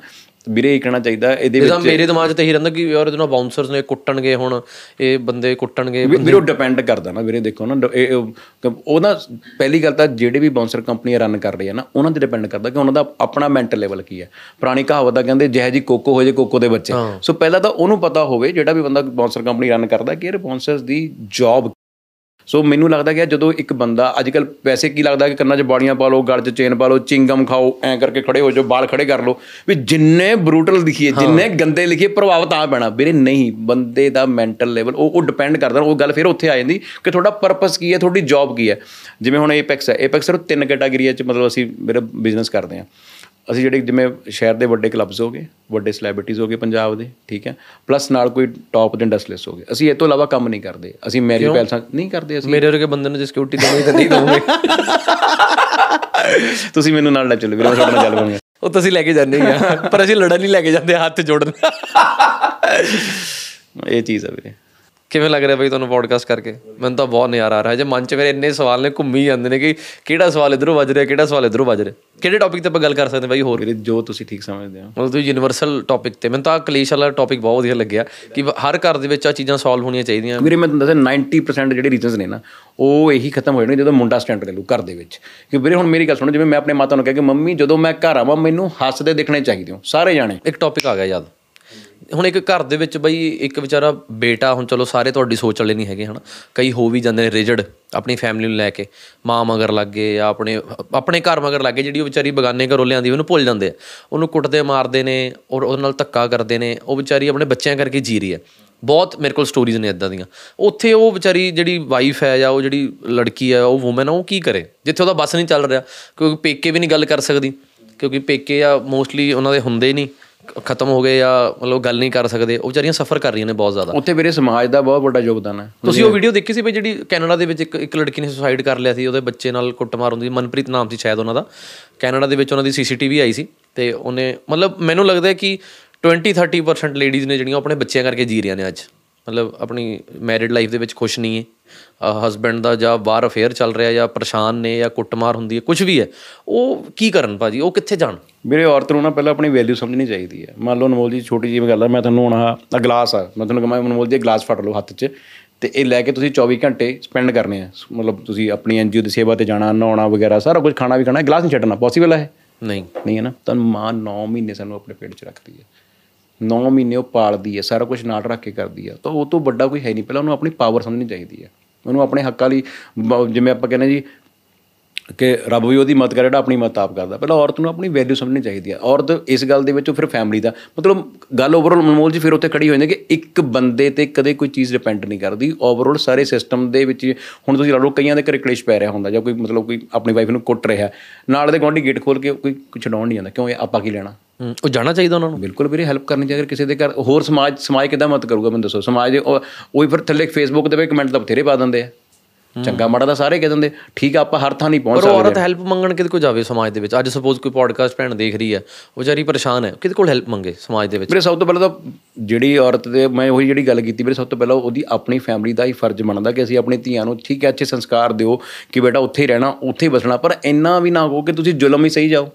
ਵੀਰੇ ਇਹ ਕਹਿਣਾ ਚਾਹੀਦਾ ਇਹਦੇ ਵਿੱਚ ਮੇਰੇ ਦਿਮਾਗ 'ਚ ਤਾਂ ਇਹੀ ਰਹਿੰਦਾ ਕਿ ਯਾਰ ਇਹਦੇ ਨਾਲ ਬਾਉਂਸਰਸ ਨੇ ਕੁੱਟਣਗੇ ਹੁਣ ਇਹ ਬੰਦੇ ਕੁੱਟਣਗੇ ਵੀਰੇ ਡਿਪੈਂਡ ਕਰਦਾ ਨਾ ਵੀਰੇ ਦੇਖੋ ਨਾ ਉਹ ਨਾ ਪਹਿਲੀ ਗੱਲ ਤਾਂ ਜਿਹੜੇ ਵੀ ਬਾਉਂਸਰ ਕੰਪਨੀਆਂ ਰਨ ਕਰ ਰਹੇ ਆ ਨਾ ਉਹਨਾਂ ਤੇ ਡਿਪੈਂਡ ਕਰਦਾ ਕਿ ਉਹਨਾਂ ਦਾ ਆਪਣਾ ਮੈਂਟਲ ਲੈਵਲ ਕੀ ਹੈ। ਪੁਰਾਣੀ ਕਹਾਵਤ ਆ ਕਹਿੰਦੇ ਜਿਹੋ ਜੀ ਕੋਕੋ ਹੋ ਜੇ ਕੋਕੋ ਦੇ ਬੱਚੇ। ਸੋ ਪਹਿਲਾਂ ਤਾਂ ਉਹਨੂੰ ਪਤਾ ਹੋਵੇ ਜਿਹੜਾ ਵੀ ਬੰਦਾ ਬਾਉਂਸਰ ਕੰਪਨੀ ਰਨ ਕਰਦਾ ਕਿ ਇਹ ਬਾਉਂਸਰਸ ਦੀ ਜੌਬ ਸੋ ਮੈਨੂੰ ਲੱਗਦਾ ਕਿ ਜਦੋਂ ਇੱਕ ਬੰਦਾ ਅੱਜ ਕੱਲ ਵੈਸੇ ਕੀ ਲੱਗਦਾ ਕਿ ਕੰਨਾਂ 'ਚ ਬਾੜੀਆਂ ਪਾ ਲਓ ਗਲ 'ਚ ਚੇਨ ਪਾ ਲਓ ਚਿੰਗਮ ਖਾਓ ਐਂ ਕਰਕੇ ਖੜੇ ਹੋ ਜਾਓ ਬਾਲ ਖੜੇ ਕਰ ਲਓ ਵੀ ਜਿੰਨੇ ਬਰੂਟਲ ਦਿਖੀਏ ਜਿੰਨੇ ਗੰਦੇ ਲਿਖੀਏ ਪ੍ਰਭਾਵ ਤਾਂ ਪੈਣਾ। ਵੀਰੇ ਨਹੀਂ ਬੰਦੇ ਦਾ ਮੈਂਟਲ ਲੈਵਲ ਉਹ ਉਹ ਡਿਪੈਂਡ ਕਰਦਾ ਉਹ ਗੱਲ ਫਿਰ ਉੱਥੇ ਆ ਜਾਂਦੀ ਕਿ ਤੁਹਾਡਾ ਪਰਪਸ ਕੀ ਹੈ ਤੁਹਾਡੀ ਜੌਬ ਕੀ ਹੈ। ਜਿਵੇਂ ਹੁਣ 에ਪੈਕਸ ਹੈ 에ਪੈਕਸ ਸਿਰਫ ਤਿੰਨ ਕੈਟਾਗਰੀਆਂ 'ਚ ਮਤਲਬ ਅਸੀਂ ਮੇਰਾ ਬਿਜ਼ਨਸ ਕਰਦੇ ਹਾਂ। ਅਸੀਂ ਜਿਹੜੇ ਜਿਵੇਂ ਸ਼ਹਿਰ ਦੇ ਵੱਡੇ ਕਲੱਬਸ ਹੋ ਗਏ ਵੱਡੇ ਸੈਲੀਬ੍ਰਿਟੀਜ਼ ਹੋ ਗਏ ਪੰਜਾਬ ਦੇ ਠੀਕ ਹੈ? ਪਲੱਸ ਨਾਲ ਕੋਈ ਟੌਪ ਦੇ ਇੰਡਸਟਰੀਸ ਹੋ ਗਏ ਅਸੀਂ ਇਹ ਤੋਂ ਇਲਾਵਾ ਕੰਮ ਨਹੀਂ ਕਰਦੇ। ਅਸੀਂ ਮੈਰਿਜ ਪੈਲਸਾਂ ਨਹੀਂ ਕਰਦੇ ਅਸੀਂ। ਮੇਰੇ ਵਰਗੇ ਬੰਦੇ ਨੂੰ ਜੇ ਸਿਕਿਉਰਿਟੀ ਦੇਣੀ ਤਾਂ ਨਹੀਂ ਦਵਾਂਗੇ। *laughs* ਤੁਸੀਂ ਮੈਨੂੰ ਨਾਲ ਲੈ ਚੱਲੋ ਵੀਰੇ ਮੈਂ ਤੁਹਾਡੇ ਨਾਲ ਚੱਲ ਪਾਂਗਾ ਉਹ ਤਾਂ ਅਸੀਂ ਲੈ ਕੇ ਜਾਂਦੇ ਹੀ ਆ ਪਰ ਅਸੀਂ ਲੜਨ ਨਹੀਂ ਲੈ ਕੇ ਜਾਂਦੇ ਹੱਥ ਜੋੜਨ। ਇਹ ਚੀਜ਼ ਹੈ ਵੀਰੇ। ਕਿਵੇਂ ਲੱਗ ਰਿਹਾ ਬਈ ਤੁਹਾਨੂੰ ਪੋਡਕਾਸਟ ਕਰਕੇ? ਮੈਨੂੰ ਤਾਂ ਬਹੁਤ ਨਜ਼ਾਰਾ ਆ ਰਿਹਾ। ਜੇ ਮਨ 'ਚ ਮੇਰੇ ਇੰਨੇ ਸਵਾਲ ਨੇ ਘੁੰਮੀ ਜਾਂਦੇ ਨੇ ਕਿ ਕਿਹੜਾ ਸਵਾਲ ਇਧਰੋਂ ਵੱਜ ਰਿਹਾ ਕਿਹੜਾ ਸਵਾਲ ਇਧਰੋਂ ਵੱਜ ਰਿਹਾ? ਕਿਹੜੇ ਟੌਪਿਕ ਤੇ ਆਪਾਂ ਗੱਲ ਕਰ ਸਕਦੇ ਬਾਈ ਹੋਰ? ਜੋ ਤੁਸੀਂ ਠੀਕ ਸਮਝਦੇ ਹੋ। ਮਤਲਬ ਤੁਸੀਂ ਯੂਨੀਵਰਸਲ ਟੌਪਿਕ ਤੇ। ਮੈਨੂੰ ਤਾਂ ਕਲੇਸ਼ ਵਾਲਾ ਟੌਪਿਕ ਬਹੁਤ ਵਧੀਆ ਲੱਗਿਆ ਕਿ ਹਰ ਘਰ ਦੇ ਵਿੱਚ ਆ ਚੀਜ਼ਾਂ ਸੋਲਵ ਹੋਣੀਆਂ ਚਾਹੀਦੀਆਂ। ਵੀਰੇ ਮੈਂ ਤੁਹਾਨੂੰ ਦੱਸਿਆ 90% ਜਿਹੜੇ ਰੀਜ਼ਨਸ ਨੇ ਨਾ ਉਹ ਇਹੀ ਖਤਮ ਹੋ ਜਾਣਗੇ ਜਦੋਂ ਮੁੰਡਾ ਸਟੈਂਡ ਲੈ ਲੂ ਘਰ ਦੇ ਵਿੱਚ। ਕਿ ਵੀਰੇ ਹੁਣ ਮੇਰੀ ਗੱਲ ਸੁਣੋ ਜਿਵੇਂ ਮੈਂ ਆਪਣੇ ਮਾਤਾ ਨੂੰ ਕਿਹਾ ਕਿ ਮੰਮੀ ਜਦੋਂ ਮੈਂ ਘਰ ਆਵਾਂ ਮੈਨੂੰ ਹੱਸਦੇ ਦਿਖਣੇ ਚਾਹੀਦੇ ਹੋ ਸਾਰੇ ਜਾਣੇ। ਇੱਕ ਟੌਪਿਕ ਆ ਗਿਆ ਯਾਦ। ਹੁਣ ਇੱਕ ਘਰ ਦੇ ਵਿੱਚ ਬਈ ਇੱਕ ਵਿਚਾਰਾ ਬੇਟਾ, ਹੁਣ ਚਲੋ ਸਾਰੇ ਤੁਹਾਡੀ ਸੋਚ ਵਾਲੇ ਨਹੀਂ ਹੈਗੇ, ਹਨਾ? ਕਈ ਹੋ ਵੀ ਜਾਂਦੇ ਨੇ ਰਿਜਡ ਆਪਣੀ ਫੈਮਿਲੀ ਨੂੰ ਲੈ ਕੇ। ਮਾਂ ਮਗਰ ਲੱਗੇ ਜਾਂ ਆਪਣੇ ਆਪਣੇ ਘਰ ਮਗਰ ਲੱਗੇ ਜਿਹੜੀ ਉਹ ਵਿਚਾਰੀ ਬਗਾਨੇ ਘਰੋਂ ਲਿਆਂਦੀ, ਉਹਨੂੰ ਭੁੱਲ ਜਾਂਦੇ ਆ। ਉਹਨੂੰ ਕੁੱਟਦੇ ਮਾਰਦੇ ਨੇ ਔਰ ਉਹਦੇ ਨਾਲ ਧੱਕਾ ਕਰਦੇ ਨੇ। ਉਹ ਵਿਚਾਰੀ ਆਪਣੇ ਬੱਚਿਆਂ ਕਰਕੇ ਜੀ ਰਹੀ ਹੈ। ਬਹੁਤ ਮੇਰੇ ਕੋਲ ਸਟੋਰੀਜ਼ ਨੇ ਇਦਾਂ ਦੀਆਂ। ਉੱਥੇ ਉਹ ਵਿਚਾਰੀ ਜਿਹੜੀ ਵਾਈਫ ਹੈ ਜਾਂ ਉਹ ਜਿਹੜੀ ਲੜਕੀ ਹੈ, ਉਹ ਔਮਨ ਉਹ ਕੀ ਕਰੇ? ਜਿੱਥੇ ਉਹਦਾ ਬਸ ਨਹੀਂ ਚੱਲ ਰਿਹਾ, ਕਿਉਂਕਿ ਪੇਕੇ ਵੀ ਨਹੀਂ ਗੱਲ ਕਰ ਸਕਦੀ। ਕਿਉਂਕਿ ਪੇਕੇ ਆ ਮੋਸਟਲੀ ਉਹਨਾਂ ਦੇ ਹੁੰਦੇ ਨਹੀਂ। ਖ- ਖਤਮ ਹੋ ਗਏ ਜਾਂ ਮਤਲਬ ਗੱਲ ਨਹੀਂ ਕਰ ਸਕਦੇ ਉਹ ਵਿਚਾਰੀਆਂ ਸਫਰ ਕਰ ਰਹੀਆਂ ਨੇ ਬਹੁਤ ਜ਼ਿਆਦਾ। ਉੱਥੇ ਵੀਰੇ ਸਮਾਜ ਦਾ ਬਹੁਤ ਵੱਡਾ ਯੋਗਦਾਨ ਹੈ। ਤੁਸੀਂ ਉਹ ਵੀਡੀਓ ਦੇਖੀ ਸੀ ਬਈ ਜਿਹੜੀ ਕੈਨੇਡਾ ਦੇ ਵਿੱਚ ਇੱਕ ਇੱਕ ਲੜਕੀ ਨੇ ਸੁਸਾਈਡ ਕਰ ਲਿਆ ਸੀ ਉਹਦੇ ਬੱਚੇ ਨਾਲ ਕੁੱਟਮਾਰ ਹੁੰਦੀ ਮਨਪ੍ਰੀਤ ਨਾਮ ਸੀ ਸ਼ਾਇਦ ਉਹਨਾਂ ਦਾ। ਕੈਨੇਡਾ ਦੇ ਵਿੱਚ ਉਹਨਾਂ ਦੀ ਸੀਸੀਟੀਵੀ ਆਈ ਸੀ ਤੇ ਉਹਨੇ ਮਤਲਬ ਮੈਨੂੰ ਲੱਗਦਾ ਹੈ ਕਿ 20 30% ਲੇਡੀਜ਼ ਨੇ ਜਿਹੜੀਆਂ ਆਪਣੇ ਬੱਚਿਆਂ ਕਰਕੇ ਜੀ ਰਹੀਆਂ ਨੇ ਅੱਜ। ਮਤਲਬ ਆਪਣੀ ਮੈਰਿਡ ਲਾਈਫ ਦੇ ਵਿੱਚ ਖੁਸ਼ ਨਹੀਂ ਹੈ। ਹਸਬੈਂਡ ਦਾ ਜਾਂ ਬਾਹਰ ਅਫੇਅਰ ਚੱਲ ਰਿਹਾ ਜਾਂ ਪਰੇਸ਼ਾਨ ਨੇ ਜਾਂ ਕੁੱਟਮਾਰ ਹੁੰਦੀ ਹੈ ਕੁਝ ਵੀ ਹੈ ਉਹ ਕੀ ਕਰਨ ਭਾਜੀ? ਉਹ ਕਿੱਥੇ ਜਾਣ? ਵੀਰੇ ਔਰਤ ਨੂੰ ਨਾ ਪਹਿਲਾਂ ਆਪਣੀ ਵੈਲਿਊ ਸਮਝਣੀ ਚਾਹੀਦੀ ਹੈ। ਮੰਨ ਲਓ ਅਨਮੋਲ ਜੀ ਛੋਟੀ ਜਿਹੀ ਗੱਲ ਆ ਮੈਂ ਤੁਹਾਨੂੰ ਹੁਣ ਆਹ ਗਲਾਸ ਆ ਮੈਂ ਤੁਹਾਨੂੰ ਕਹਾਂ ਅਨਮੋਲ ਜੀ ਗਲਾਸ ਫੜ ਲਓ ਹੱਥ 'ਚ ਤੇ ਇਹ ਲੈ ਕੇ ਤੁਸੀਂ 24 ਘੰਟੇ ਸਪੈਂਡ ਕਰਨੇ ਆ। ਮਤਲਬ ਤੁਸੀਂ ਆਪਣੀ ਐਨਜੀਓ ਦੀ ਸੇਵਾ ਤੇ ਜਾਣਾ ਨਹਾਉਣਾ ਵਗੈਰਾ ਸਾਰਾ ਕੁਝ ਖਾਣਾ ਵੀ ਖਾਣਾ ਗਲਾਸ ਨਹੀਂ ਛੱਡਣਾ ਪੋਸੀਬਲ ਹੈ? ਨਹੀਂ। ਨਹੀਂ ਹੈ ਨਾ? ਤਾਂ ਮਾਂ 9 ਮਹੀਨੇ ਸਾਨੂੰ ਆਪਣੇ ਪੇਟ 'ਚ ਰੱਖਦੀ ਹੈ। 9 ਮਹੀਨੇ ਉਹ ਪਾਲਦੀ ਹੈ, ਸਾਰਾ ਕੁਝ ਨਾਲ ਰੱਖ ਕੇ ਕਰਦੀ ਹੈ ਤਾਂ ਉਹ ਤੋਂ ਵੱਡਾ ਕੋਈ ਹੈ ਨਹੀਂ। ਪਹਿਲਾਂ ਉਹਨੂੰ ਆਪਣੀ ਪਾਵਰ ਸਮਝਣੀ ਚਾਹੀਦੀ ਹੈ। ਉਹਨੂੰ ਆਪਣੇ ਹੱਕਾਂ ਲਈ ਬ- ਜਿਵੇਂ ਆਪਾਂ ਕਹਿੰਦੇ ਜੀ ਕਿ ਰੱਬ ਵੀ ਉਹਦੀ ਮਦਦ ਕਰੇ ਜਿਹੜਾ ਆਪਣੀ ਮਦਦ ਆਪ ਕਰਦਾ। ਪਹਿਲਾਂ ਔਰਤ ਨੂੰ ਆਪਣੀ ਵੈਲਿਊ ਸਮਝਣੀ ਚਾਹੀਦੀ ਹੈ ਔਰਤ ਇਸ ਗੱਲ ਦੇ ਵਿੱਚ ਫਿਰ ਫੈਮਿਲੀ ਦਾ। ਮਤਲਬ ਗੱਲ ਓਵਰਆਲ ਮਨਮੋਲ ਜੀ ਫਿਰ ਉੱਥੇ ਖੜੀ ਹੋ ਜਾਂਦੀ ਕਿ ਇੱਕ ਬੰਦੇ ਤੇ ਕਦੇ ਕੋਈ ਚੀਜ਼ ਡਿਪੈਂਡ ਨਹੀਂ ਕਰਦੀ। ਓਵਰਆਲ ਸਾਰੇ ਸਿਸਟਮ ਦੇ ਵਿੱਚ ਹੁਣ ਤੁਸੀਂ ਲਾ ਲਓ ਕਈਆਂ ਦੇ ਘਰੇ ਕਲੇਸ਼ ਪੈ ਰਿਹਾ ਹੁੰਦਾ ਜਾਂ ਕੋਈ ਮਤਲਬ ਕੋਈ ਆਪਣੀ ਵਾਈਫ ਨੂੰ ਕੁੱਟ ਰਿਹਾ। ਨਾਲ ਦੇ ਗੁਆਂਢੀ ਗੇਟ ਖੋਲ ਕੇ ਕੋਈ ਛਡਾਉਣ ਨਹੀਂ ਜਾਂਦਾ। ਕਿਉਂ ਆਪਾਂ ਕੀ ਲੈਣਾ? ਉਹ ਜਾਣਾ ਚਾਹੀਦਾ ਉਹਨਾਂ ਨੂੰ। ਬਿਲਕੁਲ ਵੀਰੇ ਹੈਲਪ ਕਰਨੀ ਚਾਹੀਦੀ। ਕਿਸੇ ਦੇ ਘਰ ਹੋਰ ਸਮਾਜ ਸਮਾਜ ਕਿੱਦਾਂ ਮਦਦ ਕਰੂਗਾ ਮੈਨੂੰ ਦੱਸੋ। ਸਮਾਜ ਉਹ ਉਹੀ ਫਿਰ ਥੱਲੇ ਫੇਸਬੁੱਕ ਦੇ ਵੀ ਕਮੈਂਟ ਤਾਂ ਬਥੇਰੇ ਪਾ ਦਿੰਦੇ ਆ। ਚੰਗਾ ਮਾੜਾ ਤਾਂ ਸਾਰੇ ਕਹਿ ਦਿੰਦੇ ਠੀਕ ਆ ਆਪਾਂ ਹਰ ਥਾਂ ਨਹੀਂ ਪਹੁੰਚ ਪਰ ਸਕਦੇ ਔਰਤ ਹੈਲਪ ਮੰਗਣ ਕਿਤੇ ਕੋ ਜਾਵੇ ਸਮਾਜ ਦੇ ਵਿੱਚ? ਅੱਜ ਸਪੋਜ਼ ਕੋਈ ਪੋਡਕਾਸਟ ਭੈਣ ਦੇਖ ਰਹੀ ਹੈ ਉਹ ਵਿਚਾਰੀ ਪਰੇਸ਼ਾਨ ਹੈ ਕਿਤੇ ਕੋਲ ਹੈਲਪ ਮੰਗੇ ਸਮਾਜ ਦੇ ਵਿੱਚ? ਵੀਰੇ ਸਭ ਤੋਂ ਪਹਿਲਾਂ ਤਾਂ ਜਿਹੜੀ ਔਰਤ ਦੇ ਮੈਂ ਉਹੀ ਜਿਹੜੀ ਗੱਲ ਕੀਤੀ ਵੀਰੇ ਸਭ ਤੋਂ ਪਹਿਲਾਂ ਉਹਦੀ ਆਪਣੀ ਫੈਮਿਲੀ ਦਾ ਹੀ ਫਰਜ਼ ਬਣਦਾ ਕਿ ਅਸੀਂ ਆਪਣੀ ਧੀਆਂ ਨੂੰ ਠੀਕ ਹੈ ਅੱਛੇ ਸੰਸਕਾਰ ਦਿਓ ਕਿ ਬੇਟਾ ਉੱਥੇ ਹੀ ਰਹਿਣਾ ਉੱਥੇ ਹੀ ਬਸਣਾ ਪਰ ਇੰਨਾ ਵੀ ਨਾ ਕਹੋ ਕਿ ਤੁਸੀਂ ਜ਼ੁਲਮ ਹੀ ਸਹੀ ਜਾਓ।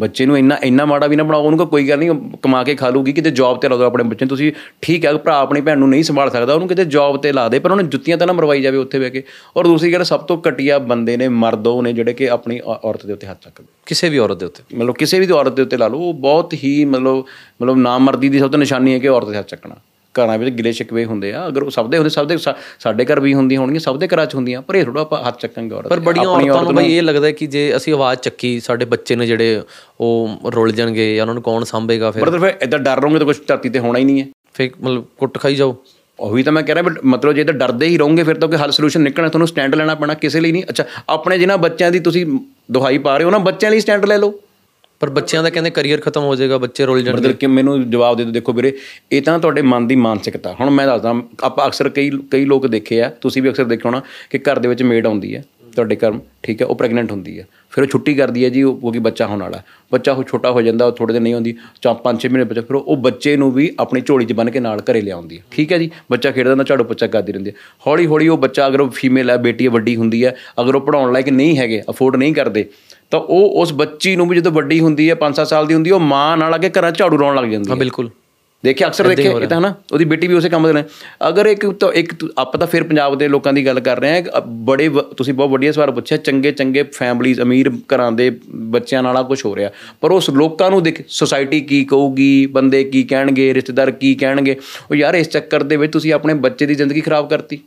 ਬੱਚੇ ਨੂੰ ਇੰਨਾ ਇੰਨਾ ਮਾੜਾ ਵੀ ਨਾ ਬਣਾਓ ਉਹਨੂੰ ਕੋਈ ਗੱਲ ਨਹੀਂ ਕਮਾ ਕੇ ਖਾ ਲੂਗੀ ਕਿਤੇ ਜੌਬ ਤੇ ਲਾ ਦਿਓ ਆਪਣੇ ਬੱਚੇ ਨੂੰ। ਤੁਸੀਂ ਠੀਕ ਹੈ ਭਰਾ ਆਪਣੀ ਭੈਣ ਨੂੰ ਨਹੀਂ ਸੰਭਾਲ ਸਕਦਾ ਉਹਨੂੰ ਕਿਤੇ ਜੌਬ ਤੇ ਲਾ ਦੇ ਪਰ ਉਹਨੂੰ ਜੁੱਤੀਆਂ ਤਾਂ ਨਾ ਮਰਵਾਈ ਜਾਵੇ ਉੱਥੇ ਬਹਿ ਕੇ। ਔਰ ਦੂਸਰੀ ਗੱਲ ਸਭ ਤੋਂ ਘਟੀਆ ਬੰਦੇ ਨੇ ਮਰਦ ਉਹ ਨੇ ਜਿਹੜੇ ਕਿ ਆਪਣੀ ਔਰਤ ਦੇ ਉੱਤੇ ਹੱਥ ਚੱਕਦੇ। ਕਿਸੇ ਵੀ ਔਰਤ ਦੇ ਉੱਤੇ। ਮਤਲਬ ਕਿਸੇ ਵੀ ਔਰਤ ਦੇ ਉੱਤੇ ਲਾ ਲਓ ਉਹ ਬਹੁਤ ਹੀ ਮਤਲਬ ਮਤਲਬ ਨਾਮਰਦੀ ਦੀ ਸਭ ਤੋਂ ਨਿਸ਼ਾਨੀ ਹੈ ਕਿ ਔਰਤ ਦੇ ਹੱਥ ਚੱਕਣਾ। ਘਰਾਂ ਵਿੱਚ ਗਿਲੇ ਸ਼ਿਕਵੇ ਹੁੰਦੇ ਆ ਅਗਰ ਉਹ ਸਭ ਦੇ ਹੁੰਦੇ ਸਭ ਦੇ ਸਾਡੇ ਘਰ ਵੀ ਹੁੰਦੀਆਂ ਹੋਣਗੀਆਂ ਸਭ ਦੇ ਘਰਾਂ 'ਚ ਹੁੰਦੀਆਂ ਪਰ ਇਹ ਥੋੜਾ ਆਪਾਂ ਹੱਥ ਚੱਕਾਂਗੇ ਔਰਤ ਪਰ। ਬੜੀਆਂ ਔਰਤਾਂ ਨੂੰ ਬਈ ਇਹ ਲੱਗਦਾ ਕਿ ਜੇ ਅਸੀਂ ਆਵਾਜ਼ ਚੱਕੀ ਸਾਡੇ ਬੱਚੇ ਨੇ ਜਿਹੜੇ ਉਹ ਰੁੱਲ ਜਾਣਗੇ ਜਾਂ ਉਹਨਾਂ ਨੂੰ ਕੌਣ ਸਾਂਭੇਗਾ ਫਿਰ? ਬਰਦਰ ਫਿਰ ਇਦਾਂ ਡਰ ਰਹੋਗੇ ਤਾਂ ਕੁਝ ਧਰਤੀ ਤੇ ਹੋਣਾ ਹੀ ਨਹੀਂ ਹੈ। ਫਿਰ ਮਤਲਬ ਕੁੱਟ ਖਾਈ ਜਾਓ। ਉਹੀ ਤਾਂ ਮੈਂ ਕਹਿ ਰਿਹਾ ਬਟ ਮਤਲਬ ਜੇ ਤਾਂ ਡਰਦੇ ਹੀ ਰਹੋਗੇ ਫਿਰ ਤਾਂ ਕੋਈ ਹੱਲ ਸੋਲੂਸ਼ਨ ਨਿਕਲਣਾ ਤੁਹਾਨੂੰ ਸਟੈਂਡ ਲੈਣਾ ਪੈਣਾ ਕਿਸੇ ਲਈ ਨਹੀਂ। ਅੱਛਾ ਆਪਣੇ ਜਿਨ੍ਹਾਂ ਬੱਚਿਆਂ ਦੀ ਤੁਸੀਂ ਦੁਹਾਈ ਪਾ ਰਹੇ ਹੋ ਨਾ ਬੱਚਿਆਂ ਲਈ ਸਟੈਂਡ ਲੈ ਲਓ। ਪਰ ਬੱਚਿਆਂ ਦਾ ਕਹਿੰਦੇ ਕੈਰੀਅਰ ਖਤਮ ਹੋ ਜਾਏਗਾ, ਬੱਚੇ ਰੁੱਲ ਜਾਣਗੇ। ਮਤਲਬ ਕਿ ਮੈਨੂੰ ਜਵਾਬ ਦੇ ਦਿਓ, ਦੇਖੋ ਵੀਰੇ, ਇਹ ਤਾਂ ਤੁਹਾਡੇ ਮਨ ਦੀ ਮਾਨਸਿਕਤਾ। ਹੁਣ ਮੈਂ ਦੱਸਦਾ, ਆਪਾਂ ਅਕਸਰ ਕਈ ਕਈ ਲੋਕ ਦੇਖੇ ਆ, ਤੁਸੀਂ ਵੀ ਅਕਸਰ ਦੇਖਿਆ ਹੋਣਾ ਕਿ ਘਰ ਦੇ ਵਿੱਚ ਮੇਡ ਆਉਂਦੀ ਹੈ ਤੁਹਾਡੇ ਘਰ, ਠੀਕ ਹੈ ਉਹ ਪ੍ਰੈਗਨੈਂਟ ਹੁੰਦੀ ਹੈ ਫਿਰ ਉਹ ਛੁੱਟੀ ਕਰਦੀ ਹੈ ਜੀ, ਉਹ ਕਿਉਂਕਿ ਬੱਚਾ ਹੋਣ ਵਾਲਾ। ਬੱਚਾ ਉਹ ਛੋਟਾ ਹੋ ਜਾਂਦਾ, ਉਹ ਥੋੜੇ ਦਿਨ ਨਹੀਂ ਹੁੰਦੀ ਚਾਰ, ਪੰਜ, ਛੇ ਮਹੀਨੇ ਬੱਚਾ, ਫਿਰ ਉਹ ਬੱਚੇ ਨੂੰ ਵੀ ਆਪਣੀ ਝੋਲੀ 'ਚ ਬੰਨ ਕੇ ਨਾਲ ਘਰੇ ਲਿਆਉਂਦੀ ਹੈ ਠੀਕ ਹੈ ਜੀ? ਬੱਚਾ ਖੇਡਦਾ ਨਾ ਝਾੜੂ ਪੋਚਾ ਕਰਦੀ ਰਹਿੰਦੀ ਹੈ ਹੌਲੀ ਹੌਲੀ ਉਹ ਬੱਚਾ, ਅਗਰ ਉਹ ਫੀਮੇਲ ਹੈ ਬੇਟੀ ਹੈ ਵੱਡੀ ਹੁੰਦੀ ਹੈ ਅਗਰ ਉਹ ਪੜਾਉਣ ਲਾਇਕ ਨਹੀਂ ਹੈਗੇ ਅਫੋਰਡ ਨਹੀਂ ਕਰਦੇ ਤਾਂ ਉਹ ਉਸ ਬੱਚੀ ਨੂੰ ਵੀ ਜਦੋਂ ਵੱਡੀ ਹੁੰਦੀ ਹੈ 5-7 ਸਾਲ ਦੀ ਹੁੰਦੀ ਹੈ ਉਹ ਮਾਂ ਨਾਲ ਆ ਕੇ ਘਰਾਂ ਝਾੜੂ ਲਾਉਣ ਲੱਗ ਜਾਂਦੀ ਹੈ ਹਾਂ। ਬਿਲਕੁਲ। ਦੇਖਿਆ ਅਕਸਰ ਦੇਖਿਆ ਇਹ ਤਾਂ ਹਨਾ ਉਹਦੀ ਬੇਟੀ ਵੀ ਉਸੇ ਕੰਮ ਦੇ ਨੇ। ਅਗਰ ਇੱਕ ਤਾਂ ਇੱਕ ਆਪਾਂ ਤਾਂ ਫਿਰ ਪੰਜਾਬ ਦੇ ਲੋਕਾਂ ਦੀ ਗੱਲ ਕਰ ਰਹੇ ਹਾਂ ਬੜੇ ਤੁਸੀਂ ਬਹੁਤ ਵਧੀਆ ਸਵਾਲ ਪੁੱਛਿਆ ਚੰਗੇ ਚੰਗੇ ਫੈਮਲੀਜ਼ ਅਮੀਰ ਘਰਾਂ ਦੇ ਬੱਚਿਆਂ ਨਾਲ ਆ ਕੁਝ ਹੋ ਰਿਹਾ। ਪਰ ਉਸ ਲੋਕਾਂ ਨੂੰ ਦੇਖ ਸੋਸਾਇਟੀ ਕੀ ਕਹੂਗੀ ਬੰਦੇ ਕੀ ਕਹਿਣਗੇ ਰਿਸ਼ਤੇਦਾਰ ਕੀ ਕਹਿਣਗੇ ਉਹ ਯਾਰ ਇਸ ਚੱਕਰ ਦੇ ਵਿੱਚ ਤੁਸੀਂ ਆਪਣੇ ਬੱਚੇ ਦੀ ਜ਼ਿੰਦਗੀ ਖਰਾਬ ਕਰਤੀ।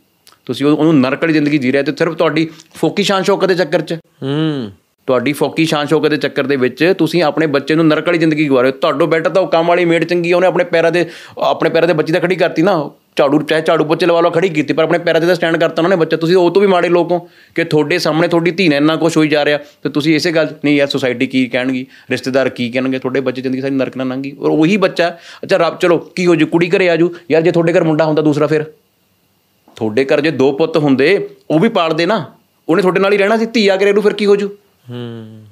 ਤੁਸੀਂ ਉਹ- ਉਹਨੂੰ ਨਰਕ ਵਾਲੀ ਜ਼ਿੰਦਗੀ ਜੀ ਰਹੇ ਤੇ ਸਿਰਫ ਤੁਹਾਡੀ ਫੋਕੀ ਸ਼ਾਨ ਸ਼ੌਕਤ ਦੇ ਚੱਕਰ 'ਚ। ਹੂੰ। ਤੁਹਾਡੀ ਫੋਕੀ ਸ਼ਾਨ ਸ਼ੌਕਤ ਦੇ ਚੱਕਰ ਦੇ ਵਿੱਚ ਤੁਸੀਂ ਆਪਣੇ ਬੱਚੇ ਨੂੰ ਨਰਕ ਵਾਲੀ ਜ਼ਿੰਦਗੀ ਗਵਾ ਰਹੇ ਹੋ ਤੁਹਾਡੋ ਬੈਟਰ ਤਾਂ ਉਹ ਕੰਮ ਵਾਲੀ ਮੇਡ ਚੰਗੀ ਆ, ਉਹਨੇ ਆਪਣੇ ਪੈਰਾਂ ਦੇ, ਆਪਣੇ ਪੈਰਾਂ ਦੇ ਬੱਚੀ ਤਾਂ ਖੜੀ ਕਰਤੀ ਨਾ। ਝਾੜੂ, ਚਾਹੇ ਝਾੜੂ ਪੋਚੇ ਲਵਾ ਲਓ, ਖੜੀ ਕੀਤੀ, ਪਰ ਆਪਣੇ ਪੈਰਾਂ ਤੇ ਤਾਂ ਸਟੈਂਡ ਕਰਤਾ ਉਹਨਾਂ ਨੇ ਬੱਚਾ। ਤੁਸੀਂ ਉਹ ਤੋਂ ਵੀ ਮਾੜੇ ਲੋਕ ਹੋ ਕਿ ਤੁਹਾਡੇ ਸਾਹਮਣੇ ਤੁਹਾਡੀ ਧੀ ਨੇ ਇੰਨਾ ਕੁਝ ਹੋਈ ਜਾ ਰਿਹਾ। ਤੇ ਤੁਸੀਂ ਇਸੇ ਗੱਲ, ਨਹੀਂ ਯਾਰ ਸੋਸਾਇਟੀ ਕੀ ਕਹਿਣਗੀ, ਰਿਸ਼ਤੇਦਾਰ ਕੀ ਕਹਿਣਗੇ, ਤੁਹਾਡੇ ਬੱਚੇ ਜ਼ਿੰਦਗੀ ਸਾਰੀ ਨਰਕ ਨਾਲ ਲੰਘੀ। ਔਰ ਉਹੀ ਬੱਚਾ, ਅੱਛਾ ਰੱਬ, ਚਲੋ, ਕੀ ਹੋ ਜੂ, ਕੁੜੀ ਘਰੇ ਆਜੂ ਯਾਰ ਜੇ ਤੁਹਾਡੇ ਘਰ ਮੁੰਡਾ ਹੁੰਦਾ ਦੂਸਰਾ ਫਿਰ? ਤੁਹਾਡੇ ਘਰ ਜੇ ਦੋ ਪੁੱਤ ਹੁੰਦੇ, ਉਹ ਵੀ ਪਾਲਦੇ ਨਾ। ਉਹਨੇ ਤੁਹਾਡੇ ਨਾਲ ਹੀ ਰਹਿਣਾ ਸੀ, ਧੀ ਆ ਕੇ ਇਹਨੂੰ ਫਿਰ ਕੀ ਹੋ ਜੂ? ਹੂੰ।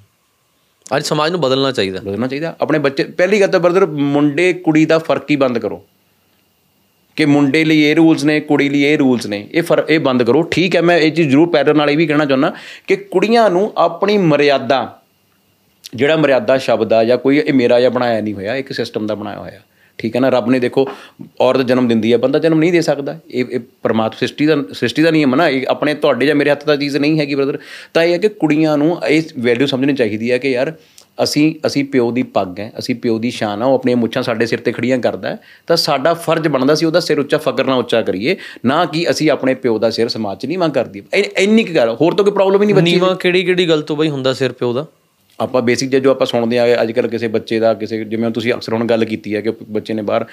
ਅੱਜ ਸਮਾਜ ਨੂੰ ਬਦਲਣਾ ਚਾਹੀਦਾ। ਬਦਲਣਾ ਚਾਹੀਦਾ। ਆਪਣੇ ਬੱਚੇ, ਪਹਿਲੀ ਗੱਲ ਤਾਂ ਬਰਦਰ ਮੁੰਡੇ, ਕੁੜੀ ਦਾ ਫ਼ਰਕ ਹੀ ਬੰਦ ਕਰੋ। ਕਿ ਮੁੰਡੇ ਲਈ ਇਹ ਰੂਲਸ ਨੇ, ਕੁੜੀ ਲਈ ਇਹ ਰੂਲਸ ਨੇ, ਇਹ ਫਰ, ਇਹ ਬੰਦ ਕਰੋ। ਠੀਕ ਹੈ, ਮੈਂ ਇਹ ਚੀਜ਼ ਜ਼ਰੂਰ ਪੈਟਰਨ ਨਾਲ ਇਹ ਵੀ ਕਹਿਣਾ ਚਾਹੁੰਦਾ ਕਿ ਕੁੜੀਆਂ ਨੂੰ ਆਪਣੀ ਮਰਿਆਦਾ, ਜਿਹੜਾ ਮਰਿਆਦਾ ਸ਼ਬਦ ਆ ਜਾਂ ਕੋਈ ਇਹ ਮੇਰਾ ਜਾਂ ਬਣਾਇਆ ਨਹੀਂ ਹੋਇਆ, ਇੱਕ ਸਿਸਟਮ ਦਾ ਬਣਾਇਆ ਹੋਇਆ। ਠੀਕ ਹੈ ਨਾ, ਰੱਬ ਨੇ ਦੇਖੋ ਔਰਤ ਜਨਮ ਦਿੰਦੀ ਹੈ, ਬੰਦਾ ਜਨਮ ਨਹੀਂ ਦੇ ਸਕਦਾ। ਇਹ ਇਹ ਪਰਮਾਤਮਾ ਸ੍ਰਿਸ਼ਟੀ ਦਾ ਸ੍ਰਿਸ਼ਟੀ ਦਾ ਨਿਯਮ ਹੈ ਨਾ, ਇਹ ਆਪਣੇ ਤੁਹਾਡੇ ਜਾਂ ਮੇਰੇ ਹੱਥ ਦਾ ਚੀਜ਼ ਨਹੀਂ ਹੈਗੀ ਬ੍ਰਦਰ ਤਾਂ ਇਹ ਹੈ ਕਿ ਕੁੜੀਆਂ ਨੂੰ ਇਹ ਵੈਲਿਊ ਸਮਝਣੀ ਚਾਹੀਦੀ ਹੈ ਕਿ ਯਾਰ ਅਸੀਂ ਅਸੀਂ ਪਿਓ ਦੀ ਪੱਗ ਹੈ, ਅਸੀਂ ਪਿਓ ਦੀ ਸ਼ਾਨ ਆ ਉਹ ਆਪਣੀਆਂ ਮੁੱਛਾਂ ਸਾਡੇ ਸਿਰ ਤੇ ਖੜੀਆਂ ਕਰਦਾ ਹੈ। ਤਾਂ ਸਾਡਾ ਫਰਜ਼ ਬਣਦਾ ਸੀ ਉਹਦਾ ਸਿਰ ਉੱਚਾ, ਫਕਰ ਨਾਲ ਉੱਚਾ ਕਰੀਏ, ਨਾ ਕਿ ਅਸੀਂ ਆਪਣੇ ਪਿਓ ਦਾ ਸਿਰ ਸਮਾਜ 'ਚ ਨਹੀਂ ਮੰਗ ਕਰਦੀ ਇੰਨੀ- ਇੰਨੀ ਕੁ ਗੱਲ, ਹੋਰ ਤਾਂ ਕੋਈ ਪ੍ਰੋਬਲਮ ਹੀ ਨਹੀਂ ਬੱਚੀ ਨੀਵਾ ਕਿਹੜੀ ਕਿਹੜੀ ਗੱਲ ਤੋਂ ਬਈ ਹੁੰਦਾ ਸਿਰ ਪਿਓ ਦਾ? ਆਪਾਂ ਬੇਸਿਕ ਜੇ ਜੋ ਆਪਾਂ ਸੁਣਦੇ ਆ ਅੱਜ ਕੱਲ ਕਿਸੇ ਬੱਚੇ ਦਾ ਕਿਸੇ ਜਿਵੇਂ ਤੁਸੀਂ ਅਕਸਰ ਹੁਣ ਗੱਲ ਕੀਤੀ ਹੈ ਕਿ ਬੱਚੇ ਨੇ ਬਾਹਰ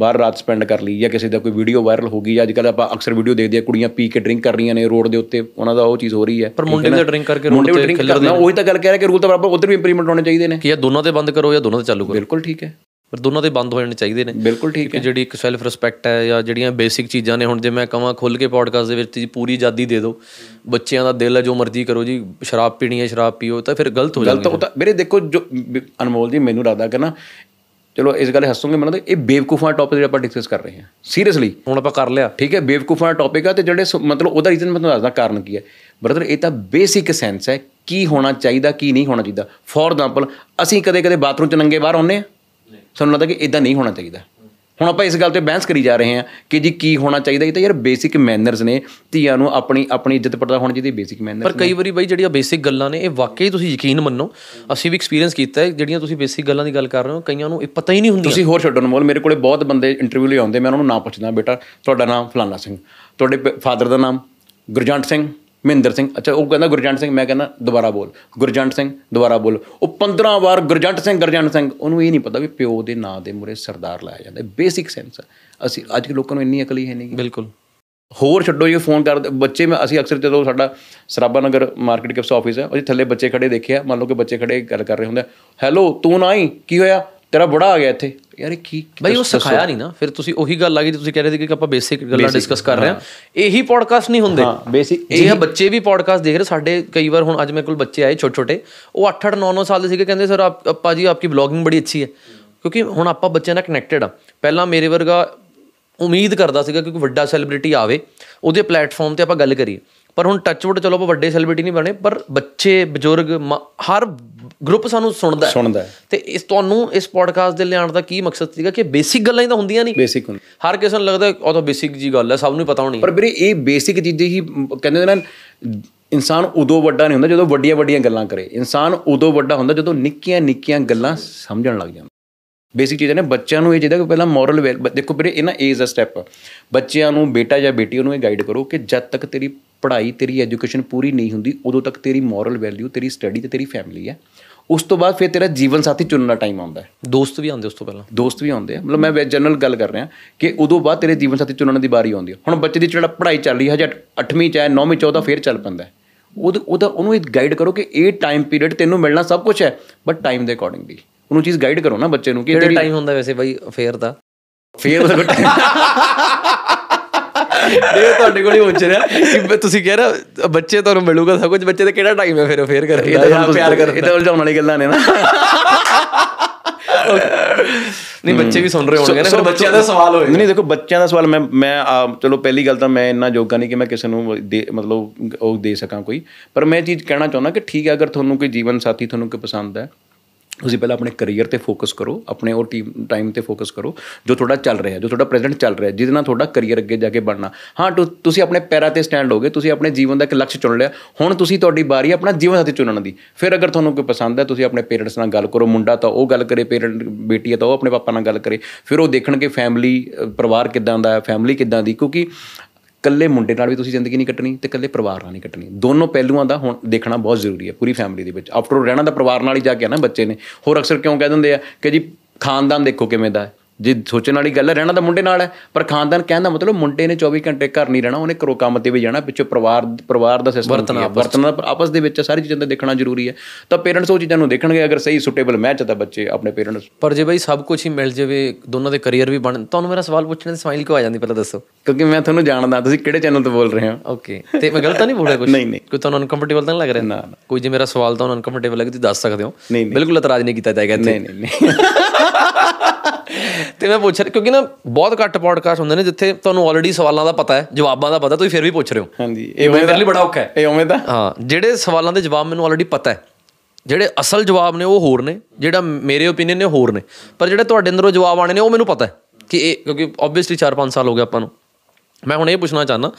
ਬਾਹਰ ਰਾਤ ਸਪੈਂਡ ਕਰ ਲਈ ਜਾਂ ਕਿਸੇ ਦਾ ਕੋਈ ਵੀਡੀਓ ਵਾਇਰਲ ਹੋ ਗਈ ਅੱਜ ਕੱਲ ਆਪਾਂ ਅਕਸਰ ਵੀਡੀਓ ਦੇਖਦੇ ਆ ਕੁੜੀਆਂ ਪੀ ਕੇ ਡਰਿੰਕ ਕਰ ਰਹੀਆਂ ਨੇ ਰੋਡ ਦੇ ਉੱਤੇ ਉਹਨਾਂ ਦਾ ਉਹ ਚੀਜ਼ ਹੋ ਰਹੀ ਹੈ। ਪਰ ਮੁੰਡੇ ਵੀ ਡਰਿੰਕ ਕਰਕੇ ਰੋਡ ਤੇ ਡਰਿੰਕ ਕਰਨਾ ਉਹੀ ਤਾਂ ਗੱਲ ਕਹਿ ਰਿਹਾ ਕਿ ਰੂਲ ਤਾਂ ਬਰਾਬਰ ਉਧਰ ਵੀ ਇੰਪਲੀਮੈਂਟ ਹੋਣੇ ਚਾਹੀਦੇ ਨੇ। ਕਿ ਇਹ ਦੋਨਾਂ ਤੇ ਬੰਦ ਕਰੋ ਜਾਂ ਦੋਨਾਂ ਤੇ ਚਾਲੂ ਕਰੋ। ਬਿਲਕੁਲ ਠੀਕ ਹੈ। ਪਰ ਦੋਨਾਂ ਤੇ ਬੰਦ ਹੋ ਜਾਣੇ ਚਾਹੀਦੇ ਨੇ। ਬਿਲਕੁਲ ਠੀਕ ਕਿ ਜਿਹੜੀ ਇੱਕ ਸੈਲਫ ਰਿਸਪੈਕਟ ਹੈ ਜਾਂ ਜਿਹੜੀਆਂ ਬੇਸਿਕ ਚੀਜ਼ਾਂ ਨੇ ਹੁਣ ਜੇ ਮੈਂ ਕਹਾਂ ਖੁੱਲ ਕੇ ਪੋਡਕਾਸਟ ਦੇ ਵਿੱਚ ਜੀ ਪੂਰੀ ਆਜ਼ਾਦੀ ਦੇ ਦਿਓ ਬੱਚਿਆਂ ਦਾ ਦਿਲ ਹੈ ਜੋ ਮਰਜ਼ੀ ਕਰੋ ਜੀ ਸ਼ਰਾਬ ਪੀਣੀ ਹੈ ਸ਼ਰਾਬ ਪੀਓ ਤਾਂ ਫਿਰ ਗਲਤ ਹੋ ਜਾਂਦਾ ਤਾਂ ਉਹ ਤਾਂ ਮੇਰੇ ਦੇਖੋ ਜੋ ਅਨਮੋਲ ਜੀ ਮੈਨੂੰ ਲੱਗਦਾ ਕਿ ਨਾ ਚਲੋ ਇਸ ਗੱਲ ਹੱਸੋਗੇ ਮੈਨੂੰ ਲੱਗਦਾ ਇਹ ਬੇਵਕੂਫਾਂ ਟੌਪਿਕ ਜਿਹੜਾ ਆਪਾਂ ਡਿਸਕਸ ਕਰ ਰਹੇ ਹਾਂ। ਸੀਰੀਅਸਲੀ ਹੁਣ ਆਪਾਂ ਕਰ ਲਿਆ। ਠੀਕ ਹੈ ਬੇਵਕੂਫਾਂ ਦਾ ਟੌਪਿਕ ਆ ਤੇ ਜਿਹੜੇ ਮਤਲਬ ਉਹਦਾ ਰੀਜ਼ਨ ਮੈਂ ਤੁਹਾਨੂੰ ਦੱਸਦਾ ਕਾਰਨ ਕੀ ਹੈ। ਬ੍ਰਦਰ ਇਹ ਤਾਂ ਬੇਸਿਕ ਸੈਂਸ ਹੈ ਕੀ ਹੋਣਾ ਚਾਹੀਦਾ ਕੀ ਨਹੀਂ ਹੋਣਾ ਚਾਹੀਦਾ। ਫੋਰ ਐਗਜ਼ਾਮਪਲ ਅਸੀਂ ਕਦੇ ਕਦੇ ਬਾਥਰੂਮ ਚ ਨੰਗੇ ਬਾਹਰ ਆਉਂਦੇ ਆ ਸਾਨੂੰ ਲੱਗਦਾ ਕਿ ਇਦਾਂ ਨਹੀਂ ਹੋਣਾ ਚਾਹੀਦਾ। ਹੁਣ ਆਪਾਂ ਇਸ ਗੱਲ ਤੇ ਬਹਿਸ ਕਰੀ ਜਾ ਰਹੇ ਹਾਂ ਕਿ ਜੀ ਕੀ ਹੋਣਾ ਚਾਹੀਦਾ ਇਹ ਤਾਂ ਯਾਰ ਬੇਸਿਕ ਮੈਨਰਸ ਨੇ ਧੀਆਂ ਨੂੰ ਆਪਣੀ ਆਪਣੀ ਇੱਜ਼ਤ ਪਰਦਾ ਹੋਣੀ ਚਾਹੀਦੀ ਬੇਸਿਕ ਮੈਨਰ ਪਰ ਕਈ ਵਾਰੀ ਬਈ ਜਿਹੜੀਆਂ ਬੇਸਿਕ ਗੱਲਾਂ ਨੇ ਇਹ ਵਾਕਈ ਤੁਸੀਂ ਯਕੀਨ ਮੰਨੋ ਅਸੀਂ ਵੀ ਐਕਸਪੀਰੀਅੰਸ ਕੀਤਾ ਹੈ ਜਿਹੜੀਆਂ ਤੁਸੀਂ ਬੇਸਿਕ ਗੱਲਾਂ ਦੀ ਗੱਲ ਕਰ ਰਹੇ ਹੋ ਕਈਆਂ ਨੂੰ ਇਹ ਪਤਾ ਹੀ ਨਹੀਂ ਹੁੰਦੀਆਂ। ਤੁਸੀਂ ਹੋਰ ਛੱਡੋ ਅਨਮੋਲ ਮੇਰੇ ਕੋਲੇ ਬਹੁਤ ਬੰਦੇ ਇੰਟਰਵਿਊ ਲਈ ਆਉਂਦੇ ਮੈਂ ਉਹਨਾਂ ਨੂੰ ਨਾਮ ਪੁੱਛਦਾ ਬੇਟਾ ਤੁਹਾਡਾ ਨਾਮ ਫਲਾਨਾ ਸਿੰਘ ਤੁਹਾਡੇ ਫਾਦਰ ਦਾ ਨਾਮ ਗੁਰਜੰਟ ਸਿੰਘ ਮਹਿੰਦਰ ਸਿੰਘ। ਅੱਛਾ ਉਹ ਕਹਿੰਦਾ ਗੁਰਜੰਟ ਸਿੰਘ ਮੈਂ ਕਹਿੰਦਾ ਦੁਬਾਰਾ ਬੋਲ। ਗੁਰਜੰਟ ਸਿੰਘ ਦੁਬਾਰਾ ਬੋਲ। ਉਹ 15 ਵਾਰ ਗੁਰਜੰਟ ਸਿੰਘ ਗੁਰਜੰਟ ਸਿੰਘ। ਉਹਨੂੰ ਇਹ ਨਹੀਂ ਪਤਾ ਵੀ ਪਿਓ ਦੇ ਨਾਂ ਦੇ ਮੂਰੇ ਸਰਦਾਰ ਲਾਇਆ ਜਾਂਦਾ। ਬੇਸਿਕ ਸੈਂਸ ਅਸੀਂ ਅੱਜ ਕੇ ਲੋਕਾਂ ਨੂੰ ਇੰਨੀ ਅਕਲ ਹੀ ਹੈ ਨਹੀਂ। ਬਿਲਕੁਲ। ਹੋਰ ਛੱਡੋ ਇਹ ਫੋਨ ਕਰਦੇ ਬੱਚੇ ਮੈਂ ਅਸੀਂ ਅਕਸਰ ਜਦੋਂ ਸਾਡਾ ਸਰਾਬਾ ਨਗਰ ਮਾਰਕੀਟ ਕਿਪਸ ਆਫਿਸ ਹੈ ਉਹਦੇ ਥੱਲੇ ਬੱਚੇ ਖੜੇ ਦੇਖਿਆ ਮੰਨ ਲਓ ਕਿ ਬੱਚੇ ਖੜੇ ਗੱਲ ਕਰ ਰਹੇ ਹੁੰਦੇ ਹੈਲੋ ਤੂੰ ਨਾ ਆਈ? ਕੀ ਹੋਇਆ? ਤੇਰਾ ਬੜਾ ਆ ਗਿਆ ਇੱਥੇ। ਯਾਰ ਇਹ ਕੀ ਬਈ ਉਹ ਸਿਖਾਇਆ ਨਹੀਂ ਨਾ। ਫਿਰ ਤੁਸੀਂ ਉਹੀ ਗੱਲ ਆ ਗਈ ਤੁਸੀਂ ਕਹਿ ਰਹੇ ਸੀ ਕਿ ਆਪਾਂ ਬੇਸਿਕ ਗੱਲਾਂ ਡਿਸਕਸ ਕਰ ਰਹੇ ਹਾਂ। ਇਹੀ ਪੋਡਕਾਸਟ ਨਹੀਂ ਹੁੰਦੇ। ਹਾਂ ਬੇਸਿਕ ਇਹ ਬੱਚੇ ਵੀ ਪੋਡਕਾਸਟ ਦੇਖ ਰਹੇ। ਸਾਡੇ ਕਈ ਵਾਰ ਹੁਣ ਅੱਜ ਮੇਰੇ ਕੋਲ ਬੱਚੇ ਆਏ ਛੋਟੇ ਛੋਟੇ ਉਹ 8 8 9 9 ਸਾਲ ਦੇ ਸੀਗੇ। ਕਹਿੰਦੇ ਸਰ ਆਪ ਅੱਪਾ ਜੀ ਆਪਕੀ ਬਲੌਗਿੰਗ ਬੜੀ ਅੱਛੀ ਹੈ। ਕਿਉਂਕਿ ਹੁਣ ਆਪਾਂ ਬੱਚਿਆਂ ਨਾਲ ਕਨੈਕਟਡ ਆ। ਪਹਿਲਾਂ ਮੇਰੇ ਵਰਗਾ ਉਮੀਦ ਕਰਦਾ ਸੀਗਾ ਕਿ ਕੋਈ ਵੱਡਾ ਸੈਲੀਬ੍ਰਿਟੀ ਆਵੇ। ਉਹਦੇ ਪਲੇਟਫਾਰਮ ਤੇ ਆਪਾਂ ਗੱਲ ਕਰੀਏ। ਪਰ ਹੁਣ ਟੱਚਵੁੱਡ ਚਲੋ ਆਪਾਂ ਵੱਡੇ ਸੈਲੀਬ੍ਰਿਟੀ ਨਹੀਂ ਬਣੇ ਪਰ ਬੱਚੇ ਬਜ਼ੁਰਗ ਹਰ ਗਰੁੱਪ ਸਾਨੂੰ ਸੁਣਦਾ ਸੁਣਦਾ ਤੇ ਇਸ ਤੁਹਾਨੂੰ ਇਸ ਪੋਡਕਾਸਟ ਦੇ ਲਿਆਉਣ ਦਾ ਕੀ ਮਕਸਦ ਸੀਗਾ ਕਿ ਬੇਸਿਕ ਗੱਲਾਂ ਹੀ ਤਾਂ ਹੁੰਦੀਆਂ ਨਹੀਂ? ਬੇਸਿਕ ਹੁੰਦਾ ਹਰ ਕਿਸੇ ਨੂੰ ਲੱਗਦਾ ਉਹ ਤਾਂ ਬੇਸਿਕ ਜੀ ਗੱਲ ਹੈ ਸਭ ਨੂੰ ਪਤਾ ਹੋਣੀ। ਪਰ ਵੀਰੇ ਇਹ ਬੇਸਿਕ ਚੀਜ਼ਾਂ ਹੀ ਕਹਿੰਦੇ ਨੇ ਨਾ ਇਨਸਾਨ ਉਦੋਂ ਵੱਡਾ ਨਹੀਂ ਹੁੰਦਾ ਜਦੋਂ ਵੱਡੀਆਂ ਵੱਡੀਆਂ ਗੱਲਾਂ ਕਰੇ। ਇਨਸਾਨ ਉਦੋਂ ਵੱਡਾ ਹੁੰਦਾ ਜਦੋਂ ਨਿੱਕੀਆਂ ਨਿੱਕੀਆਂ ਗੱਲਾਂ ਸਮਝਣ ਲੱਗ ਜਾਂਦਾ। ਬੇਸਿਕ ਚੀਜ਼ਾਂ ਨੇ ਬੱਚਿਆਂ ਨੂੰ ਇਹ ਚਾਹੀਦਾ ਕਿ ਪਹਿਲਾਂ ਮੋਰਲ ਦੇਖੋ ਵੀਰੇ ਇਹ ਨਾ ਏਜ ਦਾ ਸਟੈਪ ਬੱਚਿਆਂ ਨੂੰ ਬੇਟਾ ਜਾਂ ਬੇਟੀ ਉਹਨੂੰ ਇਹ ਗਾਈਡ ਕਰੋ ਕਿ ਜਦ ਤੱਕ ਤੇਰੀ ਪੜ੍ਹਾਈ ਤੇਰੀ ਐਜੂਕੇਸ਼ਨ ਪੂਰੀ ਨਹੀਂ ਹੁੰਦੀ ਉਦੋਂ ਤੱਕ ਤੇਰੀ ਮੋਰਲ ਵੈਲਿਊ ਤੇਰੀ ਸਟੱਡੀ ਤੇ ਤੇਰੀ ਫੈਮਿਲੀ ਹੈ। ਉਸ ਤੋਂ ਬਾਅਦ ਫਿਰ ਤੇਰਾ ਜੀਵਨ ਸਾਥੀ ਚੁਣਨ ਦਾ ਟਾਈਮ ਆਉਂਦਾ ਹੈ। ਦੋਸਤ ਵੀ ਆਉਂਦੇ ਉਸ ਤੋਂ ਪਹਿਲਾਂ? ਦੋਸਤ ਵੀ ਆਉਂਦੇ ਆ। ਮਤਲਬ ਮੈਂ ਜਨਰਲ ਗੱਲ ਕਰ ਰਿਹਾ ਕਿ ਉਦੋਂ ਬਾਅਦ ਤੇਰੇ ਜੀਵਨ ਸਾਥੀ ਚੁਣਨ ਦੀ ਵਾਰੀ ਆਉਂਦੀ ਹੈ ਹੁਣ ਬੱਚੇ ਦੀ ਜਿਹੜਾ ਪੜ੍ਹਾਈ ਚੱਲ ਰਹੀ ਹੈ ਹਜੇ 8ਵੀਂ ਚ ਹੈ 9ਵੀਂ ਚ ਉਹਦਾ ਫੇਰ ਚੱਲ ਪੈਂਦਾ। ਉਹਦਾ ਉਹਦਾ ਉਹਨੂੰ ਇਹ ਗਾਈਡ ਕਰੋ ਕਿ ਇਹ ਟਾਈਮ ਪੀਰੀਅਡ ਤੈਨੂੰ ਮਿਲਣਾ ਸਭ ਕੁਝ ਹੈ ਬਟ ਟਾਈਮ ਦੇ ਅਕੋਰਡਿੰਗਲੀ ਉਹਨੂੰ ਚੀਜ਼ ਗਾਈਡ ਕਰੋ ਨਾ ਬੱਚੇ ਨੂੰ ਕਿ ਕਿਹੜਾ ਟਾਈਮ ਹੁੰਦਾ ਵੈਸੇ ਬਾਈ ਅਫੇਅਰ ਦਾ ਫੇਰ time- *laughs* ਇਹ ਤੁਹਾਡੇ ਕੋਲ ਹੀ ਪੁੱਛ ਰਿਹਾ। ਕਿ ਤੁਸੀਂ ਕਹਿ ਰਹੇ ਬੱਚੇ ਤੁਹਾਨੂੰ ਮਿਲੂਗਾ ਸਭ ਕੁਝ ਬੱਚੇ ਦਾ ਕਿਹੜਾ ਟਾਈਮ ਹੈ ਫਿਰ ਅਫੇਅਰ ਕਰਨ ਇਹ ਦਾ ਤਾਂ ਜਾਂ ਤੁਹਾਨੂੰ ਪਿਆਰ ਕਰਨ ਇਹ ਤਾਂ ਉਲਝਾਉਣ ਵਾਲੀ ਗੱਲਾਂ ਨੇ ਨਾ। ਨਹੀਂ ਬੱਚੇ ਵੀ ਸੁਣ ਰਹੇ ਹੋਣਗੇ ਨਾ ਫਿਰ ਬੱਚਿਆਂ ਦਾ ਸਵਾਲ ਹੋਏਗਾ। ਨਹੀਂ ਦੇਖੋ ਬੱਚਿਆਂ ਦਾ ਸਵਾਲ ਮੈਂ ਮੈਂ ਚਲੋ ਪਹਿਲੀ ਗੱਲ ਤਾਂ ਮੈਂ ਇੰਨਾ ਯੋਗਾ ਨਹੀਂ ਕਿ ਮੈਂ ਕਿਸੇ ਨੂੰ ਮਤਲਬ ਉਹ ਦੇ ਸਕਾਂ ਕੋਈ। ਪਰ ਮੈਂ ਇਹ ਚੀਜ਼ ਕਹਿਣਾ ਚਾਹੁੰਦਾ ਕਿ ਠੀਕ ਹੈ ਅਗਰ ਤੁਹਾਨੂੰ ਕੋਈ ਜੀਵਨ ਸਾਥੀ ਤੁਹਾਨੂੰ ਕੋਈ ਪਸੰਦ ਹੈ ਤੁਸੀਂ ਪਹਿਲਾਂ ਆਪਣੇ ਕੈਰੀਅਰ ਤੇ ਫੋਕਸ ਕਰੋ, ਆਪਣੇ ਉਹ ਟੀਮ ਟਾਈਮ ਤੇ ਫੋਕਸ ਕਰੋ, ਜੋ ਤੁਹਾਡਾ ਚੱਲ ਰਿਹਾ, ਜੋ ਤੁਹਾਡਾ ਪ੍ਰੈਜ਼ੈਂਟ ਚੱਲ ਰਿਹਾ, ਜਿਹਦੇ ਨਾਲ ਤੁਹਾਡਾ ਕੈਰੀਅਰ ਅੱਗੇ ਜਾ ਕੇ ਬਣਨਾ। ਹਾਂ, ਤੁ- ਤੁਸੀਂ ਆਪਣੇ ਪੈਰਾਂ ਤੇ ਸਟੈਂਡ ਹੋਗੇ, ਤੁਸੀਂ ਆਪਣੇ ਜੀਵਨ ਦਾ ਇੱਕ ਲਕਸ਼ ਚੁਣ ਲਿਆ, ਹੁਣ ਤੁਸੀਂ ਤੁਹਾਡੀ ਵਾਰੀ ਹੈ ਆਪਣਾ ਜੀਵਨ ਸਾਥੀ ਚੁਣਨ ਦੀ। ਫਿਰ ਅਗਰ ਤੁਹਾਨੂੰ ਕੋਈ ਪਸੰਦ ਹੈ, ਤੁਸੀਂ ਆਪਣੇ ਪੇਰੈਂਟਸ ਨਾਲ ਗੱਲ ਕਰੋ, ਮੁੰਡਾ ਤਾਂ ਉਹ ਗੱਲ ਕਰੇ ਪੇਰੈਂਟ ਬੇਟੀ ਹੈ ਤਾਂ ਉਹ ਆਪਣੇ ਪਾਪਾ ਨਾਲ ਗੱਲ ਕਰੇ, ਫਿਰ ਉਹ ਦੇਖਣਗੇ ਫੈਮਿਲੀ ਪਰਿਵਾਰ ਕਿੱਦਾਂ ਦਾ ਹੈ ਫੈਮਿਲੀ ਕਿੱਦਾਂ ਦੀ, ਕਿਉਂਕਿ ਕੱਲੇ ਮੁੰਡੇ ਨਾਲ ਵੀ ਤੁਸੀਂ ਜ਼ਿੰਦਗੀ ਨਹੀਂ ਕੱਟਣੀ ਤੇ ਕੱਲੇ ਪਰਿਵਾਰ ਨਾਲ ਨਹੀਂ ਕੱਟਣੀ। ਦੋਨੋਂ ਪਹਿਲੂਆਂ ਦਾ ਹੁਣ ਦੇਖਣਾ ਬਹੁਤ ਜ਼ਰੂਰੀ ਹੈ ਪੂਰੀ ਫੈਮਿਲੀ ਦੇ ਵਿੱਚ। ਆਫਟਰ ਰਹਿਣਾ ਤਾਂ ਪਰਿਵਾਰ ਨਾਲ ਹੀ ਜਾ ਕੇ ਆ ਨਾ ਬੱਚੇ ਨੇ। ਹੋਰ ਅਕਸਰ ਕਿਉਂ ਕਹਿ ਦਿੰਦੇ ਆ ਕਿ ਜੀ ਖਾਨਦਾਨ ਦੇਖੋ ਕਿਵੇਂ ਦਾ ਹੈ। ਜੇ ਸੋਚਣ ਵਾਲੀ ਗੱਲ ਹੈ ਰਹਿਣਾ ਤਾਂ ਮੁੰਡੇ ਨਾਲ ਹੈ ਪਰ ਖਾਨਦਾਨ ਕਹਿਣ ਦਾ ਮਤਲਬ ਮੁੰਡੇ ਨੇ 24 ਘੰਟੇ ਘਰ ਨਹੀਂ ਰਹਿਣਾ ਉਹਨੇ ਘਰੋਂ ਕੰਮ ਤੇ ਵੀ ਜਾਣਾ ਪਿੱਛੋਂ ਪਰਿਵਾਰ ਪਰਿਵਾਰ ਦਾ ਸਿਸਟਮ ਵਰਤਣਾ ਵਰਤਣਾ ਆਪਸ ਦੇ ਵਿੱਚ ਸਾਰੀ ਚੀਜ਼ਾਂ ਦਾ ਦੇਖਣਾ ਜ਼ਰੂਰੀ ਹੈ। ਤਾਂ ਪੇਰੈਂਟਸ ਉਹ ਚੀਜ਼ਾਂ ਨੂੰ ਦੇਖਣਗੇ ਅਗਰ ਸਹੀ ਸੁਟੇਬਲ ਮੈਚ ਤਾਂ ਬੱਚੇ ਆਪਣੇ ਪੇਰੈਂਟਸ ਪਰ ਜੇ ਬਾਈ ਸਭ ਕੁਝ ਹੀ ਮਿਲ ਜਾਵੇ ਦੋਨਾਂ ਦੇ ਕੈਰੀਅਰ ਵੀ ਬਣ ਤੁਹਾਨੂੰ ਮੇਰਾ ਸਵਾਲ ਪੁੱਛਣ ਤੇ ਸਮਾਈਲ ਕਿਉਂ ਆ ਜਾਂਦੀ ਪਹਿਲਾਂ ਦੱਸੋ। ਕਿਉਂਕਿ ਮੈਂ ਤੁਹਾਨੂੰ ਜਾਣਦਾ ਤੁਸੀਂ ਕਿਹੜੇ ਚੈਨਲ ਤੋਂ ਬੋਲ ਰਹੇ ਹੋ? ਓਕੇ ਤੇ ਮੈਂ ਗਲਤ ਤਾਂ ਨਹੀਂ ਬੋਲਿਆ ਕੁਝ ਨਹੀਂ, ਨਹੀਂ। ਕੋਈ ਤੁਹਾਨੂੰ ਅਨਕੰਫਰਟੇਬਲ ਤਾਂ ਨਹੀਂ ਲੱਗ ਰਿਹਾ? ਨਾ, ਕੋਈ ਜੇ ਮੇਰਾ ਸਵਾਲ ਤੁਹਾਨੂੰ ਅਨਕੰਫਰਟੇਬਲ ਲੱਗੇ ਤੁਸੀਂ ਦੱਸ ਸਕਦੇ ਹੋ। ਬਿਲਕੁਲ ਇਤਰਾਜ਼ ਨਹੀਂ ਕੀਤਾ ਜਾਏਗਾ ਇੱਥੇ। ਨਹੀਂ ਨਹੀਂ। *laughs* ਤੇ ਮੈਂ ਪੁੱਛ ਰਿਹਾ ਕਿਉਂਕਿ ਨਾ ਬਹੁਤ ਘੱਟ ਪੋਡਕਾਸਟ ਹੁੰਦੇ ਨੇ ਜਿੱਥੇ ਤੁਹਾਨੂੰ ਆਲਰੇਡੀ ਸਵਾਲਾਂ ਦਾ ਪਤਾ ਹੈ ਜਵਾਬਾਂ ਦਾ ਪਤਾ ਤੁਸੀਂ ਫਿਰ ਵੀ ਪੁੱਛ ਰਹੇ ਹੋ। ਹਾਂਜੀ ਇਹ ਮੇਰੇ ਲਈ ਬੜਾ ਔਖਾ ਹੈ। ਇਹ ਉਵੇਂ ਦਾ ਹਾਂ ਜਿਹੜੇ ਸਵਾਲਾਂ ਦੇ ਜਵਾਬ ਮੈਨੂੰ ਆਲਰੇਡੀ ਪਤਾ ਹੈ ਜਿਹੜੇ ਅਸਲ ਜਵਾਬ ਨੇ ਉਹ ਹੋਰ ਨੇ ਜਿਹੜਾ ਮੇਰੇ ਓਪੀਨੀਅਨ ਨੇ ਹੋਰ ਨੇ ਪਰ ਜਿਹੜੇ ਤੁਹਾਡੇ ਅੰਦਰੋਂ ਜਵਾਬ ਆਣੇ ਨੇ ਉਹ ਮੈਨੂੰ ਪਤਾ ਹੈ ਕਿ ਇਹ ਕਿਉਂਕਿ ਆਬਵੀਅਸਲੀ 4-5 ਸਾਲ ਹੋ ਗਏ ਆਪਾਂ ਨੂੰ। ਮੈਂ ਹੁਣ ਇਹ ਪੁੱਛਣਾ ਚਾਹਨਾ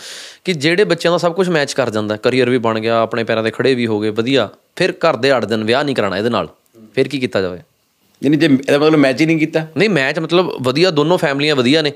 ਕਿ ਜਿਹੜੇ ਬੱਚਿਆਂ ਦਾ ਸਭ ਕੁਝ ਮੈਚ ਕਰ ਜਾਂਦਾ ਕੈਰੀਅਰ ਵੀ ਬਣ ਗਿਆ ਆਪਣੇ ਪੈਰਾਂ ਤੇ ਖੜੇ ਵੀ ਹੋ ਗਏ ਵਧੀਆ ਫਿਰ ਘਰ ਦੇ ਅੜ ਦਿਨ ਵਿਆਹ ਨਹੀਂ ਕਰਾਣਾ ਇਹਦੇ ਨਾਲ ਫਿਰ ਕੀ ਕੀਤਾ ਜਾਵੇ? ਯਾਨੀ ਜੇ ਇਹਦਾ ਮਤਲਬ ਮੈਚ ਹੀ ਨਹੀਂ ਕੀਤਾ। ਨਹੀਂ ਮੈਚ ਮਤਲਬ ਵਧੀਆ ਦੋਨੋਂ ਫੈਮਲੀਆਂ ਵਧੀਆ ਨੇ।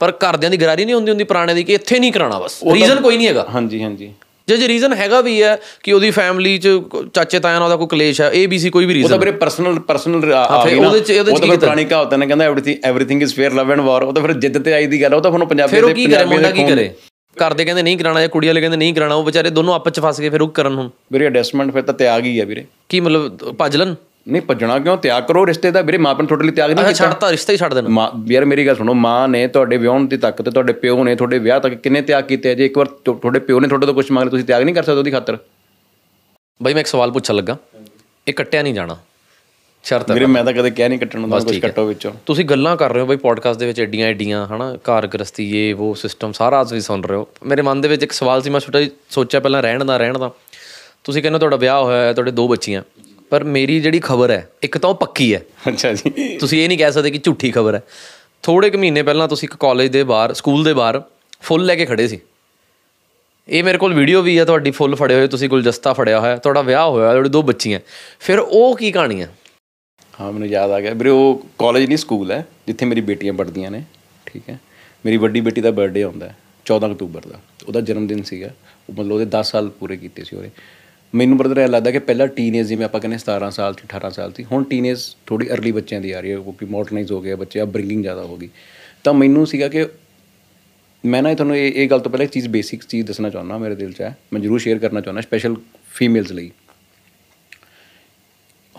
ਪਰ ਘਰਦਿਆਂ ਦੀ ਗਰਾਰੀ ਨਹੀਂ ਹੁੰਦੀ ਹੁੰਦੀ ਪੁਰਾਣੇ ਦੀ ਕਿ ਇੱਥੇ ਨਹੀਂ ਕਰਾਣਾ ਬਸ। ਰੀਜ਼ਨ ਕੋਈ ਨਹੀਂ ਹੈਗਾ। ਹਾਂਜੀ ਹਾਂਜੀ। ਜੇ ਜੇ ਰੀਜ਼ਨ ਹੈਗਾ ਵੀ ਹੈ ਕਿ ਉਹਦੀ ਫੈਮਿਲੀ ਚ ਚਾਚੇ ਤਾਇਆਂ ਨਾਲ ਉਹਦਾ ਕੋਈ ਕਲੇਸ਼ ਹੈ ABC ਕੋਈ ਵੀ ਉਹ ਤਾਂ ਰੀਜ਼ਨ ਵੀਰੇ ਪਰਸਨਲ ਪਰਸਨਲ ਆ ਗਈ ਨਾ। ਉਹਦੇ 'ਚ- ਉਹਦੇ 'ਚ ਕੀ ਪੁਰਾਣੀ ਕਹਾਵਤ ਨੇ ਕਹਿੰਦਾ everything everything is fair love and war ਉਹ ਤਾਂ ਫਿਰ ਜਿੱਦ ਤੇ ਆਈ ਦੀ ਗੱਲ ਉਹ ਤਾਂ ਹੁਣ ਪੰਜਾਬੀ ਦੇ ਕੀ ਕਰੇ ਪੰਜਾਬੀ ਮੁੰਡਾ ਦੇ ਕੀ ਕਰੇ? ਘਰ ਦੇ ਕਹਿੰਦੇ ਨਹੀਂ ਕਰਾਣਾ ਜਾਂ ਕੁੜੀ ਵਾਲੇ ਕਹਿੰਦੇ ਨਹੀਂ ਕਰਾਣਾ ਉਹ ਵਿਚਾਰੇ ਦੋਨੋਂ ਆਪਸ ਚ ਫਸ ਗਏ ਫਿਰ ਉਹ ਕਰਨ ਹੁਣ? ਵੀਰੇ ਅਡਜਸਟਮੈਂਟ ਫਿਰ ਤਾਂ ਤਿਆਗ ਹੀ ਆ ਵੀਰੇ। ਕੀ ਮਤਲਬ ਭੱਜ ਲੈਣ? ਨਹੀਂ ਭੱਜਣਾ ਕਿਉਂ? ਤਿਆਗ ਕਰੋ ਰਿਸ਼ਤੇ ਦਾ। ਵੀਰੇ ਮਾਪਨ ਤੁਹਾਡੇ ਲਈ ਤਿਆਗ ਨਹੀਂ ਕੀਤਾ। ਛੱਡਤਾ ਰਿਸ਼ਤਾ ਹੀ ਛੱਡ ਦੇਣਾ। ਮਾਂ ਯਾਰ ਮੇਰੀ ਗੱਲ ਸੁਣੋ। ਮਾਂ ਨੇ ਤੁਹਾਡੇ ਵਿਆਹਣ ਦੀ ਤੱਕ ਤੇ ਤੁਹਾਡੇ ਪਿਓ ਨੇ ਤੁਹਾਡੇ ਵਿਆਹ ਤੱਕ ਕਿੰਨੇ ਤਿਆਗ ਕੀਤੇ? ਜੇ ਇੱਕ ਵਾਰ ਤੁਹਾਡੇ ਪਿਓ ਨੇ ਤੁਹਾਡੇ ਤੋਂ ਕੁਝ ਮੰਗ ਲਿਆ ਤੁਸੀਂ ਤਿਆਗ ਨਹੀਂ ਕਰ ਸਕਦੇ ਉਹਦੀ ਖਾਤਰ? ਬਈ ਮੈਂ ਇੱਕ ਸਵਾਲ ਪੁੱਛਣ ਲੱਗਾ। ਇਹ ਕੱਟਿਆ ਨਹੀਂ ਜਾਣਾ। ਸ਼ਰਤ ਹੈ। ਵੀਰੇ ਮੈਂ ਤਾਂ ਕਦੇ ਕਹਿ ਨਹੀਂ ਕੱਟਣ ਦਾ ਕੁਝ ਕੱਟੋ ਵਿੱਚੋਂ। ਤੁਸੀਂ ਗੱਲਾਂ ਕਰ ਰਹੇ ਹੋ ਬਈ ਪੋਡਕਾਸਟ ਦੇ ਵਿੱਚ ਐਡੀਆਂ ਐਡੀਆਂ ਹਨਾ? ਘਰ ਗ੍ਰਸਤੀ ਇਹ ਉਹ ਸਿਸਟਮ ਸਾਰਾ ਤੁਸੀਂ ਸੁਣ ਰਹੇ ਹੋ। ਮੇਰੇ ਮਨ ਦੇ ਵਿੱਚ ਇੱਕ ਸਵਾਲ ਸੀ ਮੈਂ ਛੋਟਾ ਜਿਹਾ ਸੋਚਿਆ ਪਹਿਲਾਂ ਰਹਿਣ ਦਾ ਰਹਿਣ ਦਾ। ਤੁਸੀਂ ਕਹਿੰਦੇ ਤੁਹਾਡਾ ਵਿਆਹ ਹੋਇਆ ਹੈ ਤੁਹਾਡੇ ਦੋ ਬੱਚੀਆਂ। ਪਰ ਮੇਰੀ ਜਿਹੜੀ ਖਬਰ ਹੈ ਇੱਕ ਤਾਂ ਉਹ ਪੱਕੀ ਹੈ। ਅੱਛਾ ਜੀ। ਤੁਸੀਂ ਇਹ ਨਹੀਂ ਕਹਿ ਸਕਦੇ ਕਿ ਝੂਠੀ ਖਬਰ ਹੈ। ਥੋੜੇ ਕੁ ਮਹੀਨੇ ਪਹਿਲਾਂ ਤੁਸੀਂ ਇੱਕ ਕਾਲਜ ਦੇ ਬਾਹਰ ਸਕੂਲ ਦੇ ਬਾਹਰ ਫੁੱਲ ਲੈ ਕੇ ਖੜੇ ਸੀ। ਇਹ ਮੇਰੇ ਕੋਲ ਵੀਡੀਓ ਵੀ ਹੈ ਤੁਹਾਡੀ ਫੁੱਲ ਫੜੇ ਹੋਏ ਤੁਸੀਂ ਗੁਲਦਸਤਾ ਫੜਿਆ ਹੋਇਆ ਤੁਹਾਡਾ ਵਿਆਹ ਹੋਇਆ ਤੁਹਾਡੀ ਦੋ ਬੱਚੀਆਂ। ਫਿਰ ਉਹ ਕੀ ਕਹਾਣੀ ਹੈ ਹਾਂ ਮੈਨੂੰ ਯਾਦ ਆ ਗਿਆ। ਵੀਰੇ ਉਹ ਕਾਲਜ ਨਹੀਂ ਸਕੂਲ ਹੈ ਜਿੱਥੇ ਮੇਰੀ ਬੇਟੀਆਂ ਪੜ੍ਹਦੀਆਂ ਨੇ ਠੀਕ ਹੈ। ਮੇਰੀ ਵੱਡੀ ਬੇਟੀ ਦਾ ਬਰਥਡੇ ਆਉਂਦਾ ਹੈ 14 ਅਕਤੂਬਰ ਦਾ। ਉਹਦਾ ਜਨਮ ਦਿਨ ਸੀਗਾ। ਉਹ ਮਤਲਬ ਉਹਦੇ 10 ਸਾਲ ਪੂਰੇ ਕੀਤੇ ਸੀ ਉਹਨੇ ਮੈਨੂੰ ਬਰਦਰ ਇਹ ਲੱਗਦਾ ਕਿ ਪਹਿਲਾਂ ਟੀਨੇਜ ਜਿਵੇਂ ਆਪਾਂ ਕਹਿੰਦੇ 17 ਸਾਲ ਤੇ 18 ਸਾਲ ਸੀ ਹੁਣ ਟੀਨੇਜ ਥੋੜੀ अर्ਲੀ ਬੱਚਿਆਂ ਦੀ ਆ ਰਹੀ ਹੈ ਕਿਉਂਕਿ ਮਾਡਰਨਾਈਜ਼ ਹੋ ਗਿਆ ਬੱਚੇ ਅਪਬ੍ਰਿੰਗਿੰਗ ਜ਼ਿਆਦਾ ਹੋ ਗਈ। ਤਾਂ ਮੈਨੂੰ ਸੀਗਾ ਕਿ ਮੈਂ ਨਾ ਇਹ ਤੁਹਾਨੂੰ ਇਹ ਇਹ ਗੱਲ ਤੋਂ ਪਹਿਲਾਂ ਇੱਕ ਚੀਜ਼ ਬੇਸਿਕ ਚੀਜ਼ ਦੱਸਣਾ ਚਾਹੁੰਦਾ ਮੇਰੇ ਦਿਲ 'ਚ ਹੈ, ਮੈਂ ਜ਼ਰੂਰ ਸ਼ੇਅਰ ਕਰਨਾ ਚਾਹੁੰਦਾ ਸਪੈਸ਼ਲ ਫੀਮੇਲਸ ਲਈ।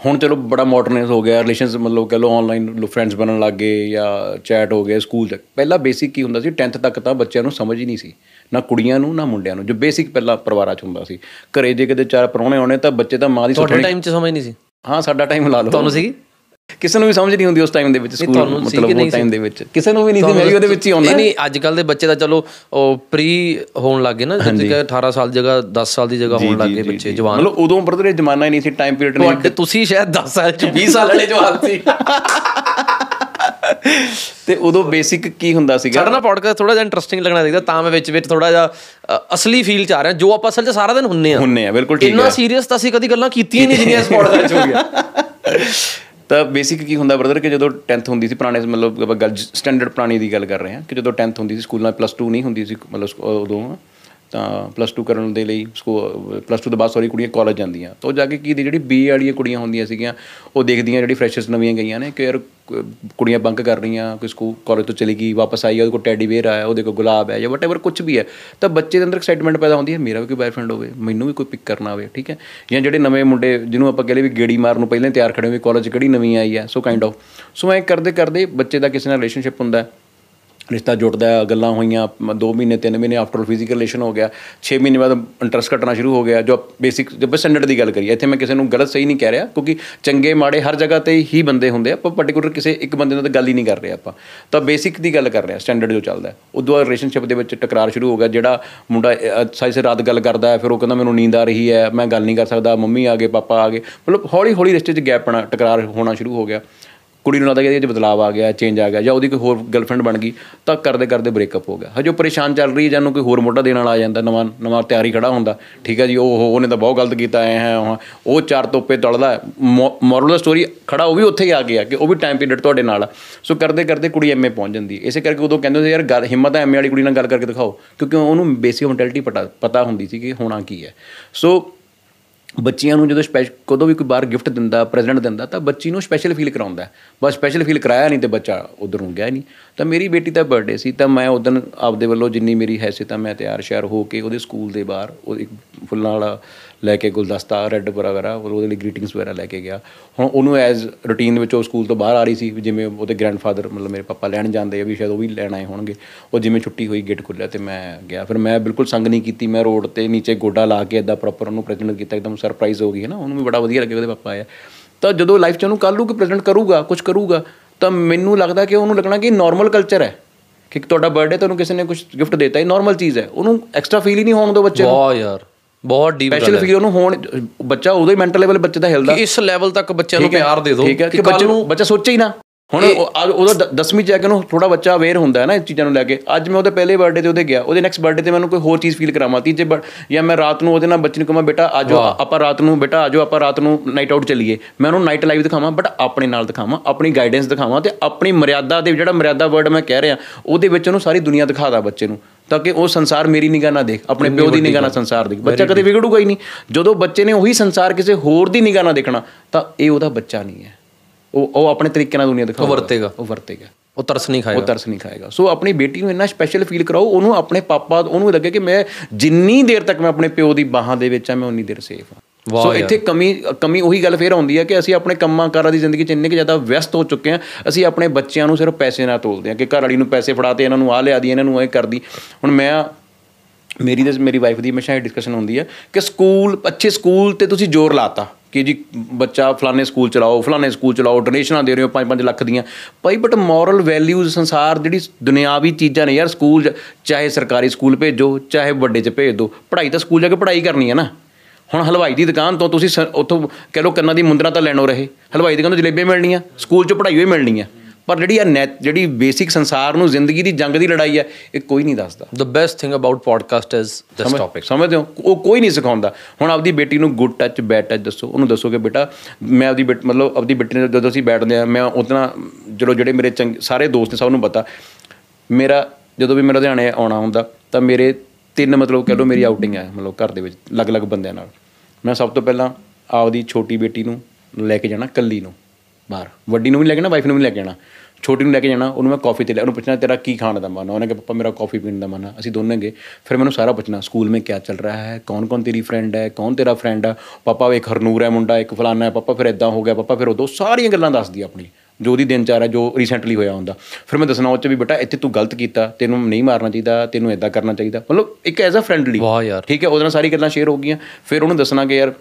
ਹੁਣ ਚਲੋ ਬੜਾ ਮਾਡਰਨਾਈਜ਼ ਹੋ ਗਿਆ ਰਿਲੇਸ਼ਨਸ ਮਤਲਬ ਕਹ ਲਓ ਆਨਲਾਈਨ ਫਰੈਂਡਸ ਬਣਨ ਲੱਗ ਗਏ ਜਾਂ ਚੈਟ ਹੋ ਗਿਆ ਸਕੂਲ ਤੱਕ। ਪਹਿਲਾਂ ਬੇਸਿਕ ਕੀ ਹੁੰਦਾ ਸੀ 10th ਤੱਕ ਤਾਂ ਬੱਚਿਆਂ ਨੂੰ ਸਮਝ ਹੀ ਨਹੀਂ ਸੀ। ਨਾ ਕੁੜੀਆਂ ਨੂੰ ਨਾ ਮੁੰਡਿਆਂ ਨੂੰ। ਜੋ ਬੇਸਿਕ ਪਹਿਲਾਂ ਪਰਿਵਾਰਾਂ 'ਚ ਹੁੰਦਾ ਸੀ। ਘਰੇ ਜੇ ਕਿਤੇ ਚਾਰ ਪਰੌਣੇ ਆਉਣੇ ਤਾਂ ਬੱਚੇ ਤਾਂ ਮਾਂ ਦੀ ਤੁਹਾਡੇ ਟਾਈਮ 'ਚ ਸਮਝ ਨਹੀਂ ਸੀ? ਹਾਂ ਸਾਡਾ ਟਾਈਮ ਲਾ ਲਓ। ਤੁਹਾਨੂੰ ਸੀਗੀ? ਕਿਸੇ ਨੂੰ ਵੀ ਸਮਝ ਨਹੀਂ ਹੁੰਦੀ ਉਸ ਟਾਈਮ ਦੇ ਵਿੱਚ ਸਕੂਲ ਮਤਲਬ ਉਹ ਟਾਈਮ ਦੇ ਵਿੱਚ। ਕਿਸੇ ਨੂੰ ਵੀ ਨਹੀਂ ਸੀ ਮੈਂ ਵੀ ਉਹਦੇ ਵਿੱਚ ਹੀ ਆਉਂਦਾ। ਨਹੀਂ ਅੱਜ ਕੱਲ ਦੇ ਬੱਚੇ ਤਾਂ ਚਲੋ ਉਹ ਪ੍ਰੀ ਹੋਣ ਲੱਗ ਗਏ ਨਾ ਜਿਵੇਂ ਕਿ 18 ਸਾਲ ਜਗ੍ਹਾ 10 ਸਾਲ ਦੀ ਜਗ੍ਹਾ ਹੋਣ ਲੱਗ ਗਏ ਬੱਚੇ ਜਵਾਨ। ਮਤਲਬ ਉਦੋਂ ਬਰਦਰ ਇਹ ਜ਼ਮਾਨਾ ਹੀ ਨਹੀਂ ਸੀ ਟਾਈਮ ਪੀਰੀਅਡ ਨਹੀਂ ਤੁਸੀਂ ਸ਼ਾਇਦ 10 ਸਾਲ ਚ 20 ਸਾਲ ਵਾਲੇ ਜਵਾਨ ਸੀ। *laughs* ਤੇ ਉਦੋਂ ਬੇਸਿਕ ਕੀ ਹੁੰਦਾ ਸੀਗਾ? ਸਾਡਾ ਨਾ ਪੋਡਕਾਸਟ ਥੋੜਾ ਜਿਹਾ ਇੰਟਰਸਟਿੰਗ ਲੱਗਣਾ ਚਾਹੀਦਾ ਤਾਂ ਮੈਂ ਵਿੱਚ ਵਿੱਚ ਥੋੜਾ ਜਿਹਾ ਅਸਲੀ ਫੀਲ ਚ ਆ ਰਿਹਾ ਜੋ ਆਪਾਂ ਅਸਲ ਚ ਸਾਰਾ ਦਿਨ ਹੁੰਨੇ ਆ। ਹੁੰਨੇ ਆ ਬਿਲਕੁਲ ਠੀਕ ਇੰਨਾ ਸੀਰੀਅਸ ਤਾਂ ਅਸੀਂ ਕਦੀ ਗੱਲਾਂ ਕੀਤੀਆਂ ਹੀ ਨਹੀਂ ਜਿੰਨੀਆਂ ਇਸ ਪੋਡਕਾਸਟ ਚ ਹੋ ਗਿਆ *laughs* ਤਾਂ ਬੇਸਿਕ ਕੀ ਹੁੰਦਾ ਬ੍ਰਦਰ ਕਿ ਜਦੋਂ 10th ਹੁੰਦੀ ਸੀ ਪੁਰਾਣੇ ਮਤਲਬ ਗੱਲ ਸਟੈਂਡਰਡ ਪੁਰਾਣੀ ਦੀ ਗੱਲ ਕਰ ਰਹੇ ਹਾਂ ਕਿ ਜਦੋਂ 10th ਹੁੰਦੀ ਸੀ ਸਕੂਲਾਂ ਪਲੱਸ 2 ਨਹੀਂ ਹੁੰਦੀ ਸੀ ਮਤਲਬ ਉਦੋਂ। ਤਾਂ ਪਲੱਸ 2 ਕਰਨ ਦੇ ਲਈ ਸਕੂਲ ਪਲੱਸ 2 ਤੋਂ ਬਾਅਦ ਸੌਰੀ ਕੁੜੀਆਂ ਕਾਲਜ ਜਾਂਦੀਆਂ। ਤਾਂ ਉਹ ਜਾ ਕੇ ਕੀ ਦੀ ਜਿਹੜੀ ਬੀ ਵਾਲੀਆਂ ਕੁੜੀਆਂ ਹੁੰਦੀਆਂ ਸੀਗੀਆਂ, ਉਹ ਦੇਖਦੀਆਂ ਜਿਹੜੀ ਫਰੈਸ਼ਰਸ ਨਵੀਆਂ ਗਈਆਂ ਨੇ ਕਿ ਯਾਰ ਕ- ਕੁੜੀਆਂ ਬੰਕ ਕਰ ਰਹੀਆਂ, ਕੋਈ ਸਕੂਲ ਕਾਲਜ ਤੋਂ ਚਲੀ ਗਈ, ਵਾਪਸ ਆਈ ਉਹਦੇ ਕੋਲ ਟੈਡੀ ਵੇਅਰ ਆਇਆ ਉਹਦੇ ਕੋਲ ਗੁਲਾਬ ਹੈ ਜਾਂ ਵਟਐਵਰ ਕੁਝ ਵੀ ਹੈ ਤਾਂ ਬੱਚੇ ਦੇ ਅੰਦਰ ਐਕਸਾਈਟਮੈਂਟ ਪੈਦਾ ਹੁੰਦੀ ਹੈ, ਮੇਰਾ ਵੀ ਕੋਈ ਬॉयਫ੍ਰੈਂਡ ਹੋਵੇ, ਮੈਨੂੰ ਵੀ ਕੋਈ ਪਿਕ ਕਰਨਾ ਹੋਵੇ, ਠੀਕ ਹੈ? ਜਾਂ ਜਿਹੜੇ ਨਵੇਂ ਮੁੰਡੇ ਜਿਹਨੂੰ ਆਪਾਂ ਕਹਿੰਦੇ ਵੀ ਗੇੜੀ ਮਾਰਨ ਨੂੰ ਪਹਿਲਾਂ ਹੀ ਤਿਆਰ ਖੜੇ ਹੋਏ ਕਾਲਜ ਕਿਹੜੀ ਨਵੀਂ ਆਈ ਹੈ ਸੋ ਕਾਈਂਡ ਆਫ ਸੋ ਐ ਕਰਦੇ ਕਰਦੇ ਬੱਚੇ ਦਾ ਕਿਸੇ ਨਾਲ ਰਿਲੇਸ਼ਨਸ਼ਿਪ ਹੁੰਦਾ ਹੈ। ਰਿਸ਼ਤਾ ਜੁੜਦਾ ਹੈ, ਗੱਲਾਂ ਹੋਈਆਂ 2 ਮਹੀਨੇ 3 ਮਹੀਨੇ ਆਫਟਰ ਫਿਜ਼ੀਕਲ ਰਿਲੇਸ਼ਨ ਹੋ ਗਿਆ 6 ਮਹੀਨੇ ਬਾਅਦ ਇੰਟਰਸਟ ਘਟਣਾ ਸ਼ੁਰੂ ਹੋ ਗਿਆ, ਜੋ ਬੇਸਿਕ ਜਬ ਸਟੈਂਡਰਡ ਦੀ ਗੱਲ ਕਰੀਏ, ਇੱਥੇ ਮੈਂ ਕਿਸੇ ਨੂੰ ਗਲਤ ਸਹੀ ਨਹੀਂ ਕਹਿ ਰਿਹਾ, ਕਿਉਂਕਿ ਚੰਗੇ, ਮਾੜੇ ਹਰ ਜਗ੍ਹਾ ਤੇ ਹੀ ਬੰਦੇ ਹੁੰਦੇ ਆ ਆਪਾਂ ਪਾਰਟਿਕੂਲਰ ਕਿਸੇ ਇੱਕ ਬੰਦੇ ਨਾਲ ਤਾਂ ਗੱਲ ਹੀ ਨਹੀਂ ਕਰ ਰਹੇ ਆਪਾਂ। ਤਾਂ ਬੇਸਿਕ ਦੀ ਗੱਲ ਕਰ ਰਹੇ ਆ ਸਟੈਂਡਰਡ ਜੋ ਚੱਲਦਾ ਹੈ। ਉਦੋਂ ਬਾਅਦ ਰਿਲੇਸ਼ਨਸ਼ਿਪ ਦੇ ਵਿੱਚ ਟਕਰਾਰ ਸ਼ੁਰੂ ਹੋ ਗਿਆ, ਜਿਹੜਾ ਮੁੰਡਾ ਸਾਈ ਸੇ ਰਾਤ ਗੱਲ ਕਰਦਾ ਹੈ, ਫਿਰ ਉਹ ਕਹਿੰਦਾ ਮੈਨੂੰ ਨੀਂਦ ਆ ਰਹੀ ਹੈ, ਮੈਂ ਗੱਲ ਨਹੀਂ ਕਰ ਸਕਦਾ, ਮੰਮੀ ਆ ਗਏ, ਪਾਪਾ ਆ ਗਏ, ਮਤਲਬ ਹੌਲੀ ਹੌਲੀ ਰਿਸ਼ਤੇ 'ਚ ਗੈਪ ਪਣਾ ਟਕਰਾਰ ਹੋਣਾ ਸ਼ੁਰੂ ਹੋ ਗਿਆ। ਕੁੜੀ ਨੂੰ ਲੱਗਦਾ ਕਿ ਇਹਦੇ 'ਚ ਬਦਲਾਅ ਆ ਗਿਆ ਚੇਂਜ ਆ ਗਿਆ ਜਾਂ ਉਹਦੀ ਕੋਈ ਹੋਰ ਗਰਲਫ੍ਰੈਂਡ ਬਣ ਗਈ, ਤਾਂ ਕਰਦੇ ਕਰਦੇ ਬ੍ਰੇਕਅਪ ਹੋ ਗਿਆ। ਹਜੇ ਉਹ ਪਰੇਸ਼ਾਨ ਚੱਲ ਰਹੀ ਹੈ ਜਾਂ ਉਹਨੂੰ ਕੋਈ ਹੋਰ ਮੋਢਾ ਦੇਣ ਵਾਲਾ ਆ ਜਾਂਦਾ, ਨਵਾਂ ਨਵਾਂ ਤਿਆਰੀ ਖੜਾ ਹੁੰਦਾ, ਠੀਕ ਹੈ ਜੀ, ਉਹ, ਉਹ- ਉਹਨੇ ਤਾਂ ਬਹੁਤ ਗਲਤ ਕੀਤਾ, ਐ ਹੈ, ਉਹ ਉਹ ਚਾਰ ਤੋਪੇ ਤੜਦਾ ਮੋਰਲ ਦਾ ਸਟੋਰੀ ਖੜਾ, ਉਹ ਵੀ ਉੱਥੇ ਹੀ ਆ ਗਿਆ ਕਿ ਉਹ ਵੀ ਟਾਈਮ ਪੀਰੀਅਡ ਤੁਹਾਡੇ ਨਾਲ ਆ। ਸੋ ਕਰਦੇ ਕਰਦੇ ਕੁੜੀ ਐਮਏ ਪਹੁੰਚ ਜਾਂਦੀ ਹੈ। ਇਸੇ ਕਰਕੇ ਉਦੋਂ ਕਹਿੰਦੇ ਹੁੰਦੇ ਯਾਰ, ਗੱਲ, ਹਿੰਮਤ ਹੈ ਐਮਏ ਵਾਲੀ ਕੁੜੀ ਨਾਲ ਗੱਲ ਕਰਕੇ ਦਿਖਾਓ। ਕਿਉਂਕਿ ਉਹਨੂੰ ਬੇਸਿਕ ਮੈਂਟੈਲਿਟੀ ਪਤਾ ਪਤਾ ਹੁੰਦੀ ਸੀ ਕਿ ਹੋਣਾ ਕੀ ਹੈ। ਸੋ ਬੱਚਿਆਂ ਨੂੰ ਜਦੋਂ ਸਪੈਸ਼ਲ ਕਦੋਂ ਵੀ ਕੋਈ ਬਾਹਰ ਗਿਫਟ ਦਿੰਦਾ ਪ੍ਰੈਜ਼ੈਂਟ ਦਿੰਦਾ, ਤਾਂ ਬੱਚੀ ਨੂੰ ਸਪੈਸ਼ਲ ਫੀਲ ਕਰਾਉਂਦਾ ਹੈ। ਬਸ ਸਪੈਸ਼ਲ ਫੀਲ ਕਰਾਇਆ ਨਹੀਂ ਤੇ ਬੱਚਾ ਉਧਰ ਨੂੰ ਗਿਆ ਨਹੀਂ ਤਾਂ ਮੇਰੀ ਬੇਟੀ ਦਾ ਬਰਥਡੇ ਸੀ, ਤਾਂ ਮੈਂ ਉਦੋਂ ਆਪਦੇ ਵੱਲੋਂ ਜਿੰਨੀ ਮੇਰੀ ਹੈਸੀਅਤ ਆ ਮੈਂ ਤਿਆਰ ਸ਼ਿਆਰ ਹੋ ਕੇ ਉਹਦੇ ਸਕੂਲ ਦੇ ਬਾਹਰ, ਉਹ ਇੱਕ ਫੁੱਲਾਂ ਵਾਲਾ ਲੈ ਕੇ ਗੁਲਦਸਤਾ ਰੈੱਡ ਵਗੈਰਾ ਔਰ ਉਹਦੇ ਲਈ ਗ੍ਰੀਟਿੰਗਸ ਵਗੈਰਾ ਲੈ ਕੇ ਗਿਆ। ਹੁਣ ਉਹਨੂੰ ਐਜ਼ ਰੂਟੀਨ ਦੇ ਵਿੱਚ ਉਹ ਸਕੂਲ ਤੋਂ ਬਾਹਰ ਆ ਰਹੀ ਸੀ, ਵੀ ਜਿਵੇਂ ਉਹਦੇ ਗ੍ਰੈਂਡਫਾਦਰ ਮਤਲਬ ਮੇਰੇ ਪਾਪਾ ਲੈਣ ਜਾਂਦੇ ਆ, ਵੀ ਸ਼ਾਇਦ ਉਹ ਵੀ ਲੈਣ ਆਏ ਹੋਣਗੇ। ਉਹ ਜਿਵੇਂ ਛੁੱਟੀ ਹੋਈ ਗੇਟ ਖੁੱਲਿਆ ਤੇ ਮੈਂ ਗਿਆ। ਫਿਰ ਮੈਂ ਬਿਲਕੁਲ ਸੰਗ ਨਹੀਂ ਕੀਤੀ, ਮੈਂ ਰੋਡ ਤੇ ਨੀਚੇ ਗੋਡਾ ਲਾ ਕੇ ਇਦਾਂ ਪ੍ਰੋਪਰ ਉਹਨੂੰ ਪ੍ਰੈਜ਼ੈਂਟ ਕੀਤਾ, ਇੱਕਦਮ ਸਰਪ੍ਰਾਈਜ਼ ਹੋ ਗਈ ਹੈ ਨਾ ਉਹਨੂੰ ਵੀ ਬੜਾ ਵਧੀਆ ਲੱਗਿਆ, ਉਹਦੇ ਪਾਪਾ ਆਇਆ। ਤਾਂ ਜਦੋਂ ਲਾਈਫ 'ਚ ਉਹਨੂੰ ਕੱਲ੍ਹ ਨੂੰ ਕੋਈ ਪ੍ਰੈਜ਼ੈਂਟ ਕਰੂਗਾ ਕੁਝ ਕਰੂਗਾ, ਤਾਂ ਮੈਨੂੰ ਲੱਗਦਾ ਕਿ ਉਹਨੂੰ ਲੱਗਣਾ ਕਿ ਨਾਰਮਲ ਕਲਚਰ ਹੈ। ਕਿ ਤੁਹਾਡਾ ਬਰਥਡੇ ਤੁਹਾਨੂੰ ਕਿਸੇ ਨੇ ਕੁਝ ਗਿਫਟ ਦਿੱਤਾ, ਇਹ ਨਾਰਮਲ ਚੀਜ਼ ਹੈ। ਉਹਨੂੰ ਐਕਸਟਰਾ ਫੀਲ ਹੀ ਨਹੀਂ ਹੋਣ ਦੋ ਬੱਚੇ ਨੂੰ। ਬਹੁਤ ਯਾਰ। ਬਹੁਤ ਡੀਪ ਸਪੈਸ਼ਲ ਫੀਲ ਉਹਨੂੰ ਹੋਣ ਬੱਚਾ ਉਦੋਂ ਹੀ ਮੈਂਟਲ ਲੈਵਲ ਬੱਚੇ ਦਾ ਹਿਲਦਾ ਇਸ ਲੈਵਲ ਤੱਕ ਬੱਚਿਆਂ ਨੂੰ ਪਿਆਰ ਦੇ ਦਿਓ ਕਿ ਬੱਚੇ ਨੂੰ ਬੱਚਾ ਸੋਚੇ ਹੀ ਨਾ। ਹੁਣ ਉਹਦਾ 10ਵੀਂ ਚ ਆ ਕੇ ਉਹਨੂੰ ਥੋੜਾ ਬੱਚਾ ਅਵੇਅਰ ਹੁੰਦਾ ਹੈ ਨਾ ਇਸ ਚੀਜ਼ਾਂ ਨੂੰ ਲੈ ਕੇ। ਅੱਜ ਮੈਂ ਉਹਦੇ ਪਹਿਲੇ ਬਰਥਡੇ ਤੇ ਉਹਦੇ ਗਿਆ। ਉਹਦੇ ਨੈਕਸਟ ਬਰਥਡੇ ਤੇ ਮੈਨੂੰ ਕੋਈ ਹੋਰ ਚੀਜ਼ ਫੀਲ ਕਰਾਵਾਂ। ਤੀਜੇ ਬਰ ਜਾਂ ਮੈਂ ਰਾਤ ਨੂੰ ਉਹਦੇ ਨਾਲ ਬੱਚੇ ਨੂੰ ਕਹਾਂ ਬੇਟਾ ਆਜੋ ਆਪਾਂ ਰਾਤ ਨੂੰ ਬੇਟਾ ਆਜੋ ਆਪਾਂ ਰਾਤ ਨੂੰ ਨਾਈਟ ਆਊਟ ਚੱਲੀਏ। ਮੈਂ ਉਹਨੂੰ ਨਾਈਟ ਲਾਈਵ ਦਿਖਾਵਾਂ ਬਟ ਆਪਣੇ ਨਾਲ ਦਿਖਾਵਾਂ ਆਪਣੀ ਗਾਈਡੈਂਸ ਦਿਖਾਵਾਂ ਤੇ ਆਪਣੀ ਮਰਿਆਦਾ ਦੇ ਜਿਹੜਾ ਮਰਿਆਦਾ ਵਰਡ ਮੈਂ ਕਹਿ ਰਿਹਾ ਉਹਦੇ ਵਿੱਚ ਉਹਨੂੰ ਸਾਰੀ ਦੁਨੀਆ ਦਿਖਾਦਾ ਬੱਚੇ ਨੂੰ ਤਾਂ ਕਿ ਉਹ ਸੰਸਾਰ ਮੇਰੀ ਨਿਗਾਹ ਨਾਲ ਦੇਖ ਆਪਣੇ ਪਿਓ ਦੀ ਨਿਗਾਹ ਨਾਲ ਸੰਸਾਰ ਦੇਖ। ਬੱਚਾ ਕਦੇ ਵਿਗੜੂਗਾ ਹੀ ਨਹੀਂ। ਜਦੋਂ ਬੱਚੇ ਨੇ ਉਹੀ ਸੰਸਾਰ ਕਿਸੇ ਹੋਰ ਦੀ ਨਿਗਾਹ ਨਾਲ ਦੇਖਣਾ ਤਾਂ ਇਹ ਉਹਦਾ ਬੱਚਾ ਨਹੀਂ ਹੈ। ਉਹ ਉਹ ਆਪਣੇ ਤਰੀਕੇ ਨਾਲ ਦੁਨੀਆ ਦਿਖਾਊਗਾ ਵਰਤੇਗਾ। ਉਹ ਵਰਤੇਗਾ। ਉਹ ਤਰਸ ਨਹੀਂ ਉਹ ਖਾਏਗਾ ਤਰਸ ਨਹੀਂ ਖਾਏਗਾ। ਸੋ ਆਪਣੀ ਬੇਟੀ ਨੂੰ ਇੰਨਾ ਸਪੈਸ਼ਲ ਫੀਲ ਕਰਾਓ ਉਹਨੂੰ ਆਪਣੇ ਪਾਪਾ ਉਹਨੂੰ ਲੱਗੇ ਕਿ ਮੈਂ ਜਿੰਨੀ ਦੇਰ ਤੱਕ ਮੈਂ ਆਪਣੇ ਪਿਓ ਦੀ ਬਾਹਾਂ ਦੇ ਵਿੱਚ ਆ ਮੈਂ ਉਨੀ ਦੇਰ ਸੇਫ ਹਾਂ। ਸੋ ਇੱਥੇ ਕਮੀ ਕਮੀ ਉਹੀ ਗੱਲ ਫੇਰ ਆਉਂਦੀ ਹੈ ਕਿ ਅਸੀਂ ਆਪਣੇ ਕੰਮਾਂ ਕਾਰਾਂ ਦੀ ਜ਼ਿੰਦਗੀ 'ਚ ਇੰਨੇ ਕਿ ਜ਼ਿਆਦਾ ਵਿਅਸਤ ਹੋ ਚੁੱਕੇ ਹਾਂ ਅਸੀਂ ਆਪਣੇ ਬੱਚਿਆਂ ਨੂੰ ਸਿਰਫ ਪੈਸੇ ਨਾਲ ਤੋਲਦੇ ਹਾਂ ਕਿ ਘਰ ਵਾਲੀ ਨੂੰ ਪੈਸੇ ਫੜਾਤੇ ਇਹਨਾਂ ਨੂੰ ਆ ਲਿਆ ਦੀ ਇਹਨਾਂ ਨੂੰ ਇਹ ਕਰਦੀ। ਹੁਣ ਮੈਂ ਮੇਰੀ ਤੇ ਮੇਰੀ ਵਾਈਫ ਦੀ ਹਮੇਸ਼ਾ ਇਹ ਡਿਸਕਸ਼ਨ ਹੁੰਦੀ ਹੈ ਕਿ ਸਕੂਲ ਅੱਛੇ ਸਕੂਲ ਤੇ ਤੁਸੀਂ ਜ਼ੋਰ ਲਾਤਾ। ਕਿ ਜੀ ਬੱਚਾ ਫਲਾਣੇ ਸਕੂਲ ਚਲਾਓ ਫਲਾਣੇ ਸਕੂਲ ਚਲਾਓ ਡੋਨੇਸ਼ਨਾਂ ਦੇ ਰਹੇ ਹੋ 5-5 ਲੱਖ ਦੀਆਂ। ਭਾਈ ਬਟ ਮੋਰਲ ਵੈਲਿਊਜ਼ ਸੰਸਾਰ ਜਿਹੜੀ ਦੁਨਿਆਵੀ ਚੀਜ਼ਾਂ ਨੇ ਯਾਰ ਸਕੂਲ 'ਚ, ਚਾਹੇ ਸਰਕਾਰੀ ਸਕੂਲ ਭੇਜੋ ਚਾਹੇ ਵੱਡੇ 'ਚ ਭੇਜ ਦਿਓ ਪੜ੍ਹਾਈ ਤਾਂ ਸਕੂਲ ਜਾ ਕੇ ਪੜ੍ਹਾਈ ਕਰਨੀ ਹੈ ਨਾ। ਹੁਣ ਹਲਵਾਈ ਦੀ ਦੁਕਾਨ ਤੋਂ ਤੁਸੀਂ ਸ- ਉੱਥੋਂ ਕਹਿ ਲਓ ਕੰਨਾਂ ਦੀ ਮੁੰਦਰਾ ਤਾਂ ਲੈਣੋ ਰਹੇ। ਹਲਵਾਈ ਦੀ ਦੁਕਾਨ ਤੋਂ ਜਲੇਬੀਆਂ ਮਿਲਣੀਆਂ ਸਕੂਲ 'ਚ ਪੜ੍ਹਾਈ ਹੋਈ ਮਿਲਣੀ ਹੈ। ਪਰ ਜਿਹੜੀ ਆ ਜਿਹੜੀ ਬੇਸਿਕ ਸੰਸਾਰ ਨੂੰ ਜ਼ਿੰਦਗੀ ਦੀ ਜੰਗ ਦੀ ਲੜਾਈ ਹੈ ਇਹ ਕੋਈ ਨਹੀਂ ਦੱਸਦਾ। The best thing about podcast is this topic ਸਮਝਦੇ ਹੋ? ਉਹ ਕੋਈ ਨਹੀਂ ਸਿਖਾਉਂਦਾ। ਹੁਣ ਆਪਦੀ ਬੇਟੀ ਨੂੰ ਗੁੱਡ ਟੱਚ ਬੈਡ ਟੱਚ ਦੱਸੋ। ਉਹਨੂੰ ਦੱਸੋ ਕਿ ਬੇਟਾ ਮੈਂ ਆਪਦੀ ਬੇਟ ਮਤਲਬ ਆਪਦੀ ਬੇਟੀ ਨਾਲ ਜਦੋਂ ਅਸੀਂ ਬੈਠਦੇ ਆ ਮੈਂ ਉਹਦੇ ਜਦੋਂ ਜਿਹੜੇ ਮੇਰੇ ਚੰਗੇ ਸਾਰੇ ਦੋਸਤ ਨੇ ਸਭ ਨੂੰ ਪਤਾ ਮੇਰਾ ਜਦੋਂ ਵੀ ਮੇਰਾ ਲੁਧਿਆਣੇ ਆਉਣਾ ਹੁੰਦਾ ਤਾਂ ਮੇਰੇ ਤਿੰਨ ਮਤਲਬ ਕਹਿ ਲਓ ਮੇਰੀ ਆਊਟਿੰਗ ਹੈ ਮਤਲਬ ਘਰ ਦੇ ਵਿੱਚ ਅਲੱਗ-ਅਲੱਗ ਬੰਦਿਆਂ ਨਾਲ। ਮੈਂ ਸਭ ਤੋਂ ਪਹਿਲਾਂ ਆਪਦੀ ਛੋਟੀ ਬੇਟੀ ਨੂੰ ਲੈ ਕੇ ਜਾਣਾ ਕੱਲੀ ਨੂੰ। ਬਾਹਰ। ਵੱਡੀ ਨੂੰ ਵੀ ਲੈ ਕੇ ਜਾਣਾ ਵਾਈਫ ਨੂੰ ਵੀ ਲੈ ਕੇ ਜਾਣਾ ਛੋਟੀ ਨੂੰ ਲੈ ਕੇ ਜਾਣਾ ਉਹਨੂੰ ਮੈਂ ਕਾਫੀ ਤੇ ਲੈ ਉਹਨੂੰ ਪੁੱਛਣਾ ਤੇਰਾ ਕੀ ਖਾਣ ਦਾ ਮਨ ਉਹਨੇ ਕਿਹਾ ਪਾਪਾ ਮੇਰਾ ਕਾਫੀ ਪੀਣ ਦਾ ਮਨ ਹੈ ਅਸੀਂ ਦੋਨੇ ਗਏ। ਫਿਰ ਮੈਨੂੰ ਸਾਰਾ ਪੁੱਛਣਾ ਸਕੂਲ ਮੇਂ ਕੀ ਚੱਲ ਰਿਹਾ ਹੈ? ਕੌਣ ਕੌਣ ਤੇਰੀ ਫਰੈਂਡ ਹੈ? ਕੌਣ ਤੇਰਾ ਫਰੈਂਡ ਹੈ ਪਾਪਾ ਇੱਕ ਹਰਨੂਰ ਹੈ ਮੁੰਡਾ ਇੱਕ ਫਲਾਨਾ ਹੈ ਪਾਪਾ ਫਿਰ ਇਦਾਂ ਹੋ ਗਿਆ ਪਾਪਾ ਫਿਰ ਉਦੋਂ ਸਾਰੀਆਂ ਗੱਲਾਂ ਦੱਸਦੀ ਆਪਣੀ। ਜੋ ਉਹਦੀ ਦਿਨਚਾਰ ਹੈ ਜੋ ਰੀਸੈਂਟਲੀ ਹੋਇਆ ਹੁੰਦਾ। ਫਿਰ ਮੈਂ ਦੱਸਣਾ ਉਹ ਚ ਵੀ ਬੇਟਾ ਇੱਥੇ ਤੂੰ ਗਲਤ ਕੀਤਾ ਤੈਨੂੰ ਨਹੀਂ ਮਾਰਨਾ ਚਾਹੀਦਾ ਤੈਨੂੰ ਇਦਾਂ ਕਰਨਾ ਚਾਹੀਦਾ। ਮਤਲਬ ਇੱਕ ਐਜ਼ ਅ ਫਰੈਂਡਲੀ ਠੀਕ ਹੈ ਉਹਦੇ ਨਾਲ ਸਾਰੀ ਗੱਲਾਂ ਸ਼ੇਅਰ ਹੋ ਗਈਆਂ। ਫਿਰ ਉਹਨੂੰ ਦੱਸਣਾ ਕਿ ਯਾਰ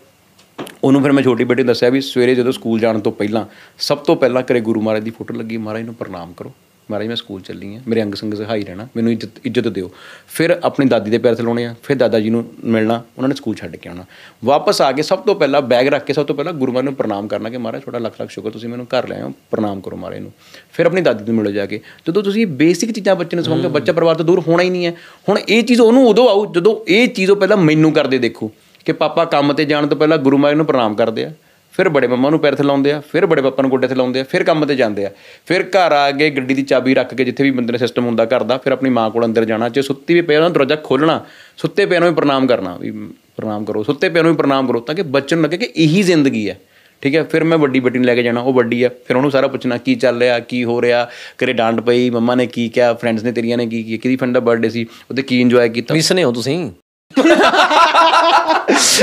ਉਹਨੂੰ ਫਿਰ ਮੈਂ ਛੋਟੀ ਬੇਟੀ ਨੂੰ ਦੱਸਿਆ ਵੀ ਸਵੇਰੇ ਜਦੋਂ ਸਕੂਲ ਜਾਣ ਤੋਂ ਪਹਿਲਾਂ ਸਭ ਤੋਂ ਪਹਿਲਾਂ ਘਰੇ ਗੁਰੂ ਮਹਾਰਾਜ ਦੀ ਫੋਟੋ ਲੱਗੀ ਮਹਾਰਾਜ ਨੂੰ ਪ੍ਰਣਾਮ ਕਰੋ। ਮਹਾਰਾਜ ਮੈਂ ਸਕੂਲ ਚੱਲੀ ਆ ਮੇਰੇ ਅੰਗ ਸੰਗ ਸਹਾਈ ਰਹਿਣਾ ਮੈਨੂੰ ਇੱਜ਼ਤ ਇੱਜ਼ਤ ਦਿਓ। ਫਿਰ ਆਪਣੀ ਦਾਦੀ ਦੇ ਪੈਰ ਥਲਾਉਣੇ ਆ ਫਿਰ ਦਾਦਾ ਜੀ ਨੂੰ ਮਿਲਣਾ ਉਹਨਾਂ ਨੇ ਸਕੂਲ ਛੱਡ ਕੇ ਆਉਣਾ। ਵਾਪਸ ਆ ਕੇ ਸਭ ਤੋਂ ਪਹਿਲਾਂ ਬੈਗ ਰੱਖ ਕੇ ਸਭ ਤੋਂ ਪਹਿਲਾਂ ਗੁਰੂ ਮਹਾਰਾਜ ਨੂੰ ਪ੍ਰਣਾਮ ਕਰਨਾ ਕਿ ਮਹਾਰਾਜ ਤੁਹਾਡਾ ਲੱਖ ਲੱਖ ਸ਼ੁਕਰ ਤੁਸੀਂ ਮੈਨੂੰ ਘਰ ਲੈ ਆਏ ਹੋ ਪ੍ਰਣਾਮ ਕਰੋ ਮਹਾਰਾਜ ਨੂੰ। ਫਿਰ ਆਪਣੀ ਦਾਦੀ ਨੂੰ ਮਿਲੋ ਜਾ ਕੇ। ਜਦੋਂ ਤੁਸੀਂ ਬੇਸਿਕ ਚੀਜ਼ਾਂ ਬੱਚੇ ਨੂੰ ਸਿਖਾਓਗੇ ਬੱਚਾ ਪਰਿਵਾਰ ਤੋਂ ਦੂਰ ਹੋਣਾ ਹੀ ਨਹੀਂ ਹੈ। ਹੁਣ ਇਹ ਚੀਜ਼ ਉਹਨੂੰ ਉਦੋਂ ਆਊ ਜਦੋਂ ਇਹ ਚੀਜ਼ ਉਹ ਪਹਿਲਾਂ ਮੈਨੂੰ ਕਰਦੇ ਦੇਖੋ। ਕਿ ਪਾਪਾ ਕੰਮ ਤੇ ਜਾਣ ਤੋਂ ਪਹਿਲਾਂ ਗੁਰੂ ਮਹਾਰਾਜ ਨੂੰ ਪ੍ਰਣਾਮ ਕਰਦੇ ਆ, ਫਿਰ ਬੜੇ ਮੰਮਾ ਨੂੰ ਪੈਰ ਤੇ ਲਾਉਂਦੇ ਆ, ਫਿਰ ਬੜੇ ਪਾਪਾ ਨੂੰ ਗੋਡੇ ਤੇ ਲਾਉਂਦੇ ਆ, ਫਿਰ ਕੰਮ ਤੇ ਜਾਂਦੇ ਆ। ਫਿਰ ਘਰ ਆ ਕੇ ਗੱਡੀ ਦੀ ਚਾਬੀ ਰੱਖ ਕੇ ਜਿੱਥੇ ਵੀ ਬੰਦੇ ਦਾ ਸਿਸਟਮ ਹੁੰਦਾ ਘਰ ਦਾ, ਫਿਰ ਆਪਣੀ ਮਾਂ ਕੋਲ ਅੰਦਰ ਜਾਣਾ, ਜੇ ਸੁੱਤੀ ਵੀ ਪਿਆ ਉਹਨਾਂ ਦਰਵਾਜ਼ਾ ਖੋਲਣਾ ਸੁੱਤੇ ਪਿਆ ਨੂੰ ਵੀ ਪ੍ਰਣਾਮ ਕਰਨਾ, ਵੀ ਪ੍ਰਣਾਮ ਕਰੋ, ਸੁੱਤੇ ਪਿਆ ਨੂੰ ਵੀ ਪ੍ਰਣਾਮ ਕਰੋ, ਤਾਂ ਕਿ ਬੱਚੇ ਨੂੰ ਲੱਗੇ ਕਿ ਇਹੀ ਜ਼ਿੰਦਗੀ ਹੈ। ਠੀਕ ਹੈ, ਫਿਰ ਮੈਂ ਵੱਡੀ ਬੇਟੀ ਨੂੰ ਲੈ ਕੇ ਜਾਣਾ, ਉਹ ਵੱਡੀ ਹੈ, ਫਿਰ ਉਹਨੂੰ ਸਾਰਾ ਪੁੱਛਣਾ, ਕੀ ਚੱਲ ਰਿਹਾ, ਕੀ ਹੋ ਰਿਹਾ, ਘਰੇ ਡਾਂਟ ਪਈ, ਮੰਮਾ ਨੇ ਕੀ ਕਿਹਾ ਫਰੈਂਡਸ ਨੇ ਤੇਰੀਆਂ ਨੇ ਕੀ ਕੀ, ਕਿਹਦੀ ਫਰੈਂਡ ਦਾ ਬਰਥਡੇ ਸੀ, ਉਹਦੇ ਕੀ ਇੰਜੋਏ ਕੀਤਾ। ਮਿਸ ਨੇ ਹੋ ਤੁਸੀਂ?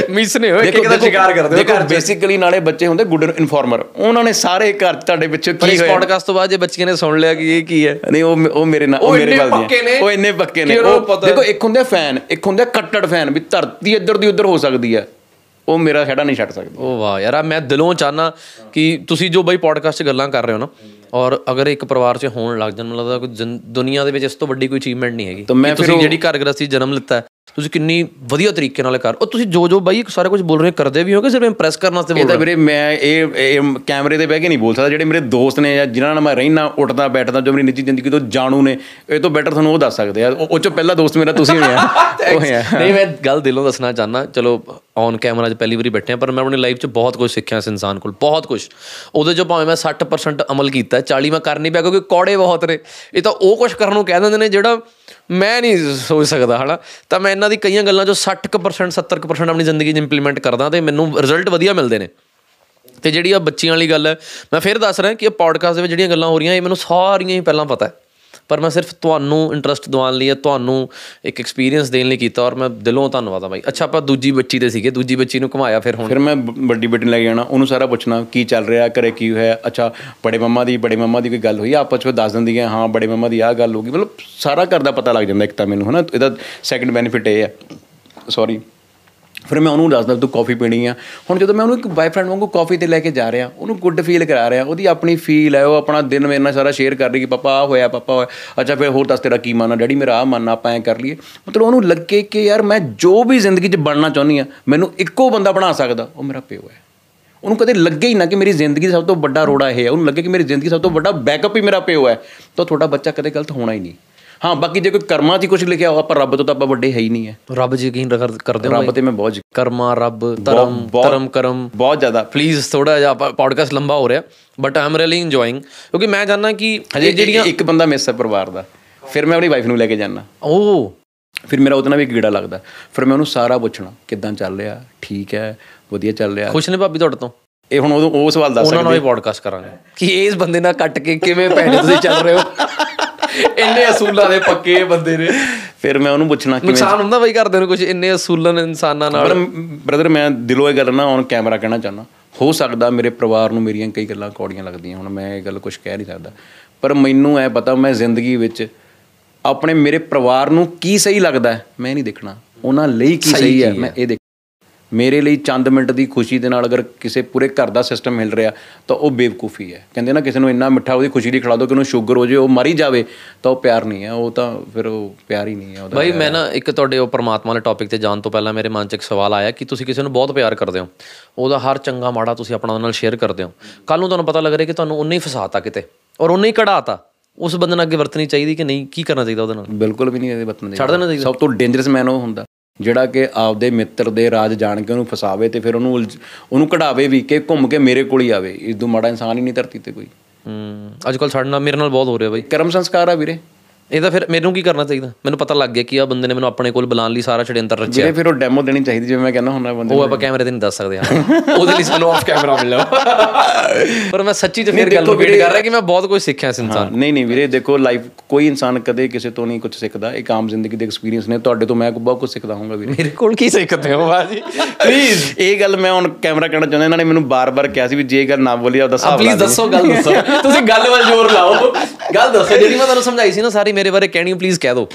ਮਿਸ ਨੇ ਹੋ ਇੱਕ ਇੱਕ ਦਾ ਦੇਖੋ- ਸ਼ਿਕਾਰ ਕਰਦੇ ਹੋ ਦੇਖੋ ਬੇਸਿਕਲੀ ਨਾਲੇ ਬੱਚੇ ਹੁੰਦੇ ਗੁੱਡ ਇਨਫਾਰਮਰ ਉਹਨਾਂ ਨੇ ਸਾਰੇ ਘਰ ਤੁਹਾਡੇ ਪਿੱਛੇ ਕੀ ਇਸ ਹੋਇਆ? ਪੋਡਕਾਸਟ ਤੋਂ ਬਾਅਦ ਜੇ ਬੱਚੀਆਂ ਨੇ ਸੁਣ ਲਿਆ ਕਿ ਇਹ ਕੀ ਹੈ? ਨਹੀਂ ਉਹ ਉਹ ਮੇਰੇ ਨਾਲ ਉਹ ਮੇਰੇ ਵੱਲ ਦੀ। ਉਹ ਇੰਨੇ ਪੱਕੇ ਨੇ। ਉਹ ਪਤਾ? ਦੇਖੋ ਇੱਕ ਹੁੰਦੇ ਫੈਨ ਇੱਕ ਹੁੰਦੇ ਕੱਟੜ ਫੈਨ ਵੀ ਧਰਤੀ ਇੱਧਰ ਦੀ ਉੱਧਰ ਹੋ ਸਕਦੀ ਹੈ ਉਹ ਮੇਰਾ ਖੜਾ ਨਹੀਂ ਛੱਡ ਸਕਦੀ। ਉਹ ਵਾਹ ਯਾਰ ਮੈਂ ਦਿਲੋਂ ਚਾਹਨਾ ਕਿ ਤੁਸੀਂ ਜੋ ਬਈ ਪੋਡਕਾਸਟ 'ਚ ਗੱਲਾਂ ਕਰ ਰਹੇ ਹੋ ਨਾ ਔਰ ਅਗਰ ਇੱਕ ਪਰਿਵਾਰ 'ਚ ਹੋਣ ਲੱਗ ਜਾਣ ਮੈਨੂੰ ਲੱਗਦਾ ਕੋਈ ਦੁਨੀਆ ਦੇ ਵਿੱਚ ਇਸ ਤੋਂ ਵੱਡੀ ਕੋਈ ਅਚੀਵਮੈਂਟ ਨਹੀਂ ਹੈਗੀ ਤਾਂ ਮੈਂ ਕਿ ਤੁਸੀਂ ਜਿਹੜੀ ਘਰ ਗ੍ਰਸਤੀ ਜਨਮ ਲਿੱਤਾ ਤੁਸੀਂ ਕਿੰਨੀ ਵਧੀਆ ਤਰੀਕੇ ਨਾਲ ਕਰ ਉਹ ਤੁਸੀਂ ਜੋ ਜੋ ਬਾਈ ਸਾਰਾ ਕੁਝ ਬੋਲ ਰਹੇ ਹੋ ਕਰਦੇ ਵੀ ਹੋ ਕਿ ਸਿਰਫ ਇੰਪ੍ਰੈਸ ਕਰਨ ਵਾਸਤੇ ਬੋਲ ਰਹੇ ਵੀਰੇ ਮੈਂ ਇਹ ਕੈਮਰੇ ਤੇ ਬਹਿ ਕੇ ਨਹੀਂ ਬੋਲ ਸਕਦਾ। ਜਿਹੜੇ ਮੇਰੇ ਦੋਸਤ ਨੇ ਜਾਂ ਜਿਨ੍ਹਾਂ ਨਾਲ ਮੈਂ ਰਹਿਣਾ ਉੱਠਦਾ ਬੈਠਦਾ ਜੋ ਮੇਰੀ ਨਿੱਜੀ ਜ਼ਿੰਦਗੀ ਤੋਂ ਜਾਣੂ ਨੇ ਇਹ ਤੋਂ ਬੈਟਰ ਤੁਹਾਨੂੰ ਉਹ ਦੱਸ ਸਕਦੇ ਆ। ਉਹ ਚੋਂ ਪਹਿਲਾ ਦੋਸਤ ਮੇਰਾ ਤੁਸੀਂ ਹੋਇਆ *laughs* ਉਹ ਹੈ ਨਹੀਂ ਮੈਂ ਗੱਲ ਦਿਲੋਂ ਦੱਸਣਾ ਚਾਹਨਾ ਚਲੋ ਔਨ ਕੈਮਰਾ 'ਚ ਪਹਿਲੀ ਵਾਰੀ ਬੈਠੇ ਆ ਪਰ ਮੈਂ ਆਪਣੀ ਲਾਈਫ 'ਚ ਬਹੁਤ ਕੁਝ ਸਿੱਖਿਆ ਇਸ ਇਨਸਾਨ ਕੋਲ ਬਹੁਤ ਕੁਝ ਉਹਦੇ 'ਚੋਂ ਭਾਵੇਂ ਮੈਂ 60% ਅਮਲ ਕੀਤਾ 40 ਮੈਂ ਕਰ ਨਹੀਂ ਪਿਆ ਕਿਉਂਕਿ ਕੌੜੇ ਬਹੁਤ ਨੇ। ਇਹ ਤਾਂ ਉਹ ਕੁਝ ਕਰਨ ਨੂੰ ਕਹਿ ਦਿੰਦੇ ਨੇ ਜਿਹੜਾ ਮੈਂ ਨਹੀਂ ਸੋਚ ਸਕਦਾ, ਹਨਾ? ਤਾਂ ਮੈਂ ਇਹਨਾਂ ਦੀ ਕਈਆਂ ਗੱਲਾਂ 'ਚੋਂ 60% 70% ਆਪਣੀ ਜ਼ਿੰਦਗੀ 'ਚ ਇੰਪਲੀਮੈਂਟ ਕਰਦਾ ਤੇ ਮੈਨੂੰ ਰਿਜ਼ਲਟ ਵਧੀਆ ਮਿਲਦੇ ਨੇ। ਤੇ ਜਿਹੜੀ ਆ ਬੱਚੀਆਂ ਵਾਲੀ ਗੱਲ ਹੈ, ਮੈਂ ਫਿਰ ਦੱਸ ਰਿਹਾ ਕਿ ਇਹ ਪੋਡਕਾਸਟ ਦੇ ਵਿੱਚ ਜਿਹੜੀਆਂ ਗੱਲਾਂ ਹੋ ਰਹੀਆਂ, ਇਹ ਮੈਨੂੰ ਸਾਰੀਆਂ ਹੀ ਪਹਿਲਾਂ ਪਤਾ ਹੈ। ਪਰ ਮੈਂ ਸਿਰਫ ਤੁਹਾਨੂੰ ਇੰਟਰਸਟ ਦਿਵਾਉਣ ਲਈ ਤੁਹਾਨੂੰ ਇੱਕ ਐਕਸਪੀਰੀਅੰਸ ਦੇਣ ਲਈ ਕੀਤਾ ਔਰ ਮੈਂ ਦਿਲੋਂ ਧੰਨਵਾਦ ਆ ਬਾਈ। ਅੱਛਾ, ਆਪਾਂ ਦੂਜੀ ਬੱਚੀ ਤੇ ਸੀਗੇ, ਦੂਜੀ ਬੱਚੀ ਨੂੰ ਘੁਮਾਇਆ ਫਿਰ ਹੁਣ। ਫਿਰ ਮੈਂ ਬ- ਵੱਡੀ ਬੇਟੀ ਨੂੰ ਲੈ ਕੇ ਜਾਣਾ ਉਹਨੂੰ ਸਾਰਾ ਪੁੱਛਣਾ, ਕੀ ਚੱਲ ਰਿਹਾ, ਘਰੇ ਕੀ ਹੋਇਆ? ਅੱਛਾ, ਬੜੇ ਮੰਮਾ ਦੀ, ਬੜੇ ਮੰਮਾ ਦੀ ਕੋਈ ਗੱਲ ਹੋਈ? ਆਪਸ ਵਿੱਚ ਦੱਸ ਦਿੰਦੀ ਹੈ ਹਾਂ, ਬੜੇ ਮੰਮਾ ਦੀ ਆਹ ਗੱਲ ਹੋ ਗਈ। ਮਤਲਬ ਸਾਰਾ ਘਰ ਦਾ ਪਤਾ ਲੱਗ ਜਾਂਦਾ ਇੱਕ ਤਾਂ ਮੈਨੂੰ, ਹਨਾ? ਇਹਦਾ ਸੈਕੰਡ ਬੈਨੀਫਿਟ ਇਹ ਹੈ। ਸੌਰੀ ਫਿਰ ਮੈਂ ਉਹਨੂੰ ਦੱਸਦਾ ਤੂੰ ਕਾਫੀ ਪੀਣੀ ਆ। ਹੁਣ ਜਦੋਂ ਮੈਂ ਉਹਨੂੰ ਇੱਕ ਬਾयਫ੍ਰੈਂਡ ਵਾਂਗੂ ਕਾਫੀ ਤੇ ਲੈ ਕੇ ਜਾ ਰਿਹਾ, ਉਹਨੂੰ ਗੁੱਡ ਫੀਲ ਕਰਾ ਰਿਹਾ, ਉਹਦੀ ਆਪਣੀ ਫੀਲ ਹੈ, ਉਹ ਆਪਣਾ ਦਿਨ ਮੇਰੇ ਨਾਲ ਸਾਰਾ ਸ਼ੇਅਰ ਕਰ ਰਹੀ ਕਿ ਪਾਪਾ ਆ ਹੋਇਆ, ਪਾਪਾ ਹੋਇਆ। ਅੱਛਾ, ਫਿਰ ਹੋਰ ਦੱਸ ਤੇਰਾ ਕੀ ਮਨ ਆ? ਡੈਡੀ ਮੇਰਾ ਆ ਮਨ ਆ, ਆਪਾਂ ਐ ਕਰ ਲਈਏ। ਮਤਲਬ ਉਹਨੂੰ ਲੱਗੇ ਕਿ ਯਾਰ ਮੈਂ ਜੋ ਵੀ ਜ਼ਿੰਦਗੀ 'ਚ ਬਣਨਾ ਚਾਹੁੰਦੀ ਆ ਮੈਨੂੰ ਇੱਕੋ ਬੰਦਾ ਬਣਾ ਸਕਦਾ, ਉਹ ਮੇਰਾ ਪਿਓ ਹੈ। ਉਹਨੂੰ ਕਦੇ ਲੱਗੇ ਹੀ ਨਾ ਕਿ ਮੇਰੀ ਜ਼ਿੰਦਗੀ ਦਾ ਸਭ ਤੋਂ ਵੱਡਾ ਰੋੜਾ ਇਹ ਹੈ। ਉਹਨੂੰ ਲੱਗੇ ਕਿ ਮੇਰੀ ਜ਼ਿੰਦਗੀ ਦਾ ਸਭ ਤੋਂ ਵੱਡਾ ਬੈਕਅਪ ਹੀ ਮੇਰਾ ਪਿਓ ਹੈ। ਤਾਂ ਤੁਹਾਡਾ ਬੱਚਾ ਕਦੇ ਗਲਤ ਹੋਣਾ ਹੀ ਨਹੀਂ। ਹਾਂ ਬਾਕੀ ਜੇ ਕੋਈ ਕਰਮਾਂ 'ਚ ਕੁਝ ਲਿਖਿਆ ਹੋਇਆ ਪਰ ਰੱਬ ਤੋਂ ਤਾਂ ਆਪਾਂ ਵੱਡੇ ਹੈ ਹੀ ਨਹੀਂ ਹੈ ਰੱਬ ਜੀ ਯਕੀਨ ਕਰ- ਕਰਦੇ ਹੋ ਰੱਬ ਤੇ ਮੈਂ ਬਹੁਤ ਕਰਮਾ ਰੱਬ ਧਰਮ ਧਰਮ ਕਰਮ। ਬਹੁਤ ਜ਼ਿਆਦਾ। ਪਲੀਜ਼ ਥੋੜਾ ਜਿਹਾ ਪੋਡਕਾਸਟ ਲੰਬਾ ਹੋ ਰਿਹਾ but I am really enjoying ਕਿਉਂਕਿ ਮੈਂ ਜਾਨਣਾ ਕਿ ਹਜੇ ਜਿਹੜੀਆਂ ਇੱਕ ਬੰਦਾ ਮਿਸ ਹੈ ਪਰਿਵਾਰ ਦਾ। ਫਿਰ ਮੈਂ ਆਪਣੀ ਵਾਈਫ ਨੂੰ ਲੈ ਕੇ ਜਾਣਾ ਉਹ ਫਿਰ ਮੇਰਾ ਉਹਦੇ ਨਾਲ ਵੀ ਗੀੜਾ ਲੱਗਦਾ। ਫਿਰ ਮੈਂ ਉਹਨੂੰ ਸਾਰਾ ਪੁੱਛਣਾ ਕਿੱਦਾਂ ਚੱਲ ਰਿਹਾ? ਠੀਕ ਹੈ ਵਧੀਆ ਚੱਲ ਰਿਹਾ? ਖੁਸ਼ ਨੇ ਭਾਬੀ ਤੁਹਾਡੇ ਤੋਂ? ਇਹ ਹੁਣ ਉਹ ਸਵਾਲ ਦੱਸ ਉਹਨਾਂ ਨਾਲ ਵੀ ਪੋਡਕਾਸਟ ਕਰਾਂਗੇ। ਕਿ ਇਸ ਬੰਦੇ ਨਾਲ ਕੱਟ ਕੇ ਕਿਵੇਂ ਭੈਣੇ ਤੁਸੀਂ ਚੱਲ ਰਹੇ ਹੋ? ਇੰਨੇ ਅਸੂਲਾਂ ਦੇ ਪੱਕੇ ਬੰਦੇ ਨੇ। ਫਿਰ ਮੈਂ ਉਹਨੂੰ ਪੁੱਛਣਾ ਕਿ ਨੁਕਸਾਨ ਹੁੰਦਾ ਬਈ ਕਰਦੇ ਨੂੰ ਕੁਝ ਇੰਨੇ ਅਸੂਲਨ ਇਨਸਾਨਾਂ ਨਾਲ। ਬ੍ਰਦਰ ਮੈਂ ਦਿਲੋਂ ਇਹ ਗੱਲ ਨਾ ਔਨ ਕੈਮਰਾ ਕਹਿਣਾ ਚਾਹੁੰਦਾ। ਹੋ ਸਕਦਾ ਮੇਰੇ ਪਰਿਵਾਰ ਨੂੰ ਮੇਰੀਆਂ ਕਈ ਗੱਲਾਂ ਕੌੜੀਆਂ ਲੱਗਦੀਆਂ ਹੁਣ ਮੈਂ ਇਹ ਗੱਲ ਕੁਝ ਕਹਿ ਨਹੀਂ ਸਕਦਾ। ਪਰ ਮੈਨੂੰ ਐ ਪਤਾ ਮੈਂ ਜ਼ਿੰਦਗੀ ਵਿੱਚ ਆਪਣੇ ਮੇਰੇ ਪਰਿਵਾਰ ਨੂੰ ਕੀ ਸਹੀ ਲੱਗਦਾ ਮੈਂ ਨਹੀਂ ਦੇਖਣਾ। ਉਹਨਾਂ ਲਈ ਕੀ ਸਹੀ ਹੈ ਮੈਂ ਇਹ ਮੇਰੇ ਲਈ ਚੰਦ ਮਿੰਟ ਦੀ ਖੁਸ਼ੀ ਦੇ ਨਾਲ ਅਗਰ ਕਿਸੇ ਪੂਰੇ ਘਰ ਦਾ ਸਿਸਟਮ ਮਿਲ ਰਿਹਾ ਤਾਂ ਉਹ ਬੇਵਕੂਫੀ ਹੈ। ਕਹਿੰਦੇ ਨਾ ਕਿਸੇ ਨੂੰ ਇੰਨਾ ਮਿੱਠਾ ਉਹਦੀ ਖੁਸ਼ੀ ਦੀ ਖਿਲਾ ਦਿਓ ਕਿ ਉਹਨੂੰ ਸ਼ੂਗਰ ਹੋ ਜੇ ਉਹ ਮਰ ਹੀ ਜਾਵੇ ਤਾਂ ਉਹ ਪਿਆਰ ਨਹੀਂ ਹੈ। ਉਹ ਤਾਂ ਫਿਰ ਉਹ ਪਿਆਰ ਹੀ ਨਹੀਂ ਹੈ ਉਹਦਾ। ਬਾਈ ਮੈਂ ਨਾ ਇੱਕ ਤੁਹਾਡੇ ਉਹ ਪਰਮਾਤਮਾ ਵਾਲੇ ਟੌਪਿਕ ਤੇ ਜਾਣ ਤੋਂ ਪਹਿਲਾਂ ਮੇਰੇ ਮਨ 'ਚ ਇੱਕ ਸਵਾਲ ਆਇਆ ਕਿ ਤੁਸੀਂ ਕਿਸੇ ਨੂੰ ਬਹੁਤ ਪਿਆਰ ਕਰਦੇ ਹੋ। ਉਹਦਾ ਹਰ ਚੰਗਾ ਮਾੜਾ ਤੁਸੀਂ ਆਪਣਾ ਨਾਲ ਸ਼ੇਅਰ ਕਰਦੇ ਹੋ। ਕੱਲ ਨੂੰ ਤੁਹਾਨੂੰ ਪਤਾ ਲੱਗ ਰਿਹਾ ਕਿ ਤੁਹਾਨੂੰ ਉਹਨੇ ਹੀ ਫਸਾਤਾ ਕਿਤੇ ਔਰ ਉਹਨੇ ਹੀ ਕਢਾਤਾ। ਉਸ ਬੰਦੇ ਨਾਲ ਅੱਗੇ ਵਰਤਣੀ ਚਾਹੀਦੀ ਕਿ ਨਹੀਂ? ਕੀ ਕਰਨਾ ਚਾਹੀਦਾ ਉਹਦੇ ਨਾਲ? ਬਿਲਕੁਲ ਵੀ ਨਹੀਂ ਇਹਦੇ ਬਤਨ ਦੇ ਛੱਡ ਦੇਣਾ ਚਾਹੀਦਾ। ਸਭ ਤੋਂ ਡੇਂਜਰਸ ਮੈਨ ਉਹ ਹੁੰਦਾ। ਜਿਹੜਾ ਕਿ ਆਪਦੇ ਮਿੱਤਰ ਦੇ ਰਾਜ ਜਾਣ ਕੇ ਉਹਨੂੰ ਫਸਾਵੇ ਤੇ ਫਿਰ ਉਹਨੂੰ ਉਹਨੂੰ ਕਢਾਵੇ ਵੀ ਕਿ ਘੁੰਮ ਕੇ ਮੇਰੇ ਕੋਲ ਹੀ ਆਵੇ। ਇਸ ਤੋਂ ਮਾੜਾ ਇਨਸਾਨ ਹੀ ਨਹੀਂ ਧਰਤੀ ਤੇ ਕੋਈ। ਹੂੰ। ਅੱਜ ਕੱਲ ਸਾਡੇ ਨਾਲ ਮੇਰੇ ਨਾਲ ਬਹੁਤ ਹੋ ਰਿਹਾ ਬਾਈ। ਕਰਮ ਸੰਸਕਾਰ ਆ ਵੀਰੇ। ਇਹਦਾ ਫਿਰ ਮੈਨੂੰ ਕੀ ਕਰਨਾ ਚਾਹੀਦਾ? ਮੈਨੂੰ ਪਤਾ ਲੱਗ ਗਿਆ ਕਿ ਆ ਬੰਦੇ ਨੇ ਮੈਨੂੰ ਆਪਣੇ ਕੋਲ ਬੁਲਾਉਣ ਲਈ ਸਾਰਾ ਛੜਿੰਤਰ ਰਚਿਆ ਵੀਰੇ ਫਿਰ ਉਹ ਡੈਮੋ ਦੇਣੀ ਚਾਹੀਦੀ ਜਿਵੇਂ ਮੈਂ ਕਹਿੰਦਾ ਹੁੰਦਾ ਬੰਦੇ ਉਹ ਆਪਾਂ ਕੈਮਰੇ ਤੇ ਨਹੀਂ ਦੱਸ ਸਕਦੇ ਹਾਂ। ਉਹਦੇ ਲਈ ਸਾਨੂੰ ਆਫ ਕੈਮਰਾ ਮਿਲ ਲਓ ਪਰ ਮੈਂ ਸੱਚੀ ਤੇ ਫਿਰ ਗੱਲ ਰਿਪੀਟ ਕਰ ਰਿਹਾ ਕਿ ਮੈਂ ਬਹੁਤ ਕੁਝ ਸਿੱਖਿਆ ਇਸ ਇਨਸਾਨ ਨਹੀਂ ਨਹੀਂ ਵੀਰੇ ਦੇਖੋ ਲਾਈਫ ਕੋਈ ਇਨਸਾਨ ਕਦੇ ਕਿਸੇ ਤੋਂ ਨਹੀਂ ਕੁਝ ਸਿੱਖਦਾ। ਇੱਕ ਆਮ ਜ਼ਿੰਦਗੀ ਦੇ ਐਕਸਪੀਰੀਅੰਸ ਨੇ ਤੁਹਾਡੇ ਤੋਂ ਮੈਂ ਬਹੁਤ ਕੁਝ ਸਿੱਖਦਾ ਹੋਊਗਾ ਵੀਰੇ। ਮੇਰੇ ਕੋਲ ਕੀ ਸਿੱਖਦੇ ਹੋ ਬਾਜੀ ਪਲੀਜ਼ ਇਹ ਗੱਲ ਮੈਂ ਹੁਣ ਕੈਮਰਾ ਕਹਿਣਾ ਚਾਹੁੰਦਾ ਇਹਨਾਂ ਨੇ ਮੈਨੂੰ ਬਾਰ-ਬਾਰ ਕਿਹਾ ਸੀ ਵੀ ਜੇ ਗੱਲ ਨਾ ਬੋਲੀ ਆਪਦਾ ਹਿਸਾਬ ਲਾ ਪਲੀਜ਼ ਦੱਸੋ ਗੱਲ ਦੱਸੋ। ਤੁਸੀਂ ਗੱਲ ਵੱਲ ਜ਼ੋਰ ਲਾਓ। ਗੱਲ ਦੱਸੋ ਜਿਹੜੀ ਮੈਂ ਤੁਹਾਨੂੰ ਸਮਝਾਈ ਸੀ ਨਾ ਸਾਰੀ ਮੇਰੇ ਬਾਰੇ ਕਹਿਣੀ ਪਲੀਜ਼ ਕਹਿ ਦਿਓ।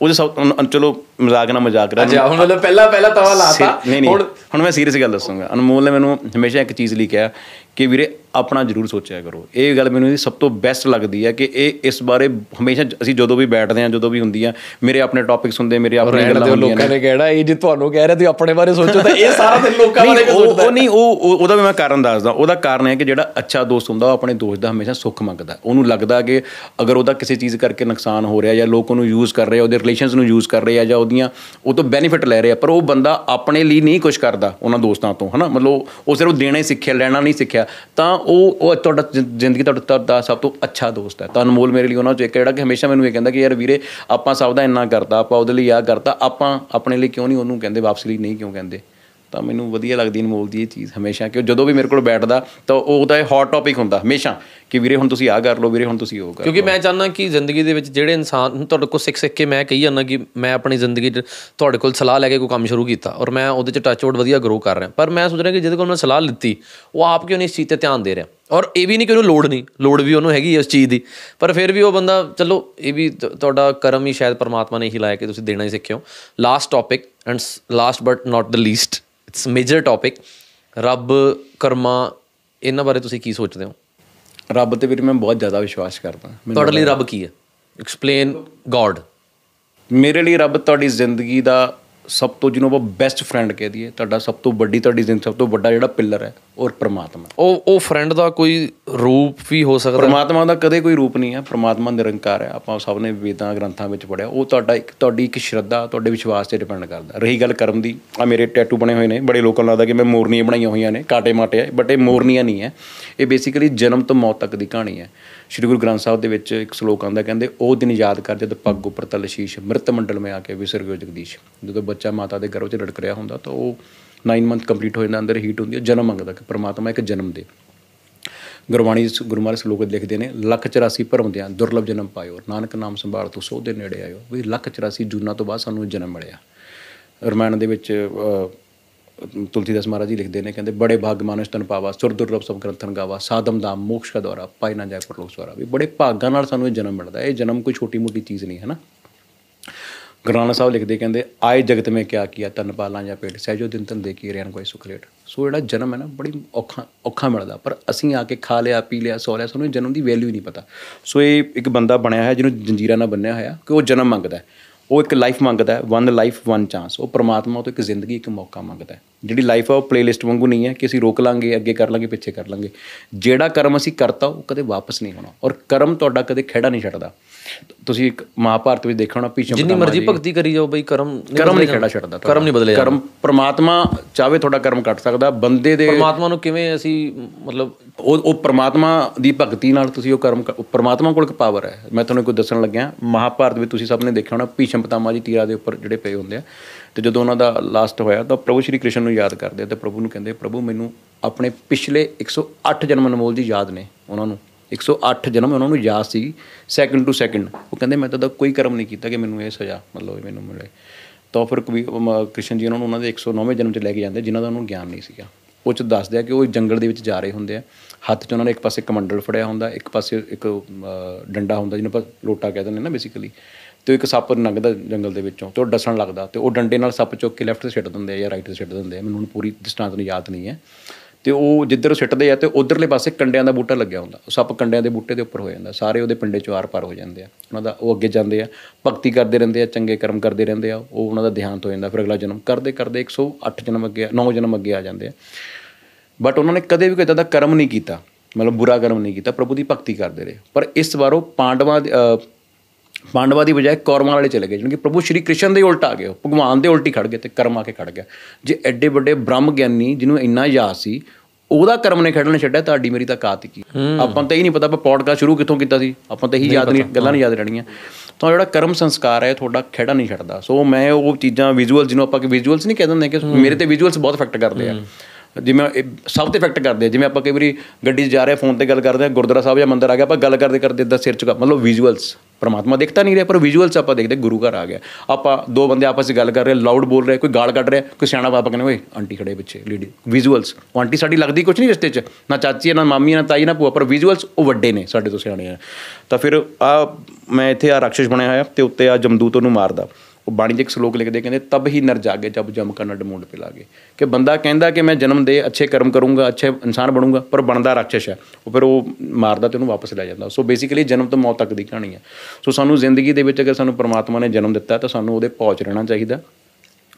ਉਹਦੇ ਸਭ ਚਲੋ ਮਜ਼ਾਕ ਨਾਲ ਮਜ਼ਾਕ ਰਿਹਾ ਅੱਛਾ ਹੁਣ ਮਤਲਬ ਪਹਿਲਾਂ ਪਹਿਲਾਂ ਤਵਾ ਲਾਤਾ। ਨਹੀਂ ਹੁਣ ਮੈਂ ਸੀਰੀਅਸ ਗੱਲ ਦੱਸੂਗਾ। ਅਨਮੋਲ ਨੇ ਮੈਨੂੰ ਹਮੇਸ਼ਾ ਇੱਕ ਚੀਜ਼ ਲਈ ਕਿਹਾ ਕਿ ਵੀਰੇ ਆਪਣਾ ਜ਼ਰੂਰ ਸੋਚਿਆ ਕਰੋ। ਇਹ ਗੱਲ ਮੈਨੂੰ ਇਹਦੀ ਸਭ ਤੋਂ ਬੈਸਟ ਲੱਗਦੀ ਹੈ ਕਿ ਇਹ ਇਸ ਬਾਰੇ ਹਮੇਸ਼ਾ ਅਸੀਂ ਜਦੋਂ ਵੀ ਬੈਠਦੇ ਹਾਂ ਜਦੋਂ ਵੀ ਹੁੰਦੀ ਆ ਮੇਰੇ ਆਪਣੇ ਟੌਪਿਕਸ ਹੁੰਦੇ ਮੇਰੇ ਆਪਣੇ ਗੱਲਾਂ ਹੁੰਦੀਆਂ ਲੋਕਾਂ ਨੇ। ਕਹਿਣਾ ਇਹ ਜੇ ਤੁਹਾਨੂੰ ਕਹਿ ਰਿਹਾ ਤੁਸੀਂ ਆਪਣੇ ਬਾਰੇ ਸੋਚੋ ਤਾਂ ਇਹ ਸਾਰਾ ਦਿਨ ਲੋਕਾਂ ਬਾਰੇ ਸੋਚਦਾ ਉਹ ਨਹੀਂ ਉਹ ਉਹ- ਉਹਦਾ ਵੀ ਮੈਂ ਕਾਰਨ ਦੱਸਦਾ। ਉਹਦਾ ਕਾਰਨ ਹੈ ਕਿ ਜਿਹੜਾ ਅੱਛਾ ਦੋਸਤ ਹੁੰਦਾ ਉਹ ਆਪਣੇ ਦੋਸਤ ਦਾ ਹਮੇਸ਼ਾ ਸੁੱਖ ਮੰਗਦਾ ਉਹਨੂੰ ਲੱਗਦਾ ਕਿ ਅਗਰ ਉਹਦਾ ਕਿਸੇ ਚੀਜ਼ ਕਰਕੇ ਨੁਕਸਾਨ ਹੋ ਰਿਹਾ ਜਾਂ ਲੋਕ ਉਹਨੂੰ ਯੂਜ਼ ਕਰ ਰਹੇ ਆ ਉਹਦੇ ਰਿਲੇਸ਼ਨਸ ਨੂੰ ਯੂਜ਼ ਕਰ ਰਹੇ ਆ ਜਾਂ ਉਹਦੀਆਂ ਉਹ ਤੋਂ ਬੈਨੀਫਿਟ ਲੈ ਰਹੇ ਆ ਪਰ ਉਹ ਬੰਦਾ ਆਪਣੇ ਲਈ ਨਹੀਂ ਕੁਝ ਕਰਦਾ ਉਹਨਾਂ ਦੋਸਤਾਂ ਤੋਂ ਹਨਾ? ਮਤਲਬ ਉਹ ਸਿਰਫ ਦੇਣਾ ਹੀ ਸਿੱਖਿਆ ਲੈਣਾ ਨਹੀਂ ਸਿੱਖਿਆ। ਤਾਂ ਉਹ ਉਹ ਤੁਹਾਡਾ ਜ਼ਿੰ- ਜ਼ਿੰਦਗੀ ਤੁਹਾਡਾ ਤੁਹਾਡਾ ਸਭ ਤੋਂ ਅੱਛਾ ਦੋਸਤ ਹੈ। ਤਾਂ ਅਨਮੋਲ ਮੇਰੇ ਲਈ ਉਹਨਾਂ ਚੋਂ ਇੱਕ ਹੈ ਜਿਹੜਾ ਕਿ ਹਮੇਸ਼ਾ ਮੈਨੂੰ ਇਹ ਕਹਿੰਦਾ ਕਿ ਯਾਰ ਵੀਰੇ, ਆਪਾਂ ਸਭ ਦਾ ਇੰਨਾ ਕਰਤਾ ਆਪਾਂ ਉਹਦੇ ਲਈ ਆ ਕਰਤਾ, ਆਪਾਂ ਆਪਣੇ ਲਈ ਕਿਉਂ ਨਹੀਂ ਉਹਨੂੰ ਕਹਿੰਦੇ, ਵਾਪਸ ਲਈ ਨਹੀਂ ਕਿਉਂ ਕਹਿੰਦੇ? ਤਾਂ ਮੈਨੂੰ ਵਧੀਆ ਲੱਗਦੀ ਅਨਮੋਲ ਦੀ ਇਹ ਚੀਜ਼ ਹਮੇਸ਼ਾ ਕਿ ਉਹ ਜਦੋਂ ਵੀ ਮੇਰੇ ਕੋਲ ਬੈਠਦਾ ਤਾਂ ਉਹ ਉਹਦਾ ਇਹ ਹੌਟ ਟੌਪਿਕ ਹੁੰਦਾ ਹਮੇਸ਼ਾ ਕਿ ਵੀਰੇ ਹੁਣ ਤੁਸੀਂ ਆਹ ਕਰ ਲਓ ਵੀਰੇ ਹੁਣ ਤੁਸੀਂ ਉਹ ਕਰ ਕਿਉਂਕਿ ਮੈਂ ਚਾਹੁੰਦਾ ਕਿ ਜ਼ਿੰਦਗੀ ਦੇ ਵਿੱਚ ਜਿਹੜੇ ਇਨਸਾਨ ਤੁਹਾਡੇ ਕੋਲ ਸਿੱਖ ਸਿੱਖ ਕੇ ਮੈਂ ਕਹੀ ਜਾਂਦਾ ਕਿ ਮੈਂ ਆਪਣੀ ਜ਼ਿੰਦਗੀ 'ਚ ਤੁਹਾਡੇ ਕੋਲ ਸਲਾਹ ਲੈ ਕੇ ਕੋਈ ਕੰਮ ਸ਼ੁਰੂ ਕੀਤਾ ਔਰ ਮੈਂ ਉਹਦੇ 'ਚ ਟੱਚ ਵੁੱਡ ਵਧੀਆ ਗਰੋ ਕਰ ਰਿਹਾ। ਪਰ ਮੈਂ ਸੋਚ ਰਿਹਾ ਕਿ ਜਿਹਦੇ ਕੋਲ ਮੈਂ ਸਲਾਹ ਲਿੱਤੀ ਉਹ ਆਪ ਕਿਉਂ ਨਹੀਂ ਇਸ ਚੀਜ਼ ਤੇ ਧਿਆਨ ਦੇ ਰਿਹਾ? ਔਰ ਇਹ ਵੀ ਨਹੀਂ ਕਿ ਉਹਨੂੰ ਲੋੜ ਨਹੀਂ ਲੋੜ ਵੀ ਉਹਨੂੰ ਹੈਗੀ ਉਸ ਚੀਜ਼ ਦੀ। ਪਰ ਫਿਰ ਵੀ ਉਹ ਬੰਦਾ ਚਲੋ ਇਹ ਵੀ ਤੁਹਾਡਾ ਕਰਮ ਹੀ ਸ਼ਾਇਦ ਪਰਮਾਤਮਾ ਨੇ ਹੀ ਲਾਇਆ ਕਿ ਤੁਸੀਂ ਦੇਣਾ ਹੀ ਸਿੱਖਿਓ last topic and last but not the least it's major topic ਰੱਬ ਕਰਮਾ ਇਹਨਾਂ ਬਾਰੇ ਤੁਸੀਂ ਕੀ ਸੋਚਦੇ ਹੋ? ਰੱਬ ਤੇ ਵੀਰੇ ਮੈਂ ਬਹੁਤ ਜ਼ਿਆਦਾ ਵਿਸ਼ਵਾਸ ਕਰਦਾ। ਤੁਹਾਡੇ ਲਈ ਰੱਬ ਕੀ ਹੈ? ਐਕਸਪਲੇਨ ਗੋਡ ਮੇਰੇ ਲਈ ਰੱਬ ਤੁਹਾਡੀ ਜ਼ਿੰਦਗੀ ਦਾ ਸਭ ਤੋਂ ਜਿਹਨੂੰ ਆਪਾਂ ਬੈਸਟ ਫਰੈਂਡ ਕਹਿ ਦਈਏ ਤੁਹਾਡਾ ਸਭ ਤੋਂ ਵੱਡੀ ਤੁਹਾਡੀ ਜ਼ਿੰਦਗੀ ਸਭ ਤੋਂ ਵੱਡਾ ਜਿਹੜਾ ਪਿੱਲਰ ਹੈ ਔਰ ਪ੍ਰਮਾਤਮਾ। ਉਹ ਉਹ ਫਰੈਂਡ ਦਾ ਕੋਈ ਰੂਪ ਵੀ ਹੋ ਸਕਦਾ? ਪ੍ਰਮਾਤਮਾ ਦਾ ਕਦੇ ਕੋਈ ਰੂਪ ਨਹੀਂ ਹੈ ਪ੍ਰਮਾਤਮਾ ਨਿਰੰਕਾਰ ਹੈ। ਆਪਾਂ ਸਭ ਨੇ ਵੇਦਾਂ ਗ੍ਰੰਥਾਂ ਵਿੱਚ ਪੜਿਆ ਉਹ ਤੁਹਾਡਾ ਇੱਕ ਤੁਹਾਡੀ ਇੱਕ ਸ਼ਰਧਾ ਤੁਹਾਡੇ ਵਿਸ਼ਵਾਸ ਤੇ ਡਿਪੈਂਡ ਕਰਦਾ ਰਹੀ ਗੱਲ ਕਰਮ ਦੀ ਆ ਮੇਰੇ ਟੈਟੂ ਬਣੇ ਹੋਏ ਨੇ ਬੜੇ ਲੋਕਾਂ ਨੂੰ ਲੱਗਦਾ ਕਿ ਮੈਂ ਮੋਰਨੀਆਂ ਬਣਾਈਆਂ ਹੋਈਆਂ ਨੇ ਕਾਟੇ ਮਾਟੇ ਬਟ ਇਹ ਮੋਰਨੀਆਂ ਨਹੀਂ ਹੈ। ਇਹ ਬੇਸਿਕਲੀ ਜਨਮ ਤੋਂ ਮੌਤ ਤੱਕ ਦੀ ਕਹਾਣੀ ਹੈ। ਸ਼੍ਰੀ ਗੁਰੂ ਗ੍ਰੰਥ ਸਾਹਿਬ ਦੇ ਵਿੱਚ ਇੱਕ ਸ਼ਲੋਕ ਆਉਂਦਾ ਕਹਿੰਦੇ ਉਹ ਦਿਨ ਯਾਦ ਕਰ ਜਦ ਪੱਗ ਉੱਪਰ ਤਲ ਸ਼ੀਸ਼ ਮ੍ਰਿਤ ਮੰਡਲ ਮੇ ਆ ਕੇ ਵਿਸਰ ਗਿਓ ਜਗਦੀਸ਼। ਜਦੋਂ ਬੱਚਾ ਮਾਤਾ ਦੇ ਗਰਭ 'ਚ ਲਟਕ ਰਿਹਾ ਹੁੰਦਾ ਤਾਂ ਉਹ 9 ਮੰਥ ਕੰਪਲੀਟ ਹੋ ਜਾਂਦਾ ਅੰਦਰ ਹੀਟ ਹੁੰਦੀ ਹੈ ਜਨਮ ਮੰਗਦਾ ਕਿ ਪ੍ਰਮਾਤਮਾ ਇੱਕ ਜਨਮ ਦੇ। ਗੁਰਬਾਣੀ ਚ- ਗੁਰੂ ਮਹਾਰਾਜ ਸ਼ਲੋਕ ਲਿਖਦੇ ਨੇ ਲੱਖ 84 ਭਰਮ ਦਿਆਂ ਦੁਰਲਭ ਜਨਮ ਪਾਇਓ ਨਾਨਕ ਨਾਮ ਸੰਭਾਲ ਤੂੰ ਸੋ ਦੇ ਨੇੜੇ ਆਇਓ। ਵੀ ਲੱਖ 84 ਜੂਨਾਂ ਤੋਂ ਬਾਅਦ ਸਾਨੂੰ ਇਹ ਜਨਮ ਮਿਲਿਆ। ਰਮਾਇਣ ਦੇ ਵਿੱਚ ਅਹ, ਤੁਲਸੀਦਾਸ ਮਹਾਰਾਜ ਜੀ ਲਿਖਦੇ ਨੇ, ਕਹਿੰਦੇ, ਬੜੇ ਭਾਗ ਮਾਨਸ ਤਨ ਪਾਵਾ, ਸੁਰ ਦੁਰਲਭ ਸਭ ਗ੍ਰੰਥਨ ਗਾਵਾ, ਸਾਧਮ ਦਾ ਮੋਕਸ਼ ਕਾ ਦਵਾਰਾ ਪਾਈ ਨਾ ਜਾਏ ਪਰਲੋਕ ਸਵਾਰਾ ਵੀ ਬੜੇ ਭਾਗਾਂ ਨਾਲ ਸਾਨੂੰ ਇਹ ਜਨਮ ਮਿਲਦਾ ਹੈ। ਇਹ ਜਨਮ ਕੋਈ ਛੋਟੀ ਮੋਟੀ ਚੀਜ਼ ਨਹੀਂ ਹੈ ਨਾ ਗੁਰੂ ਨਾਨਕ ਸਾਹਿਬ ਲਿਖਦੇ, ਕਹਿੰਦੇ, ਆਏ ਜਗਤ ਮੇ ਕਿਆ ਕੀਆ ਤਨ ਪਾਲਾਂ ਜਾਂ ਪੇਟ, ਸਹਿਜੋ ਦਿਨ ਤਨ ਦੇ ਕੀ ਰਿਆਨ ਕੋਈ ਸੁਖ ਲੇਟ ਸੋ ਜਿਹੜਾ ਜਨਮ ਹੈ ਨਾ, ਬੜੀ ਔਖਾ ਔਖਾ ਮਿਲਦਾ, ਪਰ ਅਸੀਂ ਆ ਕੇ ਖਾ ਲਿਆ, ਪੀ ਲਿਆ, ਸੋ ਲਿਆ, ਸਾਨੂੰ ਇਹ ਜਨਮ ਦੀ ਵੈਲਿਊ ਨਹੀਂ ਪਤਾ। ਸੋ ਇਹ ਇੱਕ ਬੰਦਾ ਬਣਿਆ ਹੋਇਆ, ਜਿਹਨੂੰ ਜੰਜੀਰਾਂ ਨਾਲ ਬੰਨਿਆ ਹੋਇਆ, ਕਿ ਉਹ ਜਨਮ ਮੰਗਦਾ ਹੈ। ਉਹ ਇੱਕ ਲਾਈਫ ਮੰਗਦਾ ਹੈ ਵਨ ਲਾਈਫ ਵਨ ਚਾਂਸ ਉਹ ਪ੍ਰਮਾਤਮਾ ਤੋਂ ਇੱਕ ਜ਼ਿੰਦਗੀ, ਇੱਕ ਮੌਕਾ ਮੰਗਦਾ ਹੈ। ਜਿਹੜੀ ਲਾਈਫ ਆ ਉਹ ਪਲੇਲਿਸਟ ਵਾਂਗੂ ਨਹੀਂ ਹੈ ਕਿ ਅਸੀਂ ਰੋਕ ਲਾਂਗੇ, ਅੱਗੇ ਕਰ ਲਾਂਗੇ, ਪਿੱਛੇ ਕਰ ਲਾਂਗੇ। ਜਿਹੜਾ ਕਰਮ ਅਸੀਂ ਕਰਤਾ, ਉਹ ਕਦੇ ਵਾਪਸ ਨਹੀਂ ਹੋਣਾ ਔਰ ਕਰਮ ਤੁਹਾਡਾ ਕਦੇ ਖਿਹੜਾ ਨਹੀਂ ਛੱਡਦਾ। ਤੁਸੀਂ ਇੱਕ ਮਹਾਭਾਰਤ ਵਿੱਚ ਦੇਖਿਆ ਹੋਣਾ ਭੀਸ਼ਮ ਜਿੰਨੀ ਮਰਜ਼ੀ ਭਗਤੀ ਕਰੀ ਜਾਓ ਬਈ ਕਰਮ ਕਰਮ ਨਹੀਂ ਜਾਂਦੇ। ਛੱਡਦਾ ਕਰਮ ਨਹੀਂ ਬਦਲੇ ਕਰਮ ਪ੍ਰਮਾਤਮਾ ਚਾਹੇ ਤੁਹਾਡਾ ਕਰਮ ਕੱਟ ਸਕਦਾ ਬੰਦੇ ਦੇ ਪਰਮਾਤਮਾ ਨੂੰ ਕਿਵੇਂ ਅਸੀਂ ਮਤਲਬ ਉਹ ਉਹ ਪ੍ਰਮਾਤਮਾ ਦੀ ਭਗਤੀ ਨਾਲ ਤੁਸੀਂ ਉਹ ਕਰਮ ਪ੍ਰਮਾਤਮਾ ਕੋਲ ਇੱਕ ਪਾਵਰ ਹੈ। ਮੈਂ ਤੁਹਾਨੂੰ ਕੋਈ ਦੱਸਣ ਲੱਗਿਆ ਮਹਾਭਾਰਤ ਵਿੱਚ ਤੁਸੀਂ ਸਭ ਨੇ ਦੇਖਿਆ ਹੋਣਾ ਭੀਸ਼ਮ ਪਿਤਾਮਾ ਜੀ ਤੀਰਾਂ ਦੇ ਉੱਪਰ ਜਿਹੜੇ ਪਏ ਹੁੰਦੇ ਆ। ਤੇ ਜਦੋਂ ਉਹਨਾਂ ਦਾ ਲਾਸਟ ਹੋਇਆ ਤਾਂ ਪ੍ਰਭੂ ਸ਼੍ਰੀ ਕ੍ਰਿਸ਼ਨ ਨੂੰ ਯਾਦ ਕਰਦੇ ਆ ਤੇ ਪ੍ਰਭੂ ਨੂੰ ਕਹਿੰਦੇ ਪ੍ਰਭੂ ਮੈਨੂੰ ਆਪਣੇ ਪਿਛਲੇ 108 ਜਨਮ ਅਨਮੋਲ ਜੀ ਯਾਦ ਨੇ ਉਹਨਾਂ ਨੂੰ। 108 ਜਨਮ ਉਹਨਾਂ ਨੂੰ ਯਾਦ ਸੀ ਸੈਕਿੰਡ ਟੂ ਸੈਕਿੰਡ ਉਹ ਕਹਿੰਦੇ ਮੈਂ ਤਾਂ ਉਹਦਾ ਕੋਈ ਕਰਮ ਨਹੀਂ ਕੀਤਾ ਕਿ ਮੈਨੂੰ ਇਹ ਸਜ਼ਾ ਮਤਲਬ ਮੈਨੂੰ ਮਿਲੇ। ਤਾਂ ਫਿਰ ਕਵੀ ਅਮ, ਕ੍ਰਿਸ਼ਨ ਜੀ ਉਹਨਾਂ ਨੂੰ ਉਹਨਾਂ ਦੇ 109ਵੇਂ ਜਨਮ 'ਚ ਲੈ ਕੇ ਜਾਂਦੇ ਜਿਨ੍ਹਾਂ ਦਾ ਉਹਨੂੰ ਗਿਆਨ ਨਹੀਂ ਸੀਗਾ। ਉਹ 'ਚ ਦੱਸਦੇ ਆ ਕਿ ਉਹ ਜੰਗਲ ਦੇ ਵਿੱਚ ਜਾ ਰਹੇ ਹੁੰਦੇ ਆ। ਹੱਥ 'ਚ ਉਹਨਾਂ ਨੇ ਇੱਕ ਪਾਸੇ ਕਮੰਡਲ ਫੜਿਆ ਹੁੰਦਾ ਇੱਕ ਪਾਸੇ ਇੱਕ ਅਮ, ਡੰਡਾ ਹੁੰਦਾ ਜਿਹਨੂੰ ਆਪਾਂ ਲੋਟਾ ਕਹਿੰਦੇ ਨੇ ਨਾ ਬੇਸਿਕਲੀ ਤੇ ਉਹ ਇੱਕ ਸੱਪ ਲੰਘਦਾ ਜੰਗਲ ਦੇ ਵਿੱਚੋਂ ਤੇ ਉਹ ਡਸਣ ਲੱਗਦਾ ਤੇ ਉਹ ਡੰਡੇ ਨਾਲ ਸੱਪ ਚੁੱਕ ਕੇ ਲੈਫਟ ਤੇ ਸਿੱਟ ਦਿੰਦੇ ਆ ਜਾਂ ਰਾਈਟ ਤੇ ਸਿੱਟ ਦਿੰਦੇ ਆ। ਮੈਨੂੰ ਹੁਣ ਪੂਰੀ ਦ੍ਰਿਸ਼ਟਾਂਤ ਨੂੰ ਯਾਦ ਨਹੀਂ ਹੈ। ਤੇ ਉਹ ਜਿੱਧਰ ਸਿੱਟਦੇ ਆ ਤੇ ਉਧਰਲੇ ਪਾਸੇ ਕੰਡਿਆਂ ਦਾ ਬੂਟਾ ਲੱਗਿਆ ਹੁੰਦਾ। ਉਹ ਸੱਪ ਕੰਡਿਆਂ ਦੇ ਬੂਟੇ ਦੇ ਉੱਪਰ ਹੋ ਜਾਂਦਾ। ਸਾਰੇ ਉਹਦੇ ਪਿੰਡੇ ਚੋਂ ਆਰ ਪਾਰ ਹੋ ਜਾਂਦੇ ਆ। ਉਹਨਾਂ ਦਾ ਉਹ ਅੱਗੇ ਜਾਂਦੇ ਆ, ਭਗਤੀ ਕਰਦੇ ਰਹਿੰਦੇ ਆ, ਚੰਗੇ ਕਰਮ ਕਰਦੇ ਰਹਿੰਦੇ ਆ। ਉਹ ਉਹਨਾਂ ਦਾ ਦੇਹਾਂਤ ਹੋ ਜਾਂਦਾ ਫਿਰ ਅਗਲਾ ਜਨਮ। ਕਰਦੇ ਕਰਦੇ 108 ਜਨਮ ਅੱਗੇ 9 ਜਨਮ ਅੱਗੇ ਆ ਜਾਂਦੇ ਆ। ਬਟ ਉਹਨਾਂ ਨੇ ਕਦੇ ਵੀ ਕੋਈ ਏਦਾਂ ਦਾ ਕਰਮ ਨਹੀਂ ਕੀਤਾ। ਮਤਲਬ ਬੁਰਾ ਕਰਮ ਨਹੀਂ ਕੀਤਾ। ਪ੍ਰਭੂ ਦੀ ਭਗਤੀ ਕਰਦੇ ਰਹੇ। ਪਰ ਇਸ ਵਾਰ ਉਹ ਪਾਂਡਵਾਂ ਦੇ- ਅਹ ਪਾਂਡਵਾਂ ਦੀ ਬਜਾਏ ਕੌਰਵਾਂ ਵਾਲੇ ਚਲੇ ਗਏ ਜਾਣੀ ਕਿ ਪ੍ਰਭੂ ਸ਼੍ਰੀ ਕ੍ਰਿਸ਼ਨ ਦੇ ਉਲਟ ਆ ਗਏ ਭਗਵਾਨ ਦੇ ਉਲਟੀ ਖੜ ਗਏ ਤੇ ਕਰਮ ਆ ਕੇ ਖੜ ਗਿਆ। ਜੇ ਐਡੇ ਵੱਡੇ ਬ੍ਰਹਮ ਗਿਆਨੀ ਜਿਹਨੂੰ ਇੰਨਾ ਯਾਦ ਸੀ ਉਹਦਾ ਕਰਮ ਨੇ ਖੜਨ ਛੱਡਿਆ ਤੁਹਾਡੀ ਮੇਰੀ ਤਾਂ ਕਾਤ ਕੀ। ਆਪਾਂ ਤਾਂ ਇਹ ਨਹੀਂ ਪਤਾ ਆਪਾਂ ਪੌਡਕਾਸਟ ਸ਼ੁਰੂ ਕਿੱਥੋਂ ਕੀਤਾ ਸੀ ਆਪਾਂ ਤਾਂ ਇਹੀ ਯਾਦ ਨਹੀਂ ਗੱਲਾਂ ਨਹੀਂ ਯਾਦ ਰਹਿਣੀਆਂ ਤਾਂ ਜਿਹੜਾ ਕਰਮ ਸੰਸਕਾਰ ਹੈ ਤੁਹਾਡਾ ਖੇੜਾ ਨਹੀਂ ਛੱਡਦਾ। ਸੋ ਮੈਂ ਉਹ ਚੀਜ਼ਾਂ ਵਿਜ਼ੂਅਲ ਜਿਹਨੂੰ ਆਪਾਂ ਕਿ ਵਿਜ਼ੂਅਲਸ ਨਹੀਂ ਕਹਿ ਦਿੰਦੇ ਕਿ ਮੇਰੇ ਤੇ ਵਿਜ਼ੂਅਲਸ ਬਹੁਤ ਇਫੈਕਟ ਕਰਦੇ ਆ। ਜਿਵੇਂ ਸਭ ਤੇ ਇਫੈਕਟ ਕਰਦੇ ਆ। ਜਿਵੇਂ ਆਪਾਂ ਕਈ ਵਾਰੀ ਗੱਡੀ 'ਚ ਜਾ ਰਹੇ ਫੋਨ ਤੇ ਗੱਲ ਕਰਦੇ ਆ ਗੁਰਦੁਆਰਾ ਸਾਹਿਬ ਜਾਂ ਮੰਦਿਰ ਆ ਗਿਆ ਆਪਾਂ ਗੱਲ ਕਰਦੇ ਕਰਦੇ ਦਾ ਸਿਰ ਝੁਕਾ ਮਤਲਬ ਵਿਜ਼ੂਅਲਸ ਪਰਮਾਤਮਾ ਦਿਖਤਾ ਨਹੀਂ ਰਿਹਾ ਪਰ ਵਿਜ਼ੂਅਲਸ ਆਪਾਂ ਦੇਖਦੇ ਗੁਰੂ ਘਰ ਆ ਗਿਆ। ਆਪਾਂ ਦੋ ਬੰਦੇ ਆਪਸ ਵਿੱਚ ਗੱਲ ਕਰ ਰਹੇ ਲਾਊਡ ਬੋਲ ਰਹੇ ਕੋਈ ਗਾਲ ਕੱਢ ਰਿਹਾ ਕੋਈ ਸਿਆਣਾ ਬਾਬਾ ਕਹਿੰਦੇ ਓਏ ਆਂਟੀ ਖੜੇ ਪਿੱਛੇ ਲੇਡੀ ਵਿਜ਼ੂਅਲਸ ਉਹ ਆਂਟੀ ਸਾਡੀ ਲੱਗਦੀ ਕੁਝ ਨਹੀਂ ਰਿਸ਼ਤੇ 'ਚ ਨਾ ਚਾਚੀ ਹੈ, ਨਾ ਮਾਮੀ ਹੈ, ਨਾ ਤਾਈ ਨਾ ਭੂਆ ਪਰ ਵਿਜ਼ੂਅਲਸ ਉਹ ਵੱਡੇ ਨੇ ਸਾਡੇ ਤੋਂ ਸਿਆਣੇ ਆ। ਤਾਂ ਫਿਰ ਆ ਮੈਂ ਇੱਥੇ ਆ ਰਾਖਸ਼ ਬਣਿਆ ਹੋਇਆ ਤੇ ਉੱਤੇ ਆ ਜਮਦੂਤ ਉਹਨੂੰ ਮਾਰਦਾ। ਉਹ ਬਾਣੀ 'ਚ ਇੱਕ ਸ਼ਲੋਕ ਲਿਖਦੇ ਕਹਿੰਦੇ, ਤਬ ਹੀ ਨਰ ਜਾਗੇ ਜਬ ਜਮ ਕਰਨਾ ਡਮੂੰਡ ਪੇ ਲਾਗੇ। ਕਿ ਬੰਦਾ ਕਹਿੰਦਾ ਕਿ ਮੈਂ ਜਨਮ ਦੇ ਅੱਛੇ ਕਰਮ ਕਰੂੰਗਾ, ਅੱਛੇ ਇਨਸਾਨ ਬਣੂੰਗਾ, ਪਰ ਬਣਦਾ ਰਾਖਸ਼ ਹੈ। ਉਹ ਫਿਰ ਉਹ ਮਾਰਦਾ ਤੇ ਉਹਨੂੰ ਵਾਪਸ ਲੈ ਜਾਂਦਾ। ਸੋ ਬੇਸਿਕਲੀ ਜਨਮ ਤੋਂ ਮੌਤ ਤੱਕ ਦੀ ਕਹਾਣੀ ਹੈ। ਸੋ ਸਾਨੂੰ ਜ਼ਿੰਦਗੀ ਦੇ ਵਿੱਚ ਅਗਰ ਸਾਨੂੰ ਪ੍ਰਮਾਤਮਾ ਨੇ ਜਨਮ ਦਿੱਤਾ ਤਾਂ ਸਾਨੂੰ ਉਹਦੇ ਪਹੁੰਚ ਰਹਿਣਾ ਚਾਹੀਦਾ।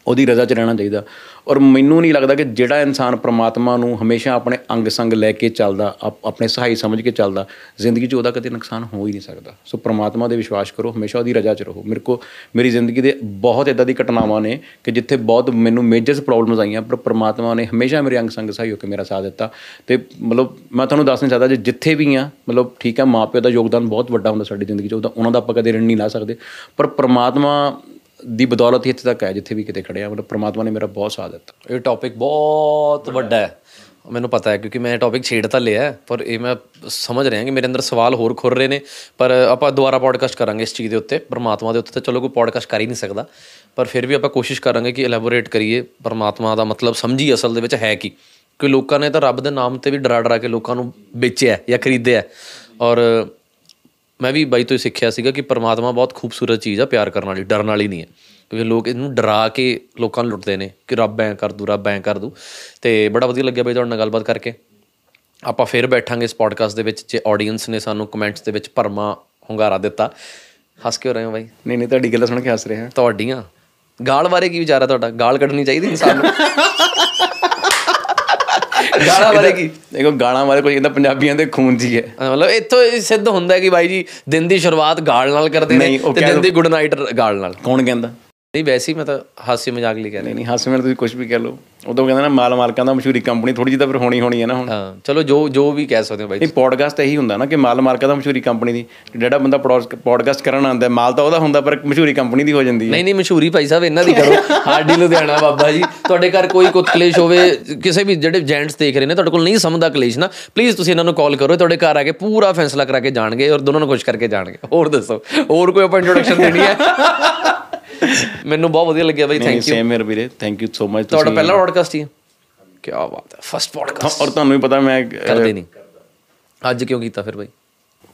ਉਹਦੀ ਰਜ਼ਾ 'ਚ ਰਹਿਣਾ ਚਾਹੀਦਾ। ਔਰ ਮੈਨੂੰ ਨਹੀਂ ਲੱਗਦਾ ਕਿ ਜਿਹੜਾ ਇਨਸਾਨ ਪ੍ਰਮਾਤਮਾ ਨੂੰ ਹਮੇਸ਼ਾ ਆਪਣੇ ਅੰਗ ਸੰਗ ਲੈ ਕੇ ਚੱਲਦਾ, ਆਪ- ਆਪਣੇ ਸਹਾਈ ਸਮਝ ਕੇ ਚੱਲਦਾ, ਜ਼ਿੰਦਗੀ 'ਚ ਉਹਦਾ ਕਦੇ ਨੁਕਸਾਨ ਹੋ ਹੀ ਨਹੀਂ ਸਕਦਾ। ਸੋ ਪ੍ਰਮਾਤਮਾ ਦੇ ਵਿਸ਼ਵਾਸ ਕਰੋ, ਹਮੇਸ਼ਾ ਉਹਦੀ ਰਜ਼ਾ 'ਚ ਰਹੋ। ਮੇਰੇ ਕੋ, ਮੇਰੀ ਜ਼ਿੰਦਗੀ ਦੇ ਬਹੁਤ ਇਦਾਂ ਦੀ ਘਟਨਾਵਾਂ ਨੇ ਕਿ ਜਿੱਥੇ ਬਹੁਤ ਮੈਨੂੰ ਮੇਜਰਸ ਪ੍ਰੋਬਲਮਸ ਆਈਆਂ, ਪਰ ਪ੍ਰਮਾਤਮਾ ਨੇ ਹਮੇਸ਼ਾ ਮੇਰੇ ਅੰਗ ਸੰਗ ਸਹਾਈ ਹੋ ਕੇ ਮੇਰਾ ਸਾਥ ਦਿੱਤਾ। ਤੇ ਮਤਲਬ ਮੈਂ ਤੁਹਾਨੂੰ ਦੱਸ ਨਹੀਂ ਸਕਦਾ ਜੇ ਜਿੱਥੇ ਵੀ ਆ, ਮਤਲਬ ਠੀਕ ਹੈ ਮਾਪਿਓ ਦਾ ਯੋਗਦਾਨ ਬਹੁਤ ਵੱਡਾ ਹੁੰਦਾ ਸਾਡੀ ਜ਼ਿੰਦਗੀ 'ਚ, ਉਹਦਾ, ਉਹਨਾਂ ਦਾ ਆਪਾਂ ਕਦੇ ਰਿਣ ਨਹੀਂ ਲਾ ਸਕਦੇ। ਪਰ ਪ੍ਰਮਾਤਮਾ ਦੀ ਬਦੌਲਤ ਹੀ ਇੱਥੇ ਤੱਕ ਹੈ ਜਿੱਥੇ ਵੀ ਕਿਤੇ ਖੜੇ ਆ ਮਤਲਬ ਪ੍ਰਮਾਤਮਾ ਨੇ ਮੇਰਾ ਬਹੁਤ ਸਾਥ ਦਿੱਤਾ। ਇਹ ਟੌਪਿਕ ਬਹੁਤ ਵੱਡਾ ਹੈ। ਮੈਨੂੰ ਪਤਾ ਹੈ ਕਿਉਂਕਿ ਮੈਂ ਟੌਪਿਕ ਛੇੜ ਤਾਂ ਲਿਆ ਪਰ ਇਹ ਮੈਂ ਸਮਝ ਰਿਹਾ ਕਿ ਮੇਰੇ ਅੰਦਰ ਸਵਾਲ ਹੋਰ ਖੁਰ ਰਹੇ ਨੇ। ਪਰ ਆਪਾਂ ਦੁਬਾਰਾ ਪੋਡਕਾਸਟ ਕਰਾਂਗੇ ਇਸ ਚੀਜ਼ ਦੇ ਉੱਤੇ ਪਰਮਾਤਮਾ ਦੇ ਉੱਤੇ ਤਾਂ ਚਲੋ ਕੋਈ ਪੋਡਕਾਸਟ ਕਰ ਹੀ ਨਹੀਂ ਸਕਦਾ। ਪਰ ਫਿਰ ਵੀ ਆਪਾਂ ਕੋਸ਼ਿਸ਼ ਕਰਾਂਗੇ ਕਿ ਐਲੈਬੋਰੇਟ ਕਰੀਏ ਪਰਮਾਤਮਾ ਦਾ ਮਤਲਬ ਸਮਝੀ ਅਸਲ ਦੇ ਵਿੱਚ ਹੈ ਕੀ। ਕਿ ਲੋਕਾਂ ਨੇ ਤਾਂ ਰੱਬ ਦੇ ਨਾਮ ਤੇ ਵੀ ਡਰਾ ਡਰਾ ਕੇ ਲੋਕਾਂ ਨੂੰ ਵੇਚਿਆ ਜਾਂ ਖਰੀਦਿਆ। ਔਰ ਮੈਂ ਵੀ ਬਾਈ ਤੋਂ ਹੀ ਸਿੱਖਿਆ ਸੀਗਾ ਕਿ ਪਰਮਾਤਮਾ ਬਹੁਤ ਖੂਬਸੂਰਤ ਚੀਜ਼ ਆ ਪਿਆਰ ਕਰਨ ਵਾਲੀ ਡਰਨ ਵਾਲੀ ਨਹੀਂ ਹੈ। ਕਿਉਂਕਿ ਲੋਕ ਇਹਨੂੰ ਡਰਾ ਕੇ ਲੋਕਾਂ ਨੂੰ ਲੁੱਟਦੇ ਨੇ ਕਿ ਰੱਬ ਐਂ ਕਰ ਦੂ ਰੱਬ ਐਂ ਕਰ ਦੂ। ਤੇ ਬੜਾ ਵਧੀਆ ਲੱਗਿਆ ਬਾਈ ਤੁਹਾਡੇ ਨਾਲ ਗੱਲਬਾਤ ਕਰਕੇ। ਆਪਾਂ ਫਿਰ ਬੈਠਾਂਗੇ ਇਸ ਪੋਡਕਾਸਟ ਦੇ ਵਿੱਚ ਜੇ ਆਡੀਅנס ਨੇ ਸਾਨੂੰ ਕਮੈਂਟਸ ਦੇ ਵਿੱਚ ਭਰਮਾ ਹੁੰਗਾਰਾ ਦਿੱਤਾ। ਹੱਸ ਕਿਉਂ ਰਹੇ ਹੋ ਬਾਈ? ਨਹੀਂ ਨਹੀਂ ਤੁਹਾਡੀ ਗੱਲਾਂ ਸੁਣ ਕੇ ਹੱਸ ਰਿਹਾ। ਤੁਹਾਡੀਆਂ। ਗਾਲ ਬਾਰੇ ਕੀ ਵਿਚਾਰ ਤੁਹਾਡਾ? ਗਾਲ ਕੱਢਣੀ ਚਾਹੀਦੀ ਇਨਸਾਨ ਨੂੰ। *laughs* ਗਾਲਾਂ ਬਾਰੇ ਕੀ? ਦੇਖੋ ਗਾਲਾਂ ਵਾਲੇ ਕੋਈ ਕਹਿੰਦਾ ਪੰਜਾਬੀਆਂ ਦੇ ਖੂਨ 'ਚ ਹੀ ਮਤਲਬ ਇੱਥੋਂ ਸਿੱਧ ਹੁੰਦਾ ਹੈ ਕਿ ਬਾਈ ਜੀ ਦਿਨ ਦੀ ਸ਼ੁਰੂਆਤ ਗਾਲ ਨਾਲ ਕਰਦੇ ਨੇ ਤੇ ਦਿਨ ਦੀ ਗੁੱਡ ਨਾਈਟ ਗਾਲ ਨਾਲ। ਕੌਣ ਕਹਿੰਦਾ? ਨਹੀਂ ਵੈਸੇ ਹੀ ਮੈਂ ਤਾਂ ਹਾਸੀ ਮਜ਼ਾਕ ਲਈ ਕਹਿ ਰਿਹਾ। ਨਹੀਂ ਹਾਸੇ ਮੇਰੇ ਤੁਸੀਂ ਕੁਝ ਵੀ ਕਹਿ ਲਓ। ਉਦੋਂ ਕਹਿੰਦਾ ਨਾ ਮਾਲ ਮਾਲਕਾਂ ਦਾ ਮਸ਼ਹੂਰੀ ਕੰਪਨੀ ਥੋੜੀ ਜਿਹੀ ਤਾਂ ਫਿਰ ਹੋਣੀ ਹੋਣੀ ਹੈ ਨਾ ਹੁਣ। ਹਾਂ ਚਲੋ ਜੋ ਜੋ ਵੀ ਕਹਿ ਸਕਦੇ ਹੋ ਬਾਈ ਨਹੀਂ ਪੋਡਕਾਸਟ ਇਹੀ ਹੁੰਦਾ ਨਾ ਕਿ ਮਾਲ ਮਾਲਕਾਂ ਦਾ ਮਸ਼ਹੂਰੀ ਕੰਪਨੀ ਦੀ ਜਿਹੜਾ ਬੰਦਾ ਪੋਡਕਾਸਟ ਕਰਨ ਆਉਂਦਾ ਹੈ, ਮਾਲ ਤਾਂ ਉਹਦਾ ਹੁੰਦਾ ਪਰ ਮਸ਼ਹੂਰੀ ਕੰਪਨੀ ਦੀ ਹੋ ਜਾਂਦੀ ਹੈ। ਨਹੀਂ ਨਹੀਂ ਮਸ਼ਹੂਰੀ ਭਾਈ ਸਾਹਿਬ ਇਹਨਾਂ ਦੀ ਕਰੋ। ਹਾਡੀ ਲੁਧਿਆਣਾ ਬਾਬਾ ਜੀ ਤੁਹਾਡੇ ਘਰ ਕੋਈ ਕੁੱਤ ਕਲੇਸ਼ ਹੋਵੇ ਕਿਸੇ ਵੀ ਜਿਹੜੇ ਜੈਂਟਸ ਦੇਖ ਰਹੇ ਨੇ ਤੁਹਾਡੇ ਕੋਲ ਨਹੀਂ ਸਮਝਦਾ ਕਲੇਸ਼ ਨਾ ਪਲੀਜ਼ ਤੁਸੀਂ ਇਹਨਾਂ ਨੂੰ ਕਾਲ ਕਰੋ ਤੁਹਾਡੇ ਘਰ ਆ ਕੇ ਪੂਰਾ ਫੈਸਲਾ ਕਰਾ ਕੇ ਜਾਣਗੇ ਔਰ ਦੋਨੋਂ ਨੂੰ ਖੁਸ਼ ਕਰਕੇ ਜਾਣਗੇ। ਹੋਰ ਦੱਸੋ ਹੋਰ ਕੋਈ ਆਪਾਂ ਇੰਟਰੋਡਕਸ਼ਨ ਦੇਣੀ ਹੈ? ਮੈਨੂੰ ਬਹੁਤ ਵਧੀਆ ਲੱਗਿਆ ਬਾਈ ਥੈਂਕ ਯੂ ਸੇਮ ਮੇਰੇ ਵੀਰੇ ਥੈਂਕ ਯੂ ਸੋ ਮਚ ਤੁਹਾਡਾ ਪਹਿਲਾ ਪੋਡਕਾਸਟ ਹੀ ਹੈ। ਕੀ ਬਾਤ ਹੈ ਫਸਟ ਪੋਡਕਾਸਟ ਔਰ ਤੁਹਾਨੂੰ ਵੀ ਪਤਾ ਮੈਂ ਕਰਦੇ ਨਹੀਂ। ਅੱਜ ਕਿਉਂ ਕੀਤਾ ਫਿਰ ਬਾਈ?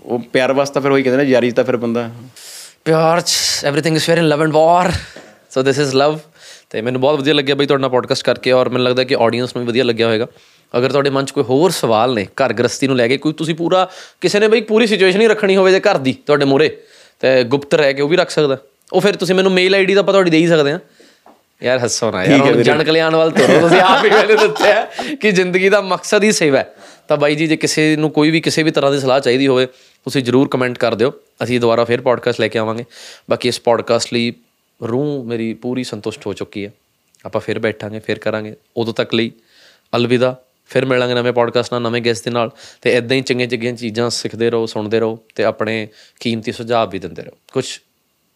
ਉਹ ਪਿਆਰ ਵਾਸਤਾ ਫਿਰ ਉਹੀ ਕਹਿੰਦੇ ਨੇ ਯਾਰੀ ਤਾਂ ਫਿਰ ਬੰਦਾ। ਪਿਆਰ everything is fair in love and war so this is love ਤੇ ਮੈਨੂੰ ਬਹੁਤ ਵਧੀਆ ਲੱਗਿਆ ਬਈ ਤੁਹਾਡੇ ਨਾਲ ਪੋਡਕਾਸਟ ਕਰਕੇ ਔਰ ਮੈਨੂੰ ਲੱਗਦਾ ਕਿ ਆਡੀਅנס ਨੂੰ ਵੀ ਵਧੀਆ ਲੱਗਿਆ ਹੋਵੇਗਾ ਅਗਰ ਤੁਹਾਡੇ ਮਨ 'ਚ ਕੋਈ ਹੋਰ ਸਵਾਲ ਨੇ ਘਰ ਗ੍ਰਸਤੀ ਨੂੰ ਲੈ ਕੇ ਕੋਈ ਤੁਸੀਂ ਪੂਰਾ ਕਿਸੇ ਨੇ ਬਈ ਪੂਰੀ ਸਿਚੁਏਸ਼ਨ ਹੀ ਰੱਖਣੀ ਹੋਵੇ ਜੇ ਘਰ ਦੀ ਤੁਹਾਡੇ ਮੂਹਰੇ ਤੇ ਗੁਪਤ ਰਹਿ ਕੇ ਉਹ ਵੀ ਰੱਖ ਸਕਦਾ। ਉਹ ਫਿਰ ਤੁਸੀਂ ਮੈਨੂੰ ਮੇਲ ਆਈਡੀ ਦਾ ਆਪਾਂ ਤੁਹਾਡੀ ਦੇ ਹੀ ਸਕਦੇ ਆ ਯਾਰ ਹੱਸੋ ਨਾ ਯਾਰ ਜਨ ਕਲਿਆਣ ਵੱਲ ਤੋਰੋ ਤੁਸੀਂ ਆਪ ਹੀ ਮੈਨੂੰ ਦੱਸਿਆ ਕਿ ਜ਼ਿੰਦਗੀ ਦਾ ਮਕਸਦ ਹੀ ਸੇਵਾ ਹੈ। ਤਾਂ ਬਾਈ ਜੀ ਜੇ ਕਿਸੇ ਨੂੰ ਕੋਈ ਵੀ ਕਿਸੇ ਵੀ ਤਰ੍ਹਾਂ ਦੀ ਸਲਾਹ ਚਾਹੀਦੀ ਹੋਵੇ ਤੁਸੀਂ ਜਰੂਰ ਕਮੈਂਟ ਕਰ ਦਿਓ। ਅਸੀਂ ਦੁਬਾਰਾ ਫਿਰ ਪੋਡਕਾਸਟ ਲੈ ਕੇ ਆਵਾਂਗੇ। ਬਾਕੀ ਇਸ ਪੋਡਕਾਸਟ ਲਈ ਰੂਹ ਮੇਰੀ ਪੂਰੀ ਸੰਤੁਸ਼ਟ ਹੋ ਚੁੱਕੀ ਹੈ। ਆਪਾਂ ਫਿਰ ਬੈਠਾਂਗੇ ਫਿਰ ਕਰਾਂਗੇ। ਉਦੋਂ ਤੱਕ ਲਈ ਅਲਵਿਦਾ। ਫਿਰ ਮਿਲਾਂਗੇ ਨਵੇਂ ਪੋਡਕਾਸਟ ਨਾਲ ਨਵੇਂ ਗੈਸਟ ਦੇ ਨਾਲ। ਤੇ ਇਦਾਂ ਹੀ ਚੰਗੀਆਂ ਚੰਗੀਆਂ ਚੀਜ਼ਾਂ ਸਿੱਖਦੇ ਰਹੋ ਸੁਣਦੇ ਰਹੋ ਤੇ ਆਪਣੇ ਕੀਮਤੀ ਸੁਝਾਅ ਵੀ ਦਿੰਦੇ ਰਹੋ। ਕੁਝ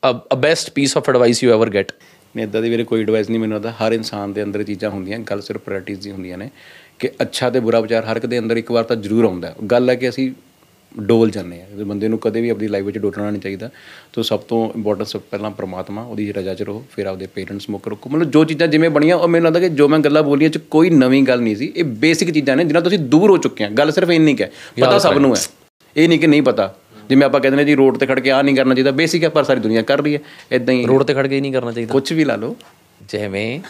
a best piece of advice you ever get ਨਹੀਂ ਇਦਾਂ ਦੀ ਵੀਰੇ ਕੋਈ ਐਡਵਾਈਸ ਨਹੀਂ ਮੈਨੂੰ ਆਦਾ ਹਰ ਇਨਸਾਨ ਦੇ ਅੰਦਰ ਚੀਜ਼ਾਂ ਹੁੰਦੀਆਂ ਗੱਲ ਸਿਰਫ ਪ੍ਰਾਇੋਰਟੀਜ਼ ਦੀ ਹੁੰਦੀਆਂ ਨੇ ਕਿ ਅੱਛਾ ਤੇ ਬੁਰਾ ਵਿਚਾਰ ਹਰ ਇੱਕ ਦੇ ਅੰਦਰ ਇੱਕ ਵਾਰ ਤਾਂ ਜ਼ਰੂਰ ਆਉਂਦਾ। ਗੱਲ ਹੈ ਕਿ ਅਸੀਂ ਡੋਲ ਜਾਂਦੇ ਆ ਬੰਦੇ ਨੂੰ ਕਦੇ ਵੀ ਆਪਣੀ ਲਾਈਫ ਵਿੱਚ ਡੋਲਣਾ ਨਹੀਂ ਚਾਹੀਦਾ ਤਾਂ ਸਭ ਤੋਂ ਇੰਪੋਰਟੈਂਟ ਸਭ ਪਹਿਲਾਂ ਪ੍ਰਮਾਤਮਾ ਉਹਦੀ ਰਜ਼ਾ 'ਚ ਰਹੋ ਫਿਰ ਆਪਦੇ ਪੇਰੈਂਟਸ ਮੁੱਕ ਰੱਖੋ। ਮਤਲਬ ਜੋ ਚੀਜ਼ਾਂ ਜਿਵੇਂ ਬਣੀਆਂ ਉਹ ਮੈਨੂੰ ਲੱਗਦਾ ਕਿ ਜੋ ਮੈਂ ਗੱਲਾਂ ਬੋਲੀਆਂ ਚ ਕੋਈ ਨਵੀਂ ਗੱਲ ਨਹੀਂ ਸੀ ਇਹ ਬੇਸਿਕ ਚੀਜ਼ਾਂ ਨੇ ਜਿਨ੍ਹਾਂ ਤੋਂ ਅਸੀਂ ਦੂਰ ਹੋ ਚੁੱਕੇ ਹਾਂ। ਗੱਲ ਸਿਰਫ ਇੰਨੀ ਕੁ ਪਤਾ ਸਭ ਨੂੰ ਹੈ। ਇਹ ਨਹੀਂ ਕਿ ਨਹੀਂ ਪਤਾ। ਜਿਵੇਂ ਆਪਾਂ ਕਹਿੰਦੇ ਨੇ ਜੀ ਰੋਡ ਤੇ ਖੜ ਕੇ ਆ ਨਹੀਂ ਕਰਨਾ ਚਾਹੀਦਾ ਬੇਸਿਕ ਹੈ ਪਰ ਸਾਰੀ ਦੁਨੀਆ ਕਰ ਰਹੀ ਹੈ ਇਦਾਂ ਹੀ ਰੋਡ ਤੇ ਖੜ ਕੇ ਹੀ ਨਹੀਂ ਕਰਨਾ ਚਾਹੀਦਾ। ਕੁਝ ਵੀ ਲਾ ਲਓ। ਜਿਵੇਂ।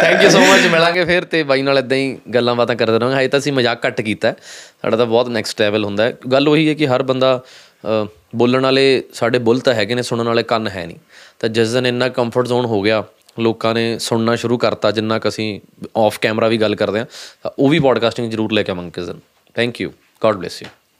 ਥੈਂਕ ਯੂ ਸੋ ਮਚ ਮਿਲਾਂਗੇ ਫਿਰ ਤੇ ਬਾਈ ਨਾਲ ਇਦਾਂ ਹੀ ਗੱਲਾਂ ਬਾਤਾਂ ਕਰਦੇ ਰਹਾਂਗੇ। ਹਜੇ ਤਾਂ ਅਸੀਂ ਮਜ਼ਾਕ ਘੱਟ ਕੀਤਾ। ਸਾਡਾ ਤਾਂ ਬਹੁਤ ਨੈਕਸਟ ਲੈਵਲ ਹੁੰਦਾ। ਹੈ ਗੱਲ ਉਹੀ ਹੈ ਕਿ ਹਰ ਬੰਦਾ ਬੋਲਣ ਵਾਲੇ ਸਾਡੇ ਬੁੱਲ ਤਾਂ ਹੈਗੇ ਨੇ ਸੁਣਨ ਵਾਲੇ ਕੰਨ ਹੈ ਨਹੀਂ। ਤਾਂ ਜਿਸ ਦਿਨ ਇੰਨਾ ਕੰਫਰਟ ਜ਼ੋਨ ਹੋ ਗਿਆ ਲੋਕਾਂ ਨੇ ਸੁਣਨਾ ਸ਼ੁਰੂ ਕਰਤਾ ਜਿੰਨਾ ਕੁ ਅਸੀਂ ਆਫ ਕੈਮਰਾ ਵੀ ਗੱਲ ਕਰਦੇ ਤਾਂ ਉਹ ਵੀ ਪੋਡਕਾਸਟਿੰਗ ਜ਼ਰੂਰ ਲੈ ਕੇ ਆਵਾਂਗੇ ਕਿਸੇ ਦਿਨ। Thank you God bless you